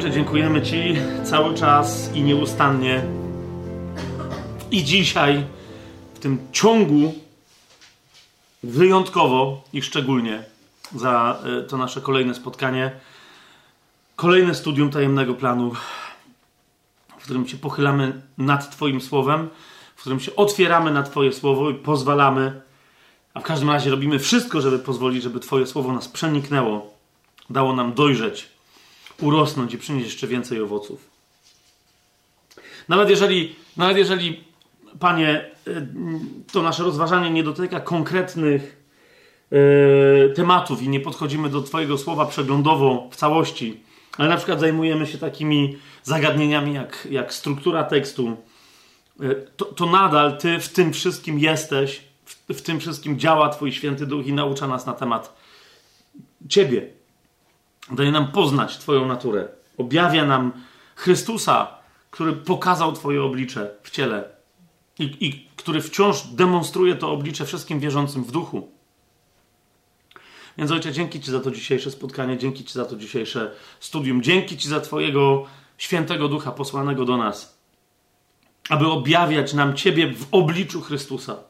Ojcze, dziękujemy Ci cały czas i nieustannie. I dzisiaj, w tym ciągu, wyjątkowo i szczególnie za e, to nasze kolejne spotkanie, kolejne studium tajemnego planu, w którym się pochylamy nad Twoim słowem, w którym się otwieramy na Twoje słowo i pozwalamy, a w każdym razie robimy wszystko, żeby pozwolić, żeby Twoje słowo nas przeniknęło, dało nam dojrzeć urosnąć i przynieść jeszcze więcej owoców. Nawet jeżeli, nawet jeżeli Panie, y, to nasze rozważanie nie dotyka konkretnych yy, tematów i nie podchodzimy do Twojego słowa przeglądowo w całości, ale na przykład zajmujemy się takimi zagadnieniami jak, jak struktura tekstu, yy, to, to, nadal Ty w tym wszystkim jesteś, w, w tym wszystkim działa Twój święty duch i naucza nas na temat Ciebie, daje nam poznać Twoją naturę. Objawia nam Chrystusa, który pokazał Twoje oblicze w ciele i, i który wciąż demonstruje to oblicze wszystkim wierzącym w duchu. Więc Ojcze, dzięki Ci za to dzisiejsze spotkanie, dzięki Ci za to dzisiejsze studium, dzięki Ci za Twojego świętego ducha posłanego do nas, aby objawiać nam Ciebie w obliczu Chrystusa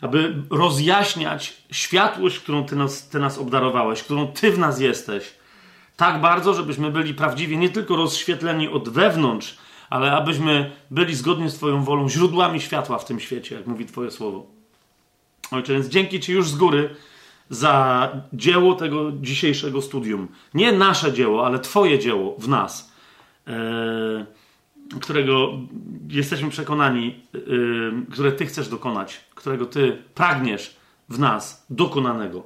aby rozjaśniać światłość, którą ty nas, ty nas obdarowałeś, którą Ty w nas jesteś. Tak bardzo, żebyśmy byli prawdziwie nie tylko rozświetleni od wewnątrz, ale abyśmy byli zgodnie z Twoją wolą źródłami światła w tym świecie, jak mówi Twoje słowo. Ojcze, więc dzięki Ci już z góry za dzieło tego dzisiejszego studium. Nie nasze dzieło, ale Twoje dzieło w nas. Eee, którego jesteśmy przekonani, yy, które Ty chcesz dokonać, którego Ty pragniesz w nas dokonanego.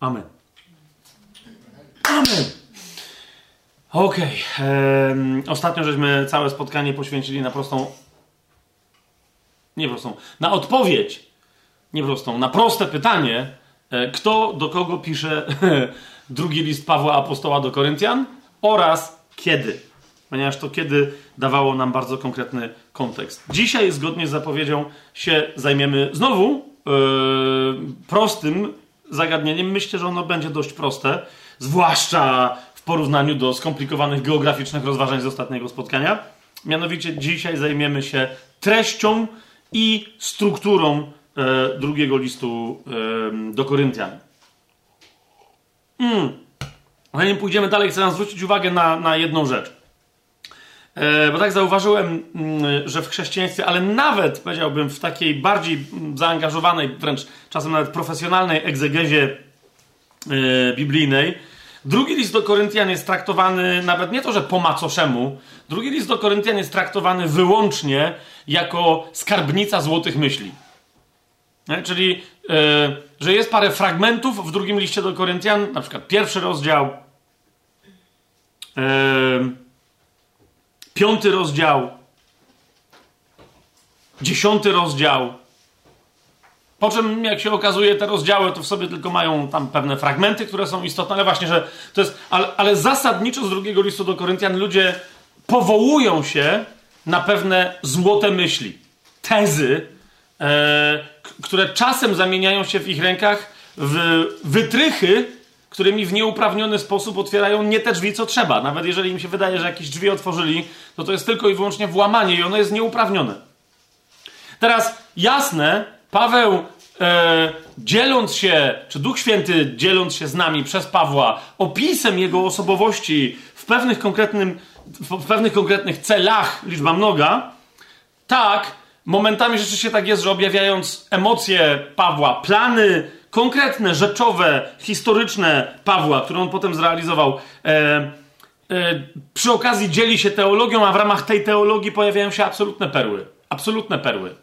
Amen. Amen. Okej. Okay. Ostatnio żeśmy całe spotkanie poświęcili na prostą. Nie prostą. Na odpowiedź. Nie prostą. Na proste pytanie, yy, kto do kogo pisze drugi list Pawła Apostoła do Koryntian oraz kiedy ponieważ to kiedy dawało nam bardzo konkretny kontekst. Dzisiaj, zgodnie z zapowiedzią, się zajmiemy znowu yy, prostym zagadnieniem. Myślę, że ono będzie dość proste, zwłaszcza w porównaniu do skomplikowanych geograficznych rozważań z ostatniego spotkania. Mianowicie dzisiaj zajmiemy się treścią i strukturą yy, drugiego listu yy, do Koryntian. Mm. Zanim pójdziemy dalej, chcę nam zwrócić uwagę na, na jedną rzecz. E, bo tak zauważyłem, mm, że w chrześcijaństwie, ale nawet powiedziałbym w takiej bardziej zaangażowanej, wręcz czasem nawet profesjonalnej egzegezie e, biblijnej, drugi list do Koryntian jest traktowany nawet nie to, że po macoszemu, drugi list do Koryntian jest traktowany wyłącznie jako skarbnica złotych myśli. Czyli, e, że jest parę fragmentów w drugim liście do Koryntian, na przykład pierwszy rozdział, piąty rozdział, dziesiąty rozdział. Po czym, jak się okazuje, te rozdziały to w sobie tylko mają tam pewne fragmenty, które są istotne, ale właśnie, że to jest. Ale, ale zasadniczo z drugiego listu do Koryntian ludzie powołują się na pewne złote myśli, tezy, e, które czasem zamieniają się w ich rękach w wytrychy, którymi w nieuprawniony sposób otwierają nie te drzwi, co trzeba. Nawet jeżeli im się wydaje, że jakieś drzwi otworzyli, to to jest tylko i wyłącznie włamanie i ono jest nieuprawnione. Teraz jasne, Paweł e, dzieląc się, czy Duch Święty dzieląc się z nami przez Pawła opisem jego osobowości w pewnych, konkretnym, w pewnych konkretnych celach, liczba mnoga, tak, momentami rzeczywiście tak jest, że objawiając emocje Pawła, plany konkretne, rzeczowe, historyczne Pawła, które on potem zrealizował, e, e, przy okazji dzieli się teologią, a w ramach tej teologii pojawiają się absolutne perły. Absolutne perły,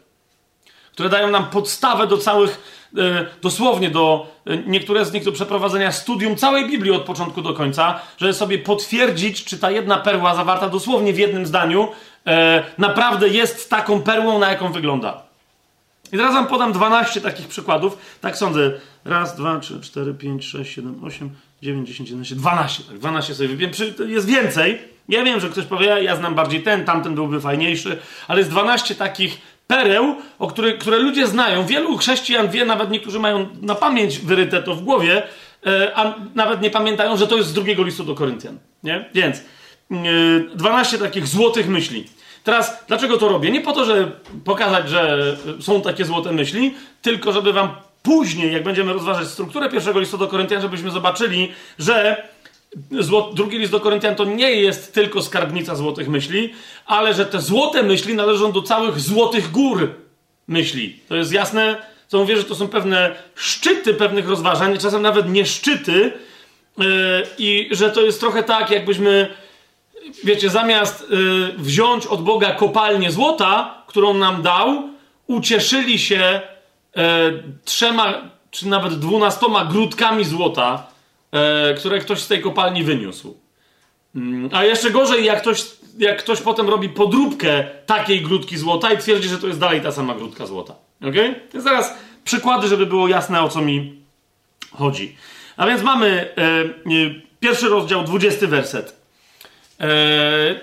które dają nam podstawę do całych, e, dosłownie do e, niektóre z nich do przeprowadzenia studium całej Biblii od początku do końca, żeby sobie potwierdzić, czy ta jedna perła zawarta dosłownie w jednym zdaniu e, naprawdę jest taką perłą, na jaką wygląda. I teraz wam podam 12 takich przykładów. Tak sądzę. Raz, dwa, trzy, cztery, pięć, sześć, siedem, osiem, dziewięć, dziesięć, jedenaście, dwanaście. Tak, dwanaście sobie wybiłem. Jest więcej. Ja wiem, że ktoś powie, ja znam bardziej ten, tamten byłby fajniejszy, ale jest 12 takich pereł, o które, które ludzie znają. Wielu chrześcijan wie, nawet niektórzy mają na pamięć wyryte to w głowie, e, a nawet nie pamiętają, że to jest z drugiego listu do Koryntian. Nie? Więc e, 12 takich złotych myśli. Teraz, dlaczego to robię? Nie po to, żeby pokazać, że są takie złote myśli, tylko żeby wam później, jak będziemy rozważać strukturę pierwszego listu do Koryntian, żebyśmy zobaczyli, że Zło, drugi list do Koryntian to nie jest tylko skarbnica złotych myśli, ale że te złote myśli należą do całych złotych gór myśli. To jest jasne, co mówię, że to są pewne szczyty pewnych rozważań, czasem nawet nie szczyty, yy, i że to jest trochę tak, jakbyśmy, wiecie, zamiast yy, wziąć od Boga kopalnię złota, którą nam dał, ucieszyli się yy, trzema czy nawet dwunastoma grudkami złota, e, które ktoś z tej kopalni wyniósł. Mm, a jeszcze gorzej, jak ktoś, jak ktoś potem robi podróbkę takiej grudki złota i twierdzi, że to jest dalej ta sama grudka złota. Ok? To zaraz przykłady, żeby było jasne, o co mi chodzi. A więc mamy e, e, pierwszy rozdział, dwudziesty werset. E,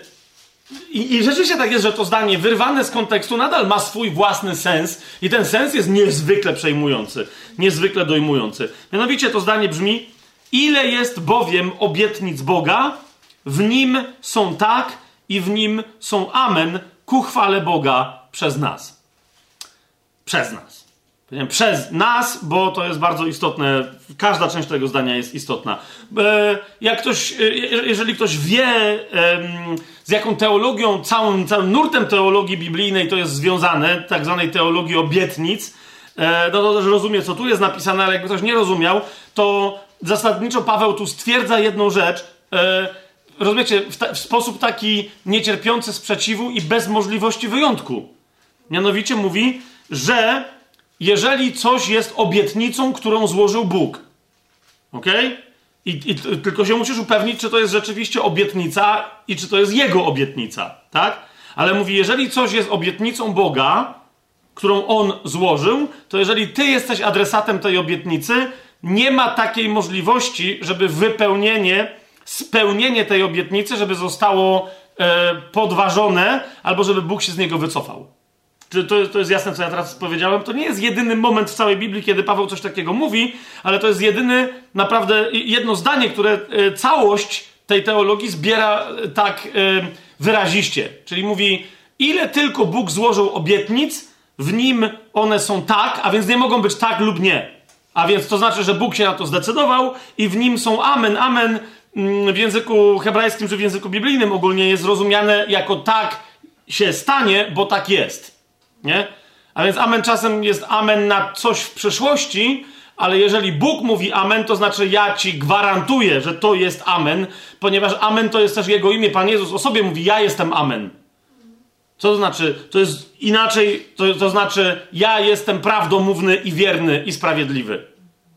i, I, rzeczywiście tak jest, że to zdanie wyrwane z kontekstu nadal ma swój własny sens, i ten sens jest niezwykle przejmujący, niezwykle dojmujący. Mianowicie to zdanie brzmi: Ile jest bowiem obietnic Boga, w nim są tak i w nim są amen ku chwale Boga przez nas. Przez nas. Przez nas, bo to jest bardzo istotne. Każda część tego zdania jest istotna. E, jak ktoś, e, jeżeli ktoś wie, z jaką teologią, całym, całym nurtem teologii biblijnej to jest związane, tak zwanej teologii obietnic, e, no to też rozumie, co tu jest napisane, ale jakby ktoś nie rozumiał, to zasadniczo Paweł tu stwierdza jedną rzecz. Rozumiecie, w, ta, w sposób taki niecierpiący sprzeciwu i bez możliwości wyjątku. Mianowicie mówi, że jeżeli coś jest obietnicą, którą złożył Bóg, ok? I, I, tylko się musisz upewnić, czy to jest rzeczywiście obietnica i czy to jest jego obietnica, tak? Ale mówi, jeżeli coś jest obietnicą Boga, którą on złożył, to jeżeli ty jesteś adresatem tej obietnicy, nie ma takiej możliwości, żeby wypełnienie, spełnienie tej obietnicy, żeby zostało e, podważone, albo żeby Bóg się z niego wycofał. To, to jest jasne, co ja teraz powiedziałem? To nie jest jedyny moment w całej Biblii, kiedy Paweł coś takiego mówi, ale to jest jedyny, naprawdę jedno zdanie, które e, całość tej teologii zbiera e, tak e, wyraziście. Czyli mówi, ile tylko Bóg złożył obietnic, w nim one są tak, a więc nie mogą być tak lub nie. A więc to znaczy, że Bóg się na to zdecydował i w nim są amen. Amen mm, w języku hebrajskim czy w języku biblijnym ogólnie jest rozumiane jako tak się stanie, bo tak jest. Nie? A więc amen czasem jest amen na coś w przyszłości, ale jeżeli Bóg mówi amen, to znaczy ja ci gwarantuję, że to jest amen, ponieważ amen to jest też jego imię. Pan Jezus o sobie mówi: Ja jestem amen. Co to znaczy? To jest inaczej, to, to znaczy ja jestem prawdomówny i wierny i sprawiedliwy.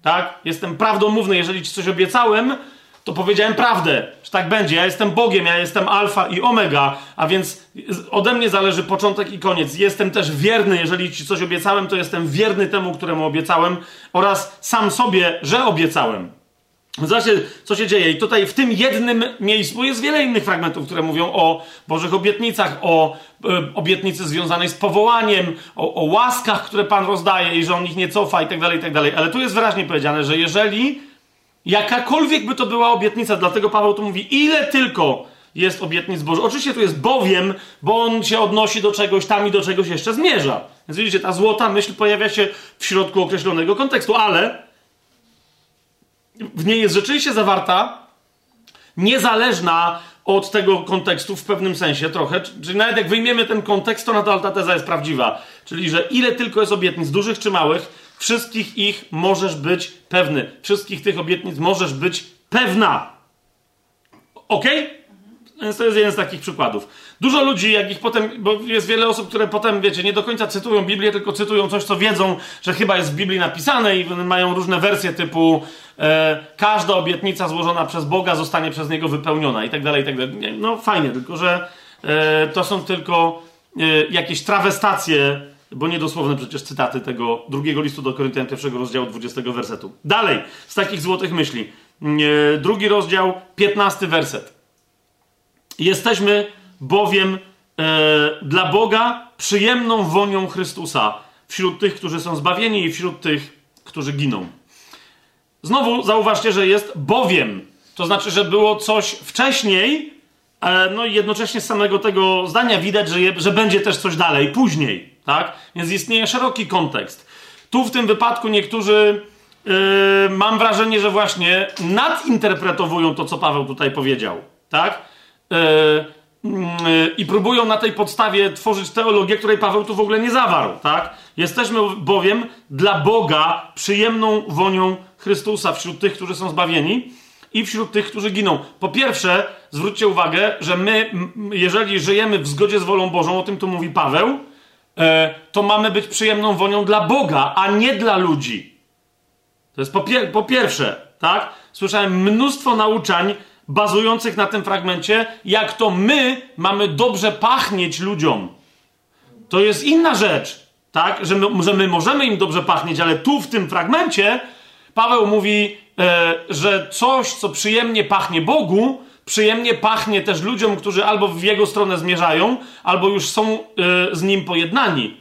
Tak? Jestem prawdomówny, jeżeli ci coś obiecałem, to powiedziałem prawdę, że tak będzie. Ja jestem Bogiem, ja jestem alfa i omega, a więc ode mnie zależy początek i koniec. Jestem też wierny, jeżeli ci coś obiecałem, to jestem wierny temu, któremu obiecałem oraz sam sobie, że obiecałem. Zobaczcie, co się dzieje. I tutaj w tym jednym miejscu jest wiele innych fragmentów, które mówią o Bożych obietnicach, o e, obietnicy związanej z powołaniem, o, o, łaskach, które Pan rozdaje i że on ich nie cofa i tak dalej, i tak dalej. Ale tu jest wyraźnie powiedziane, że jeżeli jakakolwiek by to była obietnica, dlatego Paweł tu mówi, ile tylko jest obietnic Bożych. Oczywiście tu jest bowiem, bo on się odnosi do czegoś tam i do czegoś jeszcze zmierza. Więc widzicie, ta złota myśl pojawia się w środku określonego kontekstu, ale w niej jest rzeczywiście zawarta, niezależna od tego kontekstu w pewnym sensie trochę. Czyli nawet jak wyjmiemy ten kontekst, to nadal ta teza jest prawdziwa. Czyli, że ile tylko jest obietnic, dużych czy małych, wszystkich ich możesz być pewny. Wszystkich tych obietnic możesz być pewna. Ok? Więc to jest jeden z takich przykładów. Dużo ludzi, jak ich potem, bo jest wiele osób, które potem, wiecie, nie do końca cytują Biblię, tylko cytują coś, co wiedzą, że chyba jest w Biblii napisane i mają różne wersje typu e, każda obietnica złożona przez Boga zostanie przez Niego wypełniona i tak dalej, i tak dalej. No fajnie, tylko że e, to są tylko e, jakieś trawestacje, bo niedosłowne przecież cytaty tego drugiego listu do Koryntian, pierwszego rozdziału 20 wersetu. Dalej, z takich złotych myśli. Drugi rozdział, 15 werset. Jesteśmy bowiem e, dla Boga przyjemną wonią Chrystusa wśród tych, którzy są zbawieni i wśród tych, którzy giną. Znowu zauważcie, że jest bowiem. To znaczy, że było coś wcześniej, e, no i jednocześnie z samego tego zdania widać, że, je, że będzie też coś dalej, później. Tak? Więc istnieje szeroki kontekst. Tu w tym wypadku niektórzy, yy, mam wrażenie, że właśnie nadinterpretowują to, co Paweł tutaj powiedział. Tak? Yy, yy, I próbują na tej podstawie tworzyć teologię, której Paweł tu w ogóle nie zawarł. Tak? Jesteśmy bowiem dla Boga przyjemną wonią Chrystusa wśród tych, którzy są zbawieni i wśród tych, którzy giną. Po pierwsze, zwróćcie uwagę, że my, jeżeli żyjemy w zgodzie z wolą Bożą, o tym tu mówi Paweł, to mamy być przyjemną wonią dla Boga, a nie dla ludzi. To jest po, pier po pierwsze, tak? Słyszałem mnóstwo nauczań bazujących na tym fragmencie, jak to my mamy dobrze pachnieć ludziom. To jest inna rzecz, tak? Że my, że my możemy im dobrze pachnieć, ale tu w tym fragmencie Paweł mówi, e, że coś, co przyjemnie pachnie Bogu, przyjemnie pachnie też ludziom, którzy albo w jego stronę zmierzają, albo już są e, z nim pojednani.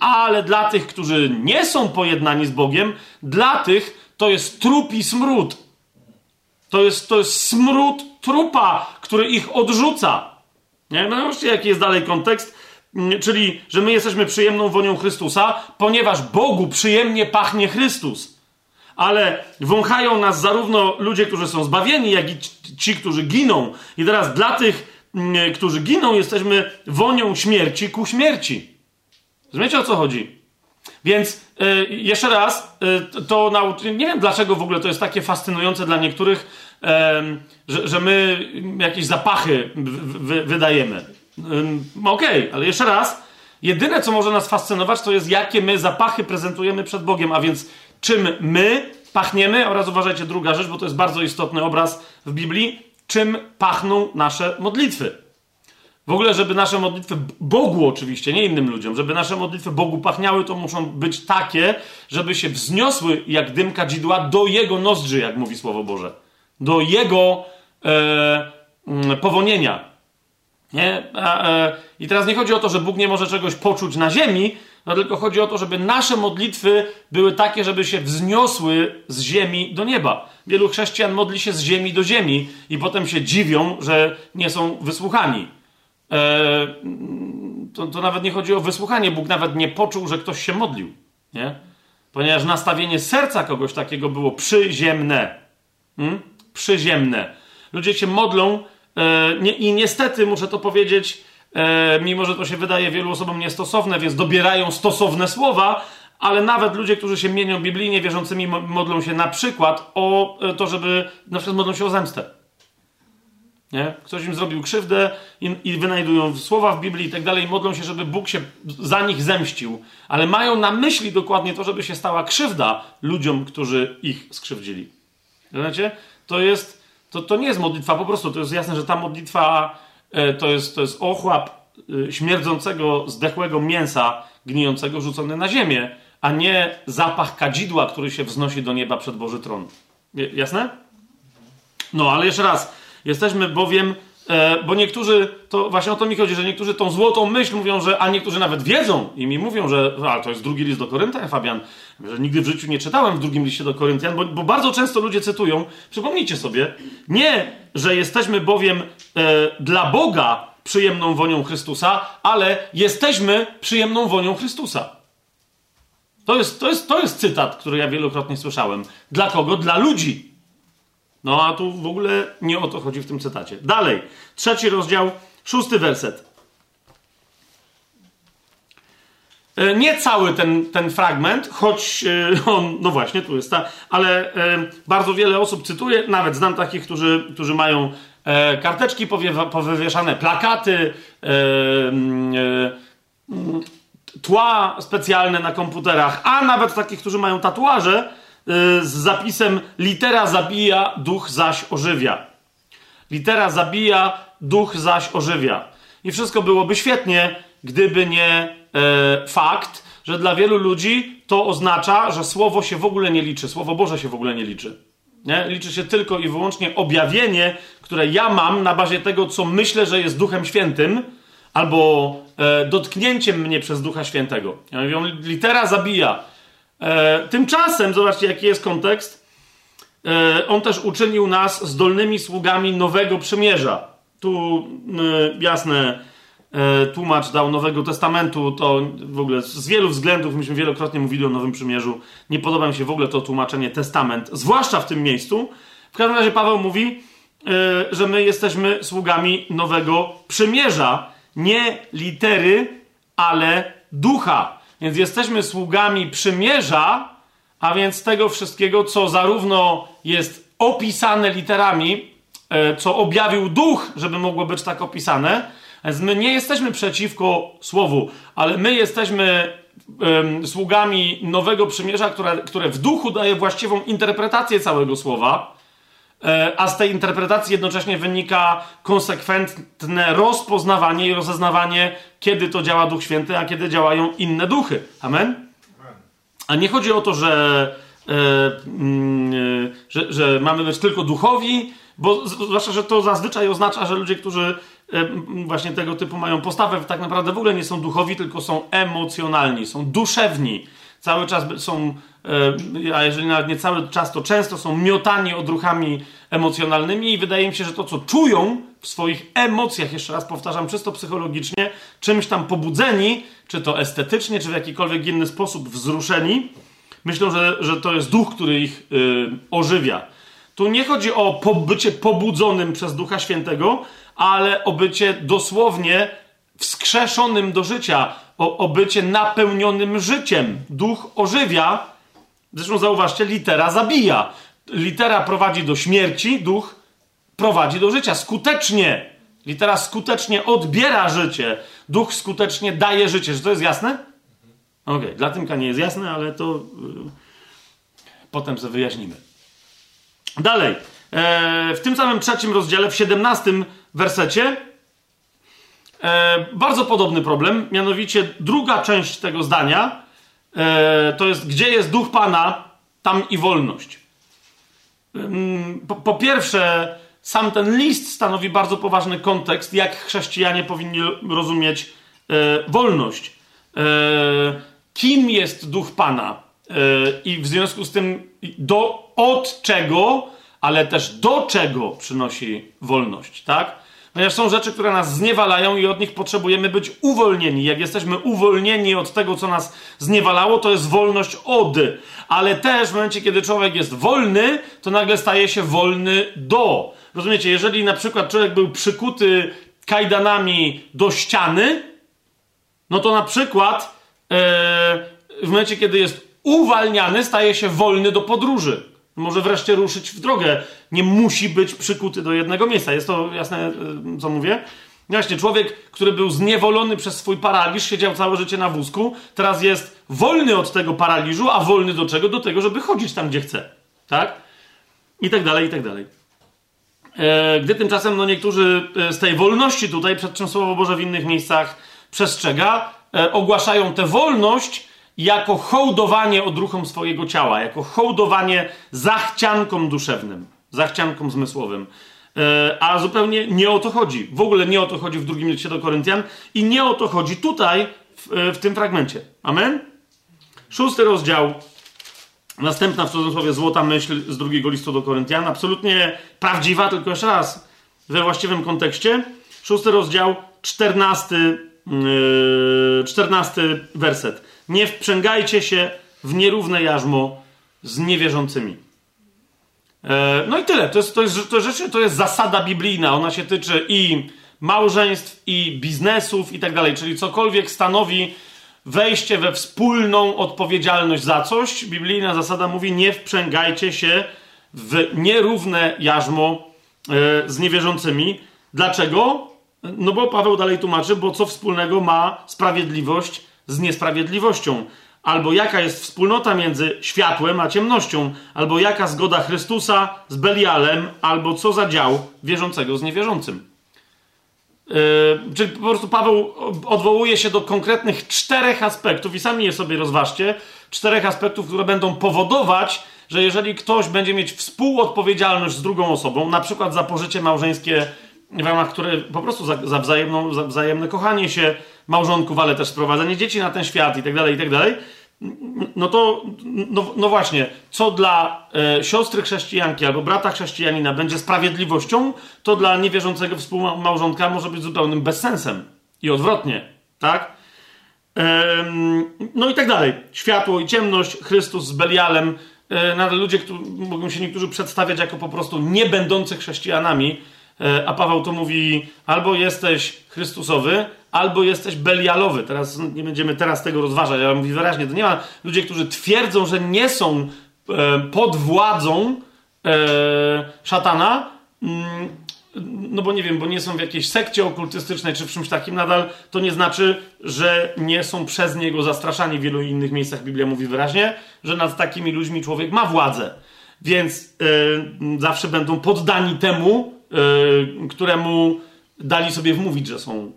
Ale dla tych, którzy nie są pojednani z Bogiem, dla tych to jest trupi smród. To jest, to jest smród trupa, który ich odrzuca. Nie? No zobaczcie, jaki jest dalej kontekst. Mm, czyli, że my jesteśmy przyjemną wonią Chrystusa, ponieważ Bogu przyjemnie pachnie Chrystus ale wąchają nas zarówno ludzie, którzy są zbawieni, jak i ci, którzy giną. I teraz dla tych, mm, którzy giną, jesteśmy wonią śmierci ku śmierci. Rozumiecie o co chodzi? Więc y, jeszcze raz, y, to nauczy... nie wiem dlaczego w ogóle to jest takie fascynujące dla niektórych, y, że, że, my jakieś zapachy wydajemy. Okej, okay, ale jeszcze raz, jedyne co może nas fascynować, to jest jakie my zapachy prezentujemy przed Bogiem, a więc czym my pachniemy, oraz uważajcie, druga rzecz, bo to jest bardzo istotny obraz w Biblii, czym pachną nasze modlitwy. W ogóle, żeby nasze modlitwy Bogu oczywiście, nie innym ludziom, żeby nasze modlitwy Bogu pachniały, to muszą być takie, żeby się wzniosły jak dym kadzidła do Jego nozdrzy, jak mówi Słowo Boże. Do Jego e, mm, powonienia. Nie? E, I teraz nie chodzi o to, że Bóg nie może czegoś poczuć na ziemi, no tylko chodzi o to, żeby nasze modlitwy były takie, żeby się wzniosły z ziemi do nieba. Wielu chrześcijan modli się z ziemi do ziemi i potem się dziwią, że nie są wysłuchani. Eee, to, to, nawet nie chodzi o wysłuchanie. Bóg nawet nie poczuł, że ktoś się modlił. Nie? Ponieważ nastawienie serca kogoś takiego było przyziemne. Hmm? Przyziemne. Ludzie się modlą e, nie, i niestety muszę to powiedzieć, e, mimo że to się wydaje wielu osobom niestosowne, więc dobierają stosowne słowa, ale nawet ludzie, którzy się mienią biblijnie wierzącymi, modlą się na przykład o e, to, żeby, na przykład modlą się o zemstę. Nie? Ktoś im zrobił krzywdę i, i wynajdują słowa w Biblii i tak dalej, modlą się, żeby Bóg się za nich zemścił, ale mają na myśli dokładnie to, żeby się stała krzywda ludziom, którzy ich skrzywdzili. Rozumiecie? To jest, to, to nie jest modlitwa, po prostu to jest jasne, że ta modlitwa to jest, to jest ochłap e, śmierdzącego, zdechłego mięsa gnijącego rzucony na ziemię, a nie zapach kadzidła, który się wznosi do nieba przed Boży Tron. Jasne? No, ale jeszcze raz. Jesteśmy bowiem, e, bo niektórzy, to właśnie o to mi chodzi, że niektórzy tą złotą myśl mówią, że, a niektórzy nawet wiedzą i mi mówią, że a, to jest drugi list do Koryntian, Fabian, że nigdy w życiu nie czytałem w drugim liście do Koryntian, bo, bo bardzo często ludzie cytują, przypomnijcie sobie, nie, że jesteśmy bowiem e, dla Boga przyjemną wonią Chrystusa, ale jesteśmy przyjemną wonią Chrystusa. To jest, to, jest, to jest cytat, który ja wielokrotnie słyszałem. Dla kogo? Dla ludzi. No a tu w ogóle nie o to chodzi w tym cytacie. Dalej, trzeci rozdział, szósty werset. E, nie cały ten, ten fragment, choć e, on, no właśnie, tu jest ta, ale e, bardzo wiele osób cytuje, nawet znam takich, którzy, którzy mają karteczki powywieszane, plakaty, tła specjalne na komputerach, a nawet takich, którzy mają tatuaże z zapisem litera zabija, duch zaś ożywia. Litera zabija, duch zaś ożywia. I wszystko byłoby świetnie, gdyby nie e, fakt, że dla wielu ludzi to oznacza, że słowo się w ogóle nie liczy, słowo Boże się w ogóle nie liczy. Nie? Liczy się tylko i wyłącznie objawienie, które ja mam na bazie tego, co myślę, że jest Duchem Świętym, albo e, dotknięciem mnie przez Ducha Świętego. Ja mówię, litera zabija. E, tymczasem, zobaczcie, jaki jest kontekst. e, on też uczynił nas zdolnymi sługami nowego przymierza. Tu jasne tłumacz dał Nowego Testamentu, to w ogóle z wielu względów, myśmy wielokrotnie mówili o Nowym Przymierzu, nie podoba mi się w ogóle to tłumaczenie testament, zwłaszcza w tym miejscu. W każdym razie Paweł mówi, że my jesteśmy sługami Nowego Przymierza, nie litery, ale ducha. Więc jesteśmy sługami przymierza, a więc tego wszystkiego, co zarówno jest opisane literami, e, co objawił duch, żeby mogło być tak opisane. My nie jesteśmy przeciwko słowu, ale my jesteśmy um, sługami nowego przymierza, które, które w duchu daje właściwą interpretację całego słowa. E, a z tej interpretacji jednocześnie wynika konsekwentne rozpoznawanie i rozeznawanie, kiedy to działa Duch Święty, a kiedy działają inne duchy. Amen? A nie chodzi o to, że, e, mm, e, że, że, mamy być tylko duchowi, bo zwłaszcza, że to zazwyczaj oznacza, że ludzie, którzy właśnie tego typu mają postawę, tak naprawdę w ogóle nie są duchowi, tylko są emocjonalni, są duszewni cały czas są, e, a jeżeli nawet nie cały czas, to często są miotani odruchami emocjonalnymi i wydaje mi się, że to, co czują w swoich emocjach, jeszcze raz powtarzam, czysto psychologicznie, czymś tam pobudzeni, czy to estetycznie, czy w jakikolwiek inny sposób wzruszeni, myślą, że, że to jest duch, który ich yy, ożywia. Tu nie chodzi o bycie pobudzonym przez Ducha Świętego, ale o bycie dosłownie wskrzeszonym do życia, o, o bycie napełnionym życiem. Duch ożywia. Zresztą zauważcie, litera zabija. Litera prowadzi do śmierci, duch prowadzi do życia. Skutecznie. Litera skutecznie odbiera życie. Duch skutecznie daje życie. Czy to jest jasne? Okej, okay. dla Tymka nie jest jasne, ale to yy, potem sobie wyjaśnimy. Dalej. E, w tym samym trzecim rozdziale, w siedemnastym wersecie, E, bardzo podobny problem, mianowicie druga część tego zdania e, to jest, gdzie jest duch Pana, tam i wolność. Po, po, pierwsze, sam ten list stanowi bardzo poważny kontekst, jak chrześcijanie powinni rozumieć wolność. Kim jest duch Pana? E, I w związku z tym, do, od czego, ale też do czego przynosi wolność, tak? Ponieważ są rzeczy, które nas zniewalają i od nich potrzebujemy być uwolnieni. Jak jesteśmy uwolnieni od tego, co nas zniewalało, to jest wolność od. Ale też w momencie, kiedy człowiek jest wolny, to nagle staje się wolny do. Rozumiecie, jeżeli na przykład człowiek był przykuty kajdanami do ściany, no to na przykład ee, w momencie, kiedy jest uwalniany, staje się wolny do podróży. Może wreszcie ruszyć w drogę. Nie musi być przykuty do jednego miejsca. Jest to jasne, e, co mówię? Właśnie, człowiek, który był zniewolony przez swój paraliż, siedział całe życie na wózku, teraz jest wolny od tego paraliżu, a wolny do czego? Do tego, żeby chodzić tam, gdzie chce. Tak? I tak dalej, i tak dalej. E, gdy tymczasem no, niektórzy e, z tej wolności tutaj, przed czym Słowo Boże w innych miejscach przestrzega, ogłaszają tę wolność jako hołdowanie odruchom swojego ciała, jako hołdowanie zachciankom duszewnym, zachciankom zmysłowym. E, a zupełnie nie o to chodzi. W ogóle nie o to chodzi w drugim liście do Koryntian i nie o to chodzi tutaj, w, e, w tym fragmencie. Amen? Szósty rozdział, następna w cudzysłowie złota myśl z drugiego listu do Koryntian, absolutnie prawdziwa, tylko jeszcze raz, we właściwym kontekście. Szósty rozdział, czternasty, yy, czternasty werset. Nie wprzęgajcie się w nierówne jarzmo z niewierzącymi. E, no i tyle. To jest, to, jest, to, jest, to jest zasada biblijna. Ona się tyczy i małżeństw, i biznesów, i tak dalej. Czyli cokolwiek stanowi wejście we wspólną odpowiedzialność za coś. Biblijna zasada mówi: nie wprzęgajcie się w nierówne jarzmo e, z niewierzącymi. Dlaczego? No bo Paweł dalej tłumaczy, bo co wspólnego ma sprawiedliwość z niesprawiedliwością. Albo jaka jest wspólnota między światłem a ciemnością, albo jaka zgoda Chrystusa z Belialem, albo co za dział wierzącego z niewierzącym. Yy, czyli po prostu Paweł odwołuje się do konkretnych czterech aspektów, i sami je sobie rozważcie, czterech aspektów, które będą powodować, że jeżeli ktoś będzie mieć współodpowiedzialność z drugą osobą, na przykład za pożycie małżeńskie, w ramach której po prostu za, za, wzajemną, za wzajemne kochanie się, małżonków, ale też sprowadzenie dzieci na ten świat i tak dalej, i tak dalej. no to, no, no właśnie, co dla e, siostry chrześcijanki albo brata chrześcijanina będzie sprawiedliwością, to dla niewierzącego współmałżonka może być zupełnym bezsensem. I odwrotnie, tak? no i tak dalej. Światło i ciemność, Chrystus z Belialem. E, nadal ludzie, którzy, mogą się niektórzy przedstawiać jako po prostu nie będący chrześcijanami, a Paweł to mówi: albo jesteś Chrystusowy, albo jesteś Belialowy. Teraz nie będziemy teraz tego rozważać, ale mówi wyraźnie: to nie ma ludzie, którzy twierdzą, że nie są e, pod władzą szatana, mm, no bo nie wiem, bo nie są w jakiejś sekcie okultystycznej czy w czymś takim nadal, to nie znaczy, że nie są przez niego zastraszani. W wielu innych miejscach Biblia mówi wyraźnie, że nad takimi ludźmi człowiek ma władzę. Więc zawsze będą poddani temu, któremu dali sobie wmówić, że są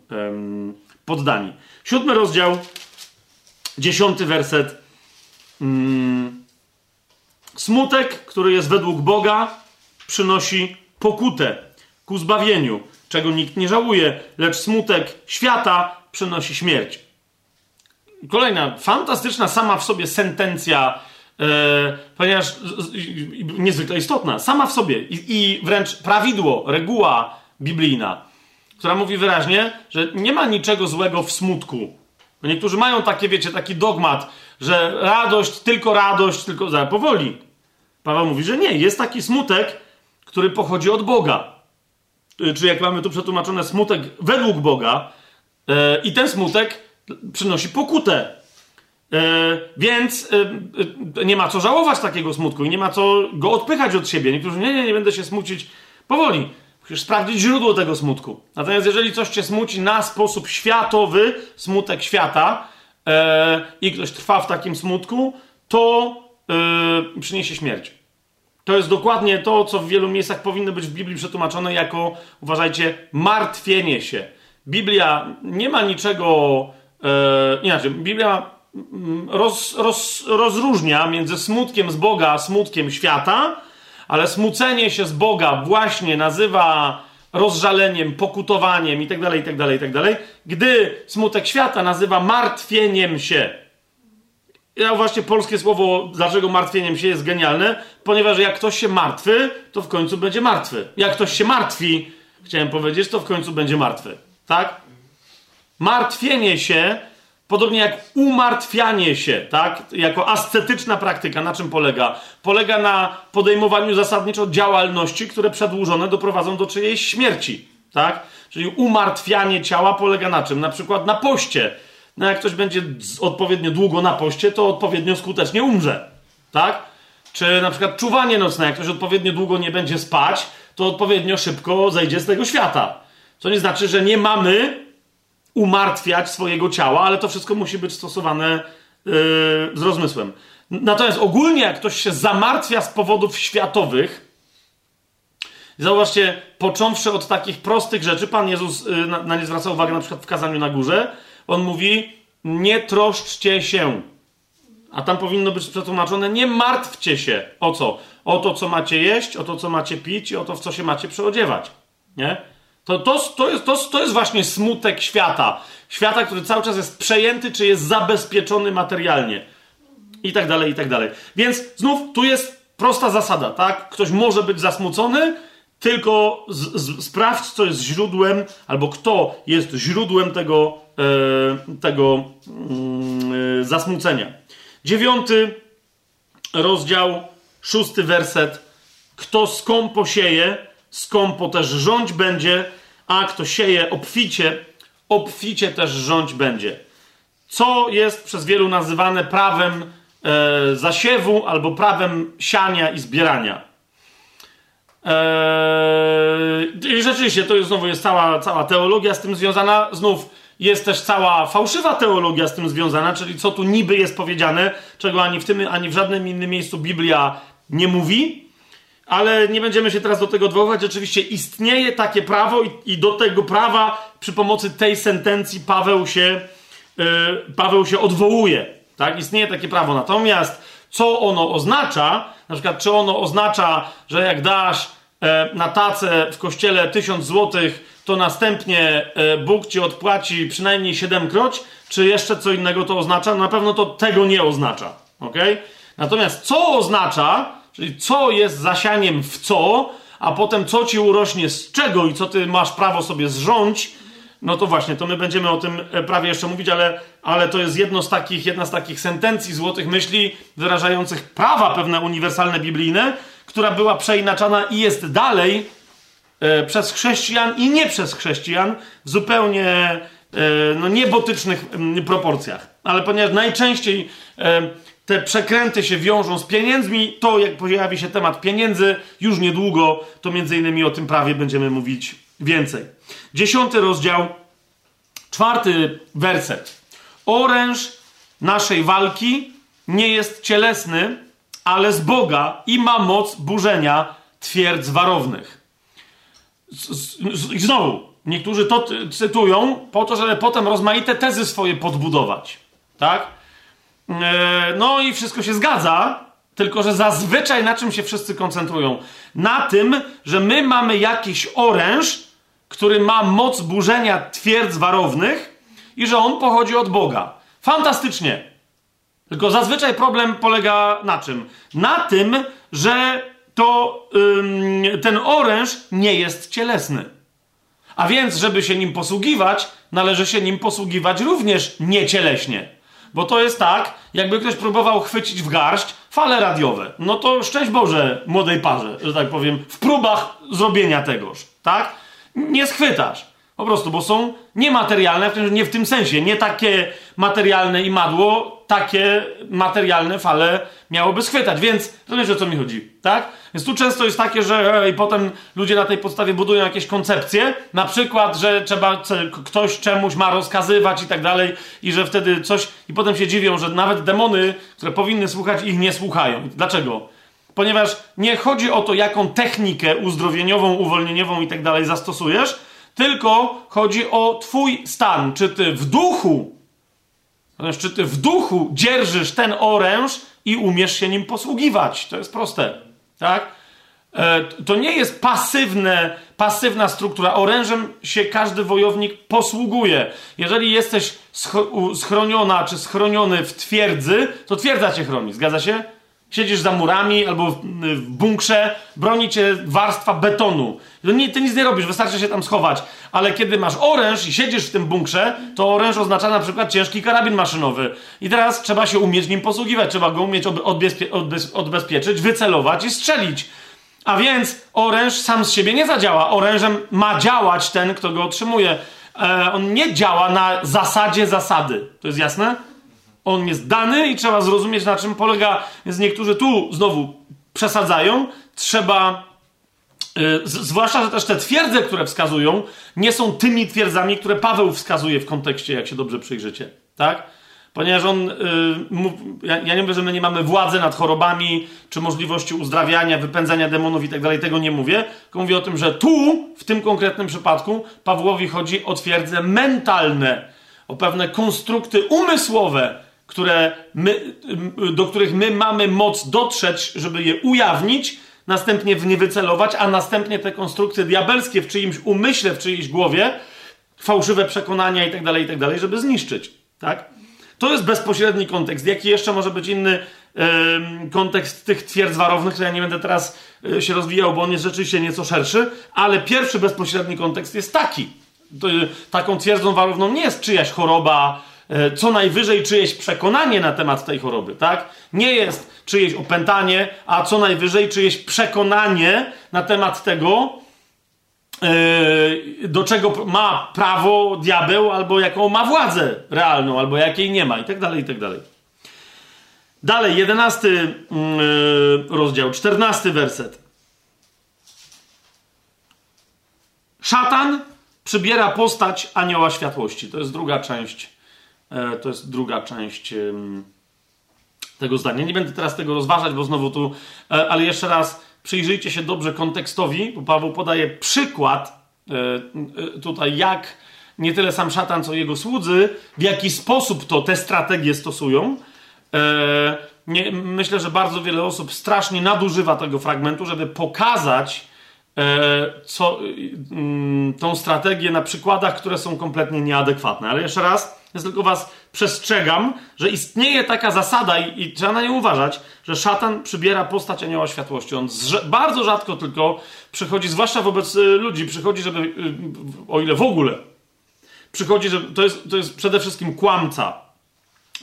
poddani. Siódmy rozdział, dziesiąty werset. Mm, smutek, który jest według Boga, przynosi pokutę ku zbawieniu, czego nikt nie żałuje, lecz smutek świata przynosi śmierć. Kolejna fantastyczna sama w sobie sentencja, e, ponieważ z, z, niezwykle istotna, sama w sobie i, i wręcz prawidło, reguła biblijna, która mówi wyraźnie, że nie ma niczego złego w smutku. Niektórzy mają takie, wiecie, taki dogmat, że radość, tylko radość, tylko. Zaraz, powoli. Paweł mówi, że nie, jest taki smutek, który pochodzi od Boga. Y, czy jak mamy tu przetłumaczone smutek według Boga, e, i ten smutek przynosi pokutę. E, więc e, nie ma co żałować takiego smutku i nie ma co go odpychać od siebie. Niektórzy, nie, nie, nie będę się smucić. Powoli. Musisz sprawdzić źródło tego smutku. Natomiast jeżeli coś cię smuci na sposób światowy, smutek świata, i ktoś trwa w takim smutku, to przyniesie śmierć. To jest dokładnie to, co w wielu miejscach powinno być w Biblii przetłumaczone jako, uważajcie, martwienie się. Biblia nie ma niczego e, inaczej. Biblia roz, roz, rozróżnia między smutkiem z Boga a smutkiem świata, ale smucenie się z Boga właśnie nazywa rozżaleniem, pokutowaniem itd., itd., itd., gdy smutek świata nazywa martwieniem się. Ja właśnie polskie słowo, dlaczego martwieniem się jest genialne, ponieważ jak ktoś się martwy, to w końcu będzie martwy. Jak ktoś się martwi, chciałem powiedzieć, to w końcu będzie martwy. Tak? Martwienie się, podobnie jak umartwianie się, tak? Jako ascetyczna praktyka, na czym polega? Polega na podejmowaniu zasadniczo działalności, które przedłużone doprowadzą do czyjejś śmierci, tak? Czyli umartwianie ciała polega na czym? Na przykład na poście no jak ktoś będzie odpowiednio długo na poście, to odpowiednio skutecznie umrze. Tak? Czy na przykład czuwanie nocne, jak ktoś odpowiednio długo nie będzie spać, to odpowiednio szybko zejdzie z tego świata. Co nie znaczy, że nie mamy umartwiać swojego ciała, ale to wszystko musi być stosowane yy, z rozmysłem. Natomiast ogólnie, jak ktoś się zamartwia z powodów światowych, zauważcie, począwszy od takich prostych rzeczy, Pan Jezus yy, na, na nie zwraca uwagę na przykład w kazaniu na górze, on mówi: Nie troszczcie się. A tam powinno być przetłumaczone: Nie martwcie się. O co? O to, co macie jeść, o to, co macie pić i o to, w co się macie przeodziewać. Nie? To, to, to, jest, to, to jest właśnie smutek świata. Świata, który cały czas jest przejęty, czy jest zabezpieczony materialnie. I tak dalej, i tak dalej. Więc znów tu jest prosta zasada, tak? Ktoś może być zasmucony, tylko z, z, sprawdź, co jest źródłem, albo kto jest źródłem tego E, tego mm, e, zasmucenia. Dziewiąty rozdział, szósty werset. Kto skąpo sieje, skąpo też rządź będzie, a kto sieje obficie, obficie też rządź będzie. Co jest przez wielu nazywane prawem e, zasiewu albo prawem siania i zbierania. Eee, I rzeczywiście to jest, znowu jest cała, cała teologia z tym związana. Znów jest też cała fałszywa teologia z tym związana, czyli co tu niby jest powiedziane, czego ani w tym, ani w żadnym innym miejscu Biblia nie mówi. Ale nie będziemy się teraz do tego odwoływać. Oczywiście istnieje takie prawo i, i do tego prawa przy pomocy tej sentencji Paweł się, yy, Paweł się odwołuje. Tak? Istnieje takie prawo. Natomiast co ono oznacza, na przykład czy ono oznacza, że jak dasz e, na tacę w kościele tysiąc złotych, to następnie e, Bóg ci odpłaci przynajmniej siedemkroć, czy jeszcze co innego to oznacza. Na pewno to tego nie oznacza. ok? Natomiast co oznacza, czyli co jest zasianiem w co, a potem co ci urośnie z czego i co ty masz prawo sobie zrządzić, no to właśnie, to my będziemy o tym e, prawie jeszcze mówić, ale, ale to jest jedno z takich, jedna z takich sentencji, złotych myśli wyrażających prawa pewne uniwersalne biblijne, która była przeinaczana i jest dalej e, przez chrześcijan i nie przez chrześcijan w zupełnie e, no, niebotycznych m, proporcjach. Ale ponieważ najczęściej e, te przekręty się wiążą z pieniędzmi, to jak pojawi się temat pieniędzy już niedługo, to między innymi o tym prawie będziemy mówić więcej. Dziesiąty rozdział, czwarty werset. Oręż naszej walki nie jest cielesny, ale z Boga i ma moc burzenia twierdz warownych. I znowu, niektórzy to cytują po to, żeby potem rozmaite tezy swoje podbudować. Tak? E, no i wszystko się zgadza, tylko że zazwyczaj na czym się wszyscy koncentrują? Na tym, że my mamy jakiś oręż, który ma moc burzenia twierdz warownych i że on pochodzi od Boga. Fantastycznie. Tylko zazwyczaj problem polega na czym? Na tym, że to ym, ten oręż nie jest cielesny. A więc, żeby się nim posługiwać, należy się nim posługiwać również niecieleśnie. Bo to jest tak, jakby ktoś próbował chwycić w garść fale radiowe. No to szczęść Boże młodej parze, że tak powiem, w próbach zrobienia tegoż, tak? Nie schwytasz. Po prostu, bo są niematerialne, nie w tym sensie, nie takie materialne i madło, takie materialne fale miałoby schwytać, więc rozumiesz o co mi chodzi, tak? Więc tu często jest takie, że i potem ludzie na tej podstawie budują jakieś koncepcje, na przykład, że trzeba, ktoś czemuś ma rozkazywać i tak dalej i że wtedy coś, i potem się dziwią, że nawet demony, które powinny słuchać, ich nie słuchają. Dlaczego? Ponieważ nie chodzi o to, jaką technikę uzdrowieniową, uwolnieniową i tak dalej zastosujesz, tylko chodzi o twój stan. Czy ty w duchu, czy ty w duchu dzierżysz ten oręż i umiesz się nim posługiwać. To jest proste. Tak? E, to nie jest pasywne, pasywna struktura. Orężem się każdy wojownik posługuje. Jeżeli jesteś schroniona czy schroniony w twierdzy, to twierdza cię chroni. Zgadza się? Siedzisz za murami albo w, bunkrze, broni cię warstwa betonu. Nie, ty nic nie robisz, wystarczy się tam schować. Ale kiedy masz oręż i siedzisz w tym bunkrze, to oręż oznacza na przykład ciężki karabin maszynowy. I teraz trzeba się umieć nim posługiwać, trzeba go umieć odbezpie odbezpieczyć, wycelować i strzelić. A więc oręż sam z siebie nie zadziała. Orężem ma działać ten, kto go otrzymuje. E, on nie działa na zasadzie zasady. To jest jasne? On jest dany i trzeba zrozumieć, na czym polega. Więc niektórzy tu znowu przesadzają. Trzeba. Yy, zwłaszcza, że też te twierdze, które wskazują, nie są tymi twierdzami, które Paweł wskazuje w kontekście, jak się dobrze przyjrzycie. Tak? Ponieważ on. Mów, ja, ja, nie mówię, że my nie mamy władzy nad chorobami, czy możliwości uzdrawiania, wypędzania demonów i tak dalej, tego nie mówię. Tylko mówię o tym, że tu, w tym konkretnym przypadku, Pawłowi chodzi o twierdze mentalne, o pewne konstrukty umysłowe, które my, do których my mamy moc dotrzeć, żeby je ujawnić, następnie w nie wycelować, a następnie te konstrukcje diabelskie w czyimś umyśle, w czyjejś głowie, fałszywe przekonania itd., tak itd., tak żeby zniszczyć. Tak? To jest bezpośredni kontekst. Jaki jeszcze może być inny yy, kontekst tych twierdz warownych, to ja nie będę teraz yy, się rozwijał, bo on jest rzeczywiście nieco szerszy, ale pierwszy bezpośredni kontekst jest taki. To, yy, taką twierdzą warowną nie jest czyjaś choroba, co najwyżej czyjeś przekonanie na temat tej choroby, tak? Nie jest czyjeś opętanie, a co najwyżej czyjeś przekonanie na temat tego, e, do czego ma prawo diabeł, albo jaką ma władzę realną, albo jakiej nie ma, i tak dalej, i tak dalej. Dalej, jedenasty mm, e, rozdział, czternasty werset. Szatan przybiera postać anioła światłości. To jest druga część E, to jest druga część tego zdania. Nie będę teraz tego rozważać, bo znowu tu, e, ale jeszcze raz przyjrzyjcie się dobrze kontekstowi, bo Paweł podaje przykład e, tutaj, jak nie tyle sam szatan, co jego słudzy, w jaki sposób to te strategie stosują. Nie, myślę, że bardzo wiele osób strasznie nadużywa tego fragmentu, żeby pokazać co, tą strategię na przykładach, które są kompletnie nieadekwatne. Ale jeszcze raz, Więc tylko was przestrzegam, że istnieje taka zasada i, i trzeba na nią uważać, że szatan przybiera postać anioła światłości. On bardzo rzadko tylko przychodzi, zwłaszcza wobec y, ludzi, przychodzi, żeby, y, o ile w ogóle, przychodzi, że to jest, to jest przede wszystkim kłamca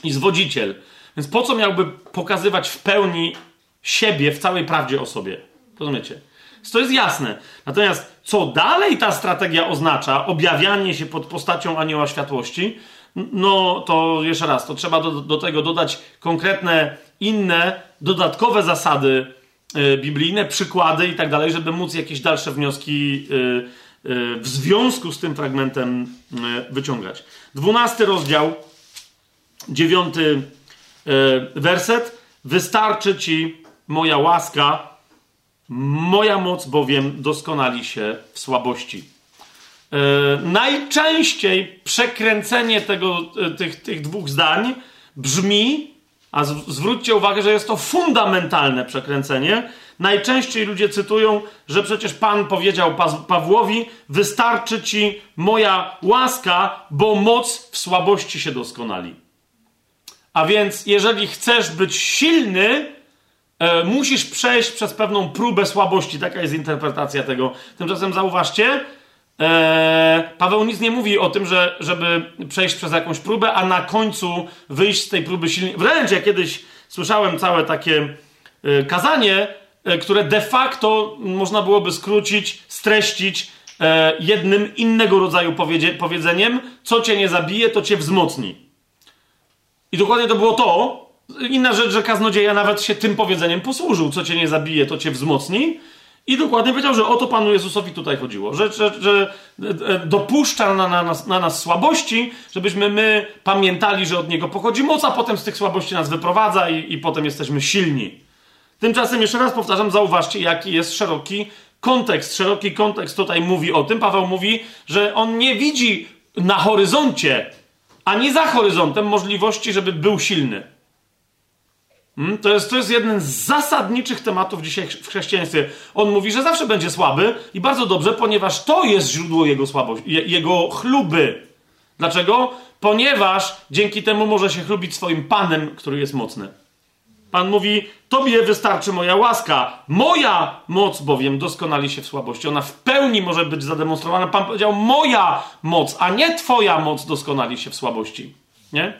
i zwodziciel. Więc po co miałby pokazywać w pełni siebie w całej prawdzie o sobie? Rozumiecie? To jest jasne. Natomiast co dalej ta strategia oznacza, objawianie się pod postacią anioła światłości, no to jeszcze raz, to trzeba do, do tego dodać konkretne, inne, dodatkowe zasady y, biblijne, przykłady i tak dalej, żeby móc jakieś dalsze wnioski y, y, w związku z tym fragmentem wyciągać. Dwunasty rozdział, dziewiąty werset. Wystarczy ci moja łaska, moja moc bowiem doskonali się w słabości. E, najczęściej przekręcenie tego, e, tych, tych dwóch zdań brzmi, a zwróćcie uwagę, że jest to fundamentalne przekręcenie. Najczęściej ludzie cytują, że przecież Pan powiedział Pawłowi: Wystarczy ci moja łaska, bo moc w słabości się doskonali. A więc, jeżeli chcesz być silny, e, musisz przejść przez pewną próbę słabości. Taka jest interpretacja tego. Tymczasem zauważcie, e, Paweł nic nie mówi o tym, że, żeby przejść przez jakąś próbę, a na końcu wyjść z tej próby silnie. Wręcz ja kiedyś słyszałem całe takie e, kazanie, e, które de facto można byłoby skrócić, streścić e, jednym innego rodzaju powiedzeniem: co cię nie zabije, to cię wzmocni. I dokładnie to było to, Inna rzecz, że kaznodzieja nawet się tym powiedzeniem posłużył. Co cię nie zabije, to cię wzmocni. I dokładnie powiedział, że o to Panu Jezusowi tutaj chodziło. Że, że, że e, dopuszcza na, na, nas, na nas słabości, żebyśmy my pamiętali, że od Niego pochodzi moc, a potem z tych słabości nas wyprowadza i, i potem jesteśmy silni. Tymczasem, jeszcze raz powtarzam, zauważcie, jaki jest szeroki kontekst. Szeroki kontekst tutaj mówi o tym. Paweł mówi, że on nie widzi na horyzoncie, ani za horyzontem możliwości, żeby był silny. Hmm? To, jest, to jest jeden z zasadniczych tematów dzisiaj w chrześcijaństwie. On mówi, że zawsze będzie słaby i bardzo dobrze, ponieważ to jest źródło jego słabości, jego chluby. Dlaczego? Ponieważ dzięki temu może się chlubić swoim Panem, który jest mocny. Pan mówi: Tobie wystarczy moja łaska, moja moc bowiem doskonali się w słabości. Ona w pełni może być zademonstrowana. Pan powiedział: Moja moc, a nie Twoja moc doskonali się w słabości. Nie?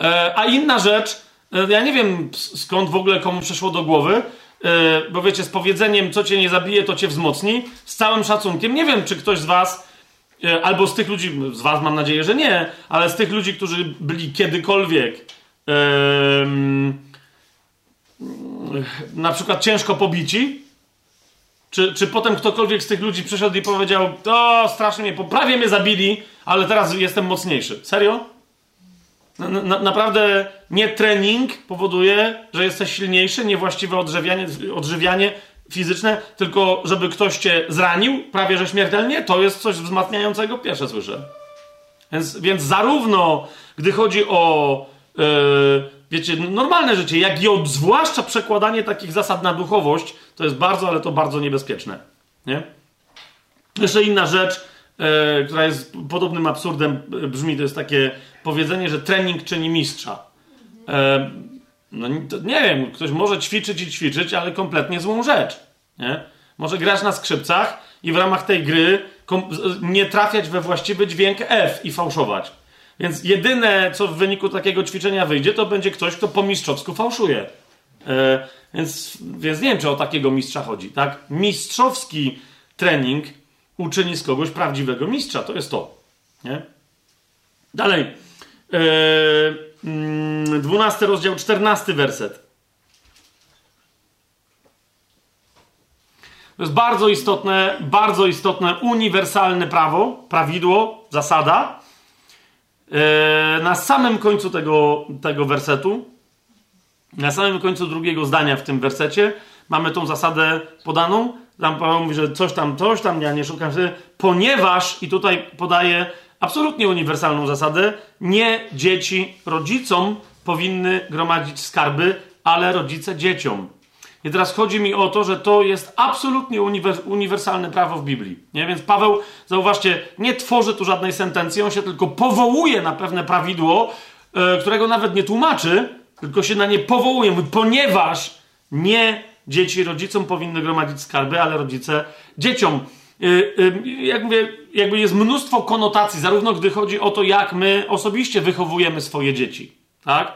E, a inna rzecz, ja nie wiem skąd w ogóle komu przeszło do głowy, e, bo wiecie, z powiedzeniem, co cię nie zabije, to cię wzmocni, z całym szacunkiem. Nie wiem, czy ktoś z was, e, albo z tych ludzi, z was mam nadzieję, że nie, ale z tych ludzi, którzy byli kiedykolwiek na przykład ciężko pobici, czy, czy potem ktokolwiek z tych ludzi przyszedł i powiedział, to strasznie mnie, prawie mnie zabili, ale teraz jestem mocniejszy. Serio? Na, naprawdę nie trening powoduje, że jesteś silniejszy, niewłaściwe odżywianie, odżywianie fizyczne, tylko żeby ktoś cię zranił, prawie że śmiertelnie, to jest coś wzmacniającego, pierwsze słyszę. Więc, więc zarówno gdy chodzi o yy, wiecie, normalne życie, jak i o zwłaszcza przekładanie takich zasad na duchowość, to jest bardzo, ale to bardzo niebezpieczne. Nie? Jeszcze inna rzecz, yy, która jest podobnym absurdem, brzmi, to jest takie powiedzenie, że trening czyni mistrza. E, no nie wiem, ktoś może ćwiczyć i ćwiczyć, ale kompletnie złą rzecz. Nie? Może grać na skrzypcach i w ramach tej gry nie trafiać we właściwy dźwięk F i fałszować. Więc jedyne, co w wyniku takiego ćwiczenia wyjdzie, to będzie ktoś, kto po mistrzowsku fałszuje. E, więc, więc nie wiem, czy o takiego mistrza chodzi. Tak? Mistrzowski trening uczyni z kogoś prawdziwego mistrza. To jest to. Nie? Dalej. 12 eee, rozdział, 14 werset. To jest bardzo istotne, bardzo istotne, uniwersalne prawo, prawidło, zasada. Eee, na samym końcu tego, tego wersetu, na samym końcu drugiego zdania w tym wersecie, mamy tą zasadę podaną. Tam Paweł mówi, że coś tam, coś tam, ja nie szukam, ponieważ, i tutaj podaje absolutnie uniwersalną zasadę. Nie dzieci rodzicom powinny gromadzić skarby, ale rodzice dzieciom. I teraz chodzi mi o to, że to jest absolutnie uniwersalne prawo w Biblii. Nie? Więc Paweł, zauważcie, nie tworzy tu żadnej sentencji, on się tylko powołuje na pewne prawidło, yy, którego nawet nie tłumaczy, tylko się na nie powołuje, mówi, ponieważ nie dzieci rodzicom powinny gromadzić skarby, ale rodzice dzieciom. Yy, jak mówię, jakby jest mnóstwo konotacji, zarówno gdy chodzi o to, jak my osobiście wychowujemy swoje dzieci, tak?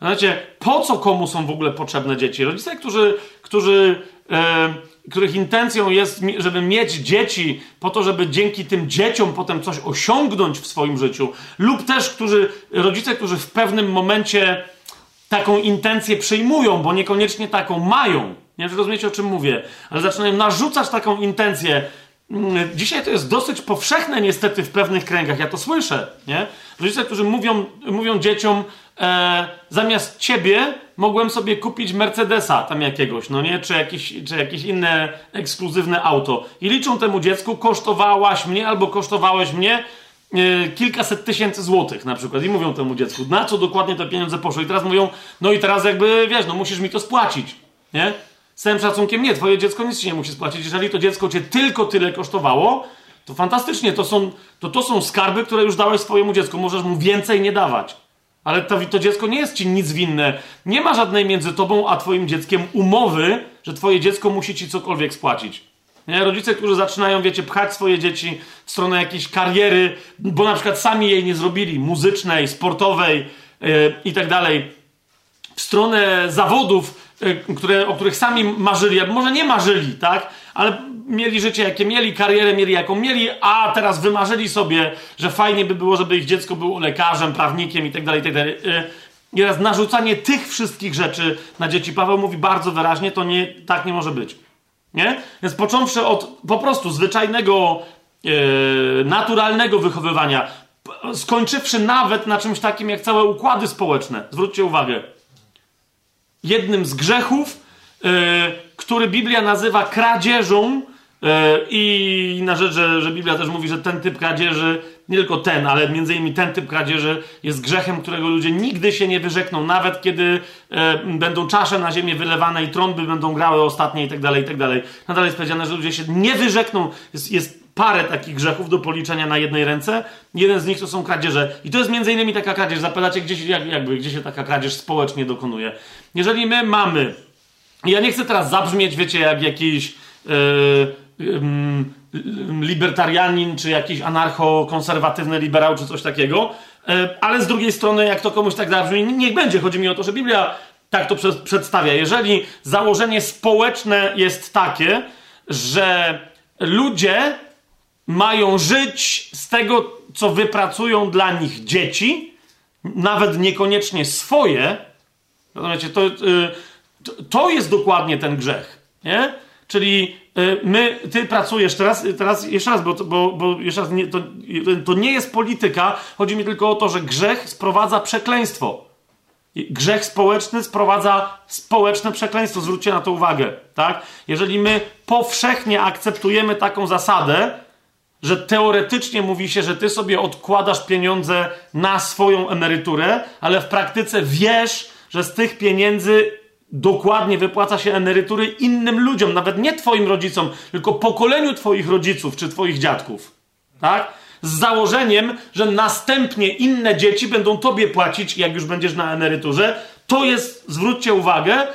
Znacie, po co komu są w ogóle potrzebne dzieci? Rodzice, którzy, którzy e, których intencją jest, żeby mieć dzieci po to, żeby dzięki tym dzieciom potem coś osiągnąć w swoim życiu, lub też którzy, rodzice, którzy w pewnym momencie taką intencję przyjmują, bo niekoniecznie taką mają. Nie wiem, czy rozumiecie, o czym mówię, ale zaczynają narzucać taką intencję. Mm, dzisiaj to jest dosyć powszechne niestety w pewnych kręgach, ja to słyszę, nie? Rodzice, którzy mówią, mówią dzieciom, e, zamiast ciebie mogłem sobie kupić Mercedesa tam jakiegoś, no nie? Czy jakieś, czy jakieś inne ekskluzywne auto. I liczą temu dziecku, kosztowałaś mnie albo kosztowałeś mnie e, kilkaset tysięcy złotych na przykład. I mówią temu dziecku, na co dokładnie te pieniądze poszły. I teraz mówią, no i teraz jakby, wiesz, no musisz mi to spłacić, nie? Z całym szacunkiem, nie, twoje dziecko nic ci nie musi spłacić. Jeżeli to dziecko cię tylko tyle kosztowało, to fantastycznie, to są, to, to są skarby, które już dałeś swojemu dziecku. Możesz mu więcej nie dawać. Ale to, to dziecko nie jest ci nic winne. Nie ma żadnej między tobą a twoim dzieckiem umowy, że twoje dziecko musi ci cokolwiek spłacić. Nie? Rodzice, którzy zaczynają, wiecie, pchać swoje dzieci w stronę jakiejś kariery, bo na przykład sami jej nie zrobili, muzycznej, sportowej yy, i tak dalej, w stronę zawodów, które, o których sami marzyli, albo może nie marzyli, tak? Ale mieli życie, jakie mieli, karierę mieli, jaką mieli, a teraz wymarzyli sobie, że fajnie by było, żeby ich dziecko było lekarzem, prawnikiem itd., tak itd. Tak I teraz narzucanie tych wszystkich rzeczy na dzieci, Paweł mówi bardzo wyraźnie, to nie, tak nie może być. Nie? Więc począwszy od po prostu zwyczajnego, yy, naturalnego wychowywania, skończywszy nawet na czymś takim jak całe układy społeczne. Zwróćcie uwagę. Jednym z grzechów, yy, który Biblia nazywa kradzieżą, E, I na rzecz, że, że Biblia też mówi, że ten typ kradzieży, nie tylko ten, ale między innymi ten typ kradzieży jest grzechem, którego ludzie nigdy się nie wyrzekną, nawet kiedy e, będą czasze na ziemię wylewane i trąby będą grały ostatnie i tak dalej, i tak dalej. Nadal jest powiedziane, że ludzie się nie wyrzekną. Jest, jest parę takich grzechów do policzenia na jednej ręce. Jeden z nich to są kradzieże. I to jest między innymi taka kradzież. Zapytacie, gdzie jak, jakby, gdzie się taka kradzież społecznie dokonuje. Jeżeli my mamy... Ja nie chcę teraz zabrzmieć, wiecie, jak jakiś... Yy, libertarianin, czy jakiś anarcho-konserwatywny liberał, czy coś takiego. E, ale z drugiej strony, jak to komuś tak zabrzmi, niech będzie. Chodzi mi o to, że Biblia tak to przedstawia. Jeżeli założenie społeczne jest takie, że ludzie mają żyć z tego, co wypracują dla nich dzieci, nawet niekoniecznie swoje, rozumiecie, to, y, to jest dokładnie ten grzech. Nie? Czyli y, my, ty pracujesz teraz, teraz jeszcze raz, bo, bo, bo jeszcze raz, to, to nie jest polityka, chodzi mi tylko o to, że grzech sprowadza przekleństwo. Grzech społeczny sprowadza społeczne przekleństwo. Zwróćcie na to uwagę, tak? Jeżeli my powszechnie akceptujemy taką zasadę, że teoretycznie mówi się, że ty sobie odkładasz pieniądze na swoją emeryturę, ale w praktyce wiesz, że z tych pieniędzy dokładnie wypłaca się emerytury innym ludziom, nawet nie twoim rodzicom, tylko pokoleniu twoich rodziców czy twoich dziadków. Tak? Z założeniem, że następnie inne dzieci będą tobie płacić, jak już będziesz na emeryturze. To jest, zwróćcie uwagę,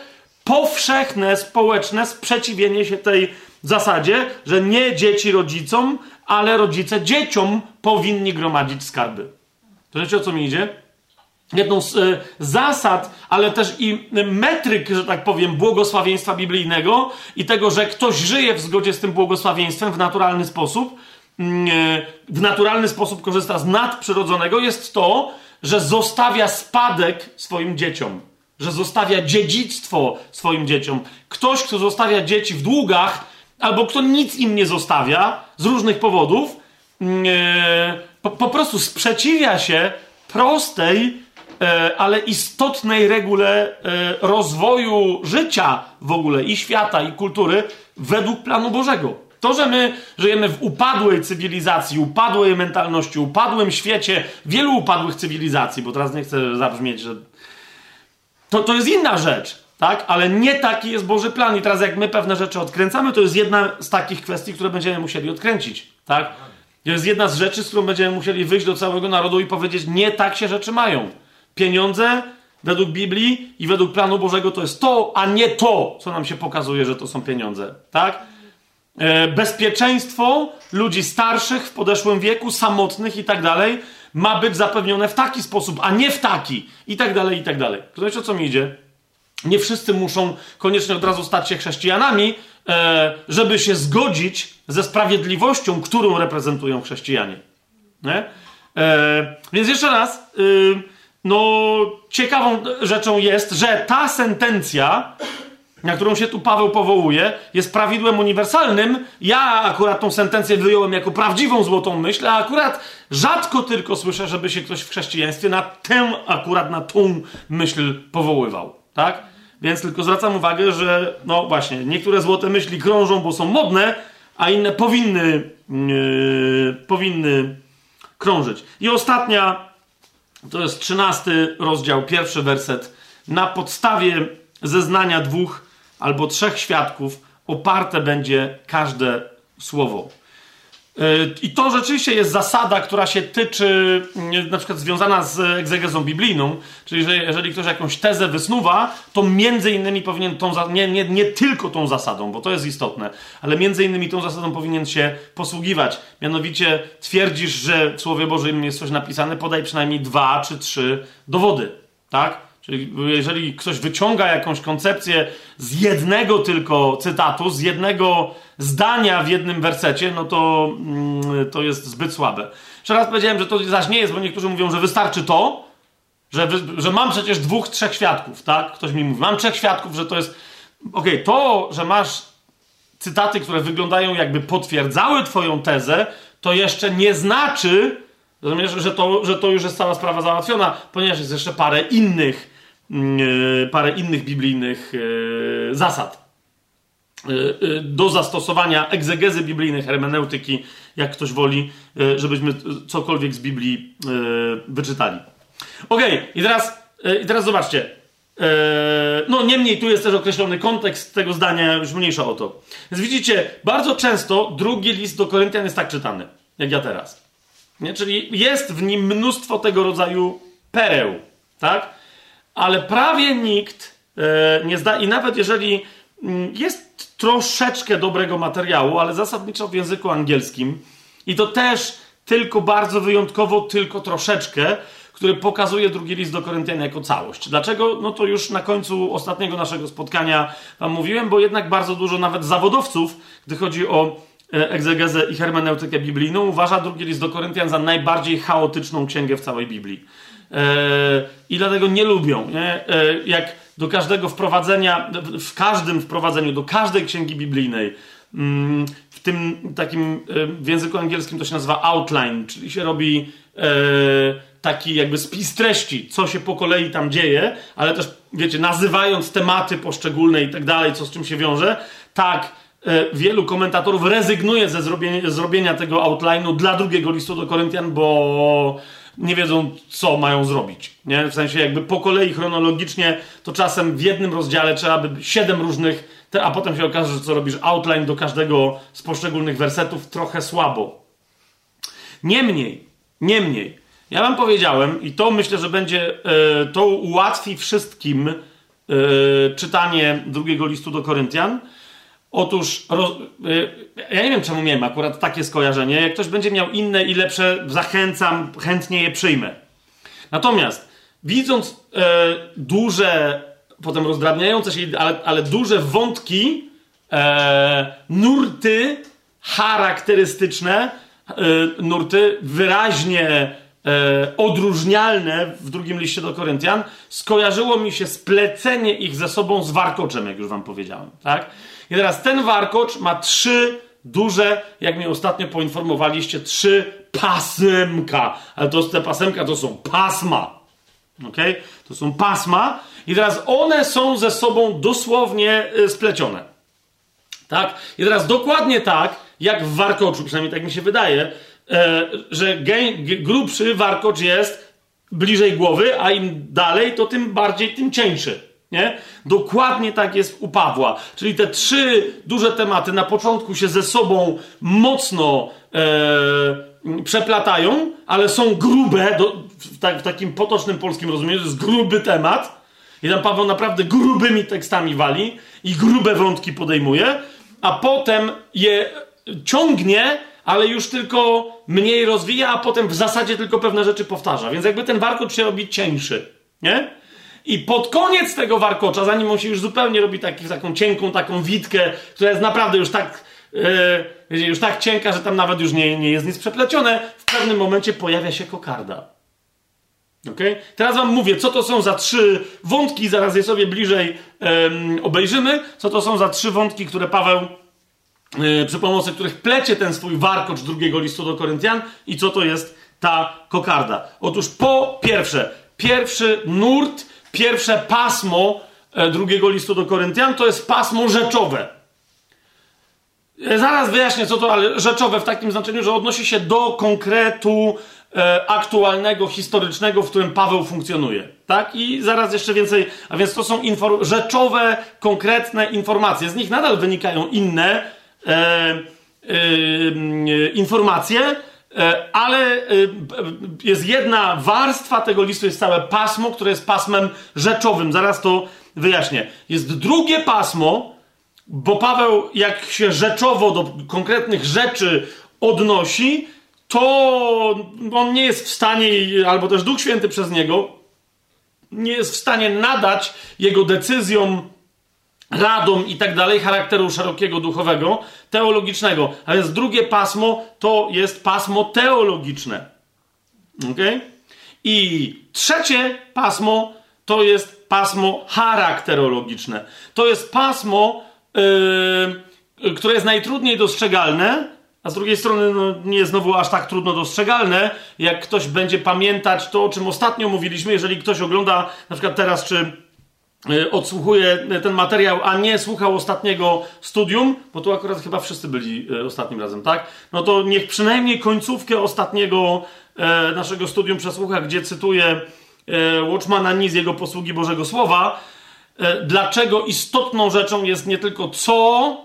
powszechne społeczne sprzeciwienie się tej zasadzie, że nie dzieci rodzicom, ale rodzice dzieciom powinni gromadzić skarby. To wiecie o co mi idzie? jedną z e, zasad, ale też i metryk, że tak powiem, błogosławieństwa biblijnego i tego, że ktoś żyje w zgodzie z tym błogosławieństwem w naturalny sposób, e, w naturalny sposób korzysta z nadprzyrodzonego, jest to, że zostawia spadek swoim dzieciom, że zostawia dziedzictwo swoim dzieciom. Ktoś, kto zostawia dzieci w długach, albo kto nic im nie zostawia z różnych powodów, mm, e, po, po prostu sprzeciwia się prostej, E, ale istotnej regule e, rozwoju życia w ogóle i świata, i kultury według planu Bożego. To, że my żyjemy w upadłej cywilizacji, upadłej mentalności, upadłym świecie, wielu upadłych cywilizacji, bo teraz nie chcę zabrzmieć, że. To, to jest inna rzecz. Tak? Ale nie taki jest Boży plan. I teraz jak my pewne rzeczy odkręcamy, to jest jedna z takich kwestii, które będziemy musieli odkręcić, tak? To jest jedna z rzeczy, z którą będziemy musieli wyjść do całego narodu i powiedzieć, nie tak się rzeczy mają. Pieniądze według Biblii i według planu Bożego to jest to, a nie to, co nam się pokazuje, że to są pieniądze, tak? E, bezpieczeństwo ludzi starszych, w podeszłym wieku, samotnych i tak dalej, ma być zapewnione w taki sposób, a nie w taki, i tak dalej, i tak dalej. Rozumiecie, o co mi idzie? Nie wszyscy muszą koniecznie od razu stać się chrześcijanami, e, żeby się zgodzić ze sprawiedliwością, którą reprezentują chrześcijanie. Nie? E, więc jeszcze raz, y, no, ciekawą rzeczą jest, że ta sentencja, na którą się tu Paweł powołuje, jest prawidłem uniwersalnym. Ja akurat tą sentencję wyjąłem jako prawdziwą złotą myśl, a akurat rzadko tylko słyszę, żeby się ktoś w chrześcijaństwie na tę, akurat na tą myśl powoływał. Tak? Więc tylko zwracam uwagę, że no właśnie, niektóre złote myśli krążą, bo są modne, a inne powinny, yy, powinny krążyć. I ostatnia, to jest trzynasty rozdział, pierwszy werset. Na podstawie zeznania dwóch albo trzech świadków oparte będzie każde słowo. Y, I to rzeczywiście jest zasada, która się tyczy, y, na przykład związana z egzegezą biblijną, czyli że jeżeli ktoś jakąś tezę wysnuwa, to między innymi powinien tą, nie, nie, nie tylko tą zasadą, bo to jest istotne, ale między innymi tą zasadą powinien się posługiwać. Mianowicie twierdzisz, że w Słowie Bożym jest coś napisane, podaj przynajmniej dwa czy trzy dowody, tak? Czyli jeżeli ktoś wyciąga jakąś koncepcję z jednego tylko cytatu, z jednego zdania w jednym wersecie, no to, mm, to jest zbyt słabe. Jeszcze raz powiedziałem, że to zaś nie jest, bo niektórzy mówią, że wystarczy to, że, że mam przecież dwóch, trzech świadków, tak? Ktoś mi mówi, mam trzech świadków, że to jest. Okej, okay, to, że masz cytaty, które wyglądają jakby potwierdzały Twoją tezę, to jeszcze nie znaczy, że to, że to już jest cała sprawa załatwiona, ponieważ jest jeszcze parę innych parę innych biblijnych e, zasad e, do zastosowania egzegezy biblijnej, hermeneutyki, jak ktoś woli, żebyśmy cokolwiek z Biblii wyczytali. Ok, i teraz, i teraz zobaczcie. No, niemniej tu jest też określony kontekst tego zdania, już mniejsza o to. Więc widzicie, bardzo często drugi list do Koryntian jest tak czytany, jak ja teraz. Nie? Czyli jest w nim mnóstwo tego rodzaju pereł, tak? Ale prawie nikt e, nie zda. I nawet jeżeli mm, jest troszeczkę dobrego materiału, ale zasadniczo w języku angielskim, i to też tylko bardzo wyjątkowo, tylko troszeczkę, który pokazuje drugi list do Koryntian jako całość. Dlaczego? No to już na końcu ostatniego naszego spotkania wam mówiłem, bo jednak bardzo dużo nawet zawodowców, gdy chodzi o e, egzegezę i hermeneutykę biblijną, uważa drugi list do Koryntian za najbardziej chaotyczną księgę w całej Biblii. E, i dlatego nie lubią. Nie? E, jak do każdego wprowadzenia, w każdym wprowadzeniu, do każdej księgi biblijnej, mm, w tym takim e, w języku angielskim to się nazywa outline, czyli się robi taki jakby spis treści, co się po kolei tam dzieje, ale też, wiecie, nazywając tematy poszczególne i tak dalej, co z czym się wiąże, tak wielu komentatorów rezygnuje ze zrobienia, zrobienia tego outline'u dla drugiego listu do Koryntian, bo nie wiedzą, co mają zrobić. Nie? W sensie jakby po kolei chronologicznie, to czasem w jednym rozdziale trzeba by siedem różnych, a potem się okaże, że co robisz outline do każdego z poszczególnych wersetów, trochę słabo. Niemniej, niemniej, ja wam powiedziałem, i to myślę, że będzie, e, to ułatwi wszystkim e, czytanie drugiego listu do Koryntian, Otóż, roz, y, ja nie wiem czemu miałem akurat takie skojarzenie. Jak ktoś będzie miał inne i lepsze, zachęcam, chętnie je przyjmę. Natomiast, widząc e, duże, potem rozdrabniające się, ale, ale duże wątki, e, nurty charakterystyczne, e, nurty wyraźnie e, odróżnialne w drugim liście do Koryntian, skojarzyło mi się splecenie ich ze sobą z warkoczem, jak już wam powiedziałem. Tak? I teraz ten warkocz ma trzy duże, jak mnie ostatnio poinformowaliście, trzy pasemka. Ale to te pasemka to są pasma. Ok? To są pasma. I teraz one są ze sobą dosłownie y, splecione. Tak? I teraz dokładnie tak, jak w warkoczu, przynajmniej tak mi się wydaje, e, że grubszy warkocz jest bliżej głowy, a im dalej, to tym bardziej, tym cieńszy. Nie? Dokładnie tak jest u Pawła. Czyli te trzy duże tematy na początku się ze sobą mocno e, przeplatają, ale są grube, do, w, tak, w, takim potocznym polskim rozumieniu, to jest gruby temat. I tam Paweł naprawdę grubymi tekstami wali i grube wątki podejmuje, a potem je ciągnie, ale już tylko mniej rozwija, a potem w zasadzie tylko pewne rzeczy powtarza. Więc jakby ten warkocz się robi cieńszy. Nie? I pod koniec tego warkocza, zanim on się już zupełnie robi taki, taką cienką, taką witkę, która jest naprawdę już tak, yy, już tak cienka, że tam nawet już nie, nie jest nic przeplecione, w pewnym momencie pojawia się kokarda. Okay? Teraz wam mówię, co to są za trzy wątki, zaraz je sobie bliżej um, obejrzymy, co to są za trzy wątki, które Paweł, yy, przy pomocy których plecie ten swój warkocz drugiego listu do Koryntian i co to jest ta kokarda. Otóż po pierwsze, pierwszy nurt pierwsze pasmo e, drugiego listu do Koryntian to jest pasmo rzeczowe. E, zaraz wyjaśnię, co to ale rzeczowe w takim znaczeniu, że odnosi się do konkretu e, aktualnego, historycznego, w którym Paweł funkcjonuje. Tak? I zaraz jeszcze więcej, a więc to są rzeczowe, konkretne informacje. Z nich nadal wynikają inne e, e, informacje, E, ale e, jest jedna warstwa tego listu, jest całe pasmo, które jest pasmem rzeczowym. Zaraz to wyjaśnię. Jest drugie pasmo, bo Paweł, jak się rzeczowo do konkretnych rzeczy odnosi, to on nie jest w stanie, albo też Duch Święty przez niego, nie jest w stanie nadać jego decyzjom radom i tak dalej, charakteru szerokiego duchowego, teologicznego. A więc drugie pasmo to jest pasmo teologiczne. Ok? I trzecie pasmo to jest pasmo charakterologiczne. To jest pasmo, yy, które jest najtrudniej dostrzegalne, a z drugiej strony no, nie jest znowu aż tak trudno dostrzegalne, jak ktoś będzie pamiętać to, o czym ostatnio mówiliśmy, jeżeli ktoś ogląda na przykład teraz, czy odsłuchuje ten materiał, a nie słuchał ostatniego studium, bo tu akurat chyba wszyscy byli e, ostatnim razem, tak? No to niech przynajmniej końcówkę ostatniego e, naszego studium przesłucha, gdzie cytuję Watchmana Nie z jego posługi Bożego Słowa. Dlaczego istotną rzeczą jest nie tylko co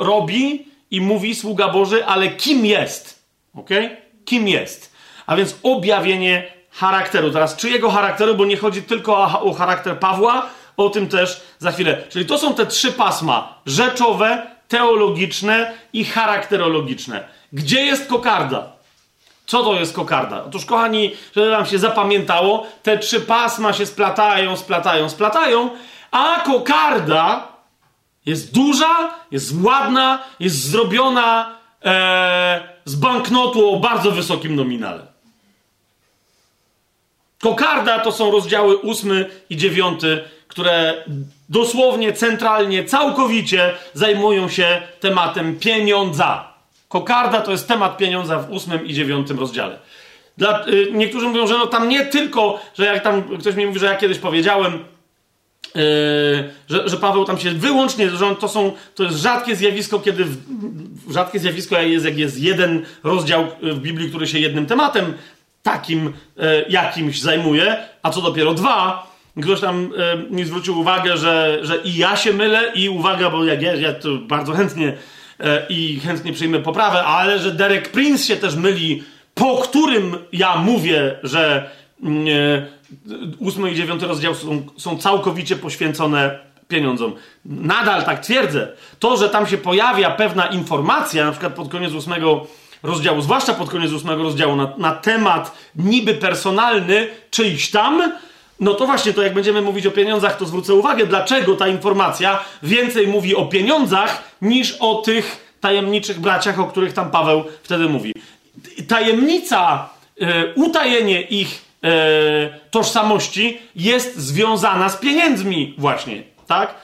robi i mówi sługa Boży, ale kim jest. Ok? Kim jest. A więc objawienie charakteru. Teraz czyjego charakteru, bo nie chodzi tylko o, charakter Pawła, o tym też za chwilę. Czyli to są te trzy pasma: rzeczowe, teologiczne i charakterologiczne. Gdzie jest kokarda? Co to jest kokarda? Otóż, kochani, żeby wam się zapamiętało, te trzy pasma się splatają, splatają, splatają, a kokarda jest duża, jest ładna, jest zrobiona e, z banknotu o bardzo wysokim nominale. Kokarda to są rozdziały ósmy i dziewiąty, które dosłownie, centralnie, całkowicie zajmują się tematem pieniądza. Kokarda to jest temat pieniądza w ósmym i dziewiątym rozdziale. Dla, y, niektórzy mówią, że no tam nie tylko, że jak tam ktoś mi mówi, że ja kiedyś powiedziałem, yy, że, że Paweł tam się wyłącznie, że to są, to jest rzadkie zjawisko, kiedy w, rzadkie zjawisko jest, jak jest jeden rozdział w Biblii, który się jednym tematem takim e, jakimś zajmuje, a co dopiero dwa, ktoś tam e, mi zwrócił uwagę, że, że i ja się mylę i uwaga, bo jak ja, ja to bardzo chętnie e, i chętnie przyjmę poprawę, ale że Derek Prince się też myli, po którym ja mówię, że mm, ósmy i dziewiąty rozdział są, są całkowicie poświęcone pieniądzom. Nadal tak twierdzę. To, że tam się pojawia pewna informacja, na przykład pod koniec ósmego rozdziału, zwłaszcza pod koniec ósmego rozdziału, na, na temat niby personalny czyjś tam, no to właśnie, to jak będziemy mówić o pieniądzach, to zwrócę uwagę, dlaczego ta informacja więcej mówi o pieniądzach niż o tych tajemniczych braciach, o których tam Paweł wtedy mówi. Tajemnica, e, utajenie ich e, tożsamości jest związana z pieniędzmi właśnie, tak?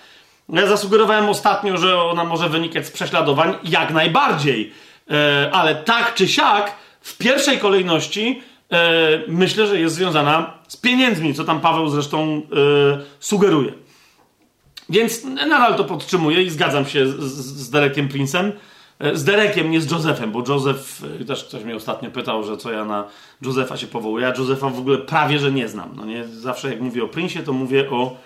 Ja zasugerowałem ostatnio, że ona może wynikać z prześladowań, jak najbardziej. E, ale tak czy siak, w pierwszej kolejności e, myślę, że jest związana z pieniędzmi, co tam Paweł zresztą e, sugeruje. Więc nadal to podtrzymuję i zgadzam się z, z Derekiem Princem. Z Derekiem, nie z Josephem, bo Joseph, też ktoś mnie ostatnio pytał, że co ja na Josepha się powołuję. Ja Josepha w ogóle prawie, że nie znam. No nie? Zawsze jak mówię o Prince'ie, to mówię o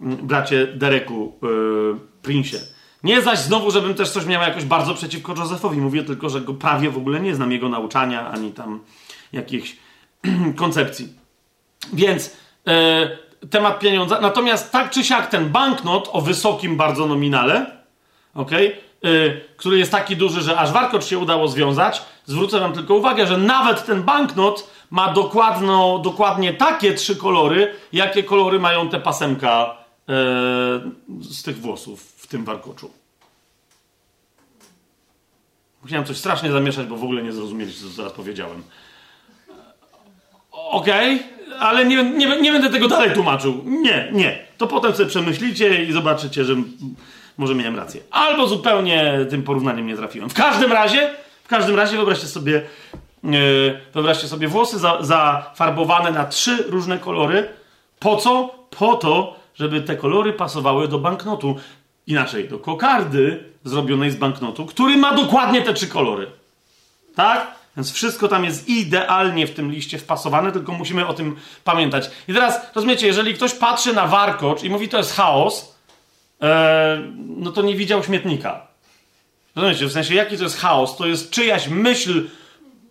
bracie Dereku yy, Prince'ie. Nie zaś znowu, żebym też coś miał jakoś bardzo przeciwko Józefowi. Mówię tylko, że go prawie w ogóle nie znam, jego nauczania, ani tam jakichś koncepcji. Więc yy, temat pieniądza. Natomiast tak czy siak ten banknot o wysokim bardzo nominale, okej, yy, który jest taki duży, że aż warkocz się udało związać, zwrócę wam tylko uwagę, że nawet ten banknot ma dokładno, dokładnie takie trzy kolory, jakie kolory mają te pasemka yy, z tych włosów tym warkoczu. Musiałem coś strasznie zamieszać, bo w ogóle nie zrozumieliście, co zaraz powiedziałem. Okej, okay, ale nie, nie, nie będę tego dalej tłumaczył. Nie, nie. To potem sobie przemyślicie i zobaczycie, że może miałem rację. Albo zupełnie tym porównaniem nie trafiłem. W każdym razie, w każdym razie wyobraźcie sobie, yy, wyobraźcie sobie włosy za, zafarbowane na trzy różne kolory. Po co? Po to, żeby te kolory pasowały do banknotu. Inaczej, do kokardy zrobionej z banknotu, który ma dokładnie te trzy kolory. Tak? Więc wszystko tam jest idealnie w tym liście wpasowane, tylko musimy o tym pamiętać. I teraz, rozumiecie, jeżeli ktoś patrzy na warkocz i mówi, to jest chaos, e, no to nie widział śmietnika. Rozumiecie, w sensie, jaki to jest chaos? To jest czyjaś myśl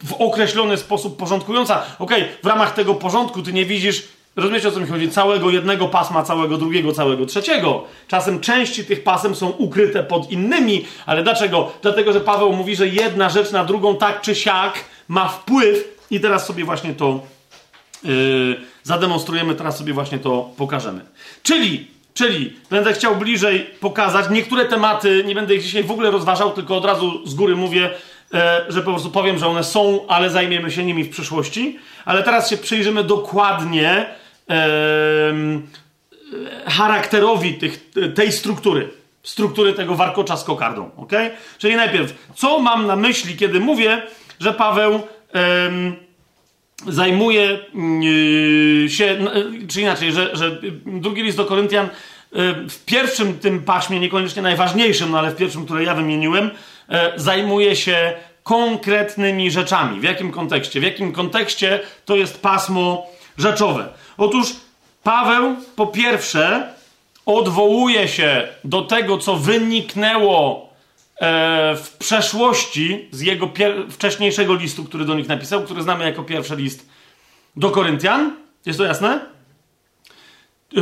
w określony sposób porządkująca. Okej, okay, w ramach tego porządku ty nie widzisz Rozumiecie o co mi chodzi? Całego jednego pasma, całego drugiego, całego trzeciego. Czasem części tych pasem są ukryte pod innymi, ale dlaczego? Dlatego, że Paweł mówi, że jedna rzecz na drugą tak czy siak ma wpływ i teraz sobie właśnie to yy, zademonstrujemy, teraz sobie właśnie to pokażemy. Czyli, czyli będę chciał bliżej pokazać niektóre tematy, nie będę ich dzisiaj w ogóle rozważał, tylko od razu z góry mówię, e, że po prostu powiem, że one są, ale zajmiemy się nimi w przyszłości. Ale teraz się przyjrzymy dokładnie charakterowi tych, tej struktury. Struktury tego warkocza z kokardą. ok? Czyli najpierw, co mam na myśli, kiedy mówię, że Paweł zajmuje yy, się, yy, czy inaczej, że, że drugi list do Koryntian yy, w pierwszym tym paśmie, niekoniecznie najważniejszym, no ale w pierwszym, które ja wymieniłem, zajmuje się konkretnymi rzeczami. W jakim kontekście? W jakim kontekście to jest pasmo rzeczowe? Otóż Paweł po pierwsze odwołuje się do tego, co wyniknęło e, w przeszłości z jego wcześniejszego listu, który do nich napisał, który znamy jako pierwszy list do Koryntian. Jest to jasne? E,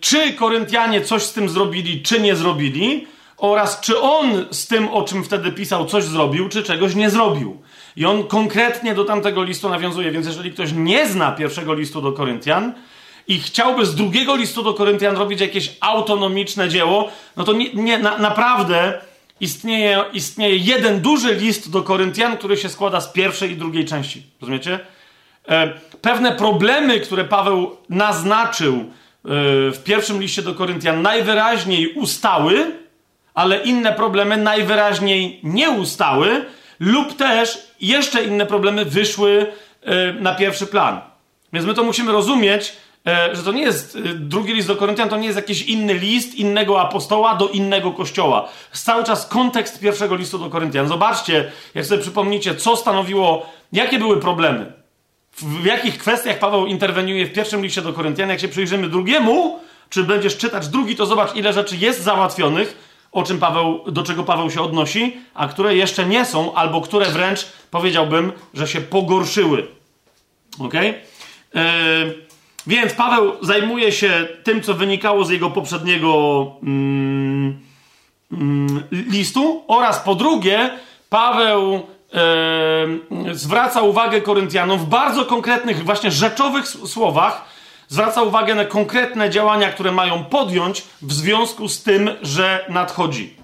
czy Koryntianie coś z tym zrobili, czy nie zrobili, oraz czy on z tym, o czym wtedy pisał, coś zrobił, czy czegoś nie zrobił. I on konkretnie do tamtego listu nawiązuje, więc jeżeli ktoś nie zna pierwszego listu do Koryntian i chciałby z drugiego listu do Koryntian robić jakieś autonomiczne dzieło, no to nie, nie na, naprawdę istnieje, istnieje jeden duży list do Koryntian, który się składa z pierwszej i drugiej części. Rozumiecie? E, pewne problemy, które Paweł naznaczył e, w pierwszym liście do Koryntian, najwyraźniej ustały, ale inne problemy najwyraźniej nie ustały, lub też jeszcze inne problemy wyszły e, na pierwszy plan. Więc my to musimy rozumieć, e, że to nie jest e, drugi list do Koryntian, to nie jest jakiś inny list innego apostoła do innego kościoła. Cały czas kontekst pierwszego listu do Koryntian. Zobaczcie, jak sobie przypomnicie, co stanowiło, jakie były problemy. W jakich kwestiach Paweł interweniuje w pierwszym liście do Koryntian. Jak się przyjrzymy drugiemu, czy będziesz czytać drugi, to zobacz, ile rzeczy jest załatwionych o czym Paweł, do czego Paweł się odnosi, a które jeszcze nie są, albo które wręcz powiedziałbym, że się pogorszyły. Ok? Yy, więc Paweł zajmuje się tym, co wynikało z jego poprzedniego mm, mm, listu, oraz po drugie, Paweł yy, zwraca uwagę Koryntianom w bardzo konkretnych, właśnie rzeczowych słowach zwraca uwagę na konkretne działania, które mają podjąć w związku z tym, że nadchodzi.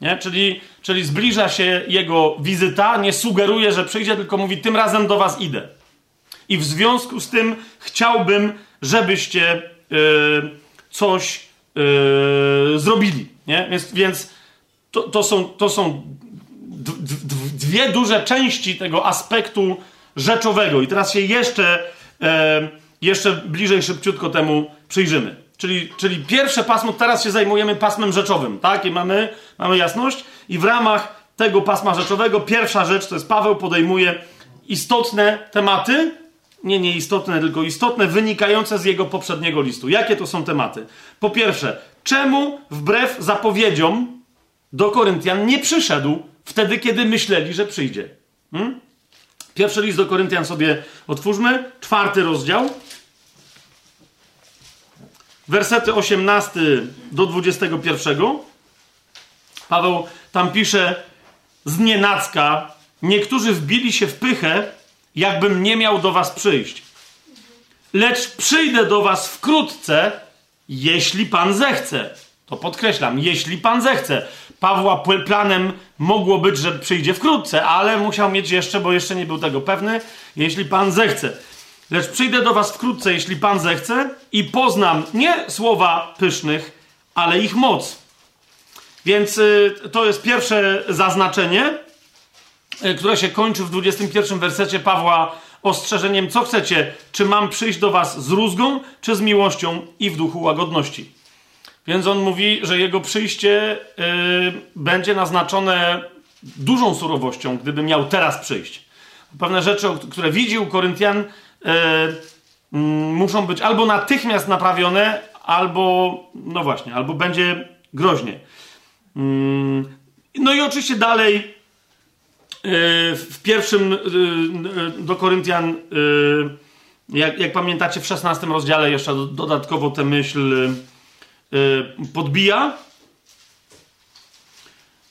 Nie? Czyli, czyli zbliża się jego wizyta, nie sugeruje, że przyjdzie, tylko mówi: Tym razem do was idę. I w związku z tym chciałbym, żebyście yy, coś yy, zrobili. Nie? Więc, więc to, to, są, to są dwie duże części tego aspektu rzeczowego. I teraz się jeszcze. Yy, jeszcze bliżej, szybciutko temu przyjrzymy. Czyli, czyli pierwsze pasmo, teraz się zajmujemy pasmem rzeczowym, tak? I mamy, mamy jasność. I w ramach tego pasma rzeczowego pierwsza rzecz to jest Paweł podejmuje istotne tematy nie nieistotne, tylko istotne, wynikające z jego poprzedniego listu. Jakie to są tematy? Po pierwsze, czemu wbrew zapowiedziom do Koryntian nie przyszedł wtedy, kiedy myśleli, że przyjdzie? Hmm? Pierwszy list do Koryntian sobie otwórzmy, czwarty rozdział. Wersety 18 do 21. Paweł tam pisze z nienacka, niektórzy wbili się w pychę, jakbym nie miał do was przyjść. Lecz przyjdę do was wkrótce, jeśli Pan zechce. To podkreślam, jeśli Pan zechce. Pawła planem mogło być, że przyjdzie wkrótce, ale musiał mieć jeszcze, bo jeszcze nie był tego pewny, jeśli Pan zechce. Lecz przyjdę do Was wkrótce, jeśli Pan zechce, i poznam nie słowa pysznych, ale ich moc. Więc y, to jest pierwsze zaznaczenie, y, które się kończy w 21 wersecie Pawła ostrzeżeniem, co chcecie, czy mam przyjść do Was z rózgą, czy z miłością i w duchu łagodności. Więc on mówi, że jego przyjście yy, będzie naznaczone dużą surowością, gdyby miał teraz przyjść. Pewne rzeczy, które widzi u Koryntian, muszą być albo natychmiast naprawione, albo, no właśnie, albo będzie groźnie. Mm, no i oczywiście dalej y, w pierwszym y, do Koryntian, jak, jak pamiętacie, w 16 rozdziale jeszcze dodatkowo tę myśl podbija.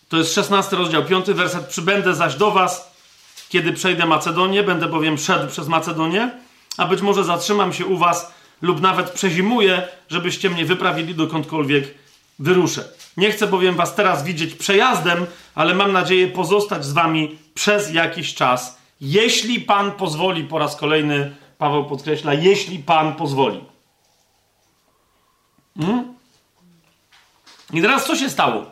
To jest 16 rozdział, 5 werset. Przybędę zaś do was, kiedy przejdę Macedonię, będę bowiem szedł przez Macedonię, a być może zatrzymam się u was lub nawet przezimuję, żebyście mnie wyprawili dokądkolwiek wyruszę. Nie chcę bowiem was teraz widzieć przejazdem, ale mam nadzieję pozostać z wami przez jakiś czas, jeśli Pan pozwoli. Po raz kolejny Paweł podkreśla, jeśli Pan pozwoli. Hmm? I teraz co się stało?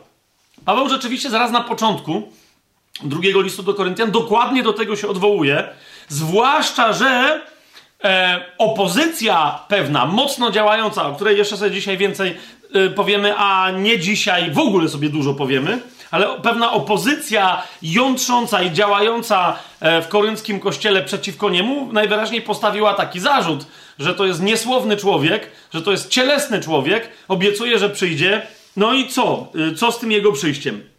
Paweł rzeczywiście zaraz na początku drugiego listu do Koryntian dokładnie do tego się odwołuje, zwłaszcza, że e, opozycja pewna, mocno działająca, o której jeszcze sobie dzisiaj więcej Y, powiemy, a nie dzisiaj w ogóle sobie dużo powiemy, ale pewna opozycja jątrząca i działająca e, w korynckim kościele przeciwko niemu najwyraźniej postawiła taki zarzut, że to jest niesłowny człowiek, że to jest cielesny człowiek, obiecuje, że przyjdzie. No i co? Y, co z tym jego przyjściem?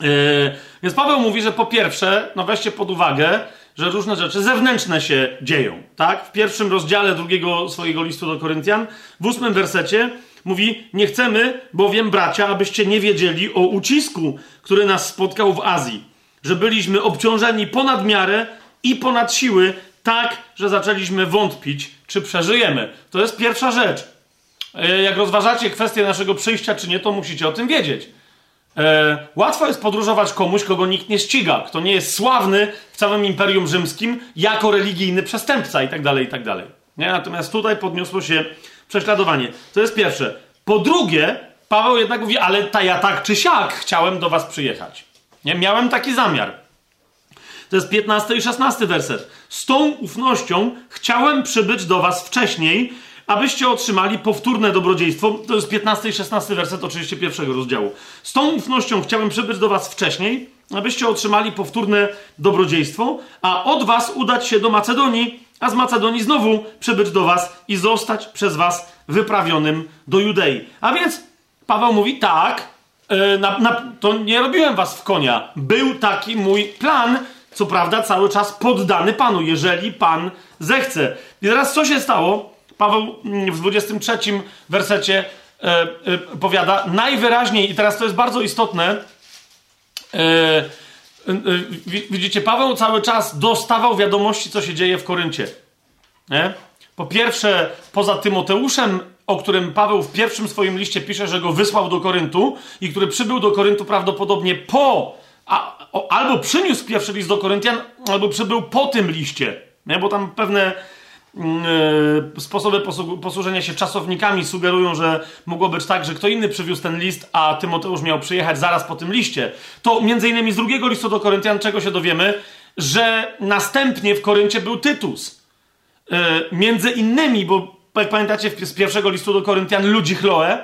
Yy, więc Paweł mówi, że po pierwsze, no weźcie pod uwagę, że różne rzeczy zewnętrzne się dzieją. Tak? W pierwszym rozdziale drugiego swojego listu do Koryntian, w ósmym wersecie, Mówi, nie chcemy bowiem, bracia, abyście nie wiedzieli o ucisku, który nas spotkał w Azji, że byliśmy obciążeni ponad miarę i ponad siły, tak, że zaczęliśmy wątpić, czy przeżyjemy. To jest pierwsza rzecz. E, jak rozważacie kwestię naszego przyjścia, czy nie, to musicie o tym wiedzieć. E, łatwo jest podróżować komuś, kogo nikt nie ściga, kto nie jest sławny w całym Imperium Rzymskim jako religijny przestępca i tak dalej, i tak dalej. Natomiast tutaj podniosło się prześladowanie. To jest pierwsze. Po drugie, Paweł jednak mówi, ale ta ja tak czy siak chciałem do was przyjechać. Nie? Miałem taki zamiar. To jest 15 i 16 werset. Z tą ufnością chciałem przybyć do was wcześniej, abyście otrzymali powtórne dobrodziejstwo. To jest 15 i 16 werset oczywiście pierwszego rozdziału. Z tą ufnością chciałem przybyć do was wcześniej, abyście otrzymali powtórne dobrodziejstwo, a od was udać się do Macedonii, a z Macedonii znowu przybyć do was i zostać przez was wyprawionym do Judei. A więc Paweł mówi tak, yy, na, na, to nie robiłem was w konia. Był taki mój plan, co prawda cały czas poddany Panu, jeżeli Pan zechce. I teraz co się stało? Paweł mm, w 23 wersecie e, e, powiada najwyraźniej, i teraz to jest bardzo istotne, widzicie, Paweł cały czas dostawał wiadomości, co się dzieje w Koryncie. Nie? Po pierwsze, poza Tymoteuszem, o którym Paweł w pierwszym swoim liście pisze, że go wysłał do Koryntu i który przybył do Koryntu prawdopodobnie po, a, o, albo przyniósł pierwszy list do Koryntian, albo przybył po tym liście. Nie? Bo tam pewne sposoby posłużenia się czasownikami sugerują, że mogło być tak, że kto inny przywiózł ten list, a Tymoteusz miał przyjechać zaraz po tym liście. To między innymi z drugiego listu do Koryntian, czego się dowiemy, że następnie w Koryncie był Tytus. Yy, między innymi, bo jak pamiętacie z pierwszego listu do Koryntian, ludzi Chloe,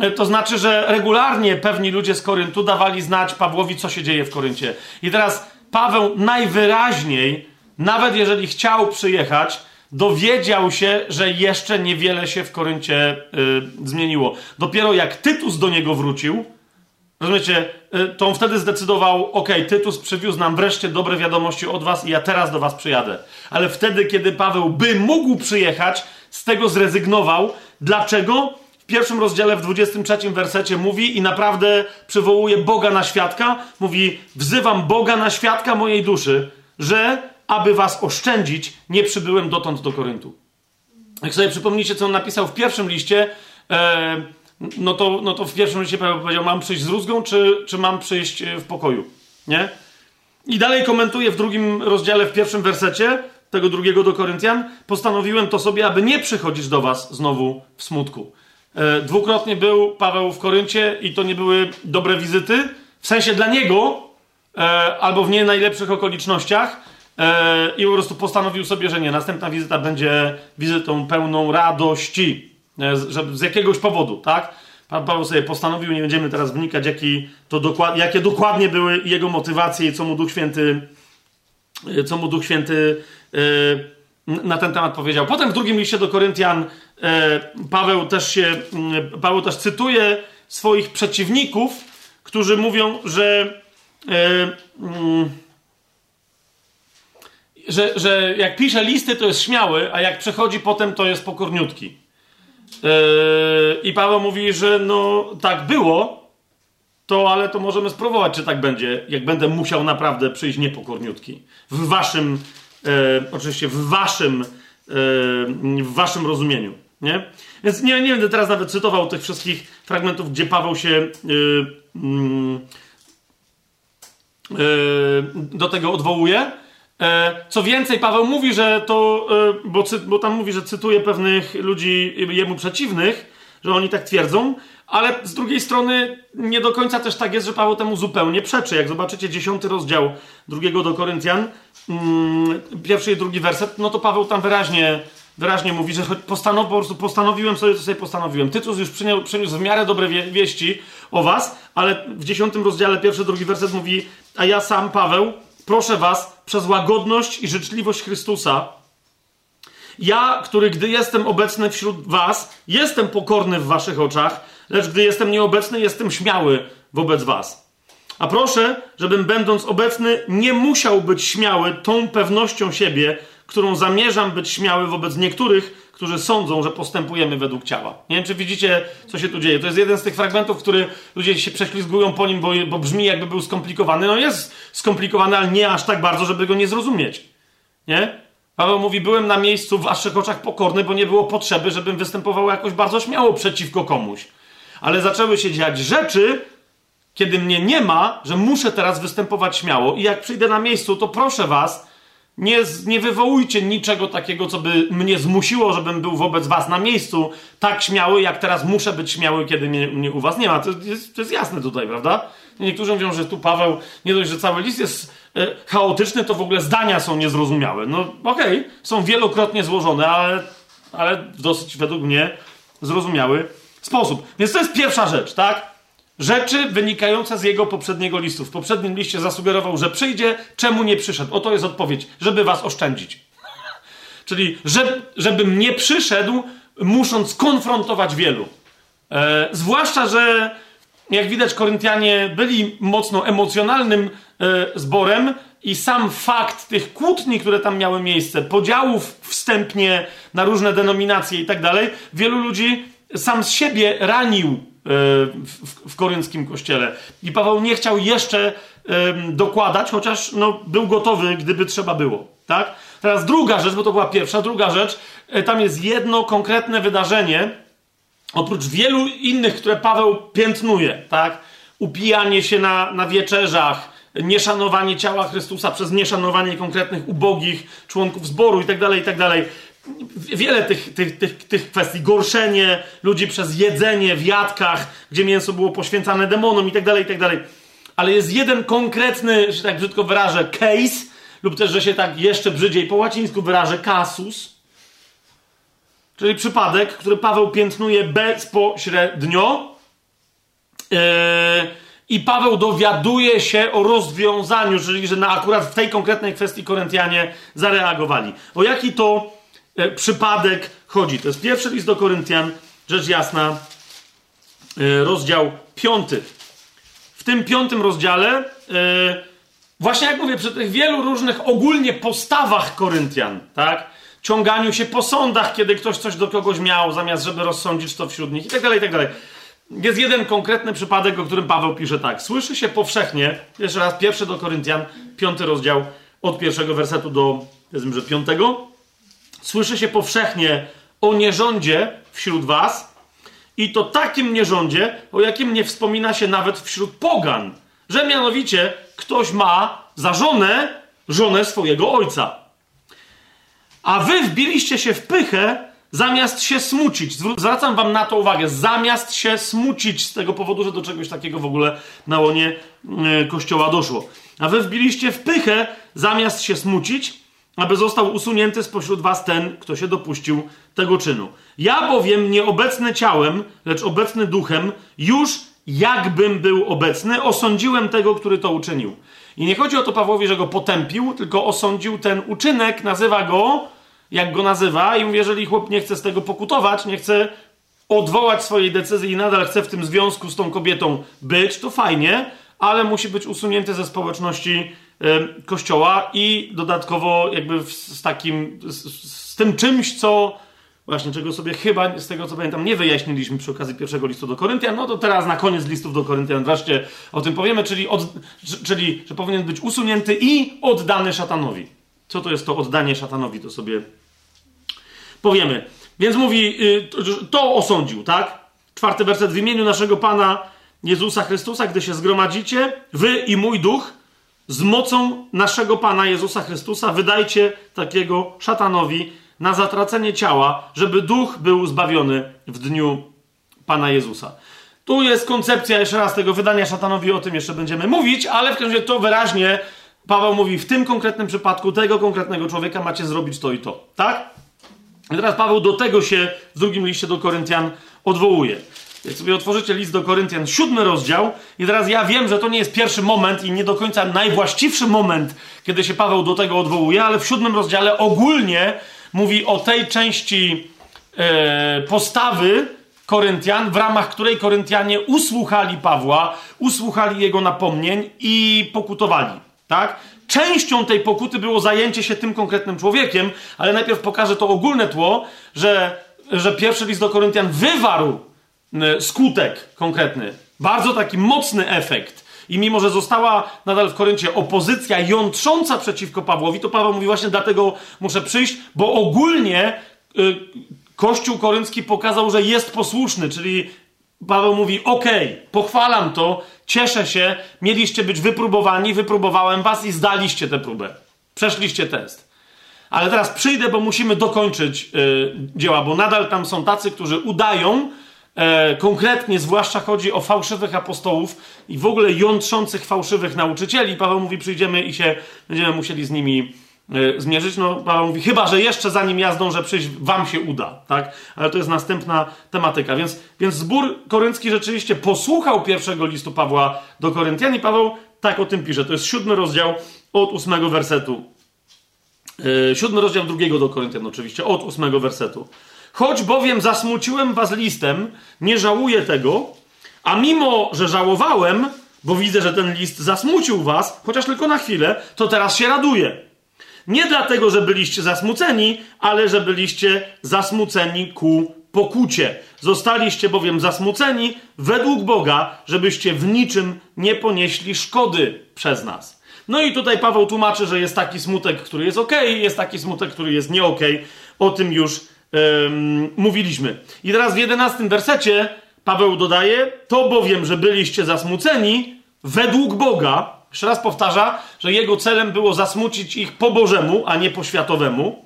yy, to znaczy, że regularnie pewni ludzie z Koryntu dawali znać Pawłowi, co się dzieje w Koryncie. I teraz Paweł najwyraźniej nawet jeżeli chciał przyjechać, dowiedział się, że jeszcze niewiele się w Koryncie y, zmieniło. Dopiero jak Tytus do niego wrócił, rozumiecie, y, to on wtedy zdecydował, ok, Tytus przywiózł nam wreszcie dobre wiadomości od was i ja teraz do was przyjadę. Ale wtedy, kiedy Paweł by mógł przyjechać, z tego zrezygnował. Dlaczego? W pierwszym rozdziale, w 23 wersecie mówi i naprawdę przywołuje Boga na świadka. Mówi, wzywam Boga na świadka mojej duszy, że aby was oszczędzić, nie przybyłem dotąd do Koryntu. Jak sobie przypomnicie, co on napisał w pierwszym liście, e, no, to, no to w pierwszym liście powiedział, mam przyjść z rózgą, czy, czy mam przyjść e, w pokoju, nie? I dalej komentuje w drugim rozdziale, w pierwszym wersecie, tego drugiego do Koryntian, postanowiłem to sobie, aby nie przychodzić do was znowu w smutku. E, dwukrotnie był Paweł w Koryncie i to nie były dobre wizyty, w sensie dla niego, e, albo w nie najlepszych okolicznościach, i po prostu postanowił sobie, że nie, następna wizyta będzie wizytą pełną radości, e, z jakiegoś powodu, tak? Pan Paweł sobie postanowił, nie będziemy teraz wnikać, jaki to dokład, jakie dokładnie były jego motywacje i co mu Duch Święty, e, co mu Duch Święty na ten temat powiedział. Potem w drugim liście do Koryntian Paweł też się, Paweł też cytuje swoich przeciwników, którzy mówią, że że, że jak pisze listy, to jest śmiały, a jak przechodzi potem, to jest pokorniutki. Yy, I Paweł mówi, że no tak było, to ale to możemy spróbować, czy tak będzie, jak będę musiał naprawdę przyjść niepokorniutki. W waszym, yy, oczywiście w waszym, yy, w waszym rozumieniu. Nie? Więc nie, nie będę teraz nawet cytował tych wszystkich fragmentów, gdzie Paweł się yy, yy, do tego odwołuje. E, co więcej, Paweł mówi, że to, e, bo, bo tam mówi, że cytuje pewnych ludzi jemu przeciwnych, że oni tak twierdzą, ale z drugiej strony nie do końca też tak jest, że Paweł temu zupełnie przeczy. Jak zobaczycie dziesiąty rozdział drugiego do Koryntian, mm, pierwszy i drugi werset, no to Paweł tam wyraźnie, wyraźnie mówi, że postanow, po prostu postanowiłem sobie, co sobie postanowiłem. Tytus już przyniósł, przyniósł w miarę dobre wie, wieści o was, ale w dziesiątym rozdziale pierwszy, drugi werset mówi, a ja sam, Paweł, proszę was, przez łagodność i życzliwość Chrystusa, ja, który gdy jestem obecny wśród was, jestem pokorny w waszych oczach, lecz gdy jestem nieobecny, jestem śmiały wobec was. A proszę, żebym będąc obecny, nie musiał być śmiały tą pewnością siebie, którą zamierzam być śmiały wobec niektórych, którzy sądzą, że postępujemy według ciała. Nie wiem, czy widzicie, co się tu dzieje. To jest jeden z tych fragmentów, który ludzie się prześlizgują po nim, bo, bo brzmi jakby był skomplikowany. No jest skomplikowany, ale nie aż tak bardzo, żeby go nie zrozumieć. Nie? Paweł mówi, byłem na miejscu w waszych oczach pokorny, bo nie było potrzeby, żebym występował jakoś bardzo śmiało przeciwko komuś. Ale zaczęły się dziać rzeczy, kiedy mnie nie ma, że muszę teraz występować śmiało i jak przyjdę na miejscu, to proszę was, nie, nie wywołujcie niczego takiego, co by mnie zmusiło, żebym był wobec was na miejscu tak śmiały, jak teraz muszę być śmiały, kiedy mnie, mnie u was nie ma. To jest, to jest jasne tutaj, prawda? Niektórzy mówią, że tu Paweł, nie dość, że cały list jest e, chaotyczny, to w ogóle zdania są niezrozumiałe. No okej, okay, są wielokrotnie złożone, ale, ale w dosyć według mnie zrozumiały sposób. Więc to jest pierwsza rzecz, tak? Rzeczy wynikające z jego poprzedniego listu. W poprzednim liście zasugerował, że przyjdzie, czemu nie przyszedł. Oto jest odpowiedź, żeby was oszczędzić. Czyli, że, żebym nie przyszedł, musząc konfrontować wielu. E, zwłaszcza, że jak widać, Koryntianie byli mocno emocjonalnym e, zborem i sam fakt tych kłótni, które tam miały miejsce, podziałów wstępnie na różne denominacje i tak dalej, wielu ludzi sam z siebie ranił w, w korynckim kościele. I Paweł nie chciał jeszcze dokładać, chociaż no, był gotowy, gdyby trzeba było. Tak? Teraz druga rzecz, bo to była pierwsza, druga rzecz, e, tam jest jedno konkretne wydarzenie, oprócz wielu innych, które Paweł piętnuje, tak? Upijanie się na, na wieczerzach, nieszanowanie ciała Chrystusa przez nieszanowanie konkretnych ubogich członków zboru itd., tak itd. Wiele tych, tych, tych, tych kwestii. Gorszenie ludzi przez jedzenie w jadkach, gdzie mięso było poświęcane demonom i tak dalej, i tak dalej. Ale jest jeden konkretny, że tak brzydko wyrażę, case, lub też, że się tak jeszcze brzydziej po łacińsku wyrażę, kasus, czyli przypadek, który Paweł piętnuje bezpośrednio. Yy, i Paweł dowiaduje się o rozwiązaniu, czyli że na akurat w tej konkretnej kwestii Koryntianie zareagowali. O jaki to e, przypadek chodzi? To jest pierwszy list do Koryntian, rzecz jasna, e, rozdział piąty. W tym piątym rozdziale, e, właśnie jak mówię, przy tych wielu różnych ogólnie postawach Koryntian, tak? Ciąganiu się po sądach, kiedy ktoś coś do kogoś miał, zamiast żeby rozsądzić to wśród nich i tak dalej, i tak dalej. Jest jeden konkretny przypadek, o którym Paweł pisze tak. Słyszy się powszechnie, jeszcze raz pierwszy do Koryntian, piąty rozdział, od pierwszego wersetu do, powiedzmy, że piątego. Słyszy się powszechnie o nierządzie wśród was i to takim nierządzie, o jakim nie wspomina się nawet wśród pogan. Że mianowicie ktoś ma za żonę żonę swojego ojca. A wy wbiliście się w pychę Zamiast się smucić, zwracam wam na to uwagę, zamiast się smucić z tego powodu, że do czegoś takiego w ogóle na łonie e, kościoła doszło. A wy wbiliście w pychę, zamiast się smucić, aby został usunięty spośród was ten, kto się dopuścił tego czynu. Ja bowiem nieobecny ciałem, lecz obecny duchem, już jakbym był obecny, osądziłem tego, który to uczynił. I nie chodzi o to Pawłowi, że go potępił, tylko osądził ten uczynek, nazywa go jak go nazywa, i mówi, jeżeli chłop nie chce z tego pokutować, nie chce odwołać swojej decyzji i nadal chce w tym związku z tą kobietą być, to fajnie, ale musi być usunięty ze społeczności kościoła i dodatkowo jakby z takim, z, z, tym czymś, co właśnie czego sobie chyba, z tego co pamiętam, nie wyjaśniliśmy przy okazji pierwszego listu do Koryntian, no to teraz na koniec listów do Koryntian wreszcie o tym powiemy, czyli, od, czyli że powinien być usunięty i oddany szatanowi. Co to jest to oddanie szatanowi? To sobie powiemy. Więc mówi, y, to osądził, tak? Czwarty werset. W imieniu naszego Pana Jezusa Chrystusa, gdy się zgromadzicie, wy i mój duch, z mocą naszego Pana Jezusa Chrystusa, wydajcie takiego szatanowi na zatracenie ciała, żeby duch był zbawiony w dniu Pana Jezusa. Tu jest koncepcja jeszcze raz tego wydania szatanowi, o tym jeszcze będziemy mówić, ale w każdym razie to wyraźnie Paweł mówi, w tym konkretnym przypadku tego konkretnego człowieka macie zrobić to i to, tak? I teraz Paweł do tego się w drugim liście do Koryntian odwołuje. Jak sobie otworzycie list do Koryntian, siódmy rozdział, i teraz ja wiem, że to nie jest pierwszy moment i nie do końca najwłaściwszy moment, kiedy się Paweł do tego odwołuje, ale w siódmym rozdziale ogólnie mówi o tej części e, postawy Koryntian, w ramach której Koryntianie usłuchali Pawła, usłuchali jego napomnień i pokutowali. Tak? Częścią tej pokuty było zajęcie się tym konkretnym człowiekiem, ale najpierw pokażę to ogólne tło, że, że pierwszy list do Koryntian wywarł skutek konkretny, bardzo taki mocny efekt. I mimo, że została nadal w Koryncie opozycja jątrząca przeciwko Pawłowi, to Paweł mówi właśnie dlatego muszę przyjść, bo ogólnie y, Kościół koryncki pokazał, że jest posłuszny, czyli Paweł mówi: OK, pochwalam to, cieszę się, mieliście być wypróbowani, wypróbowałem was i zdaliście tę próbę. Przeszliście test. Ale teraz przyjdę, bo musimy dokończyć yy, dzieła, bo nadal tam są tacy, którzy udają, e, konkretnie, zwłaszcza chodzi o fałszywych apostołów i w ogóle jątrzących fałszywych nauczycieli. Paweł mówi: przyjdziemy i się będziemy musieli z nimi E, zmierzyć. No, Paweł mówi, chyba, że jeszcze zanim ja zdążę przyjść, wam się uda, tak? Ale to jest następna tematyka. Więc, więc zbór koryncki rzeczywiście posłuchał pierwszego listu Pawła do Koryntian i Paweł tak o tym pisze. To jest siódmy rozdział od ósmego wersetu. Yy, siódmy rozdział drugiego do Koryntian oczywiście, od ósmego wersetu. Choć bowiem zasmuciłem was listem, nie żałuję tego, a mimo, że żałowałem, bo widzę, że ten list zasmucił was, chociaż tylko na chwilę, to teraz się raduję nie dlatego, że byliście zasmuceni, ale że byliście zasmuceni ku pokucie. Zostaliście bowiem zasmuceni według Boga, żebyście w niczym nie ponieśli szkody przez nas. No i tutaj Paweł tłumaczy, że jest taki smutek, który jest ok, jest taki smutek, który jest nie ok. O tym już um, mówiliśmy. I teraz w jedenastym wersecie Paweł dodaje: To bowiem, że byliście zasmuceni według Boga, jeszcze raz powtarza, że jego celem było zasmucić ich po Bożemu, a nie po światowemu.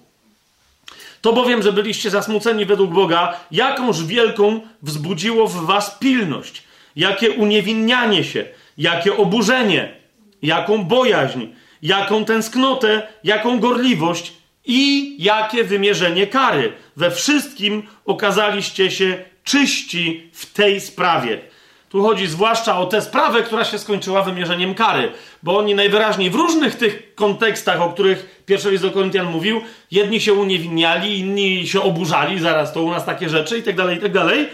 To bowiem, że byliście zasmuceni według Boga, jakąż wielką wzbudziło w was pilność, jakie uniewinnianie się, jakie oburzenie, jaką bojaźń, jaką tęsknotę, jaką gorliwość i jakie wymierzenie kary. We wszystkim okazaliście się czyści w tej sprawie. Tu chodzi zwłaszcza o tę sprawę, która się skończyła wymierzeniem kary, bo oni najwyraźniej w różnych tych kontekstach, o których pierwszy list do Koryntian mówił, jedni się uniewinniali, inni się oburzali, zaraz to u nas takie rzeczy i tak dalej, i tak dalej,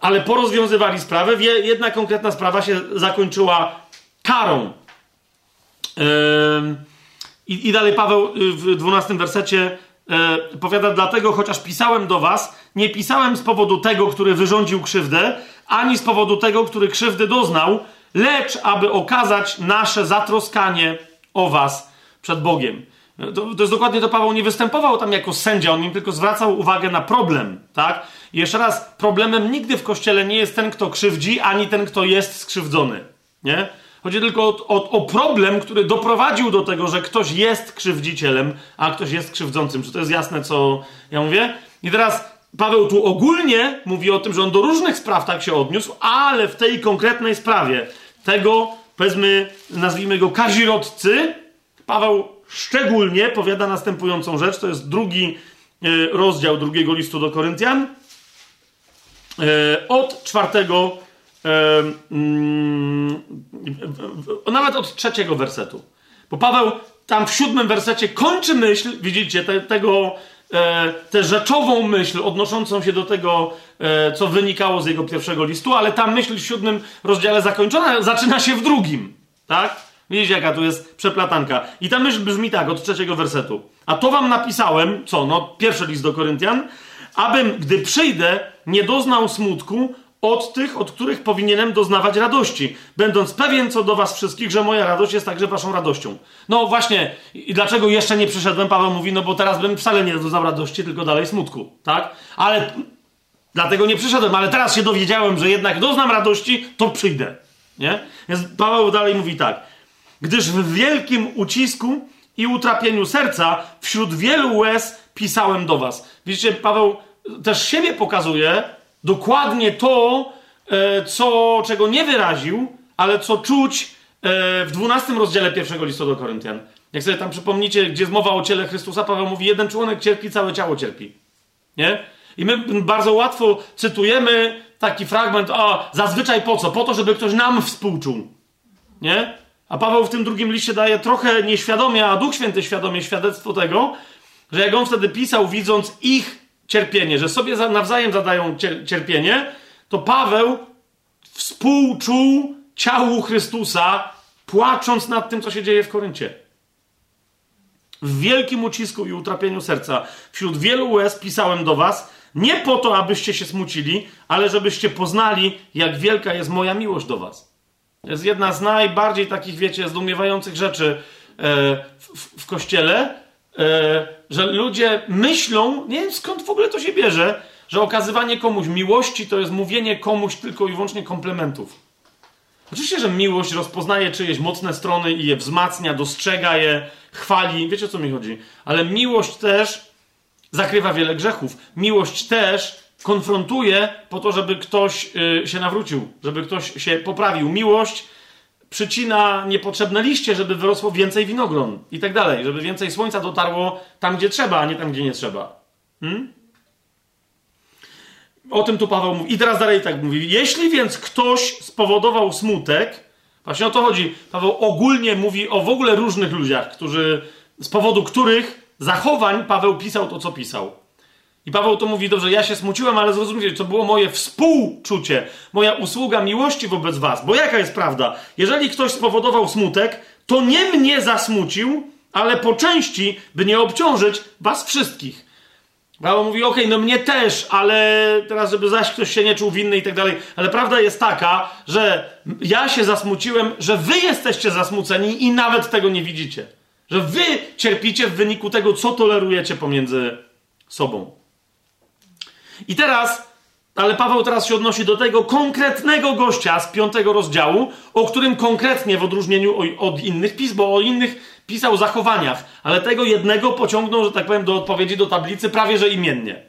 ale porozwiązywali sprawę. Jedna konkretna sprawa się zakończyła karą. I, dalej Paweł w 12 wersecie e, powiada, dlatego chociaż pisałem do was, nie pisałem z powodu tego, który wyrządził krzywdę, ani z powodu tego, który krzywdy doznał, lecz aby okazać nasze zatroskanie o was przed Bogiem. To, to jest dokładnie to, Paweł nie występował tam jako sędzia, on im tylko zwracał uwagę na problem, tak? I jeszcze raz, problemem nigdy w Kościele nie jest ten, kto krzywdzi, ani ten, kto jest skrzywdzony, nie? Chodzi tylko o, o, o, problem, który doprowadził do tego, że ktoś jest krzywdzicielem, a ktoś jest krzywdzącym. Czy to jest jasne, co ja mówię? I teraz Paweł tu ogólnie mówi o tym, że on do różnych spraw tak się odniósł, ale w tej konkretnej sprawie tego, powiedzmy, nazwijmy go kazirodcy, Paweł szczególnie powiada następującą rzecz. To jest drugi e, rozdział drugiego listu do Koryntian. E, od czwartego, mm, nawet od trzeciego wersetu. Bo Paweł tam w siódmym wersecie kończy myśl, widzicie, te, tego e, tę rzeczową myśl odnoszącą się do tego, e, co wynikało z jego pierwszego listu, ale ta myśl w siódmym rozdziale zakończona zaczyna się w drugim. Tak? Widzicie, jaka tu jest przeplatanka. I ta myśl brzmi tak, od trzeciego wersetu. A to wam napisałem, co? No, pierwszy list do Koryntian, abym, gdy przyjdę, nie doznał smutku, od tych, od których powinienem doznawać radości, będąc pewien co do was wszystkich, że moja radość jest także waszą radością. No właśnie, i dlaczego jeszcze nie przyszedłem? Paweł mówi, no bo teraz bym wcale nie doznał radości, tylko dalej smutku, tak? Ale dlatego nie przyszedłem, ale teraz się dowiedziałem, że jednak doznam radości, to przyjdę, nie? Więc Paweł dalej mówi tak, gdyż w wielkim ucisku i utrapieniu serca wśród wielu łez pisałem do was. Widzicie, Paweł też siebie pokazuje, dokładnie to, e, co, czego nie wyraził, ale co czuć e, w 12 rozdziale pierwszego listu do Koryntian. Jak sobie tam przypomnicie, gdzie jest mowa o ciele Chrystusa, Paweł mówi, jeden członek cierpi, całe ciało cierpi. Nie? I my bardzo łatwo cytujemy taki fragment, a zazwyczaj po co? Po to, żeby ktoś nam współczuł. Nie? A Paweł w tym drugim liście daje trochę nieświadomie, a Duch Święty świadomie świadectwo tego, że jak on wtedy pisał, widząc ich cierpienie, że sobie nawzajem zadają cierpienie, to Paweł współczuł ciału Chrystusa, płacząc nad tym, co się dzieje w Koryncie. W wielkim ucisku i utrapieniu serca, wśród wielu łez pisałem do was, nie po to, abyście się smucili, ale żebyście poznali, jak wielka jest moja miłość do was. To jest jedna z najbardziej takich, wiecie, zdumiewających rzeczy e, w, w kościele, E, że ludzie myślą, nie wiem skąd w ogóle to się bierze, że okazywanie komuś miłości to jest mówienie komuś tylko i wyłącznie komplementów. Oczywiście, że miłość rozpoznaje czyjeś mocne strony i je wzmacnia, dostrzega je, chwali. Wiecie o co mi chodzi? Ale miłość też zakrywa wiele grzechów. Miłość też konfrontuje po to, żeby ktoś yy, się nawrócił, żeby ktoś się poprawił. Miłość przycina niepotrzebne liście, żeby wyrosło więcej winogron i tak dalej, żeby więcej słońca dotarło tam, gdzie trzeba, a nie tam, gdzie nie trzeba. Hmm? O tym tu Paweł mówi. I teraz dalej tak mówi. Jeśli więc ktoś spowodował smutek, właśnie o to chodzi. Paweł ogólnie mówi o w ogóle różnych ludziach, którzy, z powodu których zachowań Paweł pisał to, co pisał. I Paweł to mówi, dobrze, ja się smuciłem, ale zrozumcie, to było moje współczucie, moja usługa miłości wobec was. Bo jaka jest prawda? Jeżeli ktoś spowodował smutek, to nie mnie zasmucił, ale po części, by nie obciążyć was wszystkich. Paweł mówi, okej, okay, no mnie też, ale teraz, żeby zaś ktoś się nie czuł winny i tak dalej. Ale prawda jest taka, że ja się zasmuciłem, że wy jesteście zasmuceni i nawet tego nie widzicie. Że wy cierpicie w wyniku tego, co tolerujecie pomiędzy sobą. I teraz, ale Paweł teraz się odnosi do tego konkretnego gościa z piątego rozdziału, o którym konkretnie w odróżnieniu od innych pism, bo o innych pisał zachowaniach, ale tego jednego pociągnął, że tak powiem, do odpowiedzi do tablicy prawie że imiennie.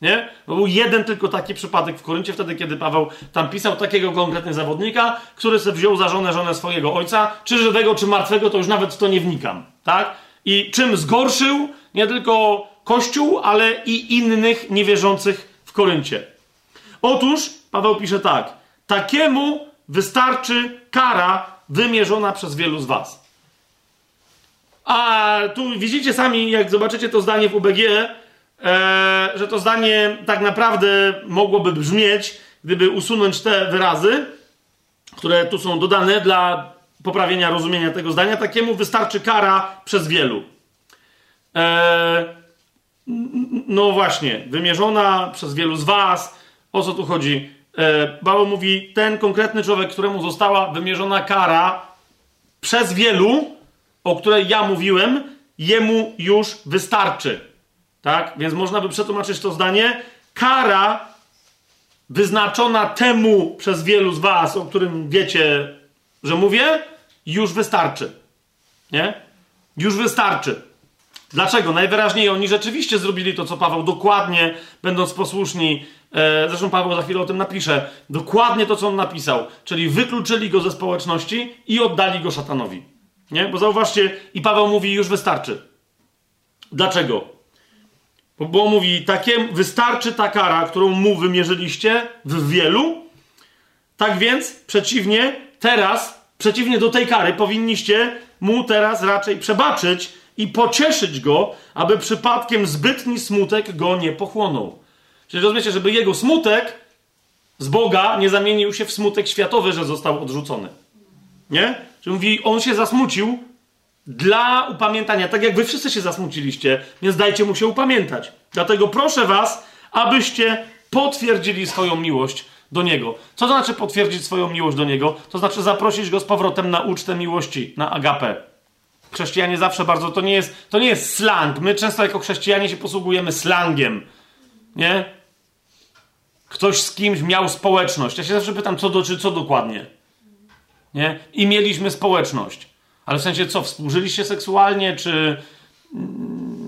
Nie? To był jeden tylko taki przypadek w Koryncie, wtedy kiedy Paweł tam pisał takiego konkretnego zawodnika, który sobie wziął za żonę żonę swojego ojca, czy żywego, czy martwego, to już nawet w to nie wnikam. Tak? I czym zgorszył nie tylko Kościół, ale i innych niewierzących w Koryncie. Otóż Paweł pisze tak. takiemu wystarczy kara wymierzona przez wielu z was. A tu widzicie sami, jak zobaczycie to zdanie w UBG, e, że to zdanie tak naprawdę mogłoby brzmieć, gdyby usunąć te wyrazy, które tu są dodane dla poprawienia rozumienia tego zdania. Takiemu wystarczy kara przez wielu. E, no właśnie, wymierzona przez wielu z was. O co tu chodzi? E, Paweł mówi, ten konkretny człowiek, któremu została wymierzona kara przez wielu, o której ja mówiłem, jemu już wystarczy. Tak? Więc można by przetłumaczyć to zdanie. Kara wyznaczona temu przez wielu z was, o którym wiecie, że mówię, już wystarczy. Nie? Już wystarczy. Dlaczego? Najwyraźniej oni rzeczywiście zrobili to, co Paweł dokładnie, będąc posłuszni. E, zresztą Paweł za chwilę o tym napisze. Dokładnie to, co on napisał. Czyli wykluczyli go ze społeczności i oddali go szatanowi. Nie? Bo zauważcie, i Paweł mówi, już wystarczy. Dlaczego? Bo, bo mówi, takie, wystarczy ta kara, którą mu wymierzyliście w wielu. Tak więc, przeciwnie, teraz, przeciwnie do tej kary, powinniście mu teraz raczej przebaczyć i pocieszyć go, aby przypadkiem zbytni smutek go nie pochłonął. Czyli rozumiecie, żeby jego smutek z Boga nie zamienił się w smutek światowy, że został odrzucony. Nie? Czyli mówi, on się zasmucił dla upamiętania, tak jak wy wszyscy się zasmuciliście, więc dajcie mu się upamiętać. Dlatego proszę was, abyście potwierdzili swoją miłość do Niego. Co to znaczy potwierdzić swoją miłość do Niego? To znaczy zaprosić Go z powrotem na ucztę miłości, na agapę. Chrześcijanie zawsze bardzo, to nie jest, to nie jest slang. My często jako chrześcijanie się posługujemy slangiem. Nie? Ktoś z kimś miał społeczność. Ja się zawsze pytam, co, do, czy co dokładnie. Nie? I mieliśmy społeczność. Ale w sensie co, współżyliście seksualnie, czy mm,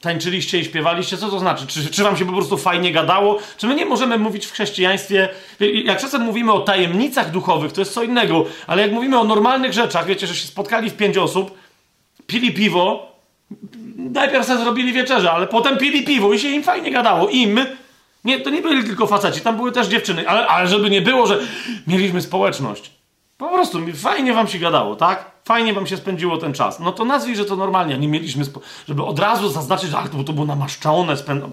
tańczyliście i śpiewaliście? Co to znaczy? Czy, czy wam się po prostu fajnie gadało? Czy my nie możemy mówić w chrześcijaństwie, jak czasem mówimy o tajemnicach duchowych, to jest co innego, ale jak mówimy o normalnych rzeczach, wiecie, że się spotkali w pięć osób, pili piwo, najpierw sobie zrobili wieczerze, ale potem pili piwo i się im fajnie gadało. Im. Nie, to nie byli tylko faceci, tam były też dziewczyny, ale, ale żeby nie było, że mieliśmy społeczność. Po prostu fajnie wam się gadało, tak? Fajnie wam się spędziło ten czas. No to nazwij, że to normalnie. Nie mieliśmy, żeby od razu zaznaczyć, że to, to było namaszczone, spędzone.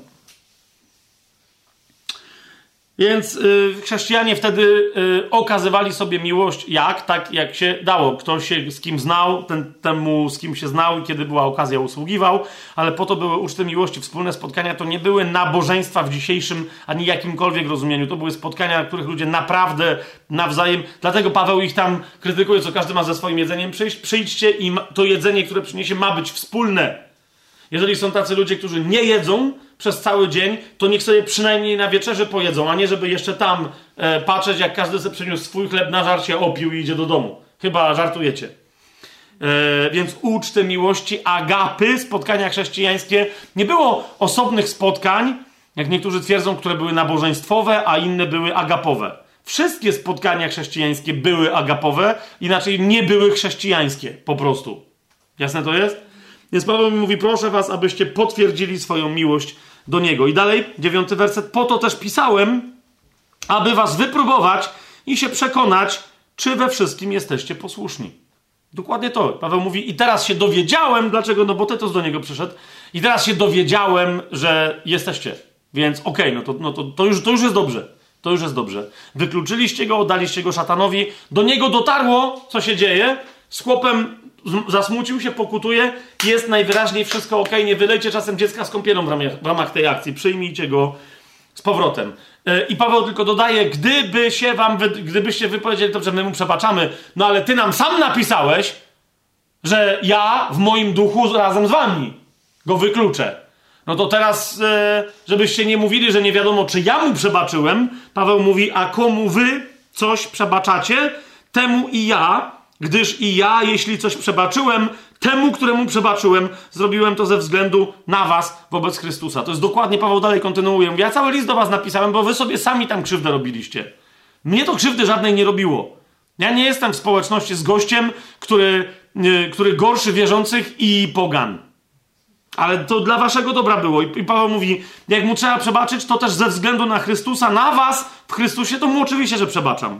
Więc y, chrześcijanie wtedy y, okazywali sobie miłość jak? Tak jak się dało. Ktoś się z kim znał, ten, temu z kim się znał i kiedy była okazja usługiwał, ale po to były uczty miłości, wspólne spotkania. To nie były nabożeństwa w dzisiejszym ani jakimkolwiek rozumieniu. To były spotkania, na których ludzie naprawdę nawzajem. Dlatego Paweł ich tam krytykuje, co każdy ma ze swoim jedzeniem przyjść. Przyjdźcie i to jedzenie, które przyniesie, ma być wspólne. Jeżeli są tacy ludzie, którzy nie jedzą, przez cały dzień, to niech sobie przynajmniej na wieczerze pojedzą, a nie żeby jeszcze tam e, patrzeć, jak każdy sobie przyniósł swój chleb, na żarcie opił i idzie do domu. Chyba żartujecie. E, więc uczty miłości, agapy, spotkania chrześcijańskie. Nie było osobnych spotkań, jak niektórzy twierdzą, które były nabożeństwowe, a inne były agapowe. Wszystkie spotkania chrześcijańskie były agapowe, inaczej nie były chrześcijańskie, po prostu. Jasne to jest? Więc Paweł mówi, proszę was, abyście potwierdzili swoją miłość do Niego. I dalej, dziewiąty werset. Po to też pisałem, aby was wypróbować i się przekonać, czy we wszystkim jesteście posłuszni. Dokładnie to. Paweł mówi, i teraz się dowiedziałem, dlaczego, no bo Tytus do niego przyszedł, i teraz się dowiedziałem, że jesteście. Więc okej, okay, no, to, no to, to, już, to już jest dobrze. To już jest dobrze. Wykluczyliście go, oddaliście go szatanowi, do niego dotarło, co się dzieje. Z chłopem zasmucił się, pokutuje, jest najwyraźniej wszystko ok, nie wylejcie czasem dziecka z kąpielą w ramach, w ramach tej akcji, przyjmijcie go z powrotem. E, I Paweł tylko dodaje, gdyby się wam, gdybyście wypowiedzieli, to, my mu przebaczamy, no ale ty nam sam napisałeś, że ja w moim duchu razem z wami go wykluczę. No to teraz, e, żebyście nie mówili, że nie wiadomo, czy ja mu przebaczyłem, Paweł mówi, a komu wy coś przebaczacie, temu i ja Gdyż i ja, jeśli coś przebaczyłem, temu, któremu przebaczyłem, zrobiłem to ze względu na was wobec Chrystusa. To jest dokładnie, Paweł dalej kontynuuje. Ja cały list do was napisałem, bo wy sobie sami tam krzywdę robiliście. Mnie to krzywdy żadnej nie robiło. Ja nie jestem w społeczności z gościem, który, który gorszy wierzących i pogan. Ale to dla waszego dobra było. I Paweł mówi, jak mu trzeba przebaczyć, to też ze względu na Chrystusa, na was w Chrystusie, to mu oczywiście, że przebaczam.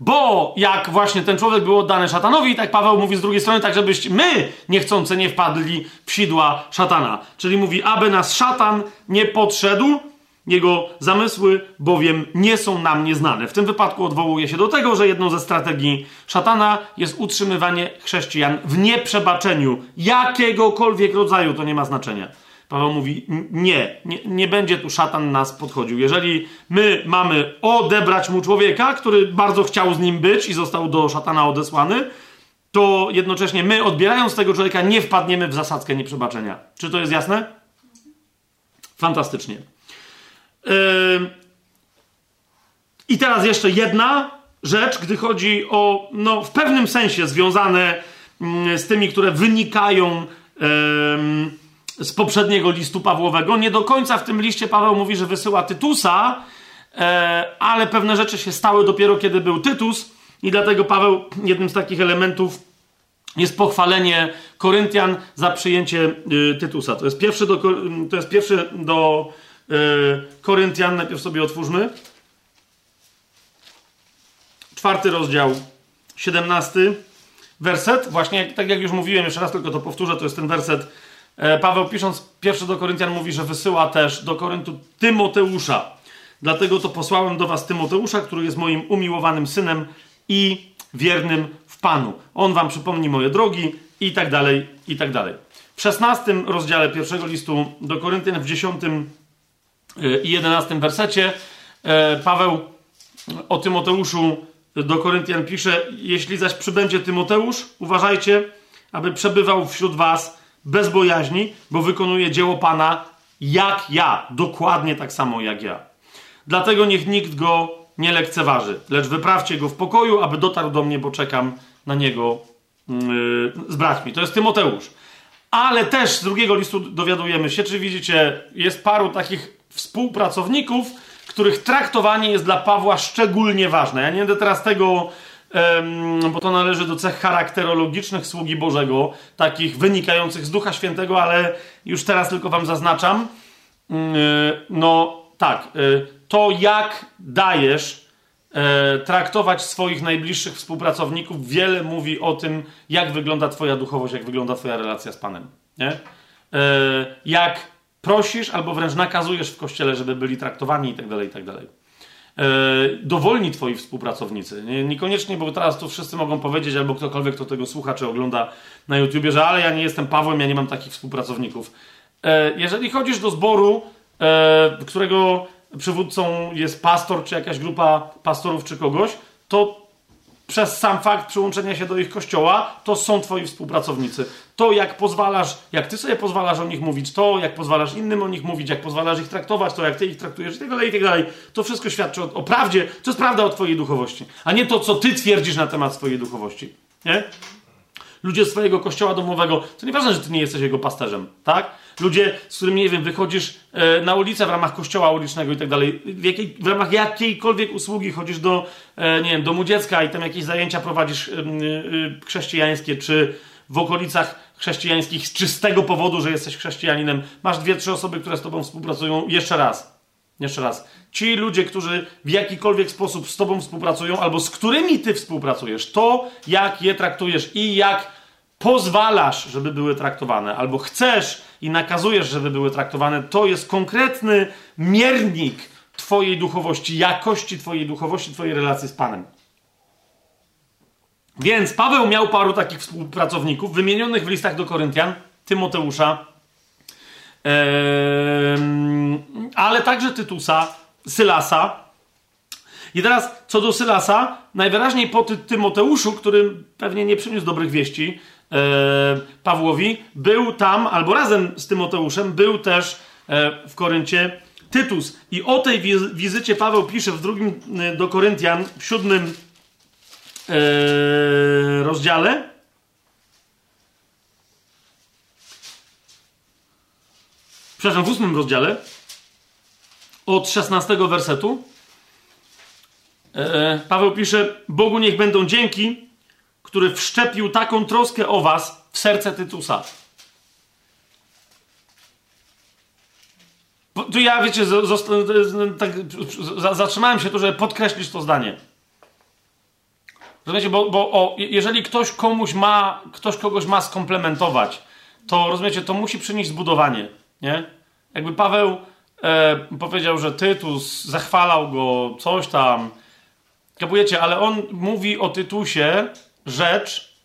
Bo jak właśnie ten człowiek był oddany szatanowi, tak Paweł mówi z drugiej strony, tak żebyście my niechcący nie wpadli w sidła szatana. Czyli mówi, aby nas szatan nie podszedł, jego zamysły bowiem nie są nam nieznane. W tym wypadku odwołuje się do tego, że jedną ze strategii szatana jest utrzymywanie chrześcijan w nieprzebaczeniu jakiegokolwiek rodzaju, to nie ma znaczenia. Paweł mówi: nie, nie, nie będzie tu szatan nas podchodził. Jeżeli my mamy odebrać mu człowieka, który bardzo chciał z nim być i został do szatana odesłany, to jednocześnie my, odbierając tego człowieka, nie wpadniemy w zasadzkę nieprzebaczenia. Czy to jest jasne? Fantastycznie. I teraz jeszcze jedna rzecz, gdy chodzi o, no, w pewnym sensie związane mm, z tymi, które wynikają z poprzedniego listu Pawłowego. Nie do końca w tym liście Paweł mówi, że wysyła Tytusa, e, ale pewne rzeczy się stały dopiero kiedy był Tytus, i dlatego Paweł jednym z takich elementów jest pochwalenie Koryntian za przyjęcie y, Tytusa. To jest pierwszy do, to jest pierwszy do E, Koryntian, najpierw sobie otwórzmy. Czwarty rozdział, siedemnasty werset. Właśnie, tak jak już mówiłem, jeszcze raz tylko to powtórzę, to jest ten werset. E, Paweł pisząc pierwszy do Koryntian mówi, że wysyła też do Koryntu Tymoteusza. Dlatego to posłałem do was Tymoteusza, który jest moim umiłowanym synem i wiernym w Panu. On wam przypomni moje drogi i tak dalej, i tak dalej. W szesnastym rozdziale pierwszego listu do Koryntian, w dziesiątym i 11 wersecie e, Paweł o Tymoteuszu do Koryntian pisze: Jeśli zaś przybędzie Tymoteusz, uważajcie, aby przebywał wśród was bez bojaźni, bo wykonuje dzieło Pana jak ja, dokładnie tak samo jak ja. Dlatego niech nikt go nie lekceważy, lecz wyprawcie go w pokoju, aby dotarł do mnie, bo czekam na niego yy, z braćmi. To jest Tymoteusz. Ale też z drugiego listu dowiadujemy się, czy widzicie, jest paru takich współpracowników, których traktowanie jest dla Pawła szczególnie ważne. Ja nie będę teraz tego, bo to należy do cech charakterologicznych sługi Bożego, takich wynikających z Ducha Świętego, ale już teraz tylko wam zaznaczam. Mm, no tak, y, to jak dajesz e, traktować swoich najbliższych współpracowników, wiele mówi o tym, jak wygląda Twoja duchowość, jak wygląda Twoja relacja z Panem. Nie? E, jak prosisz albo wręcz nakazujesz w kościele, żeby byli traktowani i tak dowolni twoi współpracownicy. Nie, niekoniecznie, bo teraz to wszyscy mogą powiedzieć, albo ktokolwiek, kto tego słucha czy ogląda na YouTubie, że ale ja nie jestem Pawłem, ja nie mam takich współpracowników. E, jeżeli chodzisz do zboru, e, którego przywódcą jest pastor, czy jakaś grupa pastorów, czy kogoś, to przez sam fakt przyłączenia się do ich kościoła, to są twoi współpracownicy. To, jak pozwalasz, jak ty sobie pozwalasz o nich mówić, to, jak pozwalasz innym o nich mówić, jak pozwalasz ich traktować, to, jak ty ich traktujesz i tak dalej, i tak dalej, to wszystko świadczy o, o prawdzie, to jest prawda o twojej duchowości, a nie to, co ty twierdzisz na temat swojej duchowości. Nie? Ludzie z swojego kościoła domowego, to nieważne, że ty nie jesteś jego pasterzem, tak? Ludzie, z którymi, nie wiem, wychodzisz e, na ulicę w ramach kościoła ulicznego i tak dalej, w, jakiej, w ramach jakiejkolwiek usługi chodzisz do, e, nie wiem, domu dziecka i tam jakieś zajęcia prowadzisz e, chrześcijańskie, czy w okolicach chrześcijańskich, z tego powodu, że jesteś chrześcijaninem, masz dwie, trzy osoby, które z tobą współpracują, jeszcze raz. Jeszcze raz. Ci ludzie, którzy w jakikolwiek sposób z tobą współpracują, albo z którymi ty współpracujesz, to jak je traktujesz i jak pozwalasz, żeby były traktowane, albo chcesz i nakazujesz, żeby były traktowane, to jest konkretny miernik Twojej duchowości, jakości Twojej duchowości, Twojej relacji z Panem. Więc Paweł miał paru takich współpracowników wymienionych w listach do Koryntian, Tymoteusza, ee, ale także Tytusa, Sylasa. I teraz co do Sylasa, najwyraźniej po Tymoteuszu, który pewnie nie przyniósł dobrych wieści, E, Pawłowi, był tam, albo razem z Tymoteuszem, był też e, w Koryncie Tytus. I o tej wizycie Paweł pisze w drugim e, do Koryntian, w siódmym Eee, rozdziale. Przepraszam, w ósmym rozdziale. Od 16 wersetu. Eee, Paweł pisze: Bogu niech będą dzięki, który wszczepił taką troskę o was w serce Tytusa. Tu ja, wiecie, tak, zatrzymałem się tu, żeby podkreślić to zdanie. Rozumiecie, bo, bo o, jeżeli ktoś komuś ma, ktoś kogoś ma skomplementować, to rozumiecie, to musi przynieść zbudowanie, nie? Jakby Paweł e, powiedział, że Tytus zachwalał go, coś tam. Kapujecie, ale on mówi o Tytusie rzecz,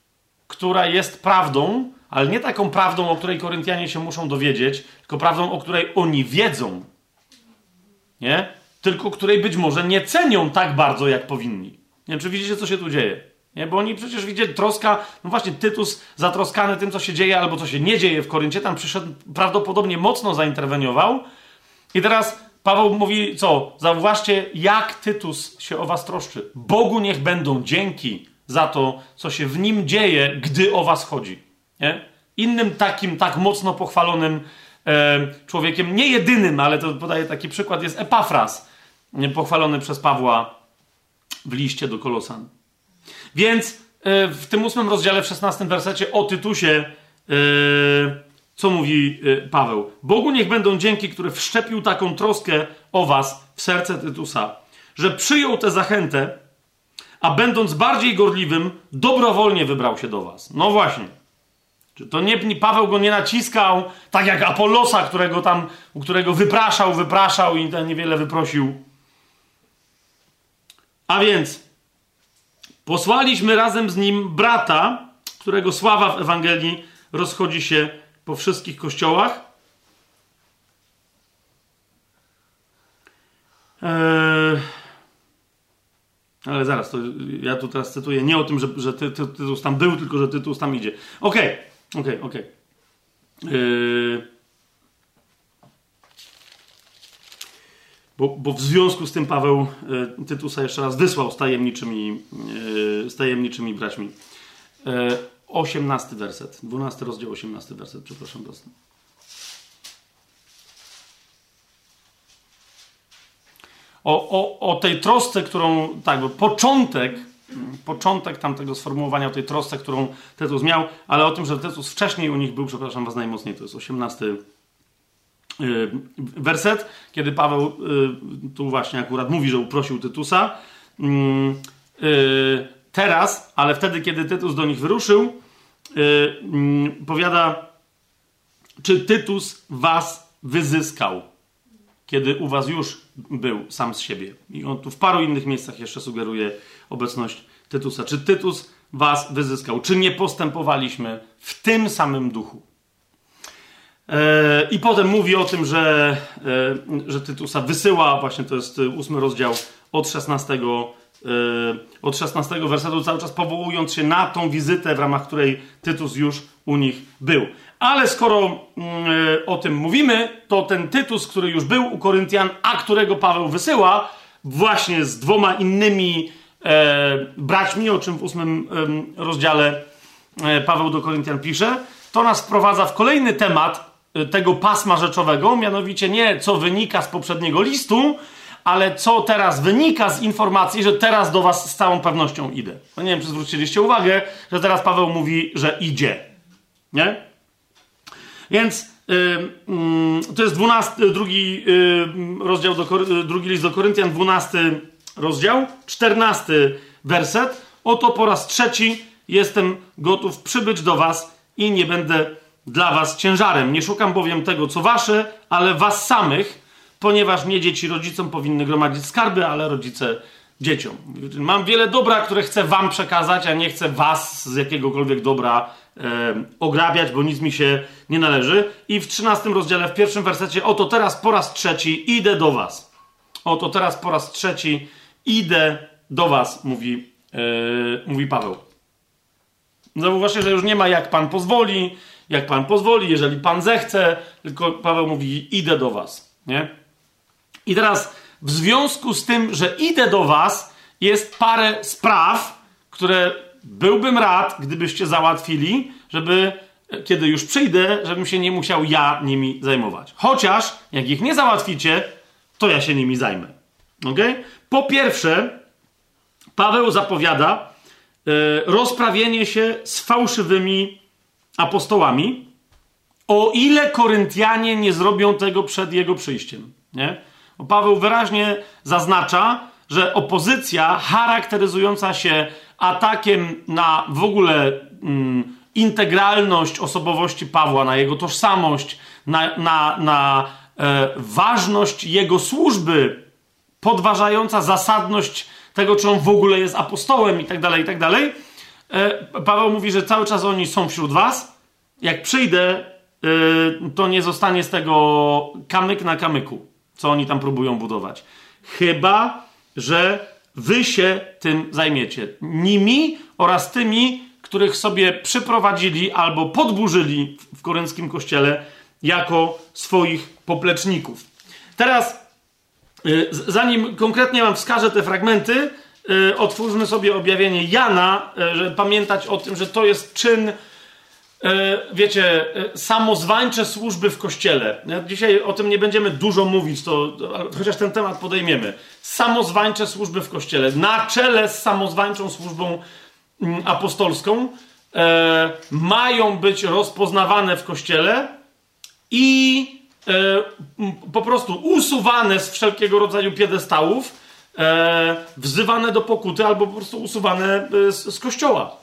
która jest prawdą, ale nie taką prawdą, o której Koryntianie się muszą dowiedzieć, tylko prawdą, o której oni wiedzą. Nie? Tylko której być może nie cenią tak bardzo, jak powinni. Nie wiem, czy widzicie, co się tu dzieje. Nie? Bo oni przecież widzieli troska, no właśnie Tytus zatroskany tym, co się dzieje albo co się nie dzieje w Koryncie, tam przyszedł, prawdopodobnie mocno zainterweniował. I teraz Paweł mówi, co? Zauważcie, jak Tytus się o was troszczy. Bogu niech będą dzięki za to, co się w nim dzieje, gdy o was chodzi. Nie? Innym takim, tak mocno pochwalonym e, człowiekiem, nie jedynym, ale to podaję taki przykład, jest Epafras, pochwalony przez Pawła w liście do Kolosan. Więc e, w tym ósmym rozdziale, w szesnastym wersecie o Tytusie, e, co mówi e, Paweł? Bogu niech będą dzięki, który wszczepił taką troskę o was w serce Tytusa, że przyjął tę zachętę, a będąc bardziej gorliwym, dobrowolnie wybrał się do was. No właśnie. Czy to nie, Paweł go nie naciskał, tak jak Apollosa, którego tam, którego wypraszał, wypraszał i niewiele wyprosił. A więc posłaliśmy razem z nim brata, którego sława w Ewangelii rozchodzi się po wszystkich kościołach. Eee, ale zaraz, to ja tu teraz cytuję nie o tym, że, że ty, ty, Tytus tam był, tylko że Tytus tam idzie. Okej. Okay. Okej, okay, okej. Okay. Yy... Bo, bo, w związku z tym Paweł y, Tytusa jeszcze raz wysłał z tajemniczymi, y, z tajemniczymi braćmi. Y, 18 werset, 12 rozdział, 18 werset, przepraszam bardzo. O, o, o tej trosce, którą, tak, bo początek początek tamtego sformułowania o tej trosce, którą Tytus miał, ale o tym, że Tytus wcześniej u nich był, przepraszam was najmocniej, to jest 18 y, werset, kiedy Paweł y, tu właśnie akurat mówi, że uprosił Tytusa. Mm, y, teraz, ale wtedy, kiedy Tytus do nich wyruszył, powiada, czy Tytus was wyzyskał, kiedy u was już był sam z siebie. I on tu w paru innych miejscach jeszcze sugeruje obecność Tytusa. Czy Tytus was wyzyskał? Czy nie postępowaliśmy w tym samym duchu? E, I potem mówi o tym, że, e, że Tytusa wysyła, właśnie to jest ósmy rozdział od 16, e, od 16 wersetu, cały czas powołując się na tą wizytę, w ramach której Tytus już u nich był. Ale skoro mm, o tym mówimy, to ten Tytus, który już był u Koryntian, a którego Paweł wysyła, właśnie z dwoma innymi e, braćmi, o czym w ósmym e, rozdziale e, Paweł do Koryntian pisze, to nas wprowadza w kolejny temat e, tego pasma rzeczowego, mianowicie nie co wynika z poprzedniego listu, ale co teraz wynika z informacji, że teraz do was z całą pewnością idę. No nie wiem, czy zwróciliście uwagę, że teraz Paweł mówi, że idzie. Nie? Więc yy, to jest 12, drugi yy, rozdział, do, drugi list do Koryntian, 12 rozdział, 14 werset. Oto po raz trzeci jestem gotów przybyć do was i nie będę dla was ciężarem. Nie szukam bowiem tego, co wasze, ale was samych, ponieważ nie dzieci rodzicom powinny gromadzić skarby, ale rodzice dzieciom. Mam wiele dobra, które chcę wam przekazać, a nie chcę was z jakiegokolwiek dobra e, ograbiać, bo nic mi się nie należy. I w 13 rozdziale, w pierwszym wersecie, oto teraz po raz trzeci idę do was. Oto teraz po raz trzeci Idę do was, mówi, yy, mówi Paweł. Zauważcie, że już nie ma jak Pan pozwoli, jak Pan pozwoli, jeżeli Pan zechce, tylko Paweł mówi, idę do was. Nie? I teraz w związku z tym, że idę do was, jest parę spraw, które byłbym rad, gdybyście załatwili, żeby kiedy już przyjdę, żebym się nie musiał ja nimi zajmować. Chociaż jak ich nie załatwicie, to ja się nimi zajmę. Ok? Po pierwsze, Paweł zapowiada e, rozprawienie się z fałszywymi apostołami. O ile Koryntianie nie zrobią tego przed jego przyjściem. Nie? Bo Paweł wyraźnie zaznacza, że opozycja charakteryzująca się atakiem na w ogóle mm, integralność osobowości Pawła, na jego tożsamość, na, na, na e, ważność jego służby, podważająca zasadność tego, czy on w ogóle jest apostołem i tak dalej, i tak dalej. E, Paweł mówi, że cały czas oni są wśród was. Jak przyjdę, e, to nie zostanie z tego kamyk na kamyku, co oni tam próbują budować. Chyba, że wy się tym zajmiecie. Nimi oraz tymi, których sobie przyprowadzili albo podburzyli w korynckim kościele jako swoich popleczników. Teraz, y, zanim konkretnie wam wskażę te fragmenty, otwórzmy sobie objawienie Jana, y, żeby pamiętać o tym, że to jest czyn wiecie, samozwańcze służby w kościele. Dzisiaj o tym nie będziemy dużo mówić, to, chociaż ten temat podejmiemy. Samozwańcze służby w kościele. Na czele z samozwańczą służbą mm, apostolską mają być rozpoznawane w kościele i po prostu usuwane z wszelkiego rodzaju piedestałów, wzywane do pokuty albo po prostu usuwane e, z, z kościoła.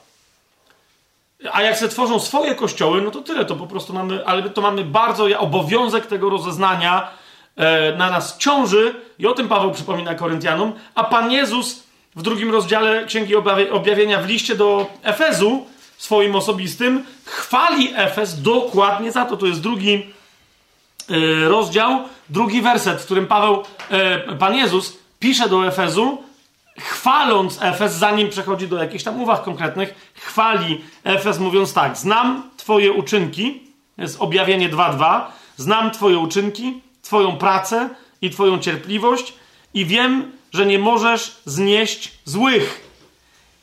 A jak se tworzą swoje kościoły, no to tyle, to po prostu mamy, ale to mamy bardzo obowiązek tego rozeznania e, na nas ciąży i o tym Paweł przypomina Koryntianom, a Pan Jezus w drugim rozdziale Księgi Objawienia w liście do Efezu swoim osobistym chwali Efes dokładnie za to. To jest drugi E, rozdział, drugi werset, w którym Paweł, e, Pan Jezus pisze do Efezu, chwaląc Efes, zanim przechodzi do jakichś tam uwag konkretnych, chwali Efes mówiąc tak, znam Twoje uczynki, jest objawienie 2.2, znam Twoje uczynki, Twoją pracę i Twoją cierpliwość i wiem, że nie możesz znieść złych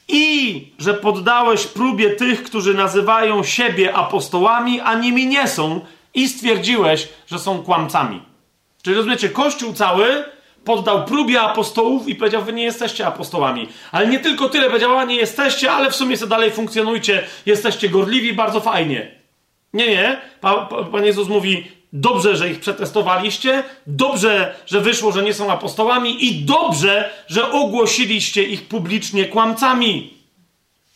i że poddałeś próbie tych, którzy nazywają siebie apostołami, a nimi nie są, i stwierdziłeś, że są kłamcami. Czyli rozumiecie, Kościół cały poddał próbie apostołów i powiedział, wy nie jesteście apostołami. Ale nie tylko tyle, powiedział, a nie jesteście, ale w sumie sobie dalej funkcjonujcie, jesteście gorliwi, bardzo fajnie. Nie, nie. Pan Jezus mówi, dobrze, że ich przetestowaliście, dobrze, że wyszło, że nie są apostołami i dobrze, że ogłosiliście ich publicznie kłamcami.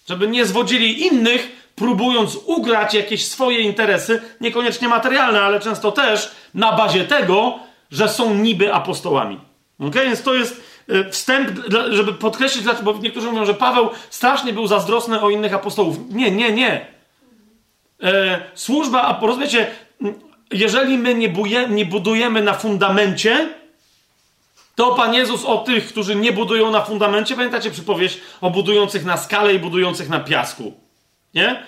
Żeby nie zwodzili innych, próbując ugrać jakieś swoje interesy, niekoniecznie materialne, ale często też na bazie tego, że są niby apostołami. Ok? Więc to jest e, wstęp, żeby podkreślić, bo niektórzy mówią, że Paweł strasznie był zazdrosny o innych apostołów. Nie, nie, nie. E, służba, a rozumiecie, jeżeli my nie, buje, nie budujemy na fundamencie, to Pan Jezus o tych, którzy nie budują na fundamencie, pamiętacie przypowieść o budujących na skale i budujących na piasku. Nie?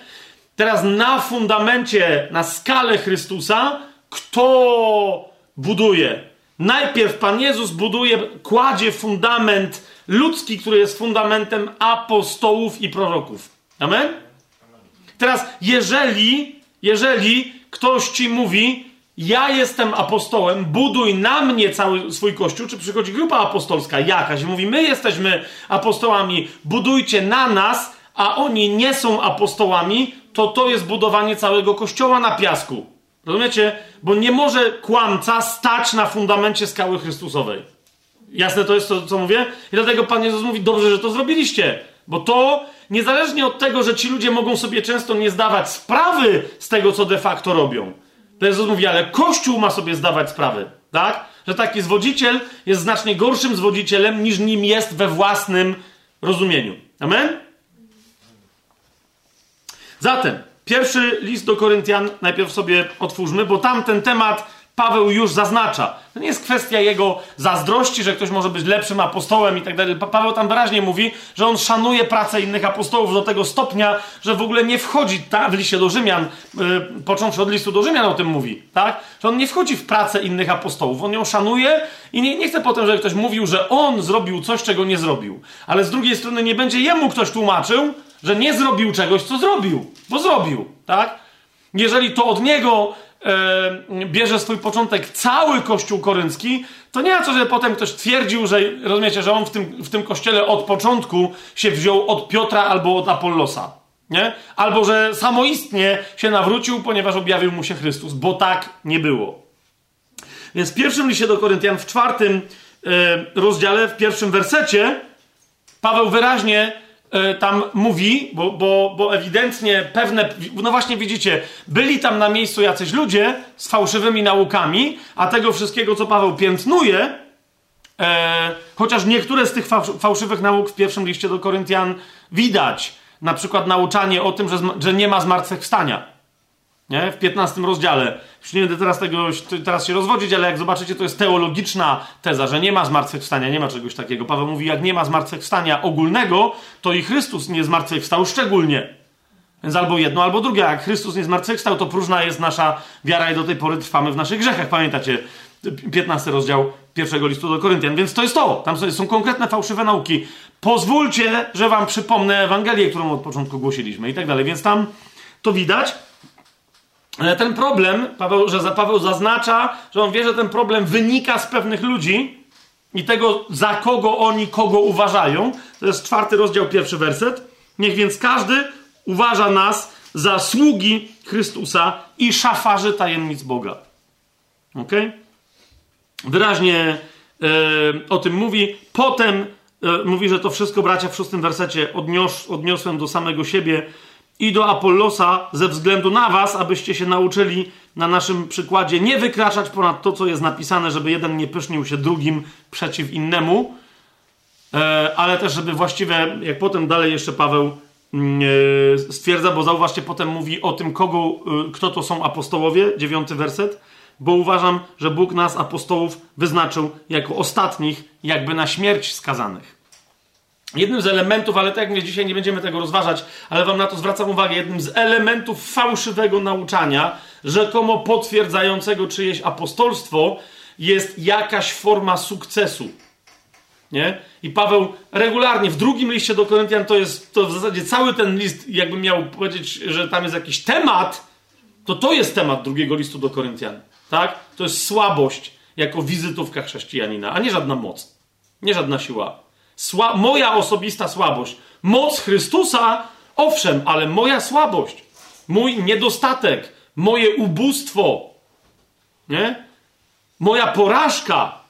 Teraz na fundamencie, na skalę Chrystusa, kto buduje? Najpierw Pan Jezus buduje, kładzie fundament ludzki, który jest fundamentem apostołów i proroków. Amen? Teraz, jeżeli, jeżeli ktoś ci mówi, ja jestem apostołem, buduj na mnie cały swój kościół, czy przychodzi grupa apostolska jakaś i mówi, my jesteśmy apostołami, budujcie na nas, a oni nie są apostołami, to to jest budowanie całego kościoła na piasku. Rozumiecie? Bo nie może kłamca stać na fundamencie skały Chrystusowej. Jasne to jest to, co mówię? I dlatego Pan Jezus mówi, dobrze, że to zrobiliście. Bo to, niezależnie od tego, że ci ludzie mogą sobie często nie zdawać sprawy z tego, co de facto robią. To Jezus mówi, ale Kościół ma sobie zdawać sprawy. Tak? Że taki zwodziciel jest znacznie gorszym zwodzicielem, niż nim jest we własnym rozumieniu. Amen? Zatem, pierwszy list do Koryntian najpierw sobie otwórzmy, bo tam ten temat Paweł już zaznacza. To nie jest kwestia jego zazdrości, że ktoś może być lepszym apostołem i tak dalej. Paweł tam wyraźnie mówi, że on szanuje pracę innych apostołów do tego stopnia, że w ogóle nie wchodzi ta, w liście do Rzymian, yy, począwszy od listu do Rzymian o tym mówi, tak? Że on nie wchodzi w pracę innych apostołów. On ją szanuje i nie, nie chce potem, żeby ktoś mówił, że on zrobił coś, czego nie zrobił. Ale z drugiej strony nie będzie jemu ktoś tłumaczył, że nie zrobił czegoś, co zrobił, bo zrobił, tak? Jeżeli to od niego e, bierze swój początek cały Kościół koryncki, to nie ma co, że potem ktoś twierdził, że rozumiecie, że on w tym, w tym kościele od początku się wziął od Piotra albo od Apollosa. Nie? Albo że samoistnie się nawrócił, ponieważ objawił mu się Chrystus, bo tak nie było. Więc w pierwszym liście do Koryntian, w czwartym e, rozdziale, w pierwszym wersecie, Paweł wyraźnie tam mówi, bo, bo, bo ewidentnie pewne, no właśnie widzicie, byli tam na miejscu jacyś ludzie z fałszywymi naukami, a tego wszystkiego, co Paweł piętnuje, e, chociaż niektóre z tych fałszywych nauk w pierwszym liście do Koryntian widać, na przykład nauczanie o tym, że, że nie ma zmartwychwstania. Nie? W 15 rozdziale. Już nie będę teraz tego teraz się rozwodzić, ale jak zobaczycie, to jest teologiczna teza, że nie ma zmartwychwstania, nie ma czegoś takiego. Paweł mówi, jak nie ma zmartwychwstania ogólnego, to i Chrystus nie zmartwychwstał szczególnie. Więc albo jedno, albo drugie. Jak Chrystus nie zmartwychwstał, to próżna jest nasza wiara i do tej pory trwamy w naszych grzechach. Pamiętacie 15 rozdział pierwszego listu do Koryntian. Więc to jest to. Tam są konkretne fałszywe nauki. Pozwólcie, że wam przypomnę Ewangelię, którą od początku głosiliśmy i tak dalej. Więc tam to widać. Ale ten problem, Paweł, że Paweł zaznacza, że on wie, że ten problem wynika z pewnych ludzi i tego, za kogo oni kogo uważają. To jest czwarty rozdział, pierwszy werset. Niech więc każdy uważa nas za sługi Chrystusa i szafarzy tajemnic Boga. Ok? Wyraźnie e, o tym mówi. Potem e, mówi, że to wszystko, bracia, w szóstym wersecie odnios, odniosłem do samego siebie i do Apollosa ze względu na was, abyście się nauczyli na naszym przykładzie nie wykraczać ponad to, co jest napisane, żeby jeden nie pysznił się drugim przeciw innemu, e, ale też, żeby właściwe, jak potem dalej jeszcze Paweł mm, e, stwierdza, bo zauważcie, potem mówi o tym, kogo, e, kto to są apostołowie, dziewiąty werset, bo uważam, że Bóg nas, apostołów, wyznaczył jako ostatnich, jakby na śmierć skazanych. Jednym z elementów, ale tak jak mówię, dzisiaj nie będziemy tego rozważać, ale wam na to zwracam uwagę, jednym z elementów fałszywego nauczania, rzekomo potwierdzającego czyjeś apostolstwo, jest jakaś forma sukcesu. Nie? I Paweł regularnie w drugim liście do Koryntian to jest to w zasadzie cały ten list, jakby miał powiedzieć, że tam jest jakiś temat, to to jest temat drugiego listu do Koryntian. Tak? To jest słabość jako wizytówka chrześcijanina, a nie żadna moc, nie żadna siła. Sła moja osobista słabość. Moc Chrystusa, owszem, ale moja słabość, mój niedostatek, moje ubóstwo, nie? Moja porażka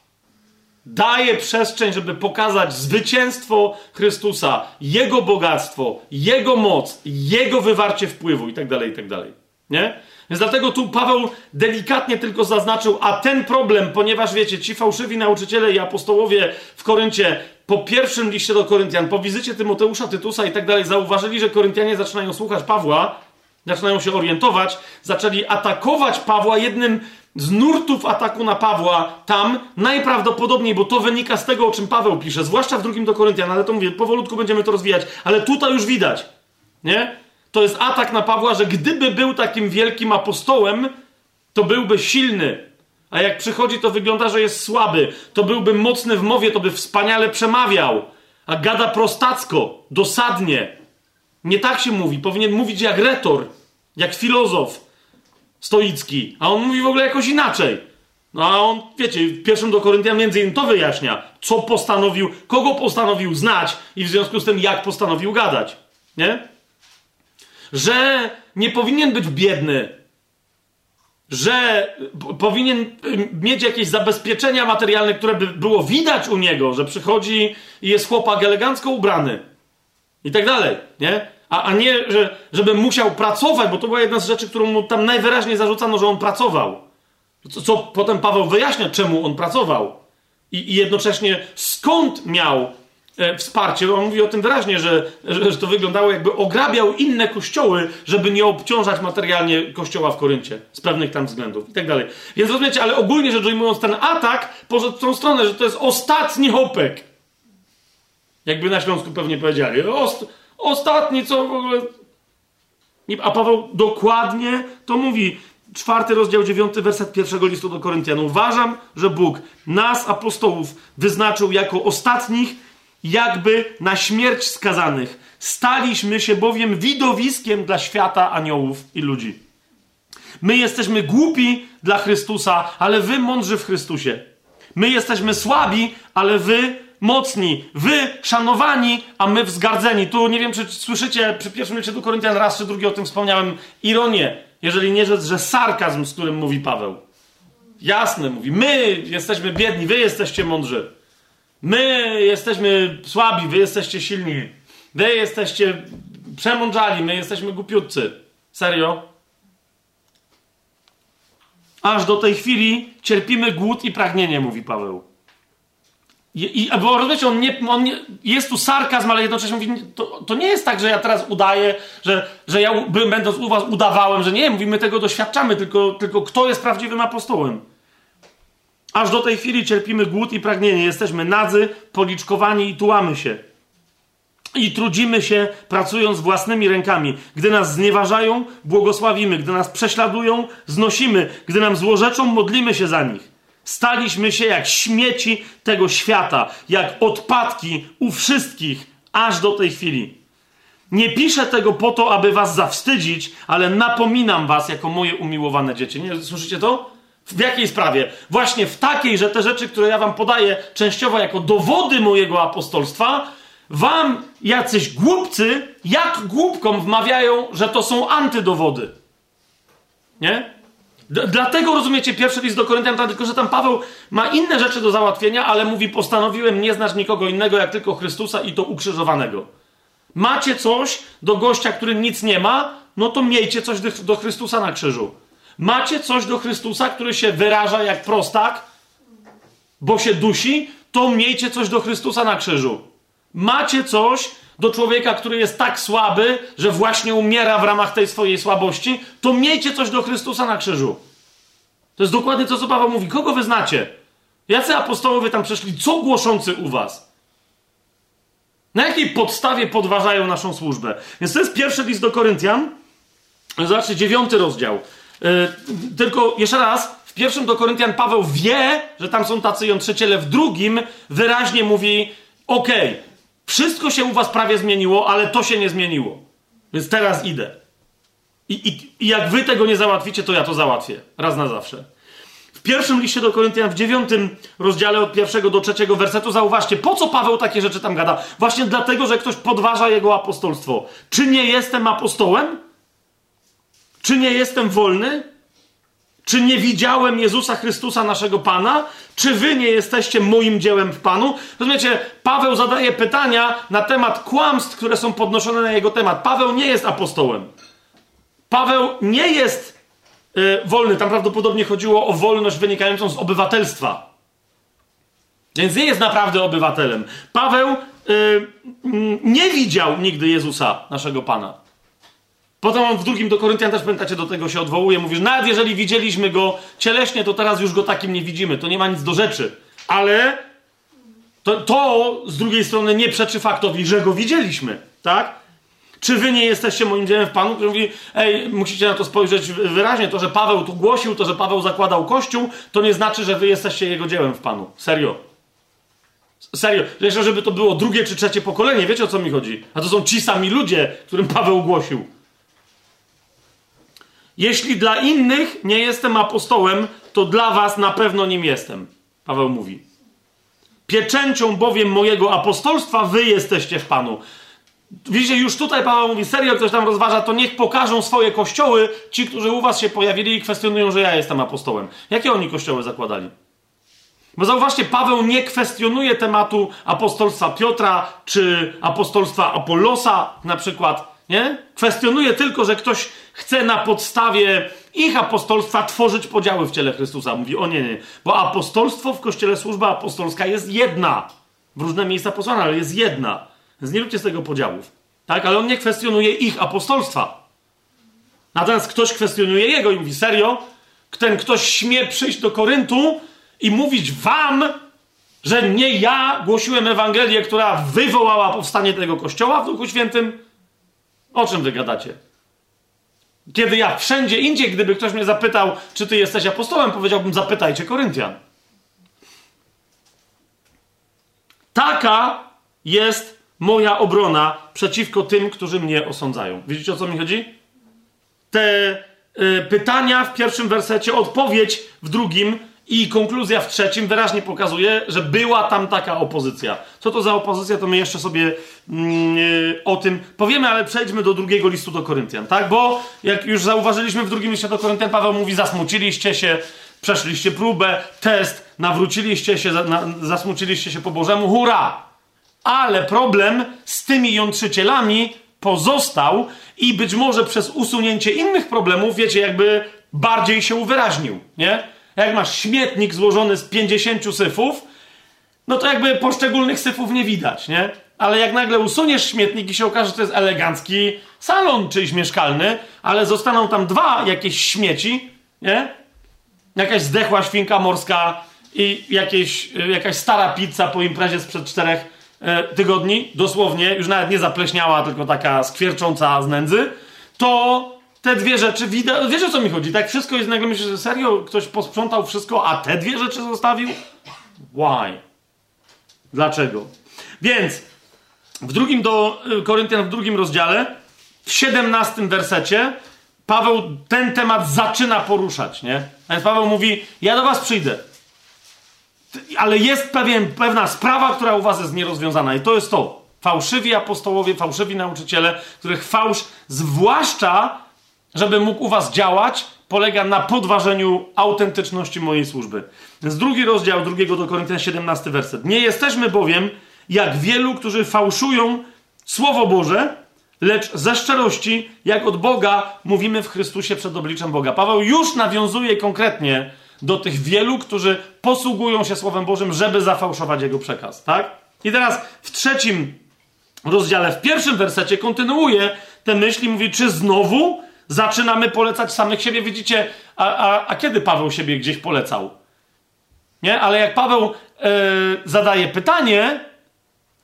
daje przestrzeń, żeby pokazać zwycięstwo Chrystusa, Jego bogactwo, Jego moc, Jego wywarcie wpływu itd., tak itd. Tak nie? Więc dlatego tu Paweł delikatnie tylko zaznaczył, a ten problem, ponieważ wiecie, ci fałszywi nauczyciele i apostołowie w Koryncie po pierwszym liście do Koryntian, po wizycie Tymoteusza, Tytusa i tak dalej, zauważyli, że Koryntianie zaczynają słuchać Pawła, zaczynają się orientować, zaczęli atakować Pawła. Jednym z nurtów ataku na Pawła tam najprawdopodobniej, bo to wynika z tego, o czym Paweł pisze, zwłaszcza w drugim do Koryntian, ale to mówię, powolutku będziemy to rozwijać, ale tutaj już widać, nie? To jest atak na Pawła, że gdyby był takim wielkim apostołem, to byłby silny, a jak przychodzi, to wygląda, że jest słaby. To byłby mocny w mowie, to by wspaniale przemawiał. A gada prostacko, dosadnie. Nie tak się mówi. Powinien mówić jak retor, jak filozof stoicki. A on mówi w ogóle jakoś inaczej. No a on, wiecie, w pierwszym do Koryntian między innymi to wyjaśnia, co postanowił, kogo postanowił znać i w związku z tym jak postanowił gadać. Nie? Że nie powinien być biedny, że powinien mieć jakieś zabezpieczenia materialne, które by było widać u niego, że przychodzi i jest chłopak elegancko ubrany i tak dalej, nie? A, a nie, że, żeby musiał pracować, bo to była jedna z rzeczy, którą mu tam najwyraźniej zarzucano, że on pracował. Co, co potem Paweł wyjaśnia, czemu on pracował. I, I jednocześnie skąd miał E, wsparcie. On mówi o tym wyraźnie, że, że, że, to wyglądało jakby ograbiał inne kościoły, żeby nie obciążać materialnie kościoła w Koryncie z pewnych tam względów i tak dalej. Więc rozumiecie, ale ogólnie rzecz ujmując, ten atak poszedł w tą stronę, że to jest ostatni hopek. Jakby na Śląsku pewnie powiedzieli. Ost ostatni, co w ogóle... A Paweł dokładnie to mówi. Czwarty rozdział, dziewiąty werset pierwszego listu do Koryntian. Uważam, że Bóg nas, apostołów, wyznaczył jako ostatnich jakby na śmierć skazanych. Staliśmy się bowiem widowiskiem dla świata aniołów i ludzi. My jesteśmy głupi dla Chrystusa, ale wy mądrzy w Chrystusie. My jesteśmy słabi, ale wy mocni, wy szanowani, a my wzgardzeni. Tu nie wiem, czy słyszycie przy pierwszym liście do Koryntian raz czy drugi o tym wspomniałem, ironię, jeżeli nie rzec, że sarkazm, z którym mówi Paweł. Jasne, mówi, my jesteśmy biedni, wy jesteście mądrzy. My jesteśmy słabi, wy jesteście silni. Wy jesteście przemądrzali, my jesteśmy głupiutcy. Serio? Aż do tej chwili cierpimy głód i pragnienie, mówi Paweł. I, i bo rozumiecie, on, nie, on nie, jest tu sarkazm, ale jednocześnie mówi, to, to nie jest tak, że ja teraz udaję, że, że ja będąc u was udawałem, że nie, mówimy tego doświadczamy, tylko, tylko kto jest prawdziwym apostołem. Aż do tej chwili cierpimy głód i pragnienie, jesteśmy nadzy, policzkowani i tułamy się. I trudzimy się, pracując własnymi rękami. Gdy nas znieważają, błogosławimy. Gdy nas prześladują, znosimy. Gdy nam złorzeczą, modlimy się za nich. Staliśmy się jak śmieci tego świata, jak odpadki u wszystkich, aż do tej chwili. Nie piszę tego po to, aby was zawstydzić, ale napominam was jako moje umiłowane dzieci. Nie słyszycie to? W jakiej sprawie? Właśnie w takiej, że te rzeczy, które ja wam podaję częściowo jako dowody mojego apostolstwa, wam jacyś głupcy, jak głupkom wmawiają, że to są antydowody. Nie? D dlatego rozumiecie pierwszy list do Koryntian, tylko że tam Paweł ma inne rzeczy do załatwienia, ale mówi: Postanowiłem nie znać nikogo innego jak tylko Chrystusa i to ukrzyżowanego. Macie coś do gościa, który nic nie ma, no to miejcie coś do Chrystusa na krzyżu. Macie coś do Chrystusa, który się wyraża jak prostak, bo się dusi, to miejcie coś do Chrystusa na krzyżu. Macie coś do człowieka, który jest tak słaby, że właśnie umiera w ramach tej swojej słabości, to miejcie coś do Chrystusa na krzyżu. To jest dokładnie to, co Paweł mówi. Kogo wy znacie? Jacy apostołowie tam przeszli? Co głoszący u was? Na jakiej podstawie podważają naszą służbę? Więc to jest pierwszy list do Koryntian. Zobaczcie, dziewiąty rozdział. Yy, tylko jeszcze raz, w pierwszym do Koryntian Paweł wie, że tam są tacy jątrzyciele, w drugim wyraźnie mówi: Okej, okay, wszystko się u was prawie zmieniło, ale to się nie zmieniło. Więc teraz idę. I, i, I, jak wy tego nie załatwicie, to ja to załatwię. Raz na zawsze. W pierwszym liście do Koryntian, w dziewiątym rozdziale od pierwszego do trzeciego wersetu, zauważcie, po co Paweł takie rzeczy tam gada? Właśnie dlatego, że ktoś podważa jego apostolstwo. Czy nie jestem apostołem? Czy nie jestem wolny? Czy nie widziałem Jezusa Chrystusa, naszego Pana? Czy wy nie jesteście moim dziełem w Panu? Rozumiecie, Paweł zadaje pytania na temat kłamstw, które są podnoszone na jego temat. Paweł nie jest apostołem. Paweł nie jest yy, wolny. Tam prawdopodobnie chodziło o wolność wynikającą z obywatelstwa. Więc nie jest naprawdę obywatelem. Paweł yy, nie widział nigdy Jezusa, naszego Pana. Potem on w drugim do Koryntian też pamiętacie, do tego się odwołuje. Mówisz, nawet jeżeli widzieliśmy go cieleśnie, to teraz już go takim nie widzimy. To nie ma nic do rzeczy. Ale to, to z drugiej strony nie przeczy faktowi, że go widzieliśmy. Tak? Czy wy nie jesteście moim dziełem w Panu? Który mówi, ej, musicie na to spojrzeć wyraźnie. To, że Paweł tu głosił, to, że Paweł zakładał kościół, to nie znaczy, że wy jesteście jego dziełem w Panu. Serio. Serio. Jeszcze, żeby to było drugie czy trzecie pokolenie. Wiecie, o co mi chodzi? A to są ci sami ludzie, którym Paweł głosił. Jeśli dla innych nie jestem apostołem, to dla was na pewno nim jestem. Paweł mówi. Pieczęcią bowiem mojego apostolstwa wy jesteście w Panu. Widzicie, już tutaj Paweł mówi, serio ktoś tam rozważa, to niech pokażą swoje kościoły, ci, którzy u was się pojawili i kwestionują, że ja jestem apostołem. Jakie oni kościoły zakładali? Bo zauważcie, Paweł nie kwestionuje tematu apostolstwa Piotra, czy apostolstwa Apollosa na przykład. Nie? Kwestionuje tylko, że ktoś chce na podstawie ich apostolstwa tworzyć podziały w ciele Chrystusa. Mówi, o nie, nie. Bo apostolstwo w kościele, służba apostolska jest jedna. W różne miejsca posłana, ale jest jedna. Więc nie róbcie z tego podziałów. Tak? Ale on nie kwestionuje ich apostolstwa. Natomiast ktoś kwestionuje jego i mówi, serio? Ten ktoś śmie przyjść do Koryntu i mówić wam, że nie ja głosiłem Ewangelię, która wywołała powstanie tego kościoła w Duchu Świętym? O czym wy gadacie? Kiedy ja wszędzie indziej, gdyby ktoś mnie zapytał, czy ty jesteś apostołem, powiedziałbym, zapytajcie Koryntian. Taka jest moja obrona przeciwko tym, którzy mnie osądzają. Widzicie o co mi chodzi? Te y, pytania w pierwszym wersecie, odpowiedź w drugim I konkluzja w trzecim wyraźnie pokazuje, że była tam taka opozycja. Co to za opozycja, to my jeszcze sobie mm, o tym powiemy, ale przejdźmy do drugiego listu do Koryntian, tak? Bo jak już zauważyliśmy w drugim liście do Koryntian, Paweł mówi: zasmuciliście się, przeszliście próbę, test, nawróciliście się, na, zasmuciliście się po Bożemu, hurra! Ale problem z tymi jątrzycielami pozostał i być może przez usunięcie innych problemów, wiecie, jakby bardziej się uwyraźnił, nie? Jak masz śmietnik złożony z 50 syfów, no to jakby poszczególnych syfów nie widać, nie? Ale jak nagle usuniesz śmietnik i się okaże, że to jest elegancki salon czyjś mieszkalny, ale zostaną tam dwa jakieś śmieci, nie? Jakaś zdechła świnka morska i jakieś, jakaś stara pizza po imprezie sprzed czterech e, tygodni, dosłownie, już nawet nie zapleśniała, tylko taka skwiercząca z nędzy, to te dwie rzeczy widać. Wiesz o co mi chodzi? Tak wszystko jest nagle myślę, że serio ktoś posprzątał wszystko, a te dwie rzeczy zostawił? Why? Dlaczego? Więc w drugim do y, Koryntian, w drugim rozdziale, w 17 wersecie, Paweł ten temat zaczyna poruszać, nie? Więc Paweł mówi: Ja do was przyjdę. Ale jest pewien, pewna sprawa, która u was jest nierozwiązana, i to jest to. Fałszywi apostołowie, fałszywi nauczyciele, których fałsz, zwłaszcza żeby mógł u was działać, polega na podważeniu autentyczności mojej służby. Więc drugi rozdział drugiego do Koryntian 17 werset. Nie jesteśmy bowiem jak wielu, którzy fałszują Słowo Boże, lecz ze szczerości, jak od Boga, mówimy w Chrystusie przed obliczem Boga. Paweł już nawiązuje konkretnie do tych wielu, którzy posługują się Słowem Bożym, żeby zafałszować jego przekaz, tak? I teraz w trzecim rozdziale, w pierwszym wersecie kontynuuje te myśli, mówi, czy znowu zaczynamy polecać samych siebie. Widzicie, a, a, a kiedy Paweł siebie gdzieś polecał? Nie? Ale jak Paweł e, zadaje pytanie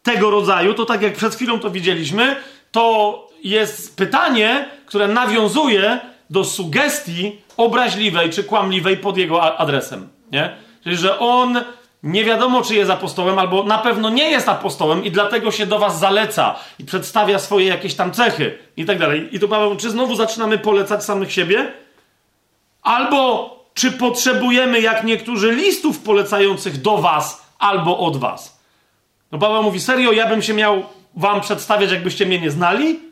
tego rodzaju, to tak jak przed chwilą to widzieliśmy, to jest pytanie, które nawiązuje do sugestii obraźliwej czy kłamliwej pod jego adresem. Nie? Czyli, że on nie wiadomo, czy jest apostołem, albo na pewno nie jest apostołem i dlatego się do was zaleca i przedstawia swoje jakieś tam cechy i tak dalej. I tu Paweł, czy znowu zaczynamy polecać samych siebie? Albo czy potrzebujemy, jak niektórzy, listów polecających do was albo od was? No Paweł mówi, serio, ja bym się miał wam przedstawiać, jakbyście mnie nie znali?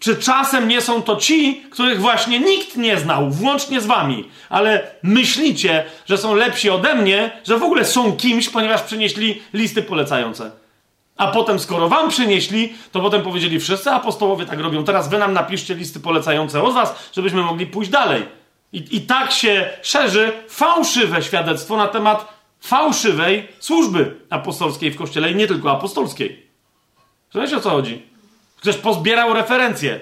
Czy czasem nie są to ci, których właśnie nikt nie znał, włącznie z wami, ale myślicie, że są lepsi ode mnie, że w ogóle są kimś, ponieważ przynieśli listy polecające. A potem, skoro wam przynieśli, to potem powiedzieli wszyscy apostołowie tak robią. Teraz wy nam napiszcie listy polecające od was, żebyśmy mogli pójść dalej. I, I tak się szerzy fałszywe świadectwo na temat fałszywej służby apostolskiej w kościele i nie tylko apostolskiej. Wiecie o co chodzi? Ktoś pozbierał referencje.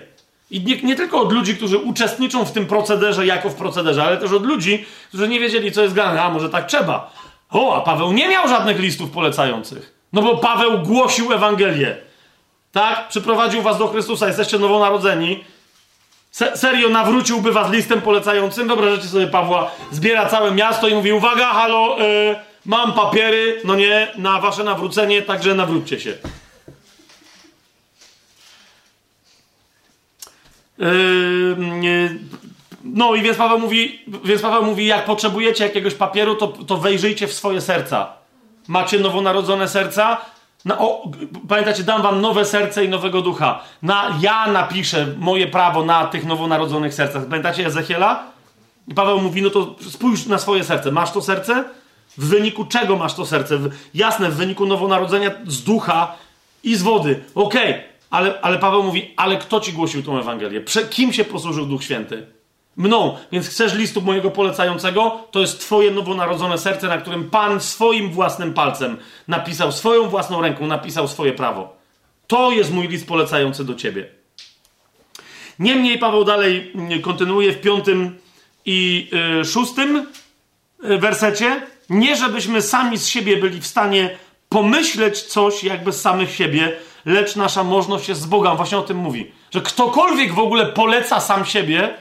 I nie, nie, tylko od ludzi, którzy uczestniczą w tym procederze jako w procederze, ale też od ludzi, którzy nie wiedzieli, co jest grane. A może tak trzeba. O, a Paweł nie miał żadnych listów polecających. No bo Paweł głosił Ewangelię. Tak? Przyprowadził was do Chrystusa, jesteście nowonarodzeni. Se serio nawróciłby was listem polecającym. Wyobraźcie sobie Pawła, zbiera całe miasto i mówi: Uwaga, halo, yy, mam papiery, no nie, na wasze nawrócenie, także nawróćcie się. No i więc Paweł mówi, więc Paweł mówi, jak potrzebujecie jakiegoś papieru, to, to wejrzyjcie w swoje serca. Macie nowonarodzone serca? Na, o, pamiętacie, dam wam nowe serce i nowego ducha. Na, ja napiszę moje prawo na tych nowonarodzonych sercach. Pamiętacie Ezechiela? I Paweł mówi, no to spójrz na swoje serce. Masz to serce? W wyniku czego masz to serce? W, jasne, w wyniku nowonarodzenia z ducha i z wody. Okej, okay. Ale, ale Paweł mówi, ale kto ci głosił tą Ewangelię? Prze kim się posłużył Duch Święty? Mną. Więc chcesz listu mojego polecającego? To jest twoje nowonarodzone serce, na którym Pan swoim własnym palcem napisał, swoją własną ręką napisał swoje prawo. To jest mój list polecający do ciebie. Niemniej Paweł dalej kontynuuje w piątym i y, szóstym y, wersecie. Nie żebyśmy sami z siebie byli w stanie pomyśleć coś jakby z samych siebie, lecz nasza możność jest z Boga. On właśnie o tym mówi. Że ktokolwiek w ogóle poleca sam siebie,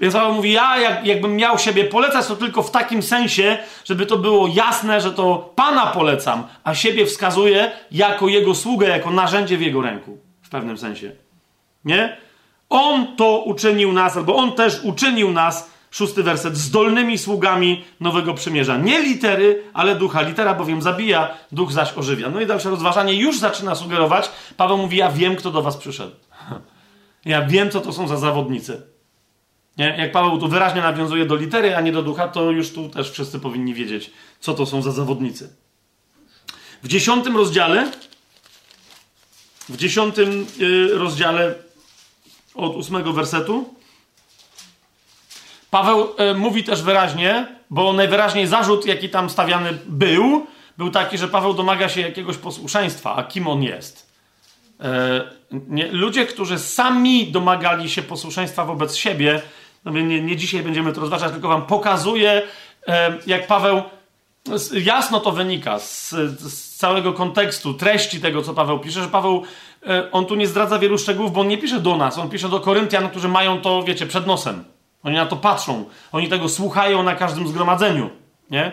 więc Paweł mówi, ja jak, jakbym miał siebie polecać, to tylko w takim sensie, żeby to było jasne, że to Pana polecam, a siebie wskazuję jako Jego sługę, jako narzędzie w Jego ręku. W pewnym sensie. Nie? On to uczynił nas, albo On też uczynił nas szósty werset, zdolnymi sługami nowego przymierza. Nie litery, ale ducha. Litera bowiem zabija, duch zaś ożywia. No i dalsze rozważanie już zaczyna sugerować. Paweł mówi, ja wiem, kto do was przyszedł. Ja wiem, co to są za zawodnicy. Nie? Jak Paweł tu wyraźnie nawiązuje do litery, a nie do ducha, to już tu też wszyscy powinni wiedzieć, co to są za zawodnicy. W dziesiątym rozdziale, w dziesiątym yy, rozdziale od ósmego wersetu, Paweł yy, mówi też wyraźnie, bo najwyraźniej zarzut, jaki tam stawiany był, był taki, że Paweł domaga się jakiegoś posłuszeństwa, a kim on jest. Yy, nie, ludzie, którzy sami domagali się posłuszeństwa wobec siebie, no nie, nie dzisiaj będziemy to rozważać, tylko wam pokazuję, jak Paweł, jasno to wynika z, z, całego kontekstu, treści tego, co Paweł pisze, że Paweł, e, on tu nie zdradza wielu szczegółów, bo on nie pisze do nas, on pisze do Koryntian, którzy mają to, wiecie, przed nosem. Oni na to patrzą, oni tego słuchają na każdym zgromadzeniu, nie?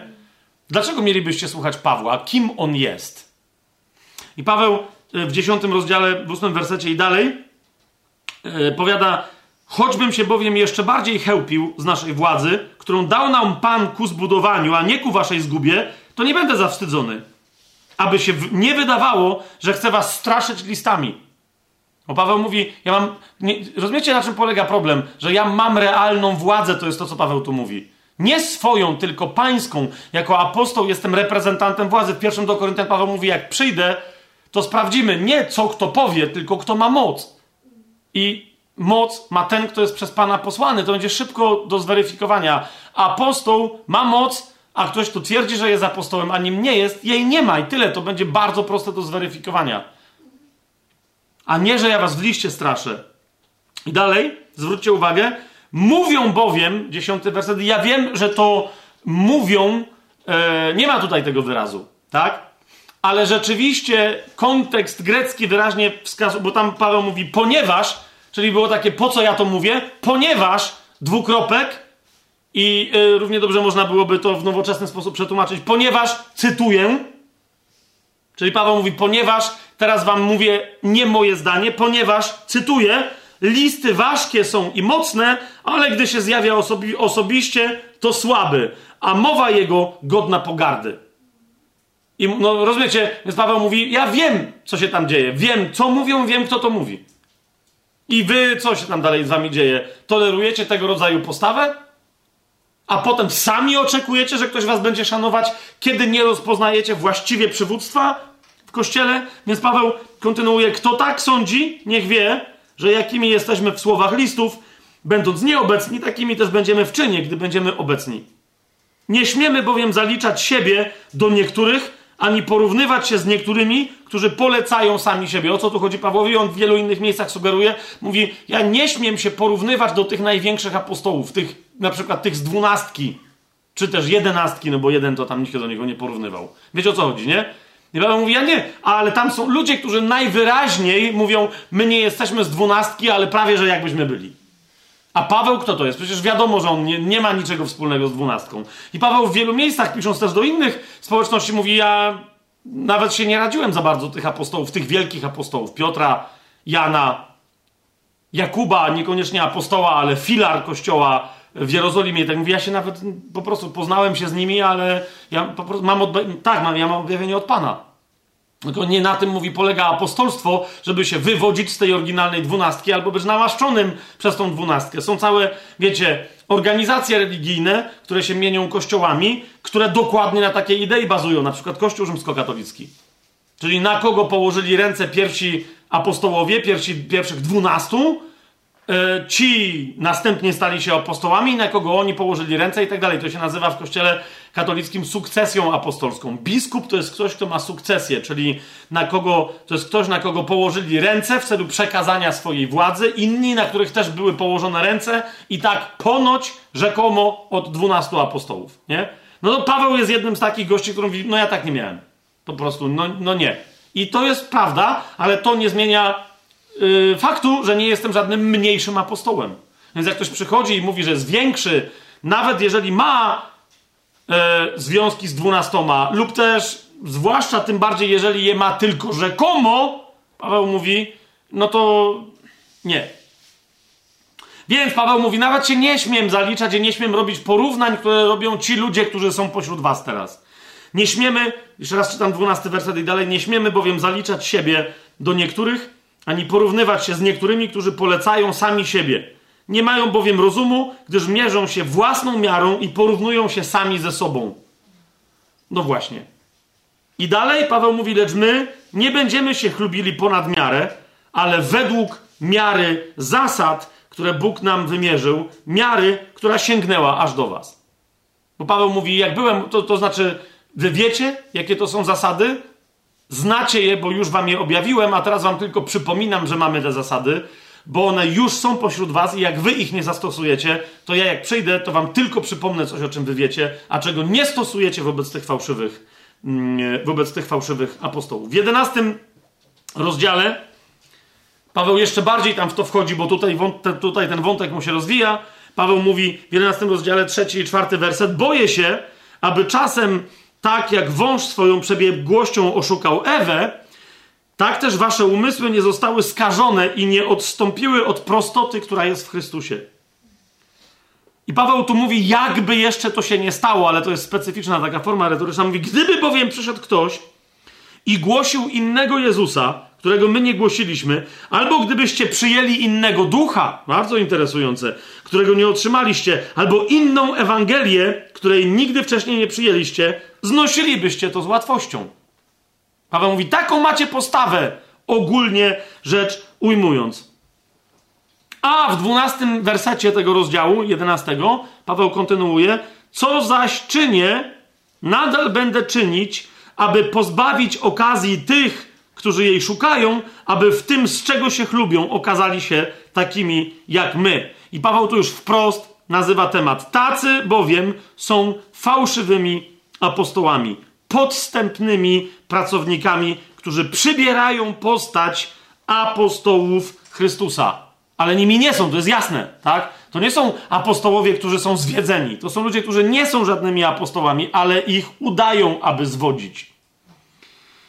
Dlaczego mielibyście słuchać Pawła? Kim on jest? I Paweł e, w dziesiątym rozdziale, w ósmym wersecie i dalej yy, powiada, Choćbym się bowiem jeszcze bardziej chełpił z naszej władzy, którą dał nam Pan ku zbudowaniu, a nie ku waszej zgubie, to nie będę zawstydzony. Aby się nie wydawało, że chcę was straszyć listami. Bo Paweł mówi, ja mam. Nie, rozumiecie, na czym polega problem? Że ja mam realną władzę, to jest to, co Paweł tu mówi. Nie swoją, tylko pańską. Jako apostoł jestem reprezentantem władzy. W pierwszym do Koryntian Paweł mówi, jak przyjdę, to sprawdzimy nie co kto powie, tylko kto ma moc. I moc ma ten, kto jest przez Pana posłany. To będzie szybko do zweryfikowania. Apostoł ma moc, a ktoś, kto twierdzi, że jest apostołem, a nim nie jest, jej nie ma i tyle. To będzie bardzo proste do zweryfikowania. A nie, że ja was w liście straszę. I dalej, zwróćcie uwagę, mówią bowiem, dziesiąty werset, ja wiem, że to mówią, e, nie ma tutaj tego wyrazu, tak? Ale rzeczywiście kontekst grecki wyraźnie wskazuje, bo tam Paweł mówi, ponieważ Czyli było takie, po co ja to mówię? Ponieważ dwukropek i yy, równie dobrze można byłoby to w nowoczesny sposób przetłumaczyć, ponieważ cytuję, czyli Paweł mówi, ponieważ, teraz wam mówię nie moje zdanie, ponieważ, cytuję, listy ważkie są i mocne, ale gdy się zjawia osobi osobiście, to słaby, a mowa jego godna pogardy. I no, rozumiecie, więc Paweł mówi, ja wiem, co się tam dzieje, wiem, co mówią, wiem, kto to mówi. I wy, co się tam dalej z wami dzieje? Tolerujecie tego rodzaju postawę? A potem sami oczekujecie, że ktoś was będzie szanować, kiedy nie rozpoznajecie właściwie przywództwa kościele? Więc Paweł kontynuuje: Kto tak sądzi, niech wie, że jakimi jesteśmy w słowach listów, będąc nieobecni, takimi też będziemy w czynie, gdy będziemy obecni. Nie śmiemy bowiem zaliczać siebie do niektórych, ani porównywać się z niektórymi, którzy polecają sami siebie. O co tu chodzi Pawłowi? On w wielu innych miejscach sugeruje, mówi, ja nie śmiem się porównywać do tych największych apostołów, tych, na przykład tych z dwunastki, czy też jedenastki, no bo jeden to tam nikt do niego nie porównywał. Wiecie o co chodzi, nie? I Paweł mówi, ja nie, ale tam są ludzie, którzy najwyraźniej mówią, my nie jesteśmy z dwunastki, ale prawie, że jakbyśmy byli. A Paweł kto to jest? Przecież wiadomo, że on nie, nie, ma niczego wspólnego z dwunastką. I Paweł w wielu miejscach, pisząc też do innych społeczności, mówi: Ja nawet się nie radziłem za bardzo tych apostołów, tych wielkich apostołów Piotra, Jana, Jakuba, niekoniecznie apostoła, ale filar kościoła w Jerozolimie. Tak mówi, ja się nawet po prostu poznałem się z nimi, ale ja po prostu mam, odbe- tak, mam, ja mam objawienie od Pana. Tylko nie na tym mówi polega apostolstwo, żeby się wywodzić z tej oryginalnej dwunastki albo być namaszczonym przez tą dwunastkę. Są całe, wiecie, organizacje religijne, które się mienią kościołami, które dokładnie na takiej idei bazują, na przykład Kościół rzymskokatolicki. Czyli na kogo położyli ręce pierwsi apostołowie, pierwsi, pierwszych dwunastu, ci następnie stali się apostołami, na kogo oni położyli ręce i tak dalej. To się nazywa w kościele katolickim sukcesją apostolską. Biskup to jest ktoś, kto ma sukcesję, czyli na kogo, to jest ktoś, na kogo położyli ręce w celu przekazania swojej władzy, inni, na których też były położone ręce i tak ponoć rzekomo od dwunastu apostołów, nie? No to Paweł jest jednym z takich gości, którym mówi, no ja tak nie miałem. Po prostu, no, no nie. I to jest prawda, ale to nie zmienia yy, faktu, że nie jestem żadnym mniejszym apostołem. Więc jak ktoś przychodzi i mówi, że jest większy, nawet jeżeli ma yy, związki z dwunastoma, lub też, zwłaszcza tym bardziej, jeżeli je ma tylko rzekomo, Paweł mówi, no to nie. Więc Paweł mówi, nawet się nie śmiem zaliczać i nie śmiem robić porównań, które robią ci ludzie, którzy są pośród was teraz. Nie śmiemy, jeszcze raz czytam 12 werset i dalej, nie śmiemy bowiem zaliczać siebie do niektórych, ani porównywać się z niektórymi, którzy polecają sami siebie. Nie mają bowiem rozumu, gdyż mierzą się własną miarą i porównują się sami ze sobą. No właśnie. I dalej Paweł mówi, lecz my nie będziemy się chlubili ponad miarę, ale według miary zasad, które Bóg nam wymierzył, miary, która sięgnęła aż do was. Bo Paweł mówi, jak byłem, to, to znaczy, wy wiecie, jakie to są zasady, znacie je, bo już wam je objawiłem, a teraz wam tylko przypominam, że mamy te zasady, bo one już są pośród was i jak wy ich nie zastosujecie, to ja jak przyjdę, to wam tylko przypomnę coś, o czym wy wiecie, a czego nie stosujecie wobec tych fałszywych, mm, wobec tych fałszywych apostołów. W jedenastym rozdziale Paweł jeszcze bardziej tam w to wchodzi, bo tutaj, tutaj ten wątek mu się rozwija. Paweł mówi w 11 rozdziale, trzeci i czwarty werset: Boję się, aby czasem tak jak wąż swoją przebiegłością oszukał Ewę, tak też wasze umysły nie zostały skażone i nie odstąpiły od prostoty, która jest w Chrystusie. I Paweł tu mówi, jakby jeszcze to się nie stało, ale to jest specyficzna taka forma retoryczna. Mówi, gdyby bowiem przyszedł ktoś i głosił innego Jezusa, którego my nie głosiliśmy, albo gdybyście przyjęli innego ducha, bardzo interesujące, którego nie otrzymaliście, albo inną Ewangelię, której nigdy wcześniej nie przyjęliście, znosilibyście to z łatwością. Paweł mówi, taką macie postawę, ogólnie rzecz ujmując. A w dwunastym wersecie tego rozdziału, jedenastego, Paweł kontynuuje, co zaś czynię, nadal będę czynić, aby pozbawić okazji tych, którzy jej szukają, aby w tym, z czego się chlubią, okazali się takimi jak my. I Paweł tu już wprost nazywa temat. Tacy bowiem są fałszywymi apostołami, podstępnymi pracownikami, którzy przybierają postać apostołów Chrystusa. Ale nimi nie są, to jest jasne, tak? To nie są apostołowie, którzy są zwiedzeni. To są ludzie, którzy nie są żadnymi apostołami, ale ich udają, aby zwodzić.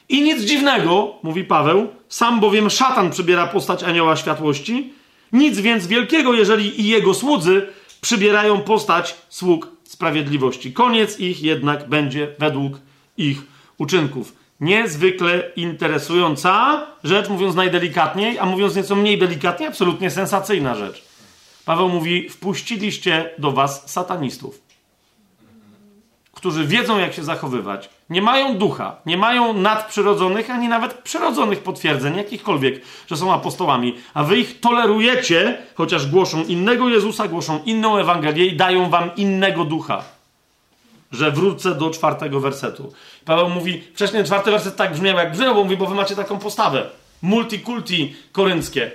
I nic dziwnego, mówi Paweł, sam bowiem szatan przybiera postać anioła światłości. Nic więc wielkiego, jeżeli i jego słudzy przybierają postać sług sprawiedliwości. Koniec ich jednak będzie według ich uczynków. Niezwykle interesująca rzecz, mówiąc najdelikatniej, a mówiąc nieco mniej delikatnie, absolutnie sensacyjna rzecz. Paweł mówi: Wpuściliście do was satanistów którzy wiedzą, jak się zachowywać, nie mają ducha, nie mają nadprzyrodzonych, ani nawet przyrodzonych potwierdzeń, jakichkolwiek, że są apostołami, a wy ich tolerujecie, chociaż głoszą innego Jezusa, głoszą inną Ewangelię i dają wam innego ducha. Że wrócę do czwartego wersetu. Paweł mówi, wcześniej czwarty werset tak brzmiał jak brzmiał, bo mówi, bo wy macie taką postawę. Multikulti korynckie.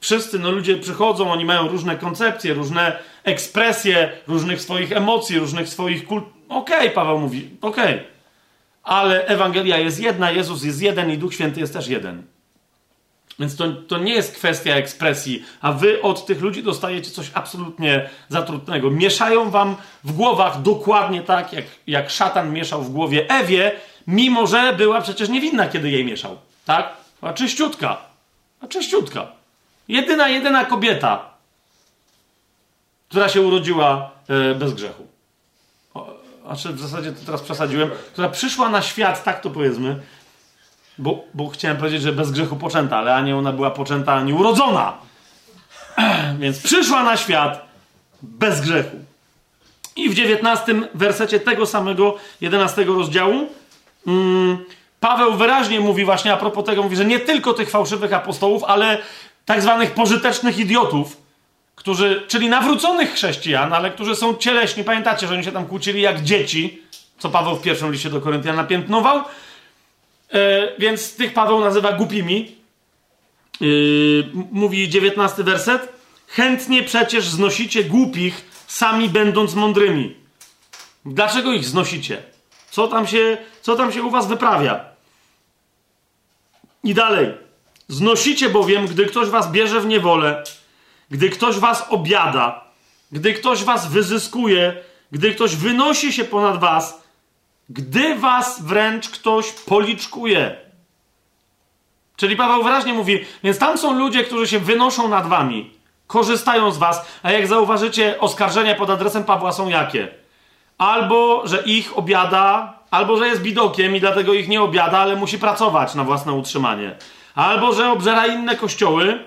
Wszyscy, no ludzie przychodzą, oni mają różne koncepcje, różne ekspresje różnych swoich emocji, różnych swoich kult Okej, okay, Paweł mówi, okej. Okay. Ale Ewangelia jest jedna, Jezus jest jeden i Duch Święty jest też jeden. Więc to, to nie jest kwestia ekspresji, a wy od tych ludzi dostajecie coś absolutnie zatrudnego. Mieszają wam w głowach dokładnie tak, jak, jak szatan mieszał w głowie Ewie, mimo że była przecież niewinna, kiedy jej mieszał. Tak? A czyściutka. A czyściutka. Jedyna, jedyna kobieta, która się urodziła e, bez grzechu znaczy w zasadzie to teraz przesadziłem, która przyszła na świat, tak to powiedzmy, bo, bo chciałem powiedzieć, że bez grzechu poczęta, ale ani ona była poczęta, ani urodzona. Więc przyszła na świat bez grzechu. I w dziewiętnastym wersecie tego samego, jedenastego rozdziału, mm, Paweł wyraźnie mówi właśnie a propos tego, mówi, że nie tylko tych fałszywych apostołów, ale tak zwanych pożytecznych idiotów, którzy, czyli nawróconych chrześcijan, ale którzy są cieleśni. Pamiętacie, że oni się tam kłócili jak dzieci, co Paweł w pierwszym liście do Koryntian napiętnował. E, więc tych Paweł nazywa głupimi. E, mówi dziewiętnasty werset. Chętnie przecież znosicie głupich, sami będąc mądrymi. Dlaczego ich znosicie? Co tam się, co tam się u was wyprawia? I dalej. Znosicie bowiem, gdy ktoś was bierze w niewolę, gdy ktoś was obiada, gdy ktoś was wyzyskuje, gdy ktoś wynosi się ponad was, gdy was wręcz ktoś policzkuje. Czyli Paweł wyraźnie mówi, więc tam są ludzie, którzy się wynoszą nad wami, korzystają z was, a jak zauważycie, oskarżenia pod adresem Pawła są jakie? Albo, że ich obiada, albo, że jest bidokiem i dlatego ich nie obiada, ale musi pracować na własne utrzymanie. Albo, że obżera inne kościoły,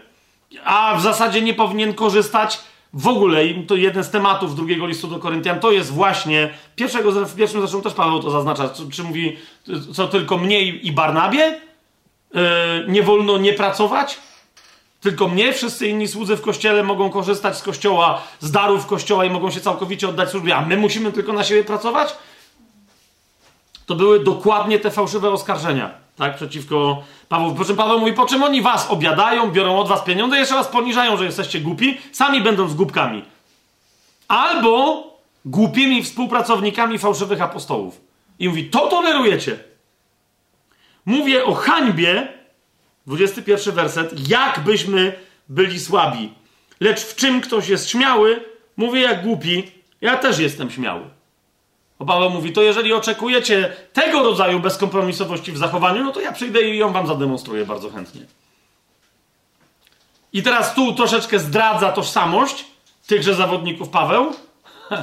a w zasadzie nie powinien korzystać w ogóle. I to jeden z tematów drugiego listu do Koryntian to jest właśnie, pierwszego, w pierwszym zresztą też Paweł to zaznacza, czy, czy mówi, co tylko mniej i Barnabie? Yy, nie wolno nie pracować? Tylko mnie, wszyscy inni słudzy w kościele mogą korzystać z kościoła, z darów kościoła i mogą się całkowicie oddać służbie, a my musimy tylko na siebie pracować? To były dokładnie te fałszywe oskarżenia, tak, przeciwko Paweł. Po czym Paweł mówi, po czym oni was obiadają, biorą od was pieniądze, jeszcze was poniżają, że jesteście głupi, sami będąc głupkami. Albo głupimi współpracownikami fałszywych apostołów. I mówi, to tolerujecie. Mówię o hańbie, 21 werset, jakbyśmy byli słabi. Lecz w czym ktoś jest śmiały, mówię jak głupi, ja też jestem śmiały. Bo Paweł mówi, to jeżeli oczekujecie tego rodzaju bezkompromisowości w zachowaniu, no to ja przyjdę i ją wam zademonstruję bardzo chętnie. I teraz tu troszeczkę zdradza tożsamość tychże zawodników Paweł.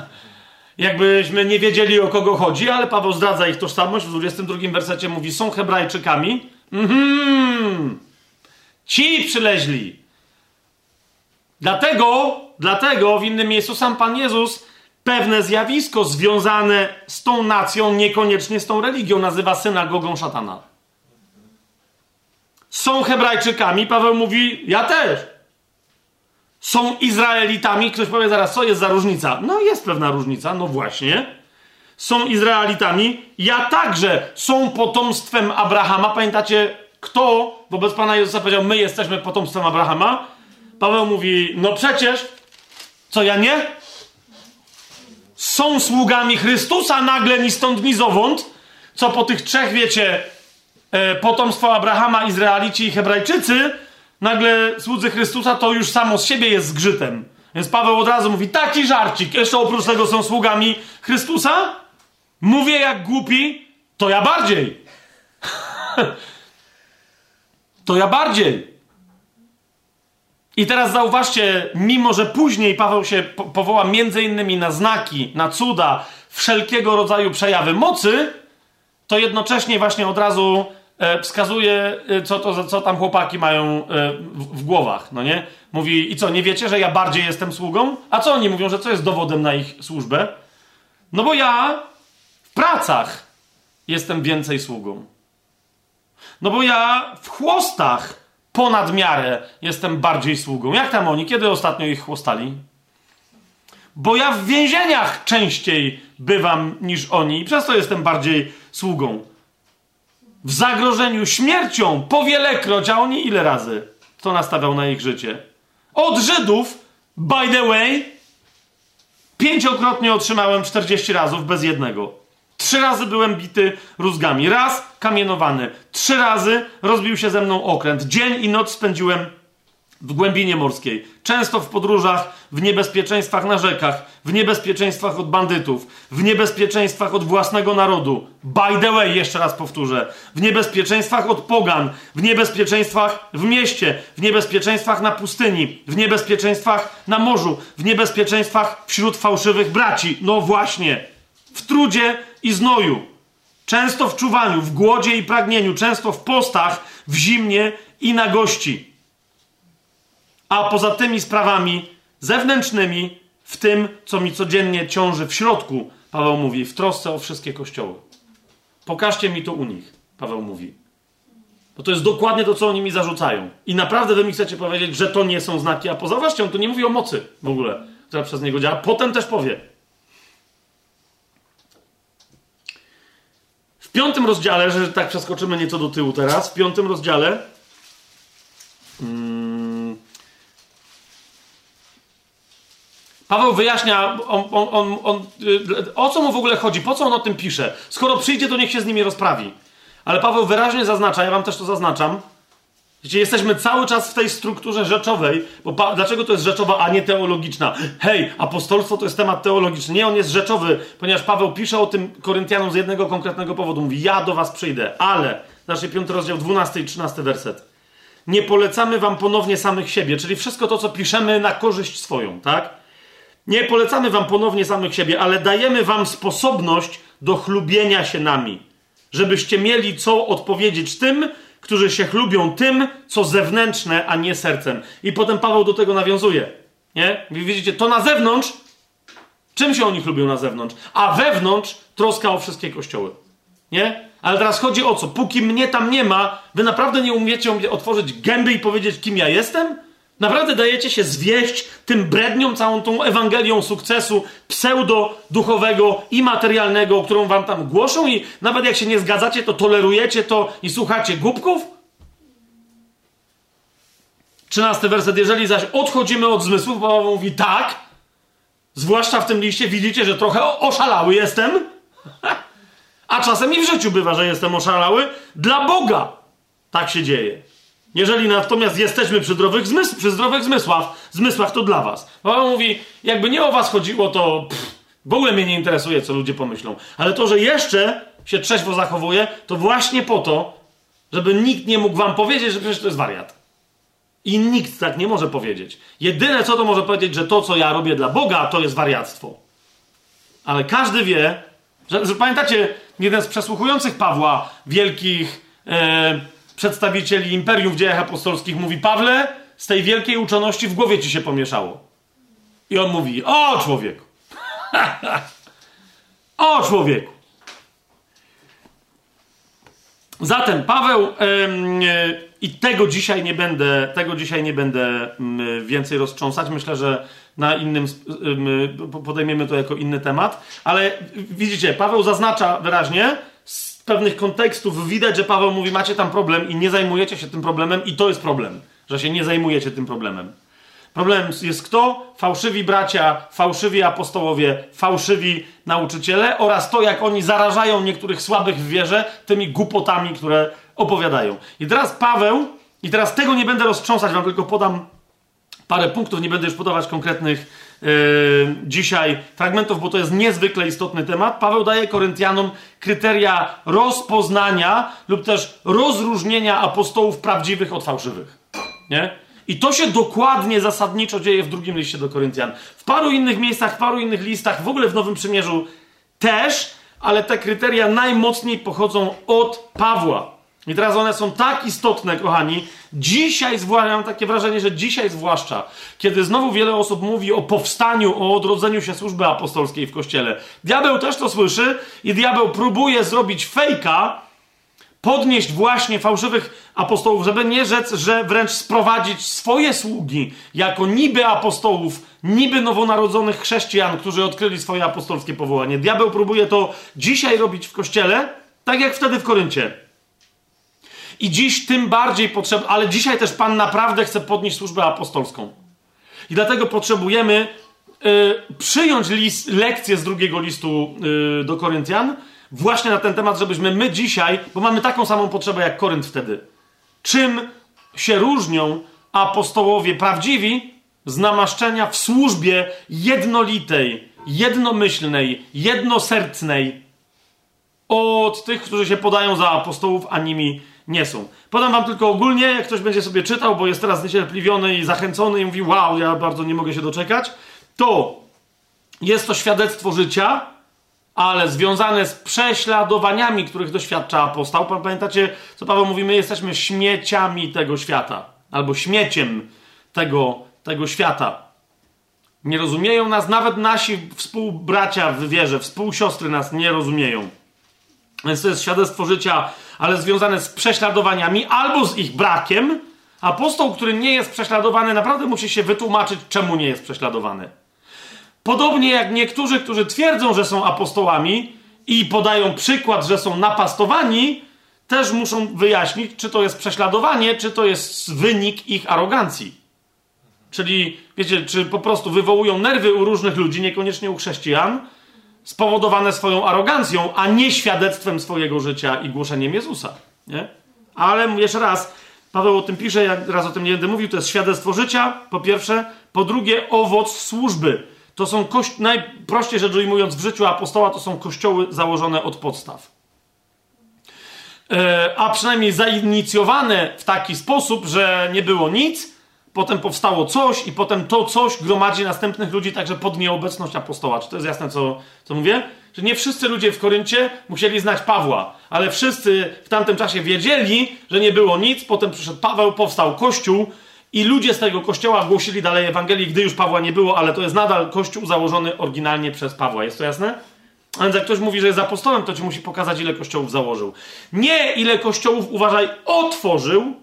Jakbyśmy nie wiedzieli o kogo chodzi, ale Paweł zdradza ich tożsamość. W 22 wersecie mówi, są Hebrajczykami. Mhm. Ci przyleźli. Dlatego, dlatego w innym miejscu sam Pan Jezus pewne zjawisko związane z tą nacją, niekoniecznie z tą religią, nazywa synagogą szatana. Są Hebrajczykami, Paweł mówi, ja też. Są Izraelitami, ktoś powie zaraz, co jest za różnica? No jest pewna różnica, no właśnie. Są Izraelitami, ja także. Są potomstwem Abrahama. Pamiętacie, kto wobec Pana Jezusa powiedział, my jesteśmy potomstwem Abrahama? Paweł mówi, no przecież, co ja nie? Są sługami Chrystusa nagle ni stąd ni zowąd, co po tych trzech, wiecie, e, potomstwo Abrahama, Izraelici i Hebrajczycy, nagle słudzy Chrystusa to już samo z siebie jest zgrzytem. Więc Paweł od razu mówi, taki żarcik, jeszcze oprócz tego są sługami Chrystusa? Mówię jak głupi, to ja bardziej. to ja bardziej. I teraz zauważcie, mimo że później Paweł się po powoła między innymi na znaki, na cuda, wszelkiego rodzaju przejawy mocy, to jednocześnie właśnie od razu e, wskazuje, e, co, to, co tam chłopaki mają e, w, głowach, no nie? Mówi, i co, nie wiecie, że ja bardziej jestem sługą? A co oni mówią, że co jest dowodem na ich służbę? No bo ja w pracach jestem więcej sługą. No bo ja w chłostach ponad miarę jestem bardziej sługą. Jak tam oni? Kiedy ostatnio ich chłostali? Bo ja w więzieniach częściej bywam niż oni i przez to jestem bardziej sługą. W zagrożeniu śmiercią powielekroć, a oni ile razy? Kto nastawiał na ich życie? Od Żydów, by the way, pięciokrotnie otrzymałem 40 razów bez jednego. Trzy razy byłem bity rózgami. Raz kamienowany. Trzy razy rozbił się ze mną okręt. Dzień i noc spędziłem w głębinie morskiej. Często w podróżach, w niebezpieczeństwach na rzekach, w niebezpieczeństwach od bandytów, w niebezpieczeństwach od własnego narodu. By the way, jeszcze raz powtórzę. W niebezpieczeństwach od pogan, w niebezpieczeństwach w mieście, w niebezpieczeństwach na pustyni, w niebezpieczeństwach na morzu, w niebezpieczeństwach wśród fałszywych braci. No właśnie. W trudzie i znoju, często w czuwaniu, w głodzie i pragnieniu, często w postach, w zimnie i na gości. A poza tymi sprawami zewnętrznymi, w tym, co mi codziennie ciąży w środku, Paweł mówi, w trosce o wszystkie kościoły. Pokażcie mi to u nich, Paweł mówi. Bo to jest dokładnie to, co oni mi zarzucają. I naprawdę wy mi chcecie powiedzieć, że to nie są znaki. A poza on tu nie mówi o mocy w ogóle, która przez niego działa. Potem też powie. W piątym rozdziale, że tak przeskoczymy nieco do tyłu teraz, w piątym rozdziale hmm, Paweł wyjaśnia, on, on, on, on, o co mu w ogóle chodzi, po co on o tym pisze. Skoro przyjdzie, to niech się z nimi rozprawi. Ale Paweł wyraźnie zaznacza, ja wam też to zaznaczam, Wiecie, jesteśmy cały czas w tej strukturze rzeczowej, bo pa, dlaczego to jest rzeczowa, a nie teologiczna? Hej, apostolstwo to jest temat teologiczny. Nie, on jest rzeczowy, ponieważ Paweł pisze o tym Koryntianom z jednego konkretnego powodu. Mówi, ja do was przyjdę, ale, znaczy 5 rozdział, 12 i 13 werset. nie polecamy wam ponownie samych siebie, czyli wszystko to, co piszemy na korzyść swoją, tak? Nie polecamy wam ponownie samych siebie, ale dajemy wam sposobność do chlubienia się nami, żebyście mieli co odpowiedzieć tym, którzy się chlubią tym, co zewnętrzne, a nie sercem. I potem Paweł do tego nawiązuje. Nie? Widzicie, to na zewnątrz, czym się oni chlubią na zewnątrz? A wewnątrz troska o wszystkie kościoły. Nie? Ale teraz chodzi o co? Póki mnie tam nie ma, wy naprawdę nie umiecie otworzyć gęby i powiedzieć, kim ja jestem? Naprawdę dajecie się zwieść tym bredniom, całą tą Ewangelią sukcesu pseudo-duchowego i materialnego, którą wam tam głoszą i nawet jak się nie zgadzacie, to tolerujecie to i słuchacie głupków? Trzynasty werset. Jeżeli zaś odchodzimy od zmysłów, Paweł mówi tak, zwłaszcza w tym liście widzicie, że trochę oszalały jestem, a czasem i w życiu bywa, że jestem oszalały, dla Boga tak się dzieje. Jeżeli natomiast jesteśmy przy zdrowych, zmysł, przy zdrowych zmysłach, zmysłach, to dla was. Paweł mówi, jakby nie o was chodziło, to pff, w ogóle mnie nie interesuje, co ludzie pomyślą. Ale to, że jeszcze się trzeźwo zachowuje, to właśnie po to, żeby nikt nie mógł wam powiedzieć, że przecież to jest wariat. I nikt tak nie może powiedzieć. Jedyne, co to może powiedzieć, że to, co ja robię dla Boga, to jest wariactwo. Ale każdy wie, że, że pamiętacie, jeden z przesłuchujących Pawła, wielkich... E, przedstawicieli imperium w dziejach apostolskich mówi: Pawle, z tej wielkiej uczoności w głowie ci się pomieszało. I on mówi: O człowieku! o człowieku! Zatem Paweł, i tego dzisiaj nie będę, tego dzisiaj nie będę yy, więcej roztrząsać. Myślę, że na innym podejmiemy to jako inny temat, ale widzicie, Paweł zaznacza wyraźnie, pewnych kontekstów widać, że Paweł mówi, macie tam problem i nie zajmujecie się tym problemem i to jest problem, że się nie zajmujecie tym problemem. Problem jest kto? Fałszywi bracia, fałszywi apostołowie, fałszywi nauczyciele oraz to, jak oni zarażają niektórych słabych w wierze tymi głupotami, które opowiadają. I teraz Paweł, i teraz tego nie będę roztrząsać, wam tylko podam parę punktów, nie będę już podawać konkretnych dzisiaj fragmentów, bo to jest niezwykle istotny temat. Paweł daje Koryntianom kryteria rozpoznania lub też rozróżnienia apostołów prawdziwych od fałszywych. Nie? I to się dokładnie, zasadniczo dzieje w drugim liście do Koryntian. W paru innych miejscach, w paru innych listach, w ogóle w Nowym Przymierzu też, ale te kryteria najmocniej pochodzą od Pawła. I teraz one są tak istotne, kochani. Dzisiaj, zwłaszcza, mam takie wrażenie, że dzisiaj zwłaszcza, kiedy znowu wiele osób mówi o powstaniu, o odrodzeniu się służby apostolskiej w kościele. Diabeł też to słyszy i diabeł próbuje zrobić fejka, podnieść właśnie fałszywych apostołów, żeby nie rzec, że wręcz sprowadzić swoje sługi jako niby apostołów, niby nowonarodzonych chrześcijan, którzy odkryli swoje apostolskie powołanie. Diabeł próbuje to dzisiaj robić w kościele, tak jak wtedy w Koryncie. I dziś tym bardziej potrzebne, ale dzisiaj też Pan naprawdę chce podnieść służbę apostolską. I dlatego potrzebujemy y, przyjąć list, lekcję z drugiego listu y, do Koryntian właśnie na ten temat, żebyśmy my dzisiaj, bo mamy taką samą potrzebę jak Korynt wtedy. Czym się różnią apostołowie prawdziwi z namaszczenia w służbie jednolitej, jednomyślnej, jednosercnej od tych, którzy się podają za apostołów, a nimi nie są. Podam wam tylko ogólnie, jak ktoś będzie sobie czytał, bo jest teraz niecierpliwiony i zachęcony i mówi, wow, ja bardzo nie mogę się doczekać, to jest to świadectwo życia, ale związane z prześladowaniami, których doświadcza apostoł. Pamiętacie, co Paweł mówi? My jesteśmy śmieciami tego świata, albo śmieciem tego, tego świata. Nie rozumieją nas, nawet nasi współbracia w wierze, współsiostry nas nie rozumieją. Więc to jest świadectwo życia, ale związane z prześladowaniami albo z ich brakiem. Apostoł, który nie jest prześladowany, naprawdę musi się wytłumaczyć, czemu nie jest prześladowany. Podobnie jak niektórzy, którzy twierdzą, że są apostołami i podają przykład, że są napastowani, też muszą wyjaśnić, czy to jest prześladowanie, czy to jest wynik ich arogancji. Czyli, wiecie, czy po prostu wywołują nerwy u różnych ludzi, niekoniecznie u chrześcijan, spowodowane swoją arogancją, a nie świadectwem swojego życia i głoszeniem Jezusa. Nie? Ale jeszcze raz, Paweł o tym pisze, ja raz o tym nie będę mówił, to jest świadectwo życia, po pierwsze. Po drugie, owoc służby. To są, kości- najprościej rzecz ujmując, w życiu apostoła to są kościoły założone od podstaw. e, a przynajmniej zainicjowane w taki sposób, że nie było nic, potem powstało coś i potem to coś gromadzi następnych ludzi, także pod nieobecność apostoła. Czy to jest jasne, co, co mówię? Że nie wszyscy ludzie w Koryncie musieli znać Pawła, ale wszyscy w tamtym czasie wiedzieli, że nie było nic, potem przyszedł Paweł, powstał Kościół i ludzie z tego kościoła głosili dalej Ewangelii, gdy już Pawła nie było, ale to jest nadal kościół założony oryginalnie przez Pawła. Jest to jasne? A więc jak ktoś mówi, że jest apostołem, to ci musi pokazać, ile kościołów założył. Nie ile kościołów, uważaj, otworzył,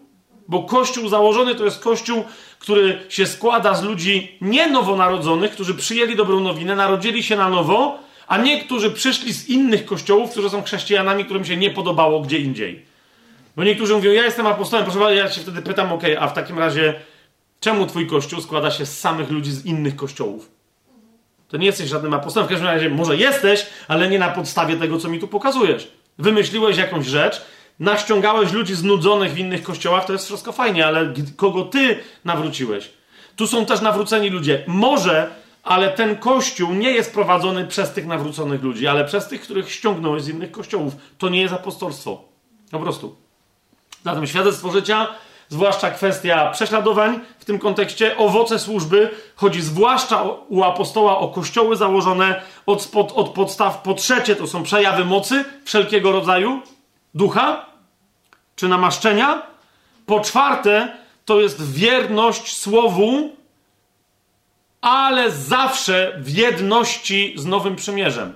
bo kościół założony to jest kościół, który się składa z ludzi nie nowonarodzonych, którzy przyjęli dobrą nowinę, narodzili się na nowo, a nie którzy przyszli z innych kościołów, którzy są chrześcijanami, którym się nie podobało gdzie indziej. Bo niektórzy mówią, ja jestem apostołem, proszę bardzo, ja się wtedy pytam, ok, a w takim razie czemu twój kościół składa się z samych ludzi z innych kościołów? To nie jesteś żadnym apostołem. W każdym razie może jesteś, ale nie na podstawie tego, co mi tu pokazujesz. Wymyśliłeś jakąś rzecz, naściągałeś ludzi znudzonych w innych kościołach, to jest wszystko fajnie, ale kogo ty nawróciłeś? Tu są też nawróceni ludzie. Może, ale ten kościół nie jest prowadzony przez tych nawróconych ludzi, ale przez tych, których ściągnąłeś z innych kościołów. To nie jest apostolstwo. Po prostu. Zatem świadectwo życia, zwłaszcza kwestia prześladowań w tym kontekście, owoce służby, chodzi zwłaszcza u apostoła o kościoły założone od, spod, od podstaw. Po trzecie, to są przejawy mocy wszelkiego rodzaju, ducha czy namaszczenia. Po czwarte, to jest wierność słowu, ale zawsze w jedności z Nowym Przymierzem.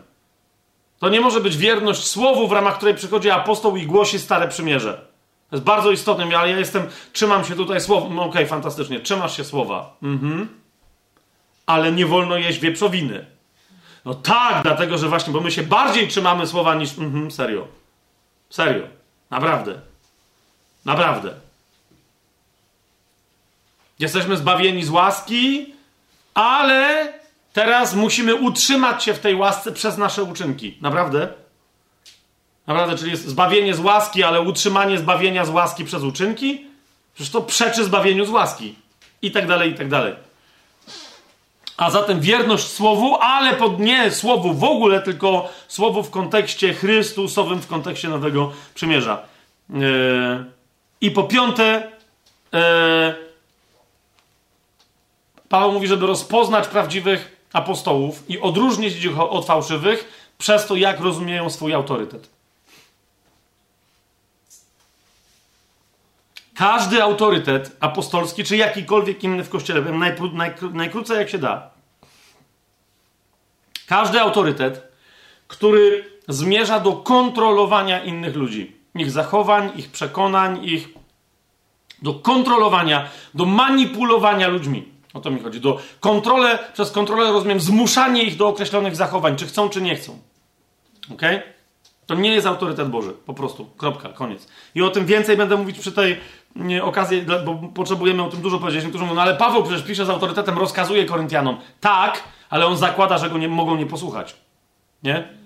To nie może być wierność słowu, w ramach której przychodzi apostoł i głosi Stare Przymierze. To jest bardzo istotne, ale ja jestem, trzymam się tutaj słowa. No okej, okay, fantastycznie, trzymasz się słowa. Mhm. Ale nie wolno jeść wieprzowiny. No tak, dlatego, że właśnie, bo my się bardziej trzymamy słowa niż... Mhm, serio. Serio. Naprawdę. Naprawdę. Jesteśmy zbawieni z łaski, ale teraz musimy utrzymać się w tej łasce przez nasze uczynki. Naprawdę? Naprawdę, czyli jest zbawienie z łaski, ale utrzymanie zbawienia z łaski przez uczynki? Przecież to przeczy zbawieniu z łaski. I tak dalej, i tak dalej. A zatem wierność Słowu, ale pod nie Słowu w ogóle, tylko Słowu w kontekście Chrystusowym, w kontekście Nowego Przymierza. Yy. I po piąte, yy. Paweł mówi, żeby rozpoznać prawdziwych apostołów i odróżnić ich od fałszywych przez to, jak rozumieją swój autorytet. Każdy autorytet apostolski, czy jakikolwiek inny w kościele, powiem najpró, najkró, najkrócej jak się da. Każdy autorytet, który zmierza do kontrolowania innych ludzi, ich zachowań, ich przekonań, ich do kontrolowania, do manipulowania ludźmi. O to mi chodzi. Do kontrolę, przez kontrolę rozumiem zmuszanie ich do określonych zachowań, czy chcą, czy nie chcą. Ok? To nie jest autorytet Boży. Po prostu. Kropka. Koniec. I o tym więcej będę mówić przy tej nie, okazji, bo potrzebujemy o tym dużo powiedzieć. Niektórzy mówią, no ale Paweł przecież pisze z autorytetem, rozkazuje Koryntianom. Tak, ale on zakłada, że go nie, mogą nie posłuchać. Nie?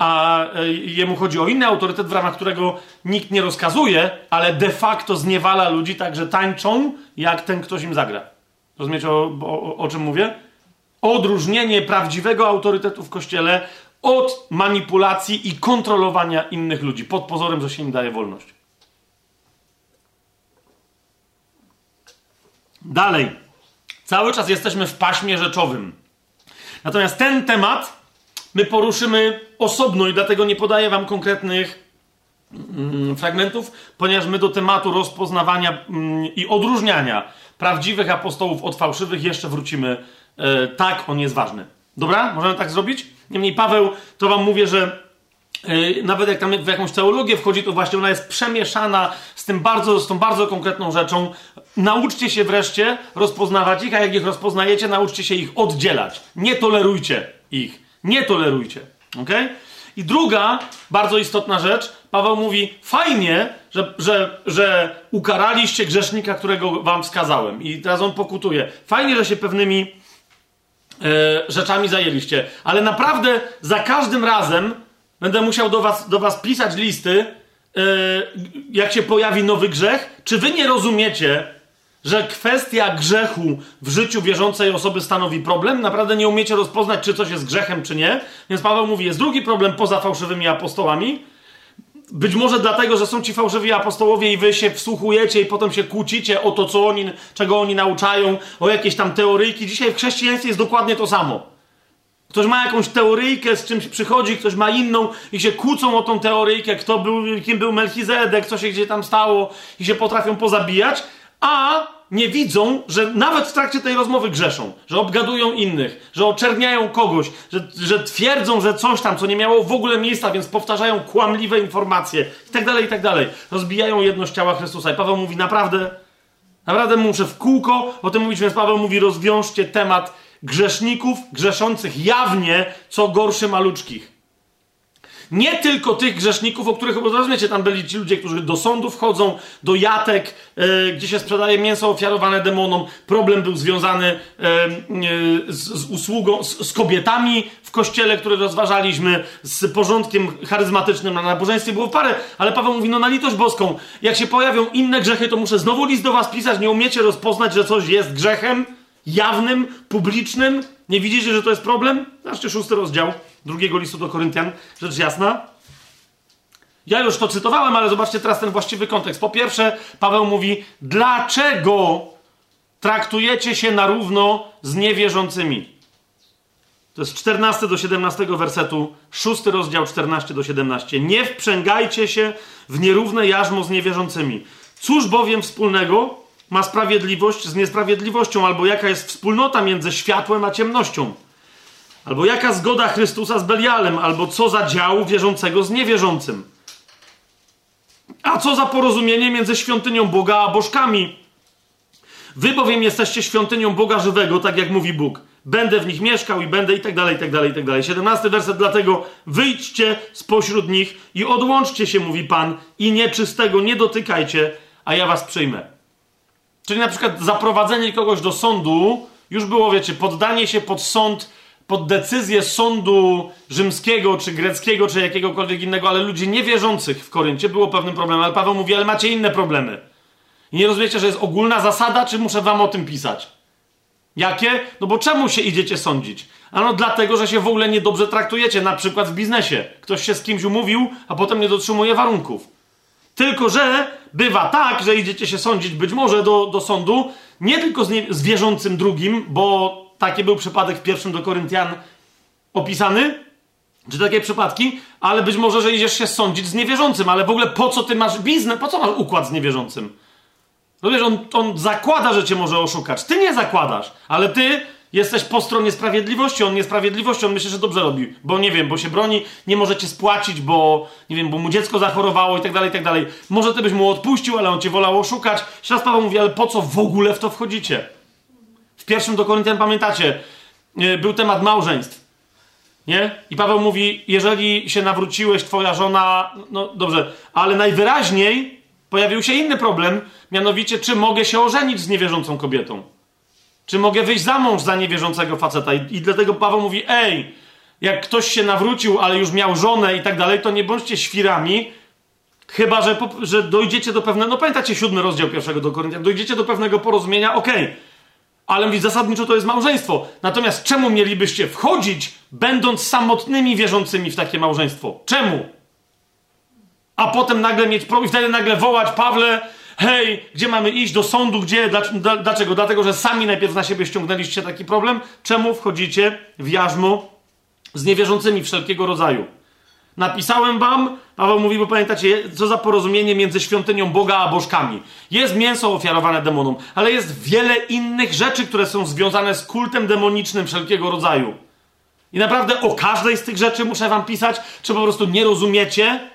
A e, jemu chodzi o inny autorytet, w ramach którego nikt nie rozkazuje, ale de facto zniewala ludzi tak, że tańczą, jak ten ktoś im zagra. Rozumiecie, o, o, o czym mówię? Odróżnienie prawdziwego autorytetu w kościele od manipulacji i kontrolowania innych ludzi pod pozorem, że się im daje wolność. Dalej. Cały czas jesteśmy w paśmie rzeczowym. Natomiast ten temat my poruszymy osobno i dlatego nie podaję wam konkretnych mm, fragmentów, ponieważ my do tematu rozpoznawania mm, i odróżniania prawdziwych apostołów od fałszywych jeszcze wrócimy. E, tak, on jest ważny. Dobra? Możemy tak zrobić? Niemniej Paweł, to wam mówię, że yy, nawet jak tam w jakąś teologię wchodzi, to właśnie ona jest przemieszana z, tym bardzo, z tą bardzo konkretną rzeczą. Nauczcie się wreszcie rozpoznawać ich, a jak ich rozpoznajecie, nauczcie się ich oddzielać. Nie tolerujcie ich. Nie tolerujcie. ok? I druga, bardzo istotna rzecz, Paweł mówi, fajnie, że, że, że ukaraliście grzesznika, którego wam wskazałem. I teraz on pokutuje. Fajnie, że się pewnymi E, rzeczami zajęliście. Ale naprawdę za każdym razem będę musiał do was, do was pisać listy, e, jak się pojawi nowy grzech. Czy wy nie rozumiecie, że kwestia grzechu w życiu wierzącej osoby stanowi problem? Naprawdę nie umiecie rozpoznać, czy coś jest grzechem, czy nie. Więc Paweł mówi, jest drugi problem poza fałszywymi apostołami. być może dlatego, że są ci fałszywi apostołowie i wy się wsłuchujecie i potem się kłócicie o to, co oni, czego oni nauczają, o jakieś tam teoryjki. Dzisiaj w chrześcijaństwie jest dokładnie to samo. Ktoś ma jakąś teoryjkę, z czymś przychodzi, ktoś ma inną i się kłócą o tą teoryjkę, kto był, kim był Melchizedek, co się gdzie tam stało i się potrafią pozabijać, a nie widzą, że nawet w trakcie tej rozmowy grzeszą, że obgadują innych, że oczerniają kogoś, że, że twierdzą, że coś tam, co nie miało w ogóle miejsca, więc powtarzają kłamliwe informacje i tak dalej, i tak. Rozbijają jedność ciała Chrystusa. I Paweł mówi, naprawdę, naprawdę muszę w kółko o tym mówić, więc Paweł mówi, rozwiążcie temat grzeszników, grzeszących jawnie, co gorszy maluczkich. Nie tylko tych grzeszników, o których rozumiecie, tam byli ci ludzie, którzy do sądów chodzą, do jatek, e, gdzie się sprzedaje mięso ofiarowane demonom. Problem był związany e, e, z, z, usługą, z, z, kobietami w kościele, które rozważaliśmy, z porządkiem charyzmatycznym na nabożeństwie. Było parę, ale Paweł mówi, no na litość boską, jak się pojawią inne grzechy, to muszę znowu list do was pisać, nie umiecie rozpoznać, że coś jest grzechem jawnym, publicznym. Nie widzicie, że to jest problem? Zobaczcie szósty rozdział drugiego listu do Koryntian, rzecz jasna. Ja już to cytowałem, ale zobaczcie teraz ten właściwy kontekst. Po pierwsze, Paweł mówi, dlaczego traktujecie się na równo z niewierzącymi? To jest 14 do 17 wersetu, 6 rozdział 14 do 17. Nie wprzęgajcie się w nierówne jarzmo z niewierzącymi. Cóż bowiem wspólnego ma sprawiedliwość z niesprawiedliwością, albo jaka jest wspólnota między światłem a ciemnością? Albo jaka zgoda Chrystusa z Belialem, albo co za dział wierzącego z niewierzącym. A co za porozumienie między świątynią Boga a bożkami? Wy bowiem jesteście świątynią Boga żywego, tak jak mówi Bóg. Będę w nich mieszkał i będę i tak dalej, i tak dalej, i tak dalej. 17 werset, dlatego wyjdźcie spośród nich i odłączcie się, mówi Pan, i nieczystego nie dotykajcie, a ja was przyjmę. Czyli na przykład zaprowadzenie kogoś do sądu już było, wiecie, poddanie się pod sąd pod decyzję sądu rzymskiego, czy greckiego, czy jakiegokolwiek innego, ale ludzi niewierzących w Koryncie było pewnym problemem. Ale Paweł mówi, ale macie inne problemy. I nie rozumiecie, że jest ogólna zasada, czy muszę wam o tym pisać? Jakie? No bo czemu się idziecie sądzić? Ano dlatego, że się w ogóle niedobrze traktujecie, na przykład w biznesie. Ktoś się z kimś umówił, a potem nie dotrzymuje warunków. Tylko, że bywa tak, że idziecie się sądzić być może do, do sądu, nie tylko z, nie, z wierzącym drugim, bo Taki był przypadek w pierwszym do Koryntian opisany, czy takie przypadki, ale być może, że idziesz się sądzić z niewierzącym, ale w ogóle po co ty masz biznes, po co masz układ z niewierzącym? No wiesz, on, on zakłada, że cię może oszukać. Ty nie zakładasz, ale ty jesteś po stronie sprawiedliwości, on niesprawiedliwości, on myśli, że dobrze robi, bo nie wiem, bo się broni, nie może cię spłacić, bo nie wiem, bo mu dziecko zachorowało i tak dalej, i tak dalej. Może ty byś mu odpuścił, ale on cię wolał oszukać. Teraz Paweł mówi, ale po co w ogóle w to wchodzicie? Pierwszym do Koryntian pamiętacie, e, był temat małżeństw. Nie? I Paweł mówi, jeżeli się nawróciłeś, twoja żona, no dobrze, ale najwyraźniej pojawił się inny problem, mianowicie, czy mogę się ożenić z niewierzącą kobietą? Czy mogę wyjść za mąż za niewierzącego faceta? I, i dlatego Paweł mówi, ej, jak ktoś się nawrócił, ale już miał żonę i tak dalej, to nie bądźcie świrami, chyba, że, że dojdziecie do pewnego, no pamiętacie siódmy rozdział pierwszego do Koryntian, dojdziecie do pewnego porozumienia, okej, okay ale mówi, zasadniczo to jest małżeństwo. Natomiast czemu mielibyście wchodzić, będąc samotnymi wierzącymi w takie małżeństwo? Czemu? A potem nagle mieć problem, wtedy nagle wołać, Pawle, hej, gdzie mamy iść? Do sądu, gdzie? Dlaczego? Dlatego, że sami najpierw na siebie ściągnęliście taki problem. Czemu wchodzicie w jarzmo z niewierzącymi wszelkiego rodzaju? Napisałem wam, Paweł mówi, bo pamiętacie, co za porozumienie między świątynią Boga a bożkami. Jest mięso ofiarowane demonom, ale jest wiele innych rzeczy, które są związane z kultem demonicznym wszelkiego rodzaju. I naprawdę o każdej z tych rzeczy muszę wam pisać, czy po prostu nie rozumiecie,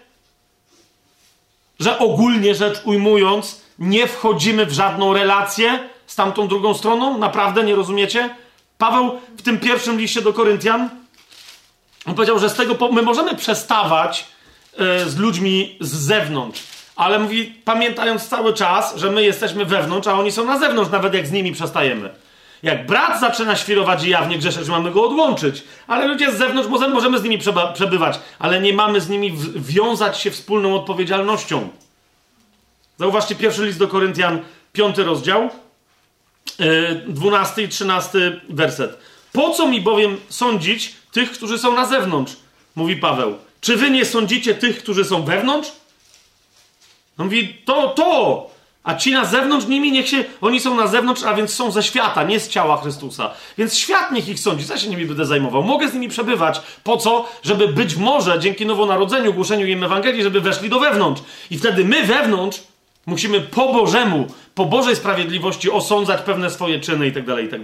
że ogólnie rzecz ujmując, nie wchodzimy w żadną relację z tamtą drugą stroną? Naprawdę nie rozumiecie? Paweł w tym pierwszym liście do Koryntian on powiedział, że z tego my możemy przestawać e, z ludźmi z zewnątrz, ale mówi, pamiętając cały czas, że my jesteśmy wewnątrz, a oni są na zewnątrz, nawet jak z nimi przestajemy. Jak brat zaczyna świrować i jawnie grzeszyć, mamy go odłączyć. Ale ludzie z zewnątrz możemy z nimi przebywać, ale nie mamy z nimi wiązać się wspólną odpowiedzialnością. Zauważcie pierwszy list do Koryntian, piąty rozdział, e, dwunasty i trzynasty werset. Po co mi bowiem sądzić tych, którzy są na zewnątrz? Mówi Paweł. Czy wy nie sądzicie tych, którzy są wewnątrz? On mówi, to, to! A ci na zewnątrz nimi niech się, oni są na zewnątrz, a więc są ze świata, nie z ciała Chrystusa. Więc świat niech ich sądzi, co się nimi będę zajmował. Mogę z nimi przebywać. Po co? Żeby być może dzięki nowonarodzeniu, głoszeniu im Ewangelii, żeby weszli do wewnątrz. I wtedy my wewnątrz musimy po Bożemu, po Bożej sprawiedliwości osądzać pewne swoje czyny i tak dalej, i tak.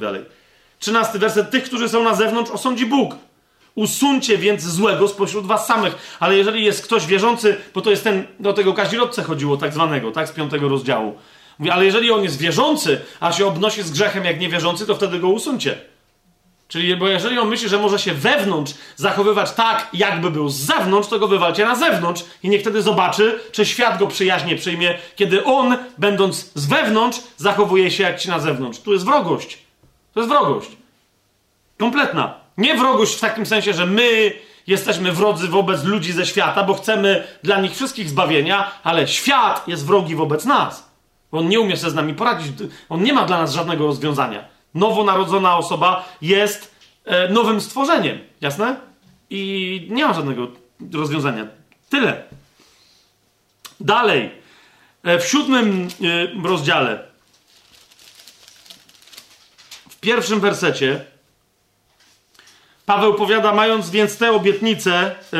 Trzynasty werset. Tych, którzy są na zewnątrz, osądzi Bóg. Usuńcie więc złego spośród was samych. Ale jeżeli jest ktoś wierzący, bo to jest ten, do tego kaźrodce chodziło, tak zwanego, tak, z piątego rozdziału. Mówi, ale jeżeli on jest wierzący, a się obnosi z grzechem jak niewierzący, to wtedy go usuńcie. Czyli, bo jeżeli on myśli, że może się wewnątrz zachowywać tak, jakby był z zewnątrz, to go wywalcie na zewnątrz i niech wtedy zobaczy, czy świat go przyjaźnie przyjmie, kiedy on, będąc z wewnątrz, zachowuje się jak ci na zewnątrz. Tu jest wrogość. To jest wrogość. Kompletna. Nie wrogość w takim sensie, że my jesteśmy wrodzy wobec ludzi ze świata, bo chcemy dla nich wszystkich zbawienia, ale świat jest wrogi wobec nas. On nie umie sobie z nami poradzić. On nie ma dla nas żadnego rozwiązania. Nowonarodzona osoba jest e, nowym stworzeniem. Jasne? I nie ma żadnego rozwiązania. Tyle. Dalej. E, w siódmym e, rozdziale, w pierwszym wersecie, Paweł powiada, mając więc tę obietnicę, yy,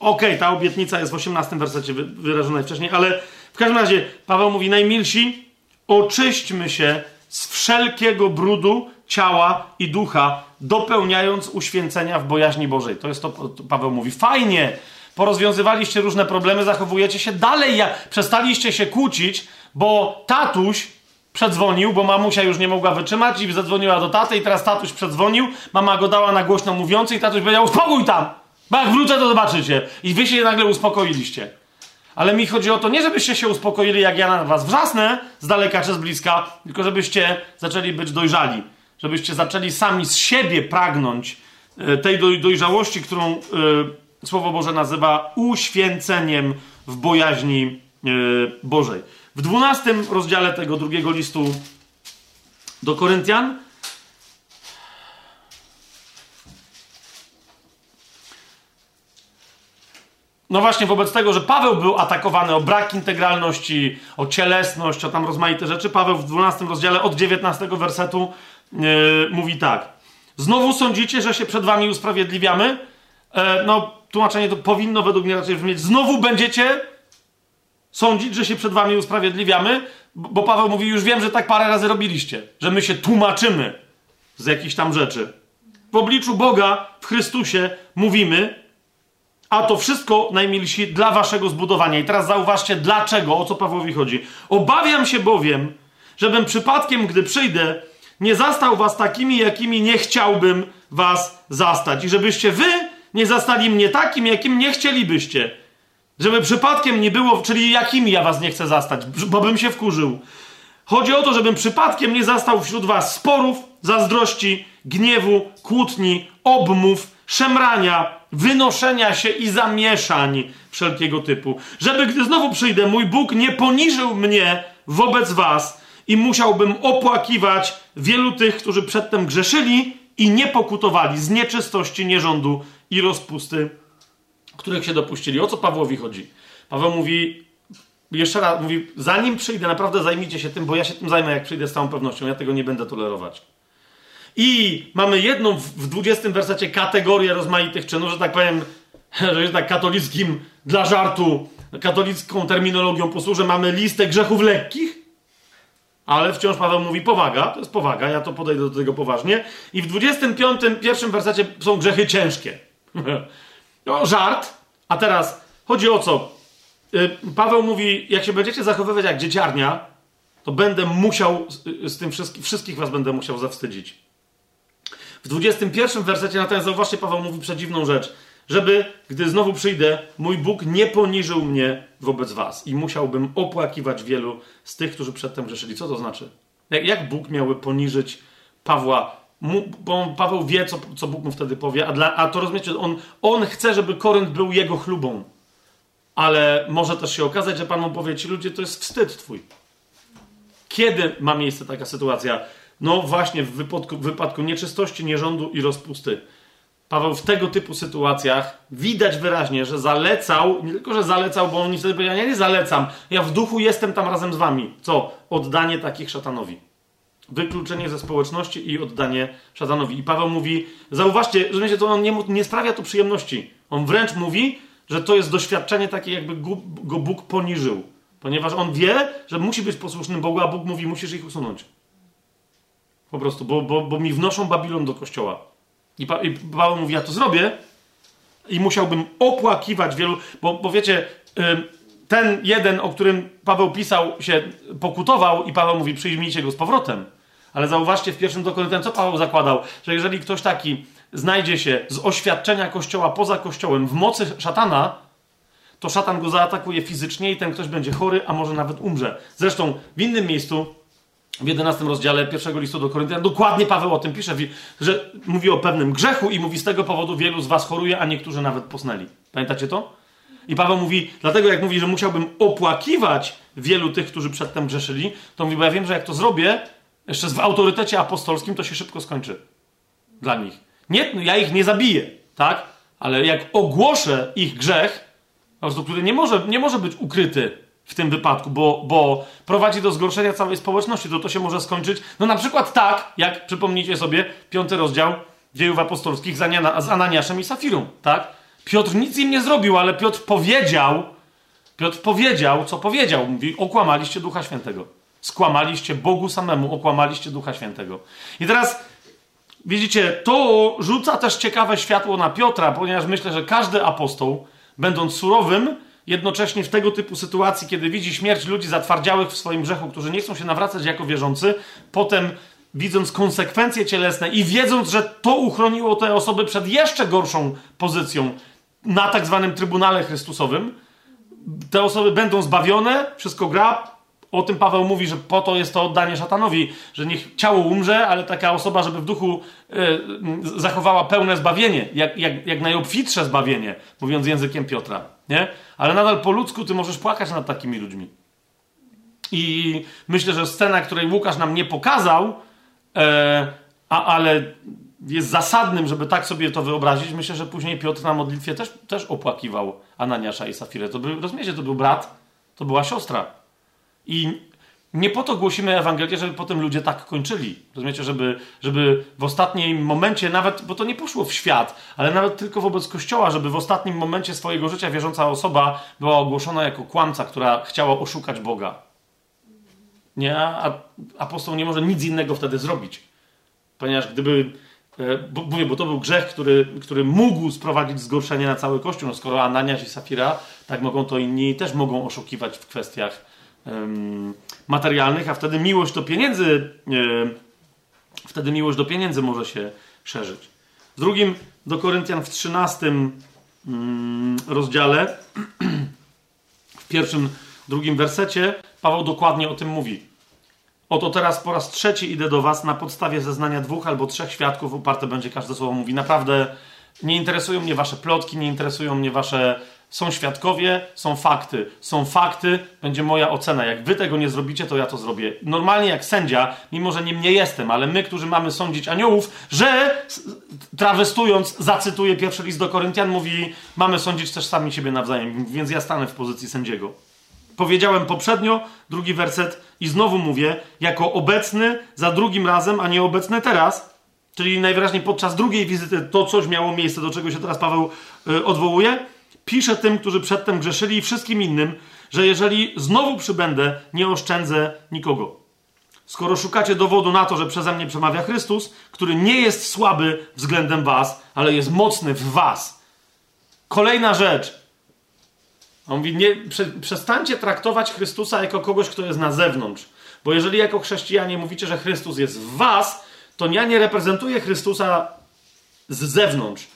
okej, okay, ta obietnica jest w 18 wersecie wyrażona wcześniej, ale w każdym razie Paweł mówi, najmilsi, oczyśćmy się z wszelkiego brudu ciała i ducha, dopełniając uświęcenia w bojaźni Bożej. To jest to, Paweł mówi. Fajnie, porozwiązywaliście różne problemy, zachowujecie się dalej, przestaliście się kłócić, bo tatuś przedzwonił, bo mamusia już nie mogła wytrzymać i zadzwoniła do taty i teraz tatuś przedzwonił, mama go dała na głośno mówiący i tatuś powiedział uspokój tam, bo jak wrócę to zobaczycie. I wy się nagle uspokoiliście. Ale mi chodzi o to, nie żebyście się uspokoili, jak ja na was wrzasnę, z daleka czy z bliska, tylko żebyście zaczęli być dojrzali. Żebyście zaczęli sami z siebie pragnąć e, tej dojrzałości, którą y, Słowo Boże nazywa uświęceniem w bojaźni y, Bożej. W dwunastym rozdziale tego drugiego listu do Koryntian No właśnie, wobec tego, że Paweł był atakowany o brak integralności, o cielesność, o tam rozmaite rzeczy, Paweł w 12 rozdziale od 19 wersetu yy, mówi tak. Znowu sądzicie, że się przed wami usprawiedliwiamy? E, no, tłumaczenie to powinno według mnie raczej brzmieć. Znowu będziecie sądzić, że się przed wami usprawiedliwiamy, bo Paweł mówi, już wiem, że tak parę razy robiliście, że my się tłumaczymy z jakichś tam rzeczy. W obliczu Boga w Chrystusie mówimy, a to wszystko, najmilsi, dla waszego zbudowania. I teraz zauważcie, dlaczego, o co Pawłowi chodzi. Obawiam się bowiem, żebym przypadkiem, gdy przyjdę, nie zastał was takimi, jakimi nie chciałbym was zastać. I żebyście wy nie zastali mnie takim, jakim nie chcielibyście. Żeby przypadkiem nie było, czyli jakimi ja was nie chcę zastać, bo bym się wkurzył. Chodzi o to, żebym przypadkiem nie zastał wśród was sporów, zazdrości, gniewu, kłótni, obmów, szemrania, wynoszenia się i zamieszań wszelkiego typu. Żeby gdy znowu przyjdę, mój Bóg nie poniżył mnie wobec was i musiałbym opłakiwać wielu tych, którzy przedtem grzeszyli i nie pokutowali z nieczystości, nierządu i rozpusty których się dopuścili. O co Pawłowi chodzi? Paweł mówi, jeszcze raz, mówi, zanim przyjdę, naprawdę zajmijcie się tym, bo ja się tym zajmę, jak przyjdę z całą pewnością. Ja tego nie będę tolerować. I mamy jedną w 20 wersecie kategorię rozmaitych czynów, że tak powiem, że jest tak katolickim dla żartu, katolicką terminologią posłużę, mamy listę grzechów lekkich, ale wciąż Paweł mówi powaga, to jest powaga, ja to podejdę do tego poważnie. I w 25 pierwszym wersecie są grzechy ciężkie. No, żart. A teraz chodzi o co? Y, Paweł mówi, jak się będziecie zachowywać jak dzieciarnia, to będę musiał z tym wszystkich, wszystkich was będę musiał zawstydzić. W 21 wersecie natomiast zauważcie, Paweł mówi przedziwną rzecz. Żeby, gdy znowu przyjdę, mój Bóg nie poniżył mnie wobec was i musiałbym opłakiwać wielu z tych, którzy przedtem grzeszyli. Co to znaczy? Jak, jak Bóg miałby poniżyć Pawła bo Paweł wie, co, co Bóg mu wtedy powie, a, dla, a to rozumiecie, on, on chce, żeby Korynt był jego chlubą. Ale może też się okazać, że Pan mu powie, ci ludzie, to jest wstyd twój. Kiedy ma miejsce taka sytuacja? No właśnie w wypadku, w wypadku nieczystości, nierządu i rozpusty. Paweł w tego typu sytuacjach widać wyraźnie, że zalecał, nie tylko, że zalecał, bo oni wtedy powiedzieli, ja nie zalecam, ja w duchu jestem tam razem z wami. Co? Oddanie takich szatanowi. Wykluczenie ze społeczności i oddanie szatanowi. I Paweł mówi, zauważcie, że to on nie, nie sprawia to przyjemności. On wręcz mówi, że to jest doświadczenie takie, jakby go Bóg poniżył. Ponieważ on wie, że musi być posłusznym Bogu, a Bóg mówi, musisz ich usunąć. Po prostu, bo, bo, bo mi wnoszą Babilon do kościoła. I, pa, I Paweł mówi, ja to zrobię i musiałbym opłakiwać wielu, bo, bo wiecie, ten jeden, o którym Paweł pisał, się pokutował i Paweł mówi, przyjmijcie go z powrotem. Ale zauważcie w pierwszym do Koryntian, co Paweł zakładał, że jeżeli ktoś taki znajdzie się z oświadczenia Kościoła poza Kościołem w mocy szatana, to szatan go zaatakuje fizycznie i ten ktoś będzie chory, a może nawet umrze. Zresztą w innym miejscu, w 11 rozdziale pierwszego listu do Koryntian, dokładnie Paweł o tym pisze, że mówi o pewnym grzechu i mówi z tego powodu wielu z was choruje, a niektórzy nawet posnęli. Pamiętacie to? I Paweł mówi, dlatego jak mówi, że musiałbym opłakiwać wielu tych, którzy przedtem grzeszyli, to mówi, bo ja wiem, że jak to zrobię, jeszcze w autorytecie apostolskim, to się szybko skończy. Dla nich. Nie, no ja ich nie zabiję, tak? Ale jak ogłoszę ich grzech, który nie może, nie może być ukryty w tym wypadku, bo, bo prowadzi do zgorszenia całej społeczności, to to się może skończyć, no na przykład tak, jak przypomnijcie sobie, piąty rozdział dziejów apostolskich z, Aniana, z Ananiaszem i Safirą, tak? Piotr nic im nie zrobił, ale Piotr powiedział, Piotr powiedział, co powiedział. Mówi, okłamaliście Ducha Świętego. Skłamaliście Bogu samemu, okłamaliście Ducha Świętego. I teraz widzicie, to rzuca też ciekawe światło na Piotra, ponieważ myślę, że każdy apostoł, będąc surowym, jednocześnie w tego typu sytuacji, kiedy widzi śmierć ludzi zatwardziałych w swoim grzechu, którzy nie chcą się nawracać jako wierzący, potem widząc konsekwencje cielesne i wiedząc, że to uchroniło te osoby przed jeszcze gorszą pozycją na tak zwanym Trybunale Chrystusowym, te osoby będą zbawione, wszystko gra, o tym Paweł mówi, że po to jest to oddanie szatanowi, że niech ciało umrze, ale taka osoba, żeby w duchu y, zachowała pełne zbawienie, jak, jak, jak najobfitsze zbawienie, mówiąc językiem Piotra. Nie? Ale nadal po ludzku ty możesz płakać nad takimi ludźmi. I myślę, że scena, której Łukasz nam nie pokazał, e, a, ale jest zasadnym, żeby tak sobie to wyobrazić, myślę, że później Piotr na modlitwie też, też opłakiwał Ananiasza i Safirę. To był, rozumiecie, to był brat, to była siostra. I nie po to głosimy Ewangelię, żeby potem ludzie tak kończyli. Rozumiecie, żeby, żeby w ostatnim momencie, nawet, bo to nie poszło w świat, ale nawet tylko wobec Kościoła, żeby w ostatnim momencie swojego życia wierząca osoba była ogłoszona jako kłamca, która chciała oszukać Boga. Nie, a apostoł nie może nic innego wtedy zrobić. Ponieważ gdyby, e, bo, mówię, bo to był grzech, który, który mógł sprowadzić zgorszenie na cały Kościół. No skoro Ananiasz i Safira, tak mogą to inni też mogą oszukiwać w kwestiach materialnych, a wtedy miłość do pieniędzy, wtedy miłość do pieniędzy może się szerzyć. W drugim do Koryntian w 13 rozdziale, w pierwszym, drugim wersecie, Paweł dokładnie o tym mówi. Oto teraz po raz trzeci idę do was na podstawie zeznania dwóch albo trzech świadków, uparte będzie każde słowo. Mówi, naprawdę nie interesują mnie wasze plotki, nie interesują mnie wasze są świadkowie, są fakty. Są fakty, będzie moja ocena. Jak wy tego nie zrobicie, to ja to zrobię. Normalnie jak sędzia, mimo że nim nie jestem, ale my, którzy mamy sądzić aniołów, że trawestując, zacytuję pierwszy list do Koryntian, mówi, mamy sądzić też sami siebie nawzajem, więc ja stanę w pozycji sędziego. Powiedziałem poprzednio, drugi werset, i znowu mówię, jako obecny za drugim razem, a nie obecny teraz, czyli najwyraźniej podczas drugiej wizyty to coś miało miejsce, do czego się teraz Paweł y, odwołuje Piszę tym, którzy przedtem grzeszyli i wszystkim innym, że jeżeli znowu przybędę, nie oszczędzę nikogo. Skoro szukacie dowodu na to, że przeze mnie przemawia Chrystus, który nie jest słaby względem was, ale jest mocny w was. Kolejna rzecz. On mówi, nie, prze, przestańcie traktować Chrystusa jako kogoś, kto jest na zewnątrz. Bo jeżeli jako chrześcijanie mówicie, że Chrystus jest w was, to ja nie reprezentuję Chrystusa z zewnątrz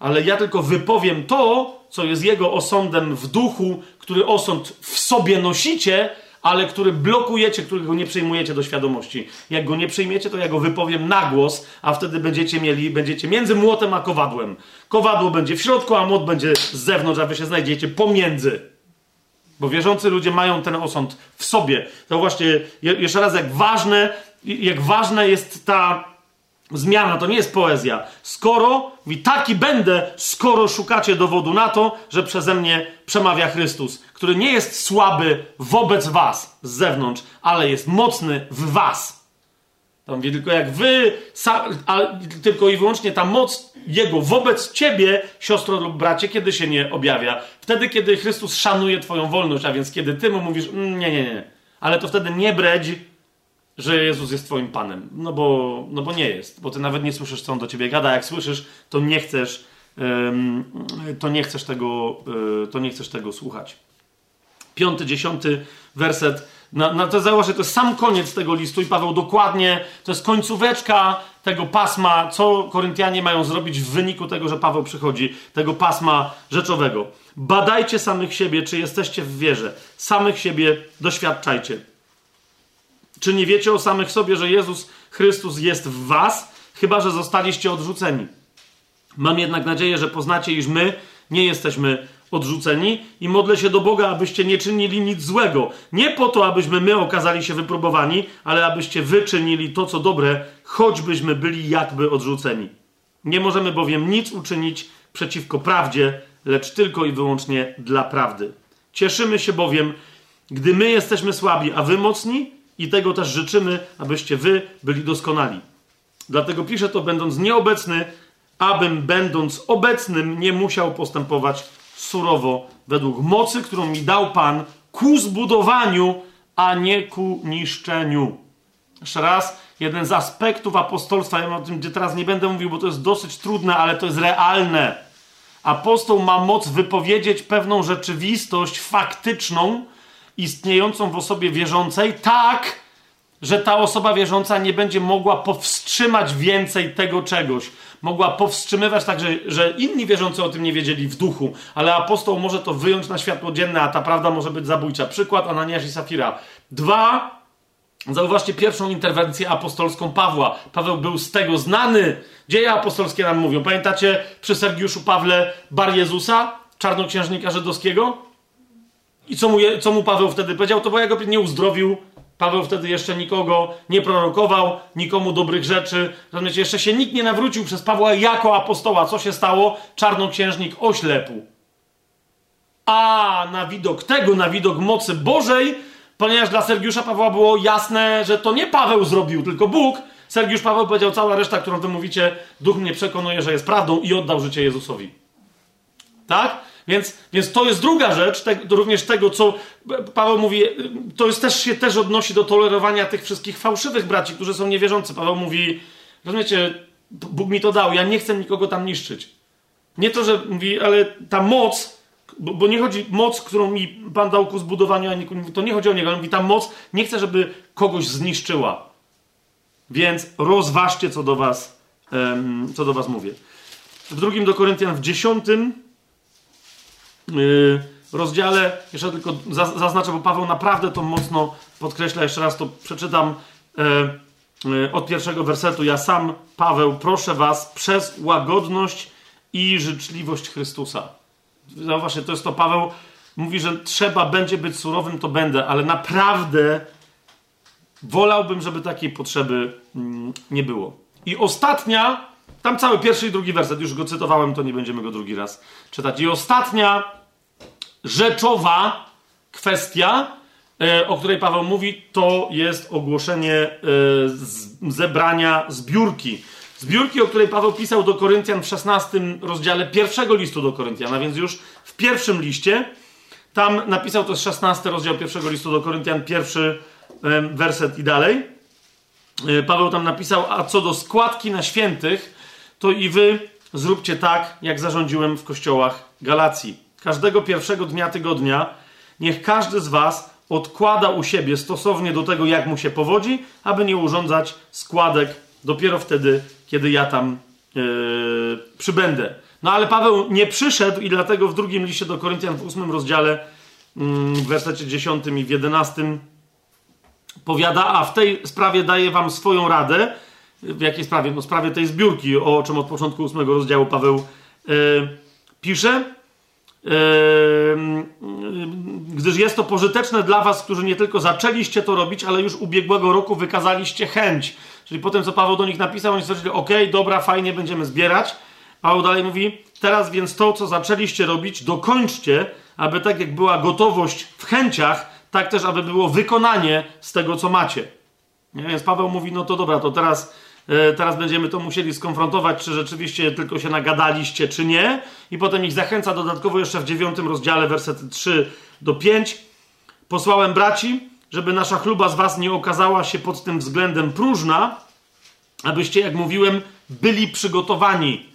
ale ja tylko wypowiem to, co jest jego osądem w duchu, który osąd w sobie nosicie, ale który blokujecie, którego nie przyjmujecie do świadomości. Jak go nie przyjmiecie, to ja go wypowiem na głos, a wtedy będziecie mieli, będziecie między młotem a kowadłem. Kowadło będzie w środku, a młot będzie z zewnątrz, a wy się znajdziecie pomiędzy. Bo wierzący ludzie mają ten osąd w sobie. To właśnie, jeszcze raz, jak ważne, jak ważna jest ta Zmiana to nie jest poezja. Skoro, mówi, taki będę, skoro szukacie dowodu na to, że przeze mnie przemawia Chrystus, który nie jest słaby wobec was z zewnątrz, ale jest mocny w was. To mówi tylko jak wy, tylko i wyłącznie ta moc Jego wobec ciebie, siostro lub bracie, kiedy się nie objawia? Wtedy, kiedy Chrystus szanuje twoją wolność, a więc kiedy ty mu mówisz, mm, nie, nie, nie. Ale to wtedy nie bredź, że Jezus jest twoim Panem. No bo, no bo nie jest, bo ty nawet nie słyszysz, co On do ciebie gada. Jak słyszysz, to nie chcesz, to nie chcesz tego, e, to nie chcesz tego słuchać. Piąty, dziesiąty werset. Na, na to że to jest sam koniec tego listu i Paweł dokładnie, to jest końcóweczka tego pasma, co Koryntianie mają zrobić w wyniku tego, że Paweł przychodzi, tego pasma rzeczowego. Badajcie samych siebie, czy jesteście w wierze. Samych siebie doświadczajcie. Czy nie wiecie o samych sobie, że Jezus Chrystus jest w was, chyba że zostaliście odrzuceni? Mam jednak nadzieję, że poznacie, iż my nie jesteśmy odrzuceni i modlę się do Boga, abyście nie czynili nic złego. Nie po to, abyśmy my okazali się wypróbowani, ale abyście wy czynili to, co dobre, choćbyśmy byli jakby odrzuceni. Nie możemy bowiem nic uczynić przeciwko prawdzie, lecz tylko i wyłącznie dla prawdy. Cieszymy się bowiem, gdy my jesteśmy słabi, a wy mocni, i tego też życzymy, abyście wy byli doskonali. Dlatego piszę to, będąc nieobecny, abym, będąc obecnym, nie musiał postępować surowo według mocy, którą mi dał Pan ku zbudowaniu, a nie ku niszczeniu. Jeszcze raz, jeden z aspektów apostolstwa, ja o tym gdzie teraz nie będę mówił, bo to jest dosyć trudne, ale to jest realne. Apostoł ma moc wypowiedzieć pewną rzeczywistość faktyczną, istniejącą w osobie wierzącej, tak, że ta osoba wierząca nie będzie mogła powstrzymać więcej tego czegoś. Mogła powstrzymywać tak, że, inni wierzący o tym nie wiedzieli w duchu, ale apostoł może to wyjąć na światło dzienne, a ta prawda może być zabójcza. Przykład Ananiasz i Safira. Dwa, Zauważcie pierwszą interwencję apostolską Pawła. Paweł był z tego znany. Dzieje apostolskie nam mówią. Pamiętacie przy Sergiuszu Pawle Bar Jezusa, czarnoksiężnika żydowskiego? I co mu, co mu Paweł wtedy powiedział? To bo ja go nie uzdrowił. Paweł wtedy jeszcze nikogo nie prorokował, nikomu dobrych rzeczy. Rozumiecie, jeszcze się nikt nie nawrócił przez Pawła jako apostoła. Co się stało? Czarnoksiężnik oślepł. A na widok tego, na widok mocy Bożej, ponieważ dla Sergiusza Pawła było jasne, że to nie Paweł zrobił, tylko Bóg, Sergiusz Paweł powiedział, cała reszta, którą wy mówicie, duch mnie przekonuje, że jest prawdą i oddał życie Jezusowi. Tak? Więc, więc to jest druga rzecz, te, również tego, co Paweł mówi, to jest też się też odnosi do tolerowania tych wszystkich fałszywych braci, którzy są niewierzący. Paweł mówi, rozumiecie, Bóg mi to dał, ja nie chcę nikogo tam niszczyć. Nie to, że mówi, ale ta moc, bo, bo nie chodzi, moc, którą mi Pan dał ku zbudowaniu, to nie chodzi o niego, ale mówi, ta moc nie chce, żeby kogoś zniszczyła. Więc rozważcie, co do was, um, co do was mówię. W drugim do Koryntian, w dziesiątym rozdziale, jeszcze tylko zaznaczę, bo Paweł naprawdę to mocno podkreśla, jeszcze raz to przeczytam yy, yy, od pierwszego wersetu. Ja sam, Paweł, proszę was przez łagodność i życzliwość Chrystusa. Zauważcie, to jest to Paweł mówi, że trzeba będzie być surowym, to będę, ale naprawdę wolałbym, żeby takiej potrzeby mm, nie było. I ostatnia, tam cały pierwszy i drugi werset, już go cytowałem, to nie będziemy go drugi raz czytać. I ostatnia rzeczowa kwestia, e, o której Paweł mówi, to jest ogłoszenie e, zebrania zbiórki. Zbiórki, o której Paweł pisał do Koryntian w 16 rozdziale pierwszego listu do Koryntian, a więc już w pierwszym liście. Tam napisał to jest 16 rozdział pierwszego listu do Koryntian, pierwszy werset i dalej. E, Paweł tam napisał, a co do składki na świętych, to i wy zróbcie tak, jak zarządziłem w kościołach Galacji każdego pierwszego dnia tygodnia, niech każdy z Was odkłada u siebie stosownie do tego, jak mu się powodzi, aby nie urządzać składek dopiero wtedy, kiedy ja tam yy, przybędę. No ale Paweł nie przyszedł i dlatego w drugim liście do Koryntian w ósmym rozdziale, yy, w wersecie 10 i w 11 powiada, a w tej sprawie daję wam swoją radę. W jakiej sprawie? No sprawie tej zbiórki, o czym od początku ósmego rozdziału Paweł yy, pisze gdyż jest to pożyteczne dla was, którzy nie tylko zaczęliście to robić, ale już ubiegłego roku wykazaliście chęć. Czyli potem, co Paweł do nich napisał, oni stwierdzili, ok, dobra, fajnie, będziemy zbierać. Paweł dalej mówi, teraz więc to, co zaczęliście robić, dokończcie, aby tak jak była gotowość w chęciach, tak też, aby było wykonanie z tego, co macie. Nie? Więc Paweł mówi, no to dobra, to teraz, teraz będziemy to musieli skonfrontować, czy rzeczywiście tylko się nagadaliście, czy nie. I potem ich zachęca dodatkowo jeszcze w dziewiątym rozdziale, wersety 3 do 5. Posłałem braci, żeby nasza chluba z was nie okazała się pod tym względem próżna, abyście, jak mówiłem, byli przygotowani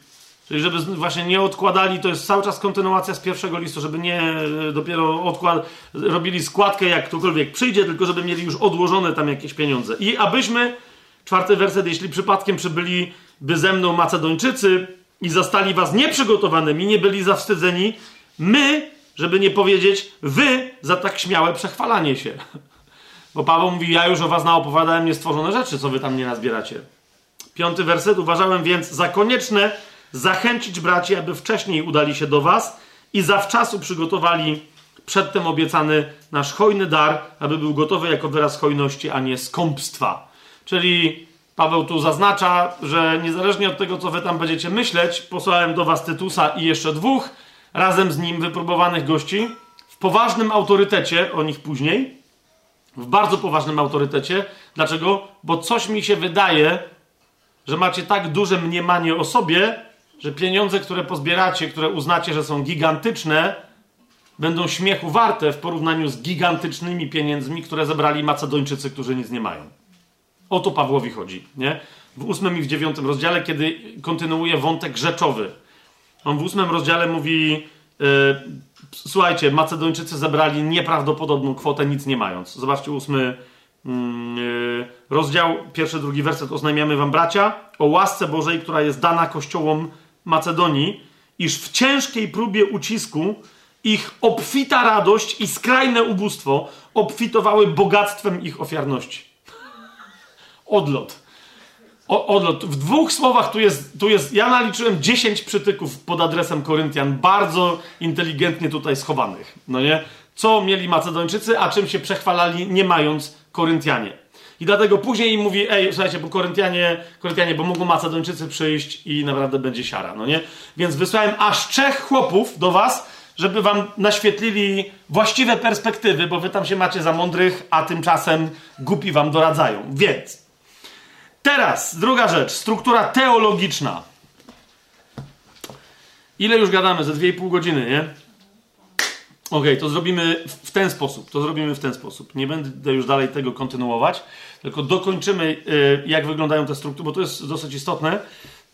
Czyli żeby właśnie nie odkładali, to jest cały czas kontynuacja z pierwszego listu, żeby nie e, dopiero odkład, robili składkę jak ktokolwiek przyjdzie, tylko żeby mieli już odłożone tam jakieś pieniądze. I abyśmy, czwarty werset, jeśli przypadkiem przybyli by ze mną Macedończycy i zastali was nieprzygotowanymi, nie byli zawstydzeni, my, żeby nie powiedzieć, wy za tak śmiałe przechwalanie się. Bo Paweł mówi, ja już o was naopowiadałem niestworzone rzeczy, co wy tam nie nazbieracie. Piąty werset, uważałem więc za konieczne, zachęcić braci, aby wcześniej udali się do Was i zawczasu przygotowali przedtem obiecany nasz hojny dar, aby był gotowy jako wyraz hojności, a nie skąpstwa. Czyli Paweł tu zaznacza, że niezależnie od tego, co wy tam będziecie myśleć, posłałem do was Tytusa i jeszcze dwóch, razem z nim wypróbowanych gości, w poważnym autorytecie, o nich później, w bardzo poważnym autorytecie. Dlaczego? Bo coś mi się wydaje, że macie tak duże mniemanie o sobie, że pieniądze, które pozbieracie, które uznacie, że są gigantyczne, będą śmiechu warte w porównaniu z gigantycznymi pieniędzmi, które zebrali Macedończycy, którzy nic nie mają. O to Pawłowi chodzi, nie? W ósmym i w dziewiątym rozdziale, kiedy kontynuuje wątek rzeczowy. On w ósmym rozdziale mówi: yy, Słuchajcie, Macedończycy zebrali nieprawdopodobną kwotę, nic nie mając. Zobaczcie ósmy yy, rozdział, pierwszy, drugi werset. Oznajmiamy wam, bracia, o łasce Bożej, która jest dana kościołom Macedonii, iż w ciężkiej próbie ucisku ich obfita radość i skrajne ubóstwo obfitowały bogactwem ich ofiarności. Odlot. O, odlot. W dwóch słowach tu jest, tu jest, ja naliczyłem 10 przytyków pod adresem Koryntian, bardzo inteligentnie tutaj schowanych. No nie? Co mieli Macedończycy, a czym się przechwalali, nie mając Koryntianie. I dlatego później im mówi, ej, słuchajcie, bo Koryntianie, Koryntianie, bo mogą Macedończycy przyjść i naprawdę będzie siara, no nie? Więc wysłałem aż trzech chłopów do was, żeby wam naświetlili właściwe perspektywy, bo wy tam się macie za mądrych, a tymczasem głupi wam doradzają. Więc teraz druga rzecz, struktura teologiczna. Ile już gadamy? Ze dwie i pół godziny, nie? Okej, okay, to zrobimy w ten sposób. To zrobimy w ten sposób. Nie będę już dalej tego kontynuować, tylko dokończymy, y, jak wyglądają te struktury, bo to jest dosyć istotne.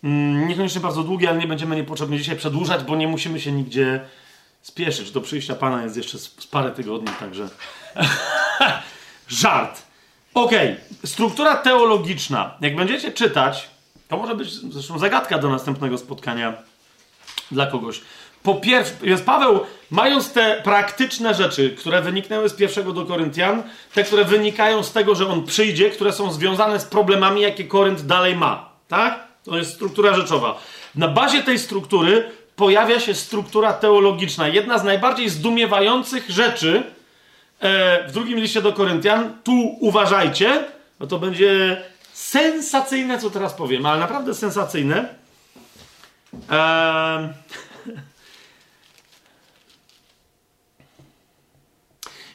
Mm, niekoniecznie bardzo długie, ale nie będziemy niepotrzebnie dzisiaj przedłużać, bo nie musimy się nigdzie spieszyć. Do przyjścia Pana jest jeszcze z parę tygodni, także. Żart. Okej, okay. struktura teologiczna. Jak będziecie czytać, to może być zresztą zagadka do następnego spotkania dla kogoś. Po pierwsze, więc Paweł, mając te praktyczne rzeczy, które wyniknęły z pierwszego do Koryntian, te, które wynikają z tego, że on przyjdzie, które są związane z problemami, jakie Korynt dalej ma, tak? To jest struktura rzeczowa. Na bazie tej struktury pojawia się struktura teologiczna. Jedna z najbardziej zdumiewających rzeczy w drugim liście do Koryntian, tu uważajcie, bo to będzie sensacyjne, co teraz powiem, ale naprawdę sensacyjne. Eee,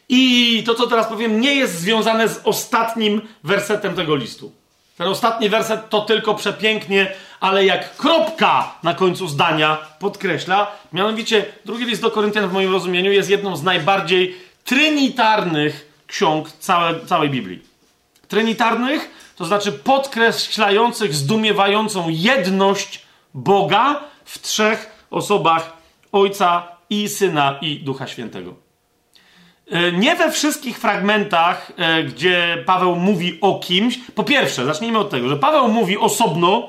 I to, co teraz powiem, nie jest związane z ostatnim wersetem tego listu. Ten ostatni werset to tylko przepięknie, ale jak kropka na końcu zdania podkreśla. Mianowicie, drugi list do Koryntian w moim rozumieniu jest jedną z najbardziej trinitarnych ksiąg całe, całej Biblii. Trinitarnych, to znaczy podkreślających zdumiewającą jedność Boga w trzech osobach Ojca i Syna i Ducha Świętego. E, nie we wszystkich fragmentach, e, gdzie Paweł mówi o kimś. Po pierwsze, zacznijmy od tego, że Paweł mówi osobno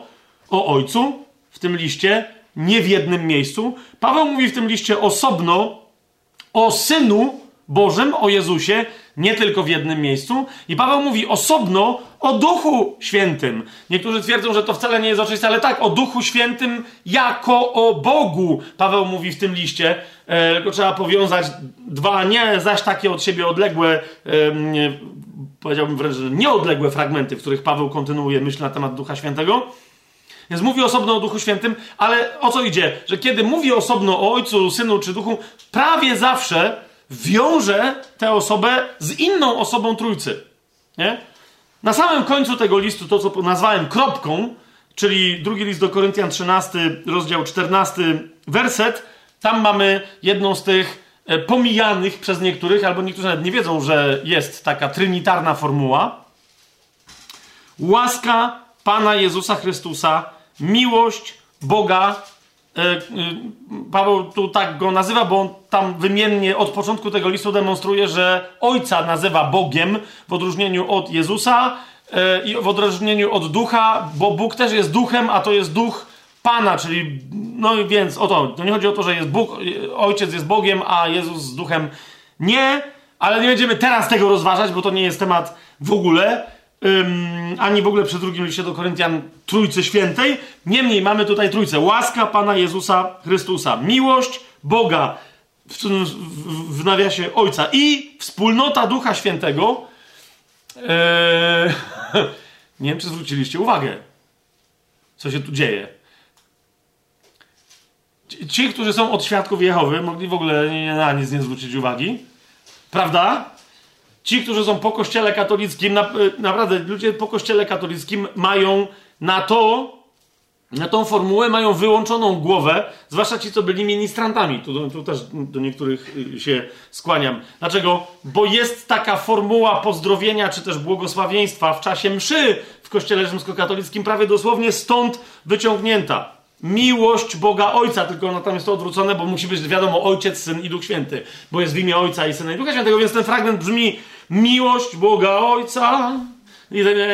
o ojcu w tym liście, nie w jednym miejscu. Paweł mówi w tym liście osobno o synu Bożym, o Jezusie, nie tylko w jednym miejscu. I Paweł mówi osobno o Duchu Świętym. Niektórzy twierdzą, że to wcale nie jest oczywiste, ale tak, o Duchu Świętym jako o Bogu. Paweł mówi w tym liście, e, tylko trzeba powiązać dwa, nie zaś takie od siebie odległe, e, nie, powiedziałbym wręcz, nieodległe fragmenty, w których Paweł kontynuuje myśl na temat Ducha Świętego. Więc mówi osobno o Duchu Świętym, ale o co idzie? Że kiedy mówi osobno o Ojcu, Synu czy Duchu, prawie zawsze wiąże tę osobę z inną osobą Trójcy. Nie? Na samym końcu tego listu, to co nazwałem kropką, czyli drugi list do Koryntian 13, rozdział 14, werset, tam mamy jedną z tych e, pomijanych przez niektórych, albo niektórzy nawet nie wiedzą, że jest taka trinitarna formuła. Łaska Pana Jezusa Chrystusa, miłość Boga. E, e, Paweł tu tak go nazywa, bo on tam wymiennie od początku tego listu demonstruje, że Ojca nazywa Bogiem w odróżnieniu od Jezusa e, i w odróżnieniu od Ducha, bo Bóg też jest Duchem, a to jest Duch Pana, czyli no więc o to, to nie chodzi o to, że jest Bóg, Ojciec jest Bogiem, a Jezus z Duchem nie, ale nie będziemy teraz tego rozważać, bo to nie jest temat w ogóle ani w ogóle przy drugim liście do Koryntian Trójcy Świętej. Niemniej mamy tutaj Trójcę. Łaska Pana Jezusa Chrystusa. Miłość Boga w, w, w nawiasie Ojca i wspólnota Ducha Świętego. Eee, nie wiem, czy zwróciliście uwagę, co się tu dzieje. Ci, którzy są od świadków Jehowy, mogli w ogóle na nic nie zwrócić uwagi. Prawda? Ci, którzy są po kościele katolickim, y, naprawdę ludzie po kościele katolickim mają na to, na tą formułę mają wyłączoną głowę, zwłaszcza ci, co byli ministrantami. Tu, tu też do niektórych y, się skłaniam. Dlaczego? Bo jest taka formuła pozdrowienia, czy też błogosławieństwa w czasie mszy w kościele rzymskokatolickim, prawie dosłownie stąd wyciągnięta. Miłość Boga Ojca, tylko no tam jest to odwrócone, bo musi być wiadomo Ojciec, Syn i Duch Święty, bo jest w imię Ojca i Syna i Ducha Świętego, więc ten fragment brzmi miłość Boga Ojca.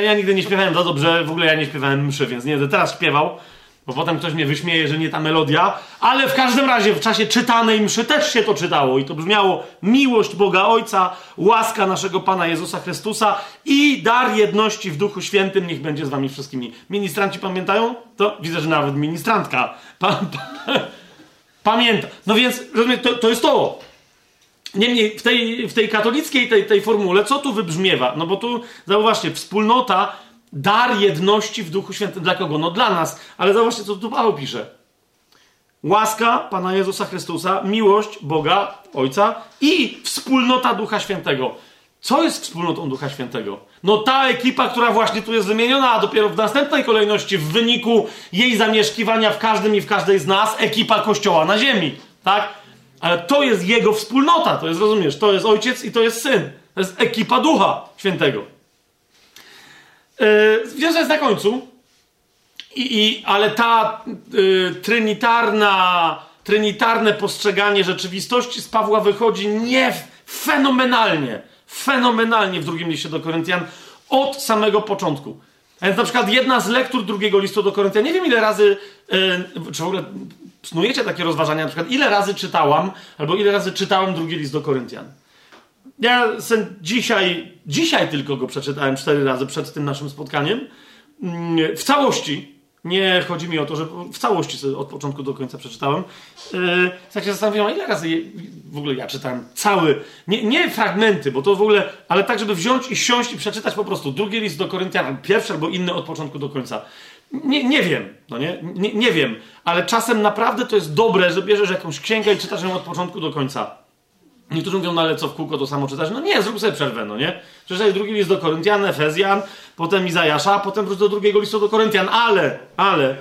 Ja nigdy nie śpiewałem za dobrze, w ogóle ja nie śpiewałem mszy, więc nie będę teraz śpiewał, bo potem ktoś mnie wyśmieje, że nie ta melodia, ale w każdym razie w czasie czytanej mszy też się to czytało i to brzmiało miłość Boga Ojca, łaska naszego Pana Jezusa Chrystusa i dar jedności w Duchu Świętym niech będzie z wami wszystkimi. Ministranci pamiętają? To widzę, że nawet ministrantka pa, pa, pamięta. No więc, rozumiem, to, to jest to. Niemniej w tej, w tej katolickiej tej, tej formule, co tu wybrzmiewa? No bo tu, zauważcie, wspólnota, dar jedności w Duchu Świętym. Dla kogo? No dla nas. Ale zauważcie, co tu Paweł pisze. Łaska Pana Jezusa Chrystusa, miłość Boga, Ojca i wspólnota Ducha Świętego. Co jest wspólnotą Ducha Świętego? No ta ekipa, która właśnie tu jest wymieniona, a dopiero w następnej kolejności, w wyniku jej zamieszkiwania w każdym i w każdej z nas, ekipa Kościoła na ziemi. Tak? Ale to jest jego wspólnota, to jest, rozumiesz, to jest ojciec i to jest syn. To jest ekipa ducha świętego. Yy, jest na końcu. I, i, ale ta yy, trinitarna, trinitarne postrzeganie rzeczywistości z Pawła wychodzi nie fenomenalnie, fenomenalnie w drugim liście do Koryntian od samego początku. A więc na przykład jedna z lektur drugiego listu do Koryntian, nie wiem ile razy, yy, czy w ogóle snujecie takie rozważania, na przykład ile razy czytałam, albo ile razy czytałem drugi list do Koryntian. Ja dzisiaj, dzisiaj tylko go przeczytałem cztery razy przed tym naszym spotkaniem. Mm, w całości. Nie chodzi mi o to, że w całości sobie od początku do końca przeczytałem. Yy, tak się zastanawiam, ile razy je, w ogóle ja czytałem cały, nie, nie fragmenty, bo to w ogóle, ale tak, żeby wziąć i siąść i przeczytać po prostu drugi list do Koryntian, pierwszy albo inny od początku do końca. Nie, nie wiem, no nie? nie? Nie wiem, ale czasem naprawdę to jest dobre, że bierzesz jakąś księgę i czytasz ją od początku do końca. Niektórzy mówią, no ale co w kółko to samo czytasz? No nie, zrób sobie przerwę, no nie? Przeczytaj drugi list do Koryntian, Efezjan, potem Izajasza, potem wróć do drugiego listu do Koryntian, ale, ale,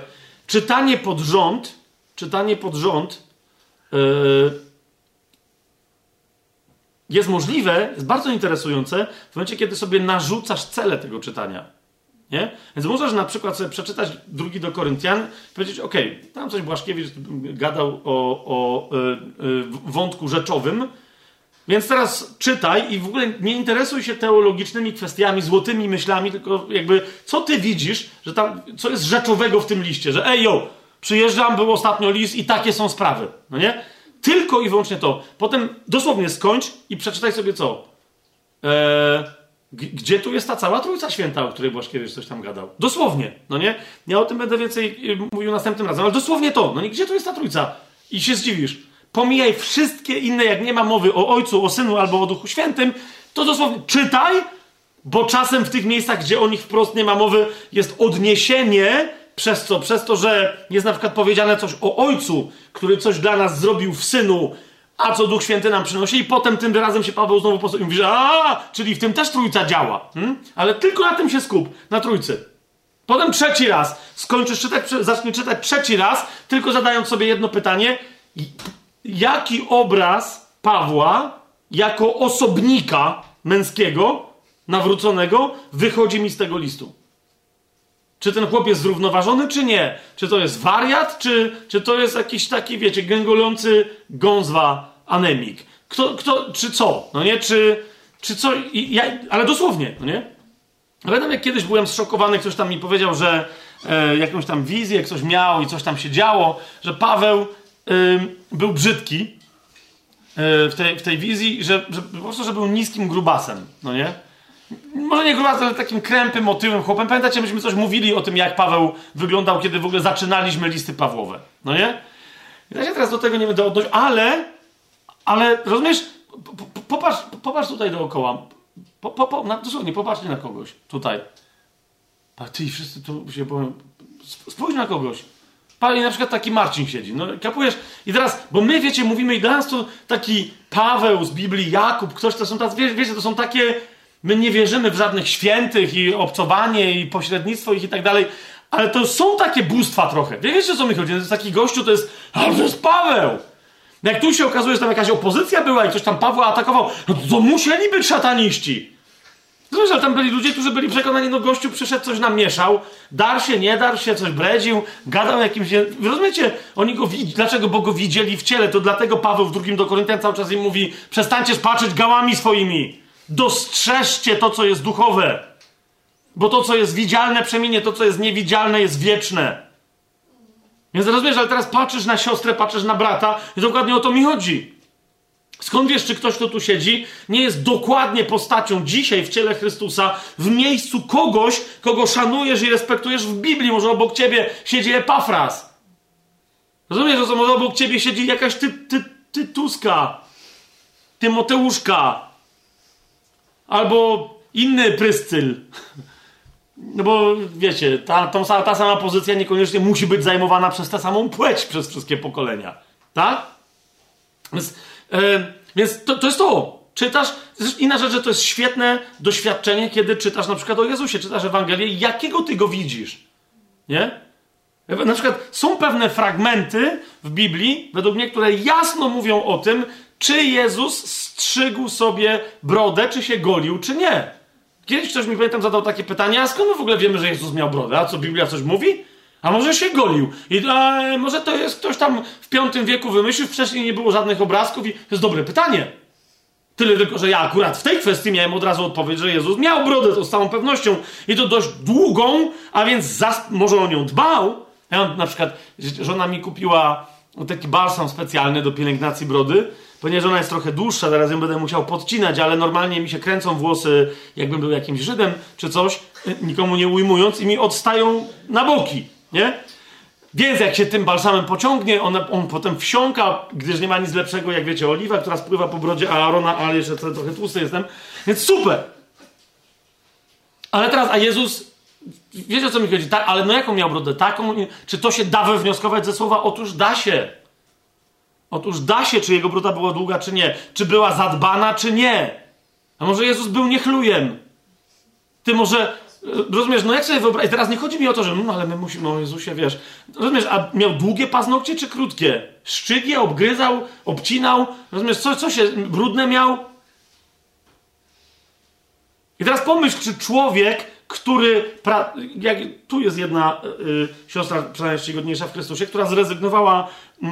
czytanie pod rząd, czytanie pod rząd yy, jest możliwe, jest bardzo interesujące w momencie, kiedy sobie narzucasz cele tego czytania. Nie? Więc możesz na przykład sobie przeczytać drugi do Koryntian i powiedzieć, ok, tam coś Błaszkiewicz gadał o, o y, y, wątku rzeczowym, więc teraz czytaj i w ogóle nie interesuj się teologicznymi kwestiami, złotymi myślami, tylko jakby co ty widzisz, że tam, co jest rzeczowego w tym liście, że ej yo, przyjeżdżam, był ostatnio list i takie są sprawy, no nie? Tylko i wyłącznie to. Potem dosłownie skończ i przeczytaj sobie co? E, gdzie tu jest ta cała Trójca Święta, o której Błaszkiewicz coś tam gadał? Dosłownie, no nie? Ja o tym będę więcej y, mówił następnym razem, ale dosłownie to, no nie? Gdzie tu jest ta Trójca? I się zdziwisz. Pomijaj wszystkie inne, jak nie ma mowy o Ojcu, o Synu albo o Duchu Świętym, to dosłownie czytaj, bo czasem w tych miejscach, gdzie o nich wprost nie ma mowy, jest odniesienie przez co? Przez to, że jest na przykład powiedziane coś o Ojcu, który coś dla nas zrobił w Synu, a co Duch Święty nam przynosi, i potem tym razem się Paweł znowu postawił i mówi, że a, czyli w tym też Trójca działa. Hmm? Ale tylko na tym się skup, na Trójcy. Potem trzeci raz, skończysz czytać, zaczniesz czytać trzeci raz, tylko zadając sobie jedno pytanie, jaki obraz Pawła jako osobnika męskiego, nawróconego, wychodzi mi z tego listu? Czy ten chłop jest zrównoważony, czy nie? Czy to jest wariat, czy, czy to jest jakiś taki, wiecie, gęgolujący gązwa anemik? Kto, kto, czy co? No nie? Czy, czy co? Ja, ale dosłownie, no nie? Pamiętam, jak kiedyś byłem zszokowany, ktoś tam mi powiedział, że e, jakąś tam wizję ktoś miał i coś tam się działo, że Paweł e, był brzydki e, w, tej, w tej wizji, że, że po prostu, że był niskim grubasem, no nie? może nie grubasem, ale takim krępym, otyłym chłopem. Pamiętacie, myśmy coś mówili o tym, jak Paweł wyglądał, kiedy w ogóle zaczynaliśmy listy Pawłowe, no nie? Ja się teraz do tego nie będę odnosić, ale, ale rozumiesz, popatrz, popatrz tutaj dookoła. Po, po, po, na, dosłownie, popatrzcie na kogoś tutaj. A ty wszyscy tu się powiem. Spójrz na kogoś. I na przykład taki Marcin siedzi. No, kapujesz? I teraz, bo my, wiecie, mówimy i dla nas to taki Paweł z Biblii, Jakub, ktoś, to są tacy, wiecie, to są takie, my nie wierzymy w żadnych świętych i obcowanie i pośrednictwo ich i tak dalej, ale to są takie bóstwa trochę. Wiecie, o co mi chodzi? To jest taki gościu, to jest, ale to jest Paweł! Jak tu się okazuje, że tam jakaś opozycja była i ktoś tam Pawła atakował, no to musieli być szataniści. Ale tam byli ludzie, którzy byli przekonani, no gościu przyszedł, coś nam mieszał, dar się, nie dar się, coś bredził, gadał jakimś... Rozumiecie? Oni go widzieli. Dlaczego? Bo go widzieli w ciele. To dlatego Paweł w drugim do Koryntian cały czas im mówi przestańcie spaczyć gałami swoimi. Dostrzeżcie to, co jest duchowe. Bo to, co jest widzialne, przeminie, to, co jest niewidzialne, jest wieczne. Więc rozumiesz, ale teraz patrzysz na siostrę, patrzysz na brata i dokładnie o to mi chodzi. Skąd wiesz, czy ktoś, kto tu siedzi, nie jest dokładnie postacią dzisiaj w ciele Chrystusa, w miejscu kogoś, kogo szanujesz i respektujesz w Biblii? Może obok ciebie siedzi Epafras. Rozumiesz, że może obok ciebie siedzi jakaś ty, ty, Tytuska, Tymoteuszka, albo inny Pryscyl. No bo wiecie, ta, tą, ta sama pozycja niekoniecznie musi być zajmowana przez tę samą płeć przez wszystkie pokolenia. Tak? Więc, yy, więc to, to jest to. Czytasz, inna rzecz, że to jest świetne doświadczenie, kiedy czytasz na przykład o Jezusie, czytasz Ewangelię, jakiego ty go widzisz. Nie? Na przykład są pewne fragmenty w Biblii, według mnie, które jasno mówią o tym, czy Jezus strzygł sobie brodę, czy się golił, czy nie. Kiedyś ktoś mi pamiętam zadał takie pytanie, a skąd my w ogóle wiemy, że Jezus miał brodę? A co Biblia coś mówi? A może się golił? I a, może to jest ktoś tam w V wieku wymyślił, wcześniej nie było żadnych obrazków i to jest dobre pytanie. Tyle tylko, że ja akurat w tej kwestii miałem od razu odpowiedź, że Jezus miał brodę, to z całą pewnością i to dość długą, a więc może o nią dbał. Ja na przykład, żona mi kupiła taki balsam specjalny do pielęgnacji brody, ponieważ ona jest trochę dłuższa, zaraz ją będę musiał podcinać, ale normalnie mi się kręcą włosy, jakbym był jakimś Żydem czy coś, nikomu nie ujmując i mi odstają na boki, nie? Więc jak się tym balsamem pociągnie, on, on potem wsiąka, gdyż nie ma nic lepszego, jak wiecie, oliwa, która spływa po brodzie Aarona, ale jeszcze trochę tłusty jestem. Więc super! Ale teraz, a Jezus, wiecie o co mi chodzi? Tak, ale no jaką miał brodę? Taką? Czy to się da wywnioskować ze słowa? Otóż da się. Otóż da się, czy jego broda była długa, czy nie. Czy była zadbana, czy nie. A może Jezus był niechlujem? Ty może, rozumiesz, no jak sobie wyobrazić, teraz nie chodzi mi o to, że no ale my musimy o Jezusie, wiesz. Rozumiesz, a miał długie paznokcie, czy krótkie? Szczygie, obgryzał, obcinał, rozumiesz, co, co się, brudne miał? I teraz pomyśl, czy człowiek, który. Pra... Jak, tu jest jedna y, siostra, przynajmniej czcigodniejsza w Chrystusie, która zrezygnowała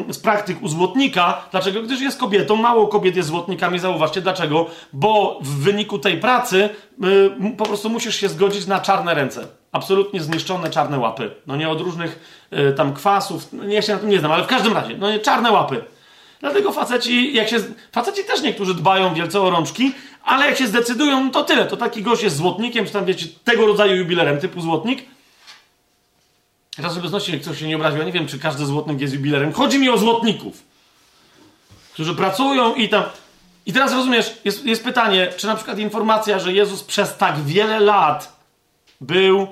y, z praktyk u złotnika. Dlaczego? Gdyż jest kobietą. Mało kobiet jest złotnikami. Zauważcie dlaczego. Bo w wyniku tej pracy y, po prostu musisz się zgodzić na czarne ręce. Absolutnie zniszczone czarne łapy. No nie od różnych tam kwasów. No, ja się na tym nie znam, ale w każdym razie. No nie, czarne łapy. Dlatego faceci, jak się, faceci też niektórzy dbają wielce o rączki, ale jak się zdecydują, no to tyle. To taki gość jest złotnikiem, czy tam wiecie, tego rodzaju jubilerem, typu złotnik. Raz, żeby znosić, jak ktoś się nie obraził, ja nie wiem, czy każdy złotnik jest jubilerem. Chodzi mi o złotników, którzy pracują i tam... I teraz rozumiesz, jest, jest pytanie, czy na przykład informacja, że Jezus przez tak wiele lat był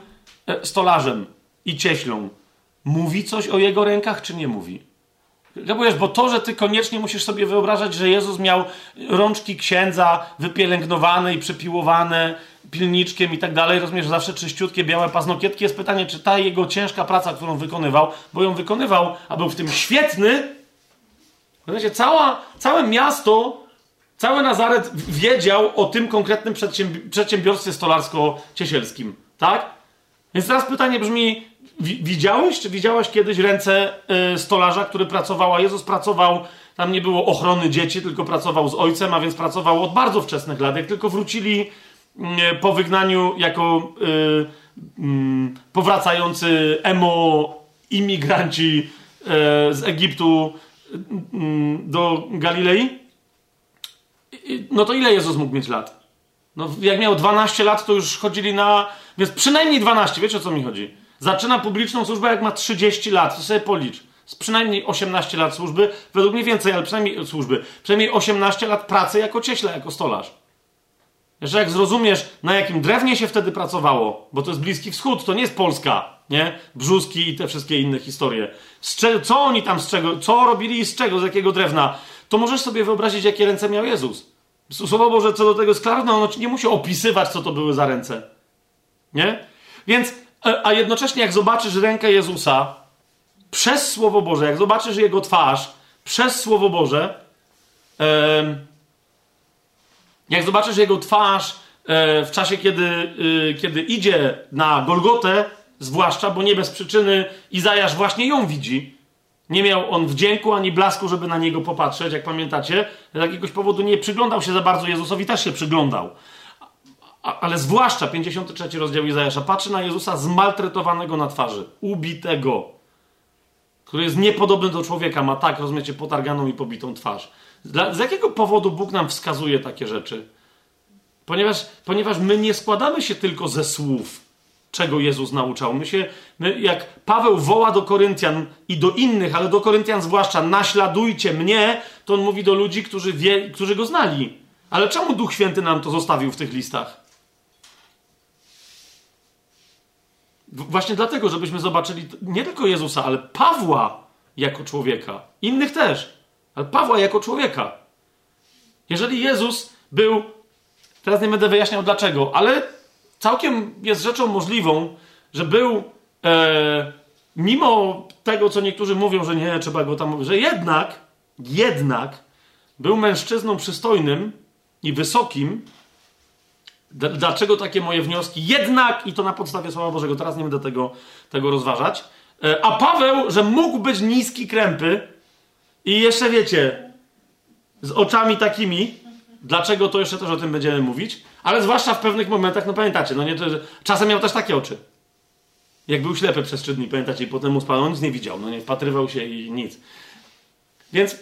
e, stolarzem i cieślą, mówi coś o jego rękach, czy nie mówi? Rozumiesz, bo to, że ty koniecznie musisz sobie wyobrażać, że Jezus miał rączki księdza wypielęgnowane i przepiłowane pilniczkiem i tak dalej, rozumiesz, zawsze czyściutkie, białe paznokietki, jest pytanie, czy ta jego ciężka praca, którą wykonywał, bo ją wykonywał, a był w tym świetny, rozumiecie, cała, całe miasto, cały Nazaret wiedział o tym konkretnym przedsiębiorstwie stolarsko-ciesielskim, tak? Więc teraz pytanie brzmi, widziałeś, czy widziałaś kiedyś ręce y, stolarza, który pracował, Jezus pracował, tam nie było ochrony dzieci, tylko pracował z ojcem, a więc pracował od bardzo wczesnych lat. Jak tylko wrócili y, po wygnaniu jako y, mm, powracający emo imigranci z Egiptu mm, do Galilei, no to ile Jezus mógł mieć lat? No, jak miał 12 lat, to już chodzili na. Więc przynajmniej 12, wiecie o co mi chodzi? Zaczyna publiczną służbę, jak ma 30 lat, to sobie policz. Z przynajmniej 18 lat służby, według mnie więcej, ale przynajmniej służby. Przynajmniej 18 lat pracy jako cieśla, jako stolarz. Jeszcze jak zrozumiesz, na jakim drewnie się wtedy pracowało, bo to jest Bliski Wschód, to nie jest Polska, nie? Brzuski i te wszystkie inne historie. Czego, co oni tam z czego, co robili i z czego, z jakiego drewna, to możesz sobie wyobrazić, jakie ręce miał Jezus. Słowo Boże co do tego jest klarne, ono nie musi opisywać, co to były za ręce. Nie? Więc E, a jednocześnie jak zobaczysz rękę Jezusa przez Słowo Boże, jak zobaczysz Jego twarz przez Słowo Boże, jak zobaczysz Jego twarz e, w czasie, kiedy, y, kiedy idzie na Golgotę, zwłaszcza, bo nie bez przyczyny Izajasz właśnie ją widzi. Nie miał on wdzięku ani blasku, żeby na niego popatrzeć, jak pamiętacie. Z jakiegoś powodu nie przyglądał się za bardzo Jezusowi, też się przyglądał ale zwłaszcza 53 rozdział Izajasza, patrzy na Jezusa zmaltretowanego na twarzy, ubitego, który jest niepodobny do człowieka, ma tak, rozumiecie, potarganą i pobitą twarz. Dla, z jakiego powodu Bóg nam wskazuje takie rzeczy? Ponieważ, ponieważ my nie składamy się tylko ze słów, czego Jezus nauczał. My się, my, jak Paweł woła do Koryntian i do innych, ale do Koryntian zwłaszcza, naśladujcie mnie, to on mówi do ludzi, którzy, wie, którzy go znali. Ale czemu Duch Święty nam to zostawił w tych listach? Właśnie dlatego, żebyśmy zobaczyli nie tylko Jezusa, ale Pawła jako człowieka. Innych też, ale Pawła jako człowieka. Jeżeli Jezus był, teraz nie będę wyjaśniał dlaczego, ale całkiem jest rzeczą możliwą, że był, e, mimo tego, co niektórzy mówią, że nie, trzeba go tam, że jednak, jednak był mężczyzną przystojnym i wysokim, Dlaczego takie moje wnioski? Jednak, i to na podstawie Słowa Bożego, teraz nie będę tego, tego rozważać. E, a Paweł, że mógł być niski krępy i jeszcze wiecie, z oczami takimi, dlaczego to jeszcze też o tym będziemy mówić, ale zwłaszcza w pewnych momentach, no pamiętacie, no nie, to, czasem miał też takie oczy. Jak był ślepy przez trzy dni, pamiętacie, i potem mu spadł, on nic nie widział, no nie, wpatrywał się i nic. Więc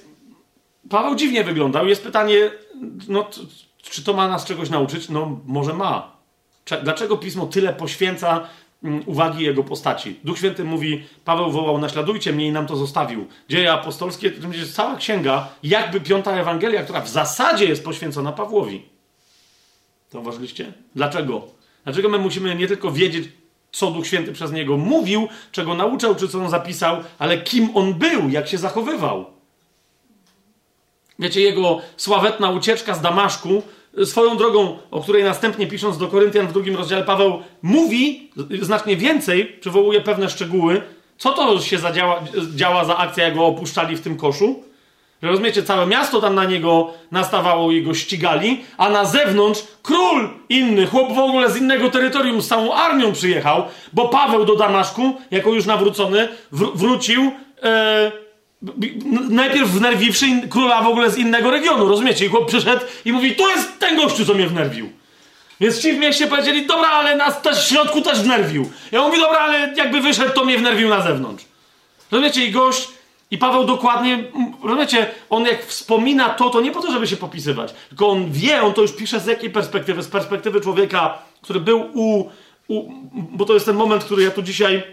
Paweł dziwnie wyglądał. Jest pytanie, no czy to ma nas czegoś nauczyć? No, może ma. Dlaczego pismo tyle poświęca mm, uwagi jego postaci? Duch Święty mówi, Paweł wołał, naśladujcie mnie i nam to zostawił. Dzieje apostolskie, to jest cała księga, jakby piąta Ewangelia, która w zasadzie jest poświęcona Pawłowi. To uważaliście? Dlaczego? Dlaczego my musimy nie tylko wiedzieć, co Duch Święty przez niego mówił, czego nauczał, czy co on zapisał, ale kim on był, jak się zachowywał. Wiecie, jego sławetna ucieczka z Damaszku Swoją drogą, o której następnie pisząc do Koryntian w drugim rozdziale Paweł mówi znacznie więcej, przywołuje pewne szczegóły, co to się zadziała, działa za akcja, jak go opuszczali w tym koszu. Rozumiecie, całe miasto tam na niego nastawało i go ścigali, a na zewnątrz król inny, chłop w ogóle z innego terytorium z całą armią przyjechał, bo Paweł do Damaszku, jako już nawrócony, wr wrócił. E, najpierw wnerwiwszy króla w ogóle z innego regionu, rozumiecie? I chłop przyszedł i mówi, to jest ten gościu, co mnie wnerwił. Więc ci w mieście powiedzieli, dobra, ale nas też w środku też wnerwił. Ja mówi, dobra, ale jakby wyszedł, to mnie wnerwił na zewnątrz. Rozumiecie? I gość I Paweł dokładnie, rozumiecie, on jak wspomina to, to nie po to, żeby się popisywać, tylko on wie, on to już pisze z jakiej perspektywy? Z perspektywy człowieka, który był u, u bo to jest ten moment, który ja tu dzisiaj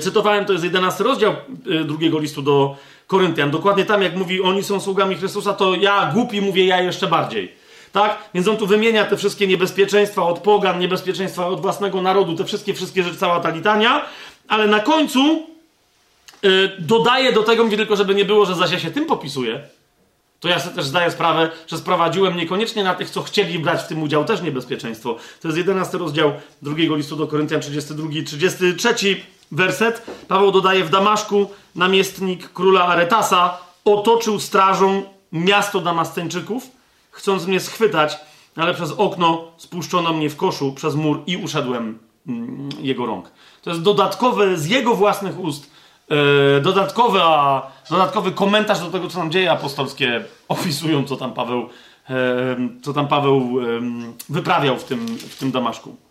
cytowałem, to jest 11 rozdział e, drugiego listu do Koryntian. Dokładnie tam, jak mówi, oni są sługami Chrystusa, to ja głupi mówię ja jeszcze bardziej. Tak? Więc on tu wymienia te wszystkie niebezpieczeństwa od pogan, niebezpieczeństwa od własnego narodu, te wszystkie, wszystkie rzeczy, cała ta litania, ale na końcu yy, dodaje do tego, mówię tylko, żeby nie było, że zaś ja się tym popisuję, to ja sobie też zdaję sprawę, że sprowadziłem niekoniecznie na tych, co chcieli brać w tym udział, też niebezpieczeństwo. To jest 11 rozdział drugiego listu do Koryntian, 32 33 werset. Paweł dodaje w Damaszku namiestnik króla Aretasa otoczył strażą miasto Damasceńczyków, chcąc mnie schwytać, ale przez okno spuszczono mnie w koszu przez mur i uszedłem mm, jego rąk. To jest dodatkowe z jego własnych ust, yy, dodatkowy, a, dodatkowy komentarz do tego, co nam dzieje apostolskie opisują, co tam Paweł, yy, co tam Paweł wyprawiał w tym, w tym Damaszku.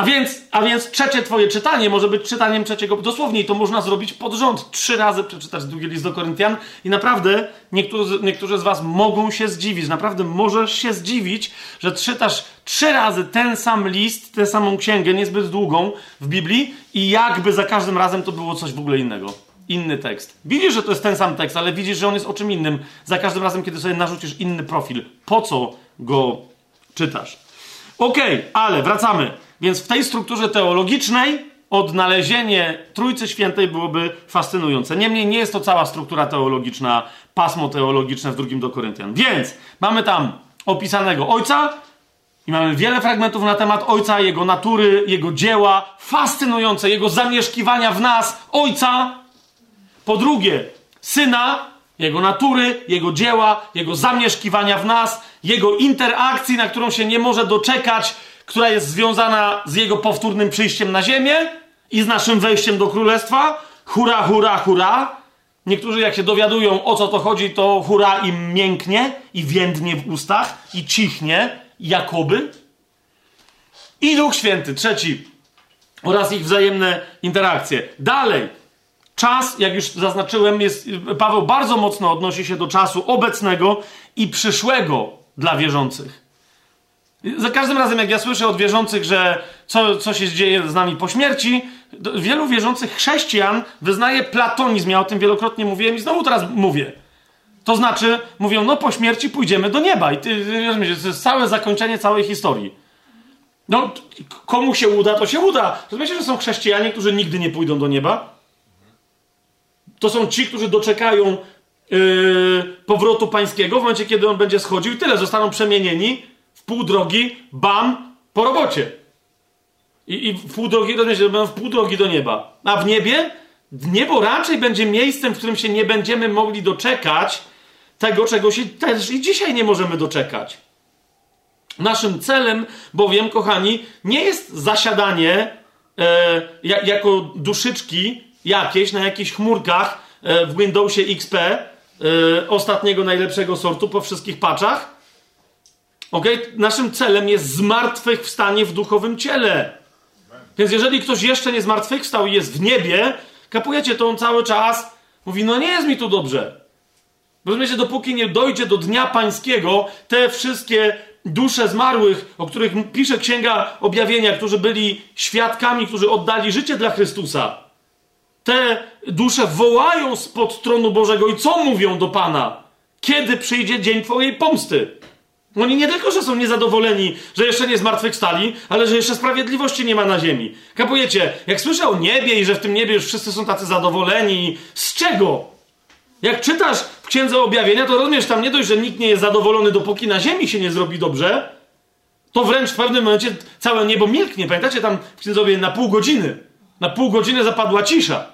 A więc, a więc trzecie twoje czytanie może być czytaniem trzeciego, dosłownie to można zrobić pod rząd. Trzy razy przeczytać drugi list do Koryntian i naprawdę niektórzy, niektórzy z was mogą się zdziwić. Naprawdę możesz się zdziwić, że czytasz trzy razy ten sam list, tę samą księgę, niezbyt długą w Biblii i jakby za każdym razem to było coś w ogóle innego. Inny tekst. Widzisz, że to jest ten sam tekst, ale widzisz, że on jest o czym innym. Za każdym razem, kiedy sobie narzucisz inny profil. Po co go czytasz? Okej, okay, ale wracamy. Więc w tej strukturze teologicznej odnalezienie Trójcy Świętej byłoby fascynujące. Niemniej nie jest to cała struktura teologiczna, pasmo teologiczne w drugim do Koryntian. Więc mamy tam opisanego Ojca i mamy wiele fragmentów na temat Ojca, Jego natury, Jego dzieła, fascynujące, Jego zamieszkiwania w nas, Ojca. Po drugie, Syna, Jego natury, Jego dzieła, Jego zamieszkiwania w nas, Jego interakcji, na którą się nie może doczekać, która jest związana z jego powtórnym przyjściem na ziemię i z naszym wejściem do królestwa. Hura, hura, hura. Niektórzy, jak się dowiadują o co to chodzi, to hura im mięknie i więdnie w ustach i cichnie, jakoby. I Duch Święty, trzeci, oraz ich wzajemne interakcje. Dalej, czas, jak już zaznaczyłem, jest, Paweł bardzo mocno odnosi się do czasu obecnego i przyszłego dla wierzących. Za każdym razem, jak ja słyszę od wierzących, że co, co się dzieje z nami po śmierci, wielu wierzących chrześcijan wyznaje platonizm. Ja o tym wielokrotnie mówiłem i znowu teraz mówię. To znaczy, mówią, no po śmierci pójdziemy do nieba. I ty, to jest całe zakończenie całej historii. No, komu się uda, to się uda. Rozumiecie, że są chrześcijanie, którzy nigdy nie pójdą do nieba? To są ci, którzy doczekają yy, powrotu pańskiego w momencie, kiedy on będzie schodził i tyle. Zostaną przemienieni pół drogi, bam, po robocie. I, i w pół drogi, w pół drogi do nieba. A w niebie? Niebo raczej będzie miejscem, w którym się nie będziemy mogli doczekać tego, czego się też i dzisiaj nie możemy doczekać. Naszym celem, bowiem, kochani, nie jest zasiadanie e, jako duszyczki jakieś na jakichś chmurkach e, w Windowsie XP e, ostatniego najlepszego sortu po wszystkich paczach, Okay? Naszym celem jest zmartwychwstanie w duchowym ciele. Więc jeżeli ktoś jeszcze nie zmartwychwstał i jest w niebie, kapujecie to on cały czas mówi, no nie jest mi tu dobrze. Rozumiecie, dopóki nie dojdzie do Dnia Pańskiego, te wszystkie dusze zmarłych, o których pisze Księga Objawienia, którzy byli świadkami, którzy oddali życie dla Chrystusa, te dusze wołają spod tronu Bożego i co mówią do Pana? Kiedy przyjdzie dzień Twojej pomsty? Oni nie tylko, że są niezadowoleni, że jeszcze nie zmartwychwstali, ale że jeszcze sprawiedliwości nie ma na ziemi. Kapujecie? Jak słyszę o niebie i że w tym niebie już wszyscy są tacy zadowoleni, z czego? Jak czytasz w Księdze Objawienia, to rozumiesz, tam nie dość, że nikt nie jest zadowolony, dopóki na ziemi się nie zrobi dobrze, to wręcz w pewnym momencie całe niebo milknie. Pamiętacie, tam w Księdze Objawienia na pół godziny, na pół godziny zapadła cisza.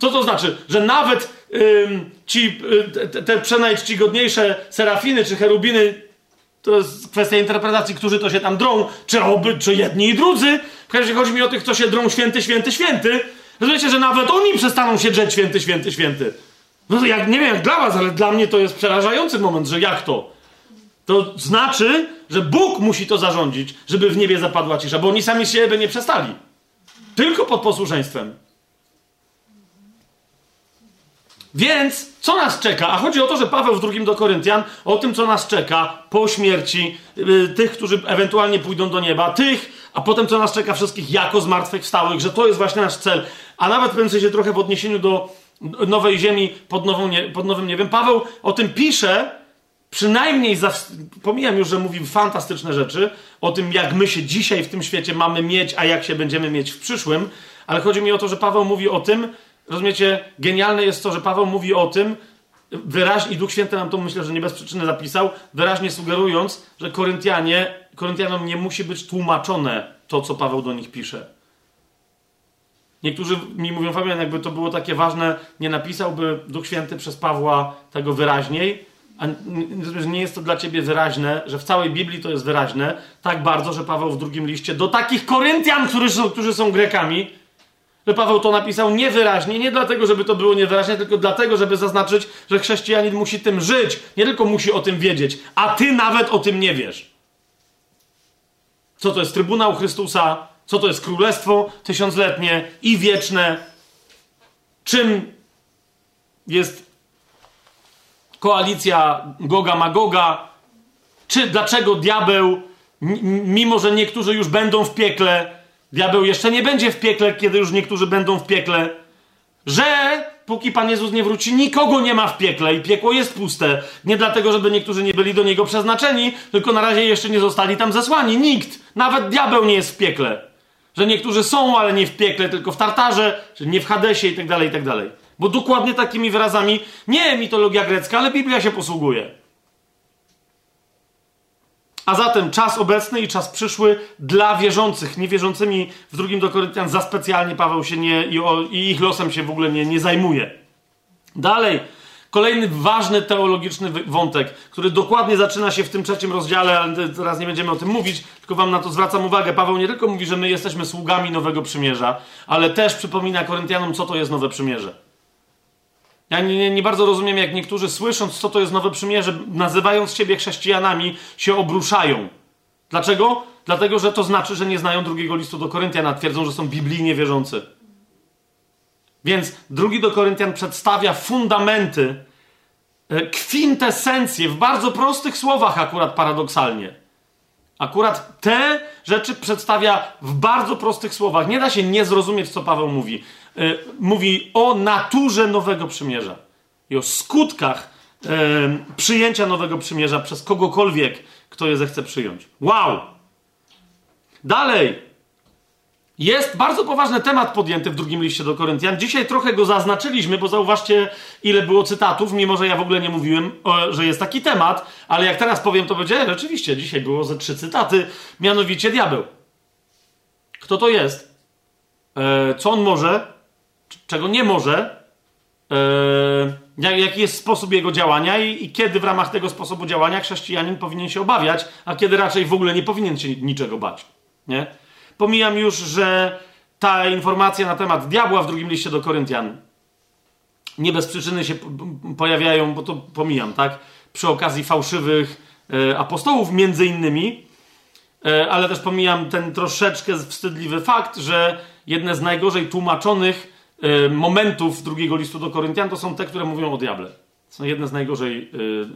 Co to znaczy? Że nawet ci, y, te, te przenajczcigodniejsze serafiny czy cherubiny to jest kwestia interpretacji, którzy to się tam drą, czy oby, czy jedni i drudzy. W każdym razie chodzi mi o tych, co się drą święty, święty, święty. Rozumiecie, że nawet oni przestaną się drzeć święty, święty, święty. No to jak, nie wiem jak dla was, ale dla mnie to jest przerażający moment, że jak to? To znaczy, że Bóg musi to zarządzić, żeby w niebie zapadła cisza, bo oni sami siebie nie przestali. Tylko pod posłuszeństwem. Więc co nas czeka? A chodzi o to, że Paweł w drugim do Koryntian o tym, co nas czeka po śmierci yy, tych, którzy ewentualnie pójdą do nieba, tych, a potem co nas czeka wszystkich jako zmartwychwstałych, że to jest właśnie nasz cel. A nawet w pewnym sensie trochę w odniesieniu do nowej ziemi pod, nową nie, pod nowym niebem. Paweł o tym pisze, przynajmniej, za, pomijam już, że mówi fantastyczne rzeczy o tym, jak my się dzisiaj w tym świecie mamy mieć, a jak się będziemy mieć w przyszłym, ale chodzi mi o to, że Paweł mówi o tym, rozumiecie, genialne jest to, że Paweł mówi o tym, wyraźnie, i Duch Święty nam to myślę, że nie bez przyczyny zapisał, wyraźnie sugerując, że Koryntianie, Koryntianom nie musi być tłumaczone to, co Paweł do nich pisze. Niektórzy mi mówią, Fabian, jakby to było takie ważne, nie napisałby Duch Święty przez Pawła tego wyraźniej, a nie jest to dla ciebie wyraźne, że w całej Biblii to jest wyraźne, tak bardzo, że Paweł w drugim liście do takich Koryntian, którzy są, którzy są Grekami, że Paweł to napisał niewyraźnie, nie dlatego, żeby to było niewyraźne, tylko dlatego, żeby zaznaczyć, że chrześcijanin musi tym żyć, nie tylko musi o tym wiedzieć, a ty nawet o tym nie wiesz. Co to jest Trybunał Chrystusa, co to jest Królestwo Tysiącletnie i Wieczne, czym jest koalicja Goga Magoga, czy dlaczego diabeł, mimo że niektórzy już będą w piekle, diabeł jeszcze nie będzie w piekle, kiedy już niektórzy będą w piekle, że póki Pan Jezus nie wróci, nikogo nie ma w piekle i piekło jest puste. Nie dlatego, żeby niektórzy nie byli do niego przeznaczeni, tylko na razie jeszcze nie zostali tam zesłani. Nikt, nawet diabeł nie jest w piekle. Że niektórzy są, ale nie w piekle, tylko w tartarze, że nie w Hadesie i tak dalej, i tak dalej. Bo dokładnie takimi wyrazami nie mitologia grecka, ale Biblia się posługuje. A zatem czas obecny i czas przyszły dla wierzących. Niewierzącymi w drugim do Koryntian za specjalnie Paweł się nie i, o, i ich losem się w ogóle nie, nie zajmuje. Dalej, kolejny ważny teologiczny wątek, który dokładnie zaczyna się w tym trzecim rozdziale, ale teraz nie będziemy o tym mówić, tylko wam na to zwracam uwagę. Paweł nie tylko mówi, że my jesteśmy sługami nowego przymierza, ale też przypomina Koryntianom, co to jest nowe przymierze. Ja nie, nie, bardzo rozumiem, jak niektórzy słysząc, co to jest nowe przymierze, nazywając siebie chrześcijanami, się obruszają. Dlaczego? Dlatego, że to znaczy, że nie znają drugiego listu do Koryntian, twierdzą, że są biblijnie wierzący. Więc drugi do Koryntian przedstawia fundamenty, e, kwintesencję w bardzo prostych słowach, akurat paradoksalnie. Akurat te rzeczy przedstawia w bardzo prostych słowach. Nie da się nie zrozumieć, co Paweł mówi. E, mówi o naturze nowego przymierza i o skutkach e, przyjęcia nowego przymierza przez kogokolwiek, kto je zechce przyjąć. Wow! Dalej. Jest bardzo poważny temat podjęty w drugim liście do Koryntian. Dzisiaj trochę go zaznaczyliśmy, bo zauważcie, ile było cytatów, mimo że ja w ogóle nie mówiłem, że jest taki temat, ale jak teraz powiem, to będzie, rzeczywiście, dzisiaj było ze trzy cytaty, mianowicie diabeł. Kto to jest? E, co on może? Czego nie może, yy, jaki jest sposób jego działania i, i, kiedy w ramach tego sposobu działania chrześcijanin powinien się obawiać, a kiedy raczej w ogóle nie powinien się niczego bać. Nie? Pomijam już, że ta informacja na temat diabła w drugim liście do Koryntian nie bez przyczyny się pojawiają, bo to pomijam, tak? Przy okazji fałszywych e, apostołów, między innymi, e, ale też pomijam ten troszeczkę wstydliwy fakt, że jedne z najgorzej tłumaczonych momentów drugiego listu do Koryntian to są te, które mówią o diable. Są jedne z najgorzej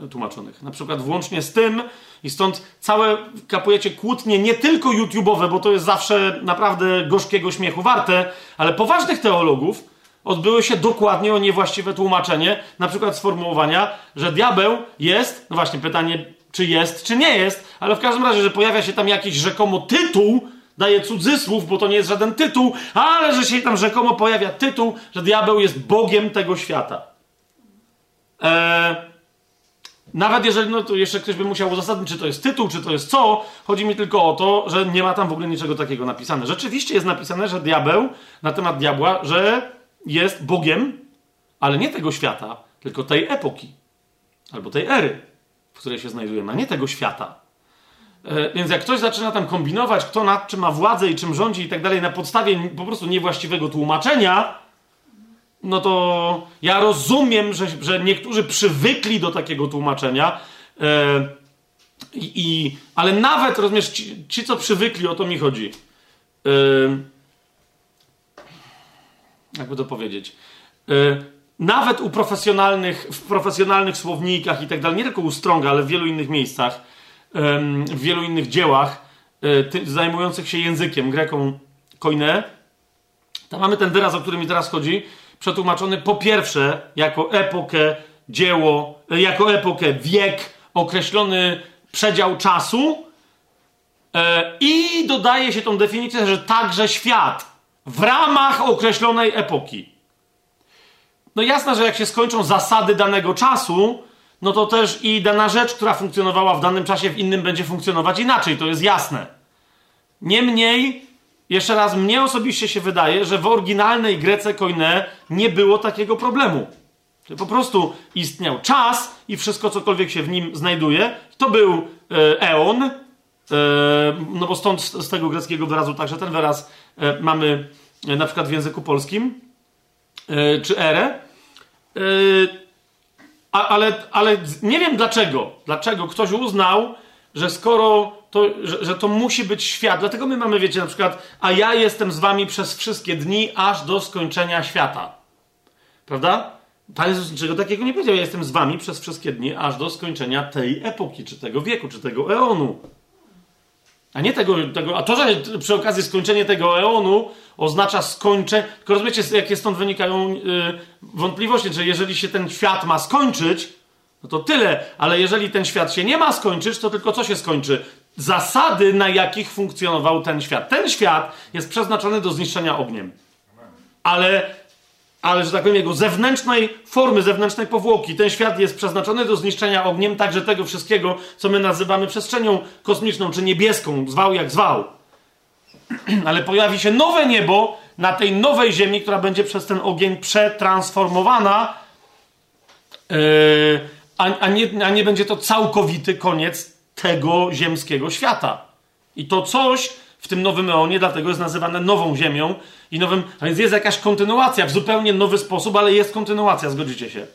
y, tłumaczonych. Na przykład włącznie z tym, i stąd całe kapujecie kłótnie, nie tylko YouTube'owe, bo to jest zawsze naprawdę gorzkiego śmiechu warte, ale poważnych teologów odbyły się dokładnie o niewłaściwe tłumaczenie, na przykład sformułowania, że diabeł jest, no właśnie pytanie, czy jest, czy nie jest, ale w każdym razie, że pojawia się tam jakiś rzekomo tytuł, daje cudzysłów, bo to nie jest żaden tytuł, ale że się tam rzekomo pojawia tytuł, że diabeł jest Bogiem tego świata. Eee, nawet jeżeli, no to jeszcze ktoś by musiał uzasadnić, czy to jest tytuł, czy to jest co, chodzi mi tylko o to, że nie ma tam w ogóle niczego takiego napisane. Rzeczywiście jest napisane, że diabeł, na temat diabła, że jest Bogiem, ale nie tego świata, tylko tej epoki, albo tej ery, w której się znajdujemy, a nie tego świata. E, więc jak ktoś zaczyna tam kombinować, kto nad czym ma władzę i czym rządzi i tak dalej, na podstawie po prostu niewłaściwego tłumaczenia, no to ja rozumiem, że, że niektórzy przywykli do takiego tłumaczenia. E, i, ale nawet, rozumiesz, ci, ci, co przywykli, o to mi chodzi. E, jakby to powiedzieć. nawet u profesjonalnych, w profesjonalnych słownikach i tak dalej, nie tylko u Stronga, ale w wielu innych miejscach, w wielu innych dziełach e, zajmujących się językiem, greką koine, tam mamy ten wyraz, o którym mi teraz chodzi, przetłumaczony po pierwsze jako epokę, dzieło, e, jako epokę, wiek, określony przedział czasu e, i dodaje się tą definicję, że także świat w ramach określonej epoki. No jasne, że jak się skończą zasady danego czasu, no to też i dana rzecz, która funkcjonowała w danym czasie, w innym będzie funkcjonować inaczej, to jest jasne. Niemniej, jeszcze raz, mnie osobiście się wydaje, że w oryginalnej Grece koine nie było takiego problemu. Po prostu istniał czas i wszystko, cokolwiek się w nim znajduje. To był e, eon, e, no bo stąd z, tego greckiego wyrazu także ten wyraz e, mamy na przykład w języku polskim, czy erę. E, ale, ale nie wiem dlaczego. Dlaczego ktoś uznał, że skoro to, że, że, to musi być świat. Dlatego my mamy, wiecie, na przykład, a ja jestem z wami przez wszystkie dni, aż do skończenia świata. Prawda? Pan Jezus niczego takiego nie powiedział. Ja jestem z wami przez wszystkie dni, aż do skończenia tej epoki, czy tego wieku, czy tego eonu. A nie tego, tego a to, że przy okazji skończenie tego eonu oznacza skończenie. Tylko rozumiecie, jakie stąd wynikają yy, wątpliwości, że jeżeli się ten świat ma skończyć, no to tyle, ale jeżeli ten świat się nie ma skończyć, to tylko co się skończy? Zasady, na jakich funkcjonował ten świat. Ten świat jest przeznaczony do zniszczenia ogniem. Ale ale, że tak powiem, jego zewnętrznej formy, zewnętrznej powłoki. Ten świat jest przeznaczony do zniszczenia ogniem, także tego wszystkiego, co my nazywamy przestrzenią kosmiczną czy niebieską, zwał jak zwał. Ale pojawi się nowe niebo na tej nowej ziemi, która będzie przez ten ogień przetransformowana, yy, a, a, nie, a nie będzie to całkowity koniec tego ziemskiego świata. I to coś w tym nowym eonie, dlatego jest nazywane nową ziemią i nowym. A więc jest jakaś kontynuacja w zupełnie nowy sposób, ale jest kontynuacja, zgodzicie się.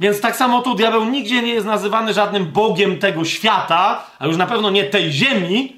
Więc tak samo tu diabeł nigdzie nie jest nazywany żadnym bogiem tego świata, a już na pewno nie tej ziemi,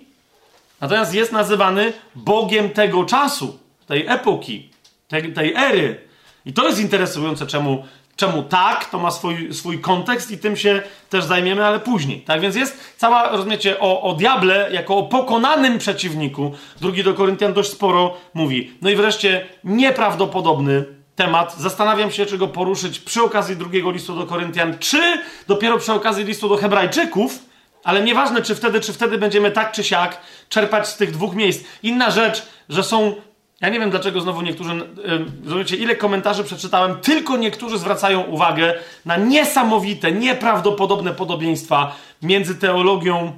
natomiast jest nazywany bogiem tego czasu, tej epoki, tej, tej ery. I to jest interesujące, czemu Czemu tak? To ma swój, swój kontekst i tym się też zajmiemy, ale później. Tak więc jest cała, rozumiecie, o, o diable jako o pokonanym przeciwniku. Drugi do Koryntian dość sporo mówi. No i wreszcie nieprawdopodobny temat. Zastanawiam się, czy go poruszyć przy okazji drugiego listu do Koryntian, czy dopiero przy okazji listu do Hebrajczyków, ale nieważne, czy wtedy, czy wtedy będziemy tak czy siak czerpać z tych dwóch miejsc. Inna rzecz, że są ja nie wiem, dlaczego znowu niektórzy. Zobaczcie, ile komentarzy przeczytałem, tylko niektórzy zwracają uwagę na niesamowite, nieprawdopodobne podobieństwa między teologią,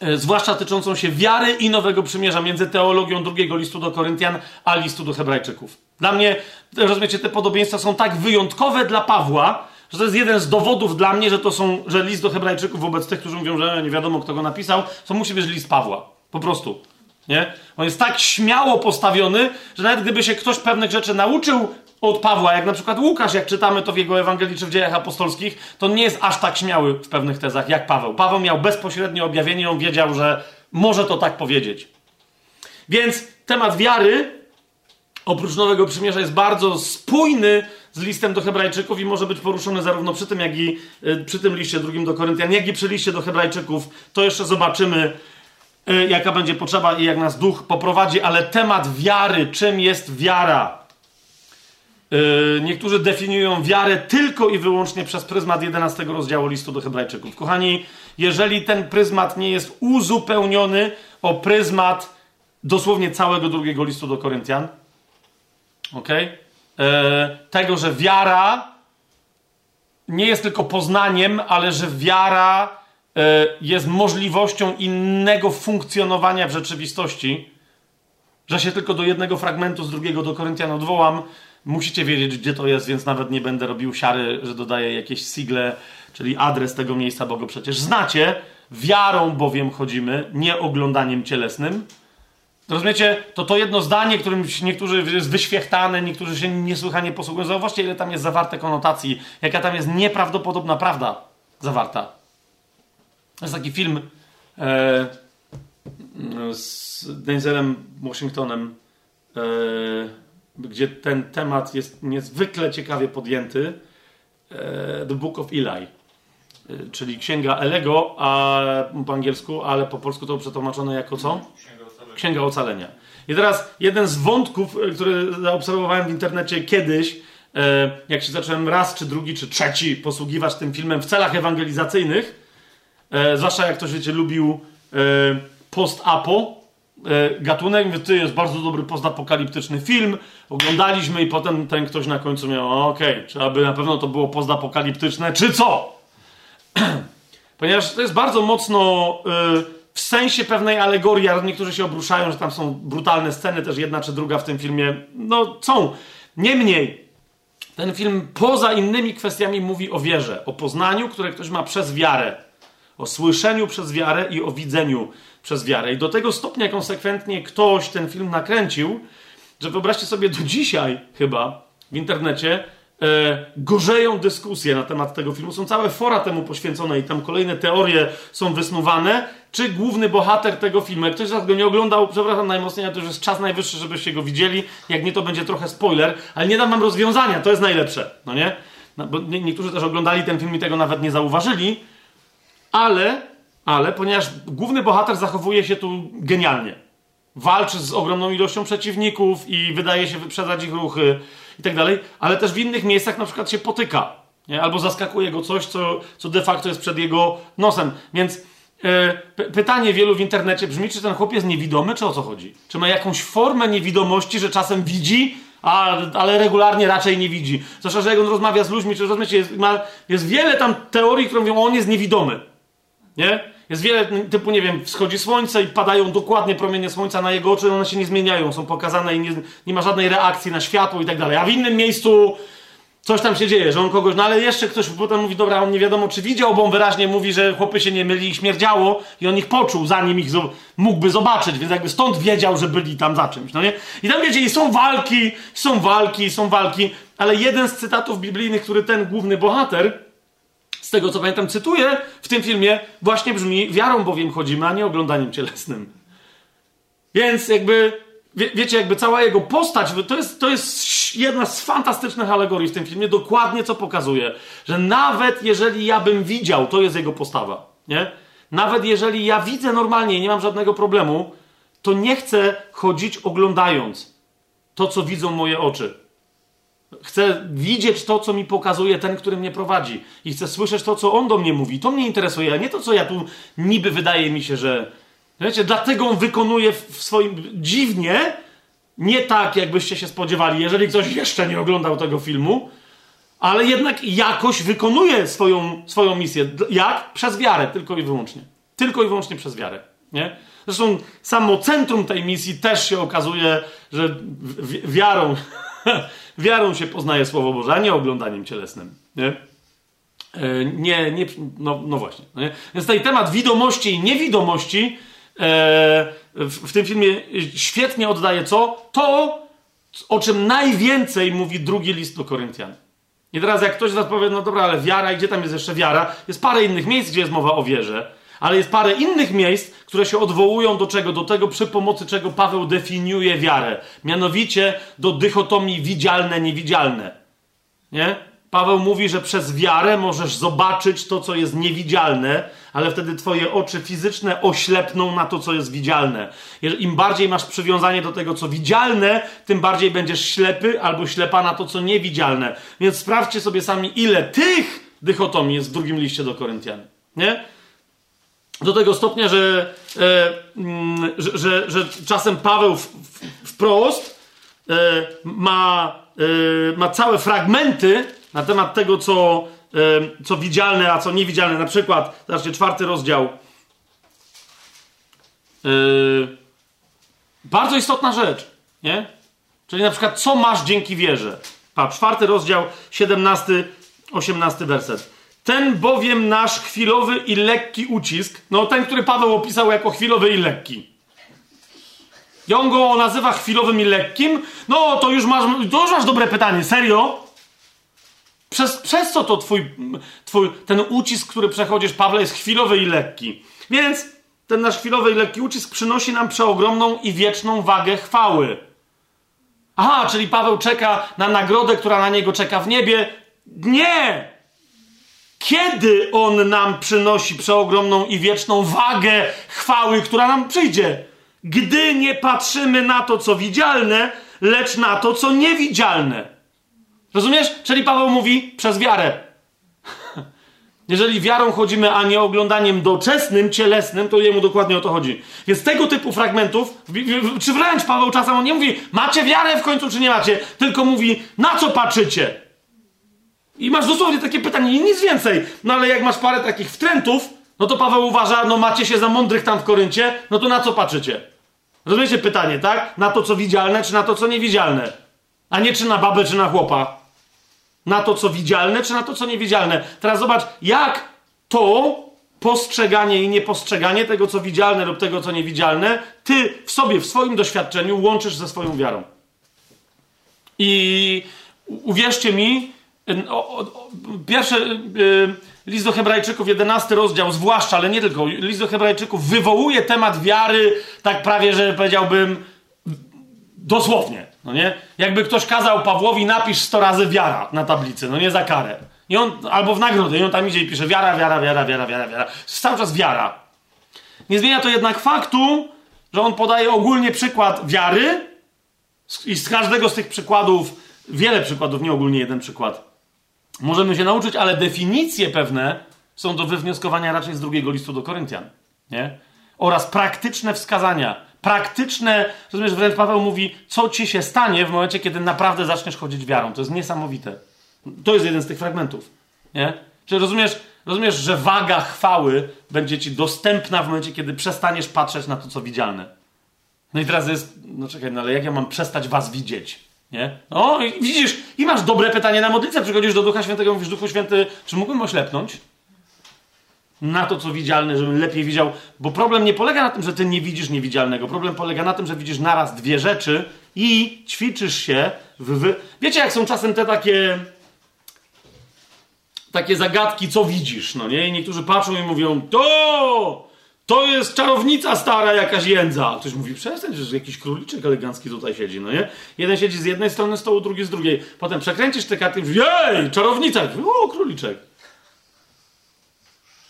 e, zwłaszcza tyczącą się wiary i Nowego Przymierza, między teologią drugiego listu do Koryntian, a listu do Hebrajczyków. Dla mnie, rozumiecie, te podobieństwa są tak wyjątkowe dla Pawła, że to jest jeden z dowodów dla mnie, że to są, że list do Hebrajczyków wobec tych, którzy mówią, że nie wiadomo, kto go napisał, to musi być list Pawła. Po prostu. Nie? On jest tak śmiało postawiony, że nawet gdyby się ktoś pewnych rzeczy nauczył od Pawła, jak na przykład Łukasz, jak czytamy to w jego Ewangelii czy w dziejach apostolskich, to nie jest aż tak śmiały w pewnych tezach jak Paweł. Paweł miał bezpośrednie objawienie on wiedział, że może to tak powiedzieć. Więc temat wiary, oprócz Nowego Przymierza, jest bardzo spójny z listem do Hebrajczyków i może być poruszony zarówno przy tym, jak i y, przy tym liście drugim do Koryntian, jak i przy liście do Hebrajczyków. To jeszcze zobaczymy jaka będzie potrzeba i jak nas duch poprowadzi, ale temat wiary, czym jest wiara? Y, niektórzy definiują wiarę tylko i wyłącznie przez pryzmat 11 rozdziału listu do Hebrajczyków. Kochani, jeżeli ten pryzmat nie jest uzupełniony o pryzmat dosłownie całego drugiego listu do Koryntian, ok? Tego, że wiara nie jest tylko poznaniem, ale że wiara E, jest możliwością innego funkcjonowania w rzeczywistości, że się tylko do jednego fragmentu z drugiego do Koryntian odwołam. Musicie wiedzieć, gdzie to jest, więc nawet nie będę robił siary, że dodaję jakieś sigle, czyli adres tego miejsca, bo go przecież znacie. Wiarą bowiem chodzimy, nie oglądaniem cielesnym. Rozumiecie? To to jedno zdanie, którym niektórzy jest wyświechtane, niektórzy się niesłychanie posługują. Zauważcie, ile tam jest zawarte konotacji, jaka tam jest nieprawdopodobna prawda zawarta. Jest taki film e, z Denzelem Washingtonem. E, gdzie ten temat jest niezwykle ciekawie podjęty. E, The Book of Eli, e, czyli Księga Elego, a po angielsku, ale po polsku to przetłumaczone jako co? Księga Ocalenia. I teraz jeden z wątków, e, który zaobserwowałem w internecie kiedyś, jak się zacząłem raz, czy drugi, czy trzeci posługiwać tym filmem w celach ewangelizacyjnych, zwłaszcza jak ktoś, wiecie, lubił post-apo, gatunek, mówię, ty jest bardzo dobry postapokaliptyczny film, oglądaliśmy i potem ten ktoś na końcu miał, okej, okay, czy aby na pewno to było postapokaliptyczne, czy co? Ponieważ to jest bardzo mocno y, w sensie pewnej alegorii, ale niektórzy się obruszają, że tam są brutalne sceny, też jedna czy druga w tym filmie, no są. Niemniej, ten film poza innymi kwestiami mówi o wierze, o poznaniu, które ktoś ma przez wiarę, o słyszeniu przez wiarę i o widzeniu przez wiarę. I do tego stopnia konsekwentnie ktoś ten film nakręcił, że wyobraźcie sobie do dzisiaj chyba w internecie e, gorzeją dyskusje na temat tego filmu. Są całe fora temu poświęcone i tam kolejne teorie są wysnuwane. Czy główny bohater tego filmu, jak ktoś z was go nie oglądał, przepraszam najmocniej, to już jest czas najwyższy, żebyście go widzieli. Jak nie, to będzie trochę spoiler, ale nie dam wam rozwiązania, to jest najlepsze, no nie? No, bo niektórzy też oglądali ten film i tego nawet nie zauważyli, ale, ale, ponieważ główny bohater zachowuje się tu genialnie walczy z ogromną ilością przeciwników i wydaje się wyprzedzać ich ruchy i tak dalej, ale też w innych miejscach na przykład się potyka, nie? albo zaskakuje go coś, co, co de facto jest przed jego nosem. Więc yy, pytanie wielu w internecie brzmi, czy ten chłop jest niewidomy, czy o co chodzi? Czy ma jakąś formę niewidomości, że czasem widzi, a, ale regularnie raczej nie widzi. Zwłaszcza, że jak on rozmawia z ludźmi, czy rozumiecie, jest, ma, jest wiele tam teorii, które mówią, on jest niewidomy. Nie? Jest wiele typu, nie wiem, wschodzi słońce i padają dokładnie promienie słońca na jego oczy, one się nie zmieniają, są pokazane i nie, nie ma żadnej reakcji na światło i tak dalej. A w innym miejscu coś tam się dzieje, że on kogoś, no ale jeszcze ktoś potem mówi, dobra, on nie wiadomo czy widział, bo on wyraźnie mówi, że chłopy się nie myli i śmierdziało i on ich poczuł, zanim ich mógłby zobaczyć, więc jakby stąd wiedział, że byli tam za czymś, no nie? I tam wiecie, i są walki, są walki, są walki, ale jeden z cytatów biblijnych, który ten główny bohater z tego co pamiętam, cytuję w tym filmie, właśnie brzmi: Wiarą bowiem chodzimy, a nie oglądaniem cielesnym. Więc jakby, wie, wiecie, jakby cała jego postać, to jest, to jest jedna z fantastycznych alegorii w tym filmie, dokładnie co pokazuje, że nawet jeżeli ja bym widział, to jest jego postawa, nie? Nawet jeżeli ja widzę normalnie, nie mam żadnego problemu, to nie chcę chodzić oglądając to, co widzą moje oczy. Chcę widzieć to, co mi pokazuje ten, który mnie prowadzi. I chcę słyszeć to, co on do mnie mówi. To mnie interesuje, a nie to, co ja tu niby wydaje mi się, że. Wiecie, dlatego on wykonuje w swoim. dziwnie, nie tak, jakbyście się spodziewali, jeżeli ktoś jeszcze nie oglądał tego filmu, ale jednak jakoś wykonuje swoją, swoją misję. Jak? Przez wiarę, tylko i wyłącznie. Tylko i wyłącznie przez wiarę. Nie? Zresztą samo centrum tej misji też się okazuje, że wiarą Wiarą się poznaje Słowo Boże, a nie oglądaniem cielesnym. Nie? E, nie, nie no, no właśnie. No nie? Więc tutaj temat widomości i niewidomości e, w, tym filmie świetnie oddaje co? To, o czym najwięcej mówi drugi list do Koryntian. I teraz jak ktoś z was powie, no dobra, ale wiara, gdzie tam jest jeszcze wiara? Jest parę innych miejsc, gdzie jest mowa o wierze. Ale jest parę innych miejsc, które się odwołują do czego? Do tego, przy pomocy czego Paweł definiuje wiarę. Mianowicie do dychotomii widzialne-niewidzialne. Nie? Paweł mówi, że przez wiarę możesz zobaczyć to, co jest niewidzialne, ale wtedy twoje oczy fizyczne oślepną na to, co jest widzialne. Im bardziej masz przywiązanie do tego, co widzialne, tym bardziej będziesz ślepy albo ślepa na to, co niewidzialne. Więc sprawdźcie sobie sami, ile tych dychotomii jest w drugim liście do Koryntian. Nie? Do tego stopnia, że, e, mm, że, że, że, czasem Paweł w, w, wprost e, ma, e, ma całe fragmenty na temat tego, co, e, co widzialne, a co niewidzialne. Na przykład, zobaczcie, czwarty rozdział. E, bardzo istotna rzecz, nie? Czyli na przykład, co masz dzięki wierze? Patrz, czwarty rozdział, 17, 18 werset. Ten bowiem nasz chwilowy i lekki ucisk, no ten, który Paweł opisał jako chwilowy i lekki. I on go nazywa chwilowym i lekkim. No to już masz, to już masz dobre pytanie, serio? Przez, przez co to twój, twój, ten ucisk, który przechodzisz, Pawle, jest chwilowy i lekki? Więc ten nasz chwilowy i lekki ucisk przynosi nam przeogromną i wieczną wagę chwały. Aha, czyli Paweł czeka na nagrodę, która na niego czeka w niebie. Nie! Kiedy on nam przynosi przeogromną i wieczną wagę chwały, która nam przyjdzie? Gdy nie patrzymy na to, co widzialne, lecz na to, co niewidzialne. Rozumiesz? Czyli Paweł mówi przez wiarę. Jeżeli wiarą chodzimy, a nie oglądaniem doczesnym, cielesnym, to jemu dokładnie o to chodzi. Więc tego typu fragmentów, czy wręcz Paweł czasem on nie mówi, macie wiarę w końcu, czy nie macie, tylko mówi, na co patrzycie? I masz dosłownie takie pytanie i nic więcej. No ale jak masz parę takich wtrętów, no to Paweł uważa, no macie się za mądrych tam w Koryncie, no to na co patrzycie? Rozumiecie pytanie, tak? Na to, co widzialne, czy na to, co niewidzialne? A nie czy na babę, czy na chłopa. Na to, co widzialne, czy na to, co niewidzialne. Teraz zobacz, jak to postrzeganie i niepostrzeganie tego, co widzialne lub tego, co niewidzialne, ty w sobie, w swoim doświadczeniu łączysz ze swoją wiarą. I uwierzcie mi, o, o, pierwszy y, list do Hebrajczyków, 11 rozdział, zwłaszcza, ale nie tylko, list do Hebrajczyków wywołuje temat wiary, tak prawie, że powiedziałbym dosłownie. No nie? Jakby ktoś kazał Pawłowi napisz 100 razy wiara na tablicy, no nie za karę. I on, albo w nagrodę, i on tam idzie i pisze wiara, wiara, wiara, wiara, wiara, wiara. Cały czas wiara. Nie zmienia to jednak faktu, że on podaje ogólnie przykład wiary i z każdego z tych przykładów, wiele przykładów, nie ogólnie jeden przykład, możemy się nauczyć, ale definicje pewne są do wywnioskowania raczej z drugiego listu do Koryntian. Nie? Oraz praktyczne wskazania praktyczne, rozumiesz, wręcz Paweł mówi, co ci się stanie w momencie, kiedy naprawdę zaczniesz chodzić wiarą. To jest niesamowite. To jest jeden z tych fragmentów. Nie? Czy rozumiesz, rozumiesz, że waga chwały będzie ci dostępna w momencie, kiedy przestaniesz patrzeć na to, co widzialne. No i teraz jest, no czekaj, no ale jak ja mam przestać was widzieć? Nie? No widzisz, i masz dobre pytanie na modlitwę, przychodzisz do Ducha Świętego, mówisz, Duchu Święty, czy mógłbym oślepnąć? na to, co widzialne, żebym lepiej widział. Bo problem nie polega na tym, że ty nie widzisz niewidzialnego. Problem polega na tym, że widzisz naraz dwie rzeczy i ćwiczysz się w. Wiecie, jak są czasem te takie. Takie zagadki, co widzisz, no nie? I niektórzy patrzą i mówią, to! To jest czarownica stara, jakaś jędza. Ktoś mówi, przestań, że jakiś króliczek elegancki tutaj siedzi, no nie? Jeden siedzi z jednej strony stołu, drugi z drugiej. Potem przekręcisz te karty i jej, czarownica! O, króliczek.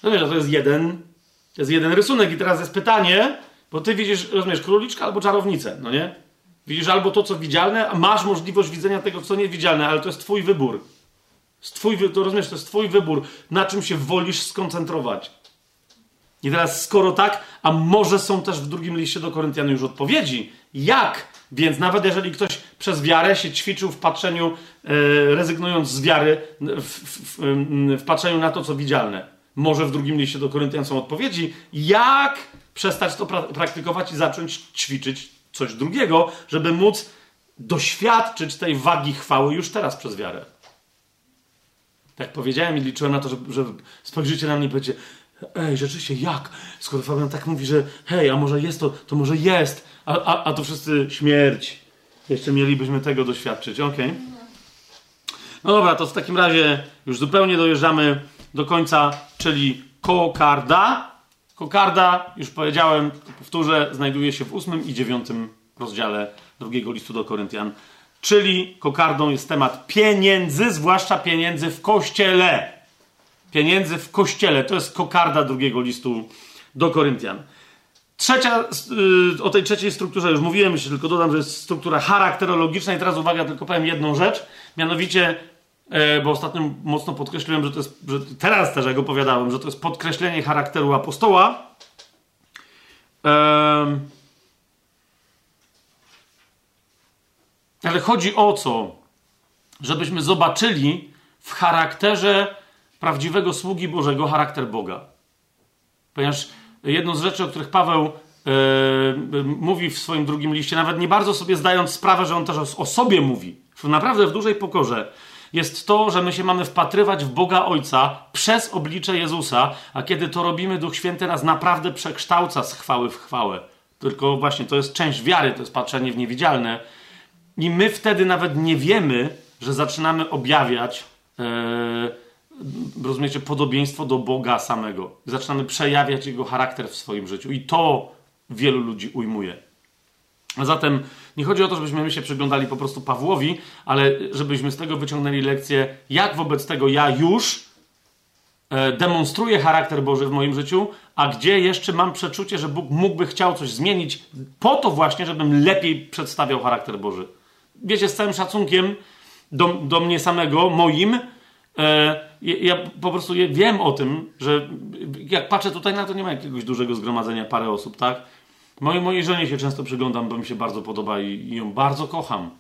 No wiesz, to jest jeden, to jest jeden rysunek i teraz jest pytanie, bo ty widzisz, rozumiesz, króliczka albo czarownicę, no nie? Widzisz albo to, co widzialne, a masz możliwość widzenia tego, co niewidzialne, ale to jest twój wybór. Twój, to rozumiesz, to jest twój wybór, na czym się wolisz skoncentrować. I teraz, skoro tak, a może są też w drugim liście do Koryntian już odpowiedzi, jak? Więc nawet jeżeli ktoś przez wiarę się ćwiczył w patrzeniu, e, rezygnując z wiary, w, w, w, w patrzeniu na to, co widzialne, może w drugim liście do Koryntian są odpowiedzi, jak przestać to pra praktykować i zacząć ćwiczyć coś drugiego, żeby móc doświadczyć tej wagi chwały już teraz przez wiarę. Tak powiedziałem i liczyłem na to, że, że spojrzycie na mnie i powiecie, ej, rzeczywiście, jak? Skoro Fabian tak mówi, że hej, a może jest to, to może jest, a, a, a to wszyscy śmierć. Jeszcze mielibyśmy tego doświadczyć, ok? No dobra, to w takim razie już zupełnie dojeżdżamy do końca, czyli kokarda. Kokarda, już powiedziałem, powtórzę, znajduje się w ósmym i dziewiątym rozdziale drugiego listu do Koryntian. Czyli kokardą jest temat pieniędzy, zwłaszcza pieniędzy w kościele. Pieniędzy w kościele. To jest kokarda drugiego listu do Koryntian. Trzecia, y, o tej trzeciej strukturze już mówiłem, tylko dodam, że jest struktura charakterologiczna i teraz uwaga, tylko powiem jedną rzecz, mianowicie E, bo ostatnio mocno podkreśliłem, że to jest, że teraz też jak opowiadałem, że to jest podkreślenie charakteru apostoła. Ale chodzi o co? Żebyśmy zobaczyli w charakterze prawdziwego sługi Bożego charakter Boga. Ponieważ jedną z rzeczy, o których Paweł yy, mówi w swoim drugim liście, nawet nie bardzo sobie zdając sprawę, że on też o, sobie mówi, naprawdę w dużej pokorze, jest to, że my się mamy wpatrywać w Boga Ojca przez oblicze Jezusa, a kiedy to robimy, Duch Święty nas naprawdę przekształca z chwały w chwałę. Tylko właśnie to jest część wiary, to jest patrzenie w niewidzialne. I my wtedy nawet nie wiemy, że zaczynamy objawiać, e, rozumiecie, podobieństwo do Boga samego. Zaczynamy przejawiać Jego charakter w swoim życiu. I to wielu ludzi ujmuje. A zatem nie chodzi o to, żebyśmy my się przyglądali po prostu Pawłowi, ale żebyśmy z tego wyciągnęli lekcję, jak wobec tego ja już e, demonstruję charakter Boży w moim życiu, a gdzie jeszcze mam przeczucie, że Bóg mógłby chciał coś zmienić po to właśnie, żebym lepiej przedstawiał charakter Boży. Wiecie, z całym szacunkiem do, do mnie samego, moim, ja po prostu wiem o tym, że jak patrzę tutaj na to, nie ma jakiegoś dużego zgromadzenia, parę osób, tak? Mojej, mojej żonie się często przyglądam, bo mi się bardzo podoba i, ją bardzo kocham.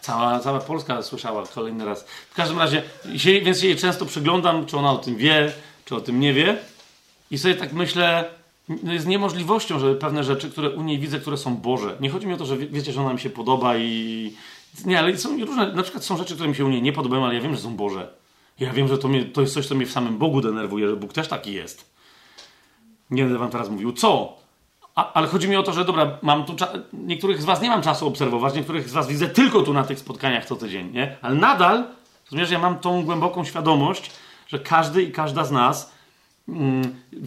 Cała, cała Polska słyszała kolejny raz. W każdym razie, się, więc się jej często przyglądam, czy ona o tym wie, czy o tym nie wie. I sobie tak myślę, no jest niemożliwością, żeby pewne rzeczy, które u niej widzę, które są Boże. Nie chodzi mi o to, że wie, wiecie, że ona mi się podoba i. Nie, ale są różne. Na przykład są rzeczy, które mi się u niej nie podobają, ale ja wiem, że są Boże. Ja wiem, że to, mnie, to jest coś, co mnie w samym Bogu denerwuje, że Bóg też taki jest. Nie będę wam teraz mówił co. A, ale chodzi mi o to, że dobra, mam tu niektórych z was nie mam czasu obserwować, niektórych z was widzę tylko tu na tych spotkaniach co tydzień, nie? Ale nadal, rozumiesz, ja mam tą głęboką świadomość, że każdy i każda z nas,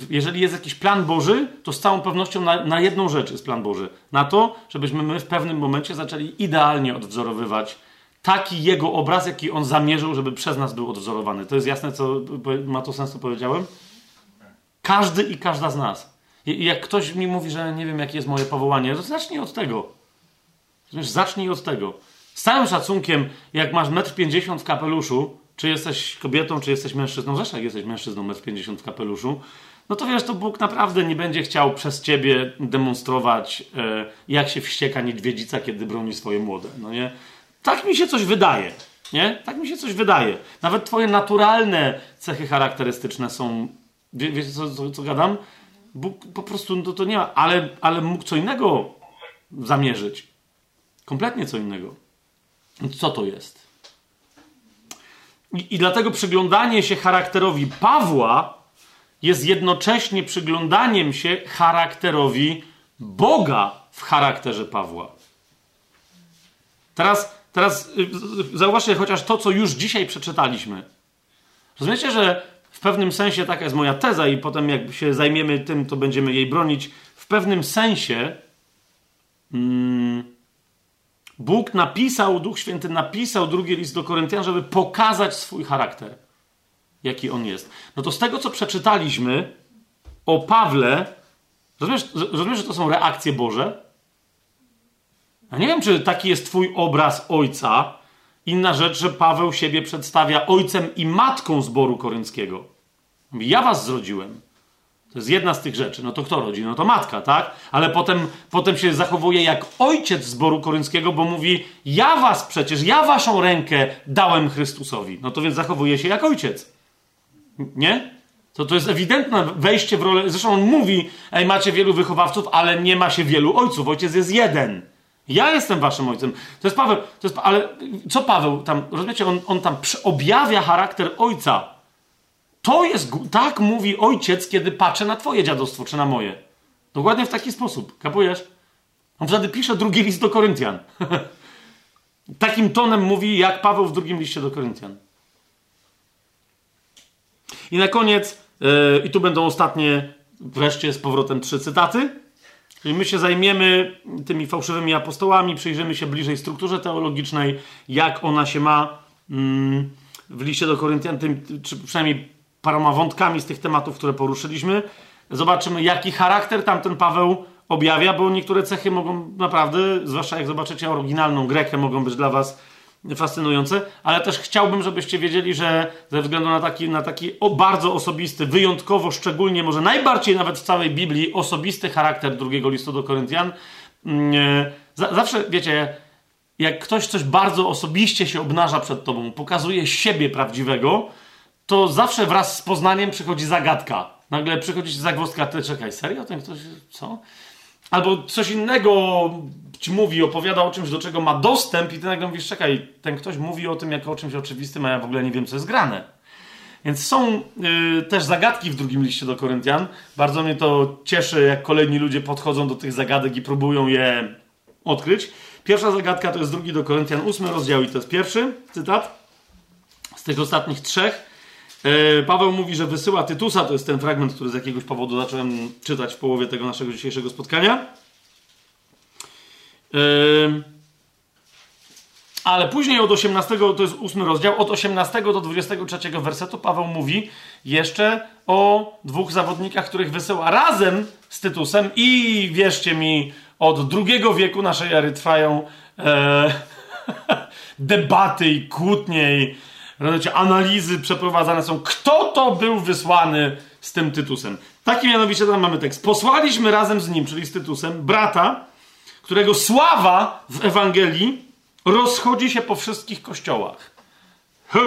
jeżeli jest jakiś plan Boży, to z całą pewnością na, na jedną rzecz jest plan Boży. Na to, żebyśmy my w pewnym momencie zaczęli idealnie odwzorowywać taki jego obraz, jaki on zamierzył, żeby przez nas był odwzorowany. To jest jasne, co ma to sens, co powiedziałem? Każdy i każda z nas. I jak ktoś mi mówi, że nie wiem, jakie jest moje powołanie, to zacznij od tego. Zacznij od tego. Z całym szacunkiem, jak masz 1,50 m w kapeluszu, czy jesteś kobietą, czy jesteś mężczyzną, zresztą jak jesteś mężczyzną 1,50 m w kapeluszu, no to wiesz, to Bóg naprawdę nie będzie chciał przez ciebie demonstrować, e, jak się wścieka niedźwiedzica, kiedy broni swoje młode. No nie? Tak mi się coś wydaje. Nie? Tak mi się coś wydaje. Nawet twoje naturalne cechy charakterystyczne są Wie, co, co, co, gadam? Bóg po prostu no to nie ma, ale, ale mógł co innego zamierzyć. Kompletnie co innego. Co to jest? I, dlatego przyglądanie się charakterowi Pawła jest jednocześnie przyglądaniem się charakterowi Boga w charakterze Pawła. Teraz, teraz y, zauważcie chociaż to, co już dzisiaj przeczytaliśmy. Rozumiecie, że pewnym sensie taka jest moja teza, i potem jak się zajmiemy tym, to będziemy jej bronić. W pewnym sensie mm, Bóg napisał, Duch Święty napisał drugi list do Koryntian, żeby pokazać swój charakter, jaki on jest. No to z tego, co przeczytaliśmy o Pawle, rozumiesz, rozumiesz że to są reakcje Boże? Ja nie wiem, czy taki jest Twój obraz Ojca. Inna rzecz, że Paweł siebie przedstawia ojcem i matką zboru korynckiego. Ja was zrodziłem. To jest jedna z tych rzeczy. No to kto rodzi? No to matka, tak? Ale potem, potem się zachowuje jak ojciec zboru korynckiego, bo mówi, ja was przecież, ja waszą rękę dałem Chrystusowi. No to więc zachowuje się jak ojciec. Nie? To, to jest ewidentne wejście w rolę. Zresztą on mówi, ej, macie wielu wychowawców, ale nie ma się wielu ojców. Ojciec jest jeden. Ja jestem waszym ojcem. To jest Paweł. To jest, ale co Paweł tam, rozumiecie, on, on tam objawia charakter ojca. To jest, tak mówi ojciec, kiedy patrzę na twoje dziadostwo, czy na moje. Dokładnie w taki sposób. Kapujesz? On wtedy pisze drugi list do Koryntian. Takim tonem mówi, jak Paweł w drugim liście do Koryntian. I na koniec, yy, i tu będą ostatnie, wreszcie z powrotem trzy cytaty. Czyli my się zajmiemy tymi fałszywymi apostołami, przyjrzymy się bliżej strukturze teologicznej, jak ona się ma mm, w liście do Koryntian, tym, czy przynajmniej paroma wątkami z tych tematów, które poruszyliśmy. Zobaczymy, jaki charakter tamten Paweł objawia, bo niektóre cechy mogą naprawdę, zwłaszcza jak zobaczycie oryginalną Grekę, mogą być dla was fascynujące, ale też chciałbym, żebyście wiedzieli, że ze względu na taki, na taki bardzo osobisty, wyjątkowo, szczególnie, może najbardziej nawet w całej Biblii, osobisty charakter drugiego listu do Koryntian, e, zawsze, wiecie, jak ktoś coś bardzo osobiście się obnaża przed tobą, pokazuje siebie prawdziwego, to zawsze wraz z poznaniem przychodzi zagadka. Nagle przychodzi zagwozdka, ty czekaj, serio? Ten ktoś, co? Albo coś innego ci mówi, opowiada o czymś, do czego ma dostęp i ty nagle mówisz, czekaj, ten ktoś mówi o tym jako o czymś oczywistym, a ja w ogóle nie wiem, co jest grane. Więc są y, też zagadki w drugim liście do Koryntian. Bardzo mnie to cieszy, jak kolejni ludzie podchodzą do tych zagadek i próbują je odkryć. Pierwsza zagadka to jest drugi do Koryntian, ósmy rozdział i to jest pierwszy cytat z tych ostatnich trzech. E, Paweł mówi, że wysyła Tytusa, to jest ten fragment, który z jakiegoś powodu zacząłem czytać w połowie tego naszego dzisiejszego spotkania. E, ale później od 18, to jest 8 rozdział, od 18 do 23 wersetu Paweł mówi jeszcze o dwóch zawodnikach, których wysyła razem z Tytusem i wierzcie mi, od drugiego wieku naszej ery trwają e, debaty i kłótnie i rozumiecie, analizy przeprowadzane są. Kto to był wysłany z tym Tytusem? Taki mianowicie tam mamy tekst. Posłaliśmy razem z nim, czyli z Tytusem, brata, którego sława w Ewangelii rozchodzi się po wszystkich kościołach. Hu!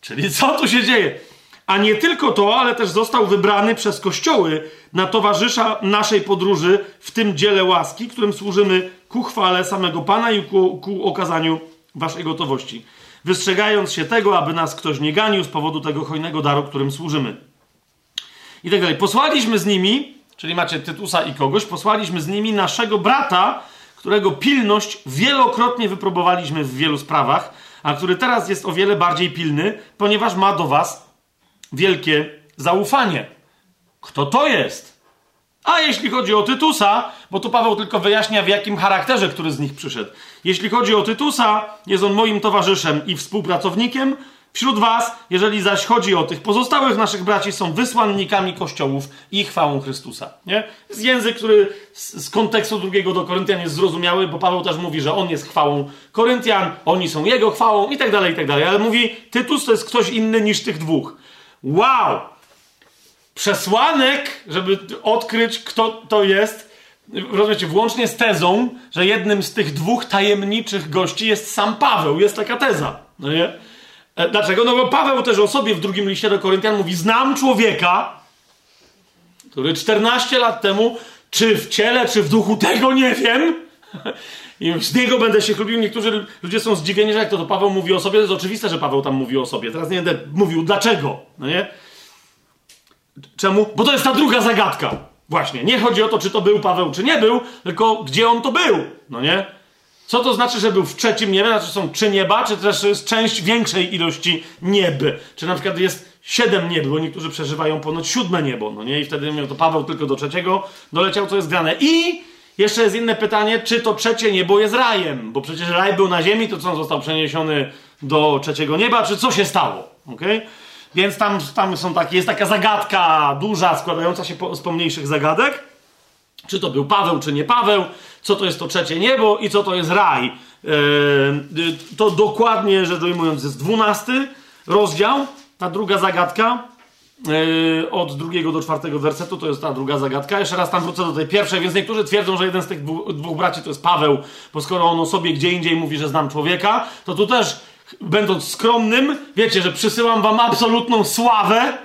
Czyli co tu się dzieje? A nie tylko to, ale też został wybrany przez kościoły na towarzysza naszej podróży w tym dziele łaski, którym służymy ku chwale samego Pana i ku, ku okazaniu waszej gotowości. Wystrzegając się tego, aby nas ktoś nie ganił z powodu tego hojnego daru, którym służymy. I tak dalej. Posłaliśmy z nimi, czyli macie Tytusa i kogoś, posłaliśmy z nimi naszego brata, którego pilność wielokrotnie wypróbowaliśmy w wielu sprawach, a który teraz jest o wiele bardziej pilny, ponieważ ma do was wielkie zaufanie. Kto to jest? A jeśli chodzi o Tytusa, bo tu Paweł tylko wyjaśnia w jakim charakterze który z nich przyszedł. Jeśli chodzi o Tytusa, jest on moim towarzyszem i współpracownikiem, Wśród was, jeżeli zaś chodzi o tych pozostałych naszych braci, są wysłannikami kościołów i chwałą Chrystusa. Nie? Jest język, który z, z kontekstu drugiego do Koryntian jest zrozumiały, bo Paweł też mówi, że on jest chwałą Koryntian, oni są jego chwałą i tak dalej, i tak dalej. Ale mówi, Tytus to jest ktoś inny niż tych dwóch. Wow! Przesłanek, żeby odkryć, kto to jest, rozumiecie, włącznie z tezą, że jednym z tych dwóch tajemniczych gości jest sam Paweł. Jest taka teza. No nie? E, dlaczego? No bo Paweł też o sobie w drugim liście do Koryntian mówi: Znam człowieka, który 14 lat temu, czy w ciele, czy w duchu, tego nie wiem. I z niego będę się chlubił. Niektórzy ludzie są zdziwieni, że jak to, to Paweł mówi o sobie. To jest oczywiste, że Paweł tam mówi o sobie. Teraz nie będę mówił dlaczego. No nie? Czemu? Bo to jest ta druga zagadka. Właśnie. Nie chodzi o to, czy to był Paweł, czy nie był, tylko gdzie on to był. No nie? Co to znaczy, że był w trzecim niebie? Znaczy są trzy nieba, czy też jest część większej ilości nieby? Czy na przykład jest siedem nieb, bo niektórzy przeżywają ponoć siódme niebo, no nie? I wtedy miał to Paweł tylko do trzeciego doleciał, co jest grane. I jeszcze jest inne pytanie, czy to trzecie niebo jest rajem? Bo przecież raj był na ziemi, to co on został przeniesiony do trzeciego nieba, czy co się stało? Okay? Więc tam, tam są takie, jest taka zagadka duża, składająca się po, z pomniejszych zagadek. Czy to był Paweł, czy nie Paweł? Co to jest to trzecie niebo i co to jest raj? Yy, to dokładnie rzecz ujmując jest dwunasty rozdział, ta druga zagadka. Yy, od drugiego do czwartego wersetu to jest ta druga zagadka. Jeszcze raz tam wrócę do tej pierwszej, więc niektórzy twierdzą, że jeden z tych dwóch braci to jest Paweł, bo skoro on o sobie gdzie indziej mówi, że znam człowieka, to tu też, będąc skromnym, wiecie, że przysyłam wam absolutną sławę,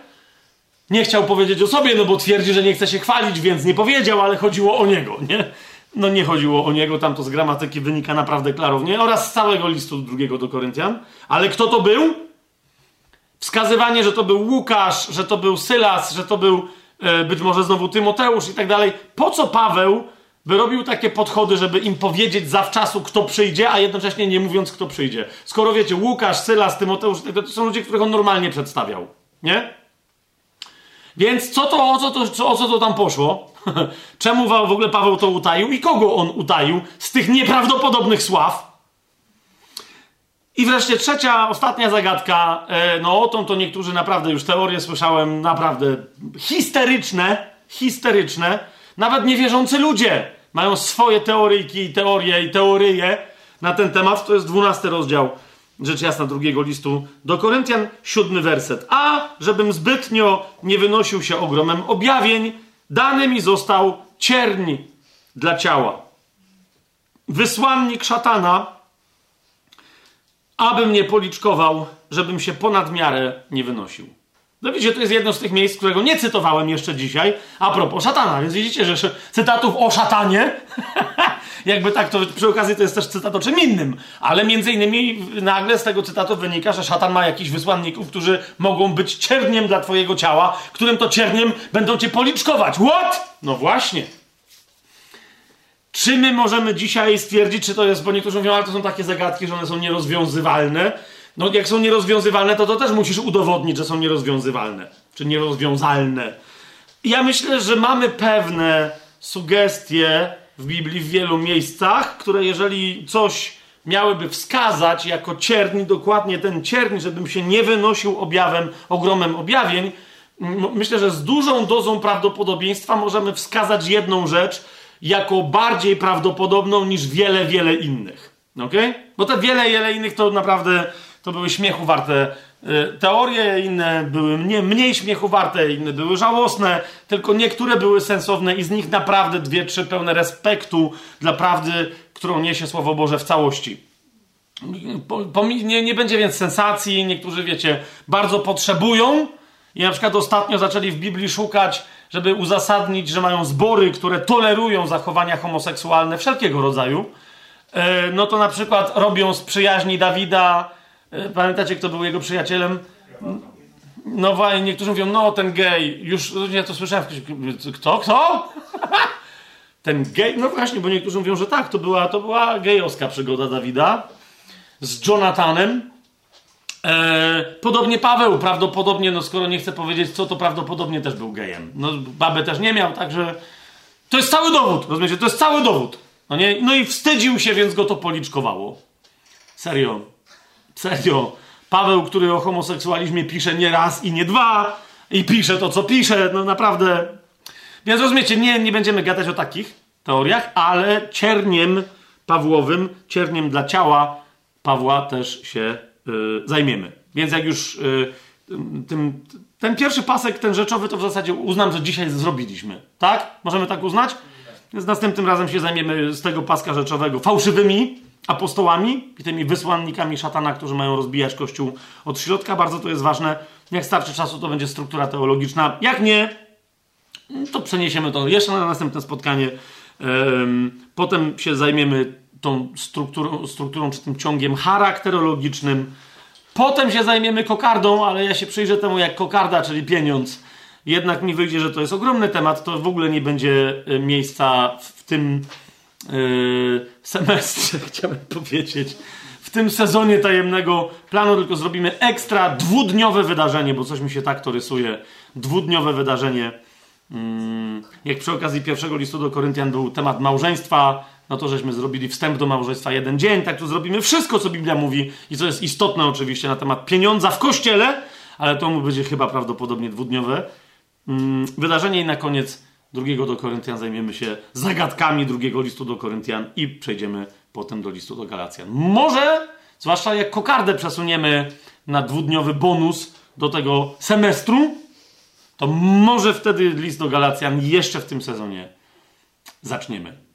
nie chciał powiedzieć o sobie, no bo twierdzi, że nie chce się chwalić, więc nie powiedział, ale chodziło o niego, nie? No nie chodziło o niego, tam to z gramatyki wynika naprawdę klarownie, oraz z całego listu drugiego do Koryntian. Ale kto to był? Wskazywanie, że to był Łukasz, że to był Sylas, że to był e, być może znowu Tymoteusz i tak dalej. Po co Paweł by robił takie podchody, żeby im powiedzieć zawczasu, kto przyjdzie, a jednocześnie nie mówiąc, kto przyjdzie? Skoro wiecie, Łukasz, Sylas, Tymoteusz, to są ludzie, których on normalnie przedstawiał. Nie? Więc co to, o co to, o co to tam poszło? Czemu w ogóle Paweł to utaił i kogo on utaił z tych nieprawdopodobnych sław? I wreszcie trzecia, ostatnia zagadka. E, no, o tą to niektórzy naprawdę już teorie słyszałem naprawdę histeryczne, histeryczne. Nawet niewierzący ludzie mają swoje teoryjki, teorie i teorie na ten temat. To jest dwunasty rozdział rzecz jasna drugiego listu do Koryntian, siódmy werset. A żebym zbytnio nie wynosił się ogromem objawień, dany mi został cierń dla ciała. Wysłannik szatana, abym nie policzkował, żebym się ponad miarę nie wynosił. No widzicie, to jest jedno z tych miejsc, którego nie cytowałem jeszcze dzisiaj, a propos szatana, więc widzicie, że cytatów o szatanie, jakby tak, to przy okazji to jest też cytat o czym innym, ale między innymi nagle z tego cytatu wynika, że szatan ma jakichś wysłanników, którzy mogą być cierniem dla twojego ciała, którym to cierniem będą cię policzkować. What? No właśnie. Czy my możemy dzisiaj stwierdzić, czy to jest, bo niektórzy mówią, ale to są takie zagadki, że one są nierozwiązywalne, no jak są nierozwiązywalne, to to też musisz udowodnić, że są nierozwiązywalne, czy nierozwiązalne. Ja myślę, że mamy pewne sugestie w Biblii w wielu miejscach, które jeżeli coś miałyby wskazać jako cierni, dokładnie ten cierń, żebym się nie wynosił objawem, ogromem objawień, myślę, że z dużą dozą prawdopodobieństwa możemy wskazać jedną rzecz jako bardziej prawdopodobną niż wiele, wiele innych. Ok? Bo te wiele, wiele innych to naprawdę to były śmiechu warte y, teorie, inne były mniej, mniej śmiechu warte, inne były żałosne, tylko niektóre były sensowne i z nich naprawdę dwie, trzy pełne respektu dla prawdy, którą niesie Słowo Boże w całości. Nie, nie będzie więc sensacji, niektórzy, wiecie, bardzo potrzebują i na przykład ostatnio zaczęli w Biblii szukać, żeby uzasadnić, że mają zbory, które tolerują zachowania homoseksualne wszelkiego rodzaju. E, no to na przykład robią z przyjaźni Dawida. E, pamiętacie, kto był jego przyjacielem? No właśnie, niektórzy mówią, no ten gej, już ja to słyszałem. Kto? Kto? ten gej? No właśnie, bo niektórzy mówią, że tak, to była, to była gejowska przygoda Dawida z Jonathanem. E, podobnie Paweł, prawdopodobnie, no skoro nie chcę powiedzieć co, to prawdopodobnie też był gejem. No babę też nie miał, także to jest cały dowód, rozumiecie? To jest cały dowód. No, nie? no i wstydził się, więc go to policzkowało. Serio. Serio. Paweł, który o homoseksualizmie pisze nie raz i nie dwa i pisze to, co pisze, no naprawdę. Więc rozumiecie, nie, nie będziemy gadać o takich teoriach, ale cierniem Pawłowym, cierniem dla ciała Pawła też się Y, zajmiemy. Więc jak już y, tym, ten pierwszy pasek, ten rzeczowy, to w zasadzie uznam, że dzisiaj zrobiliśmy. Tak? Możemy tak uznać? Więc następnym razem się zajmiemy z tego paska rzeczowego fałszywymi apostołami i tymi wysłannikami szatana, którzy mają rozbijać Kościół od środka. Bardzo to jest ważne. Jak starczy czasu, to będzie struktura teologiczna. Jak nie, to przeniesiemy to jeszcze na następne spotkanie. Potem się zajmiemy tą strukturą, strukturą czy tym ciągiem charakterologicznym. Potem się zajmiemy kokardą, ale ja się przyjrzę temu jak kokarda, czyli pieniądz. Jednak mi wyjdzie, że to jest ogromny temat, to w ogóle nie będzie e, miejsca w tym yy, semestrze, chciałem powiedzieć, w tym sezonie tajemnego planu, tylko zrobimy ekstra dwudniowe wydarzenie, bo coś mi się tak to rysuje. Dwudniowe wydarzenie. Yy, jak przy okazji pierwszego listu do Koryntian był temat małżeństwa, no to żeśmy zrobili wstęp do małżeństwa jeden dzień, tak tu zrobimy wszystko, co Biblia mówi i co jest istotne oczywiście na temat pieniądza w kościele, ale to mu będzie chyba prawdopodobnie dwudniowe. Mm, wydarzenie i na koniec drugiego do Koryntian zajmiemy się zagadkami drugiego listu do Koryntian i przejdziemy potem do listu do Galacjan. Może, zwłaszcza jak kokardę przesuniemy na dwudniowy bonus do tego semestru, to może wtedy list do Galacjan jeszcze w tym sezonie zaczniemy.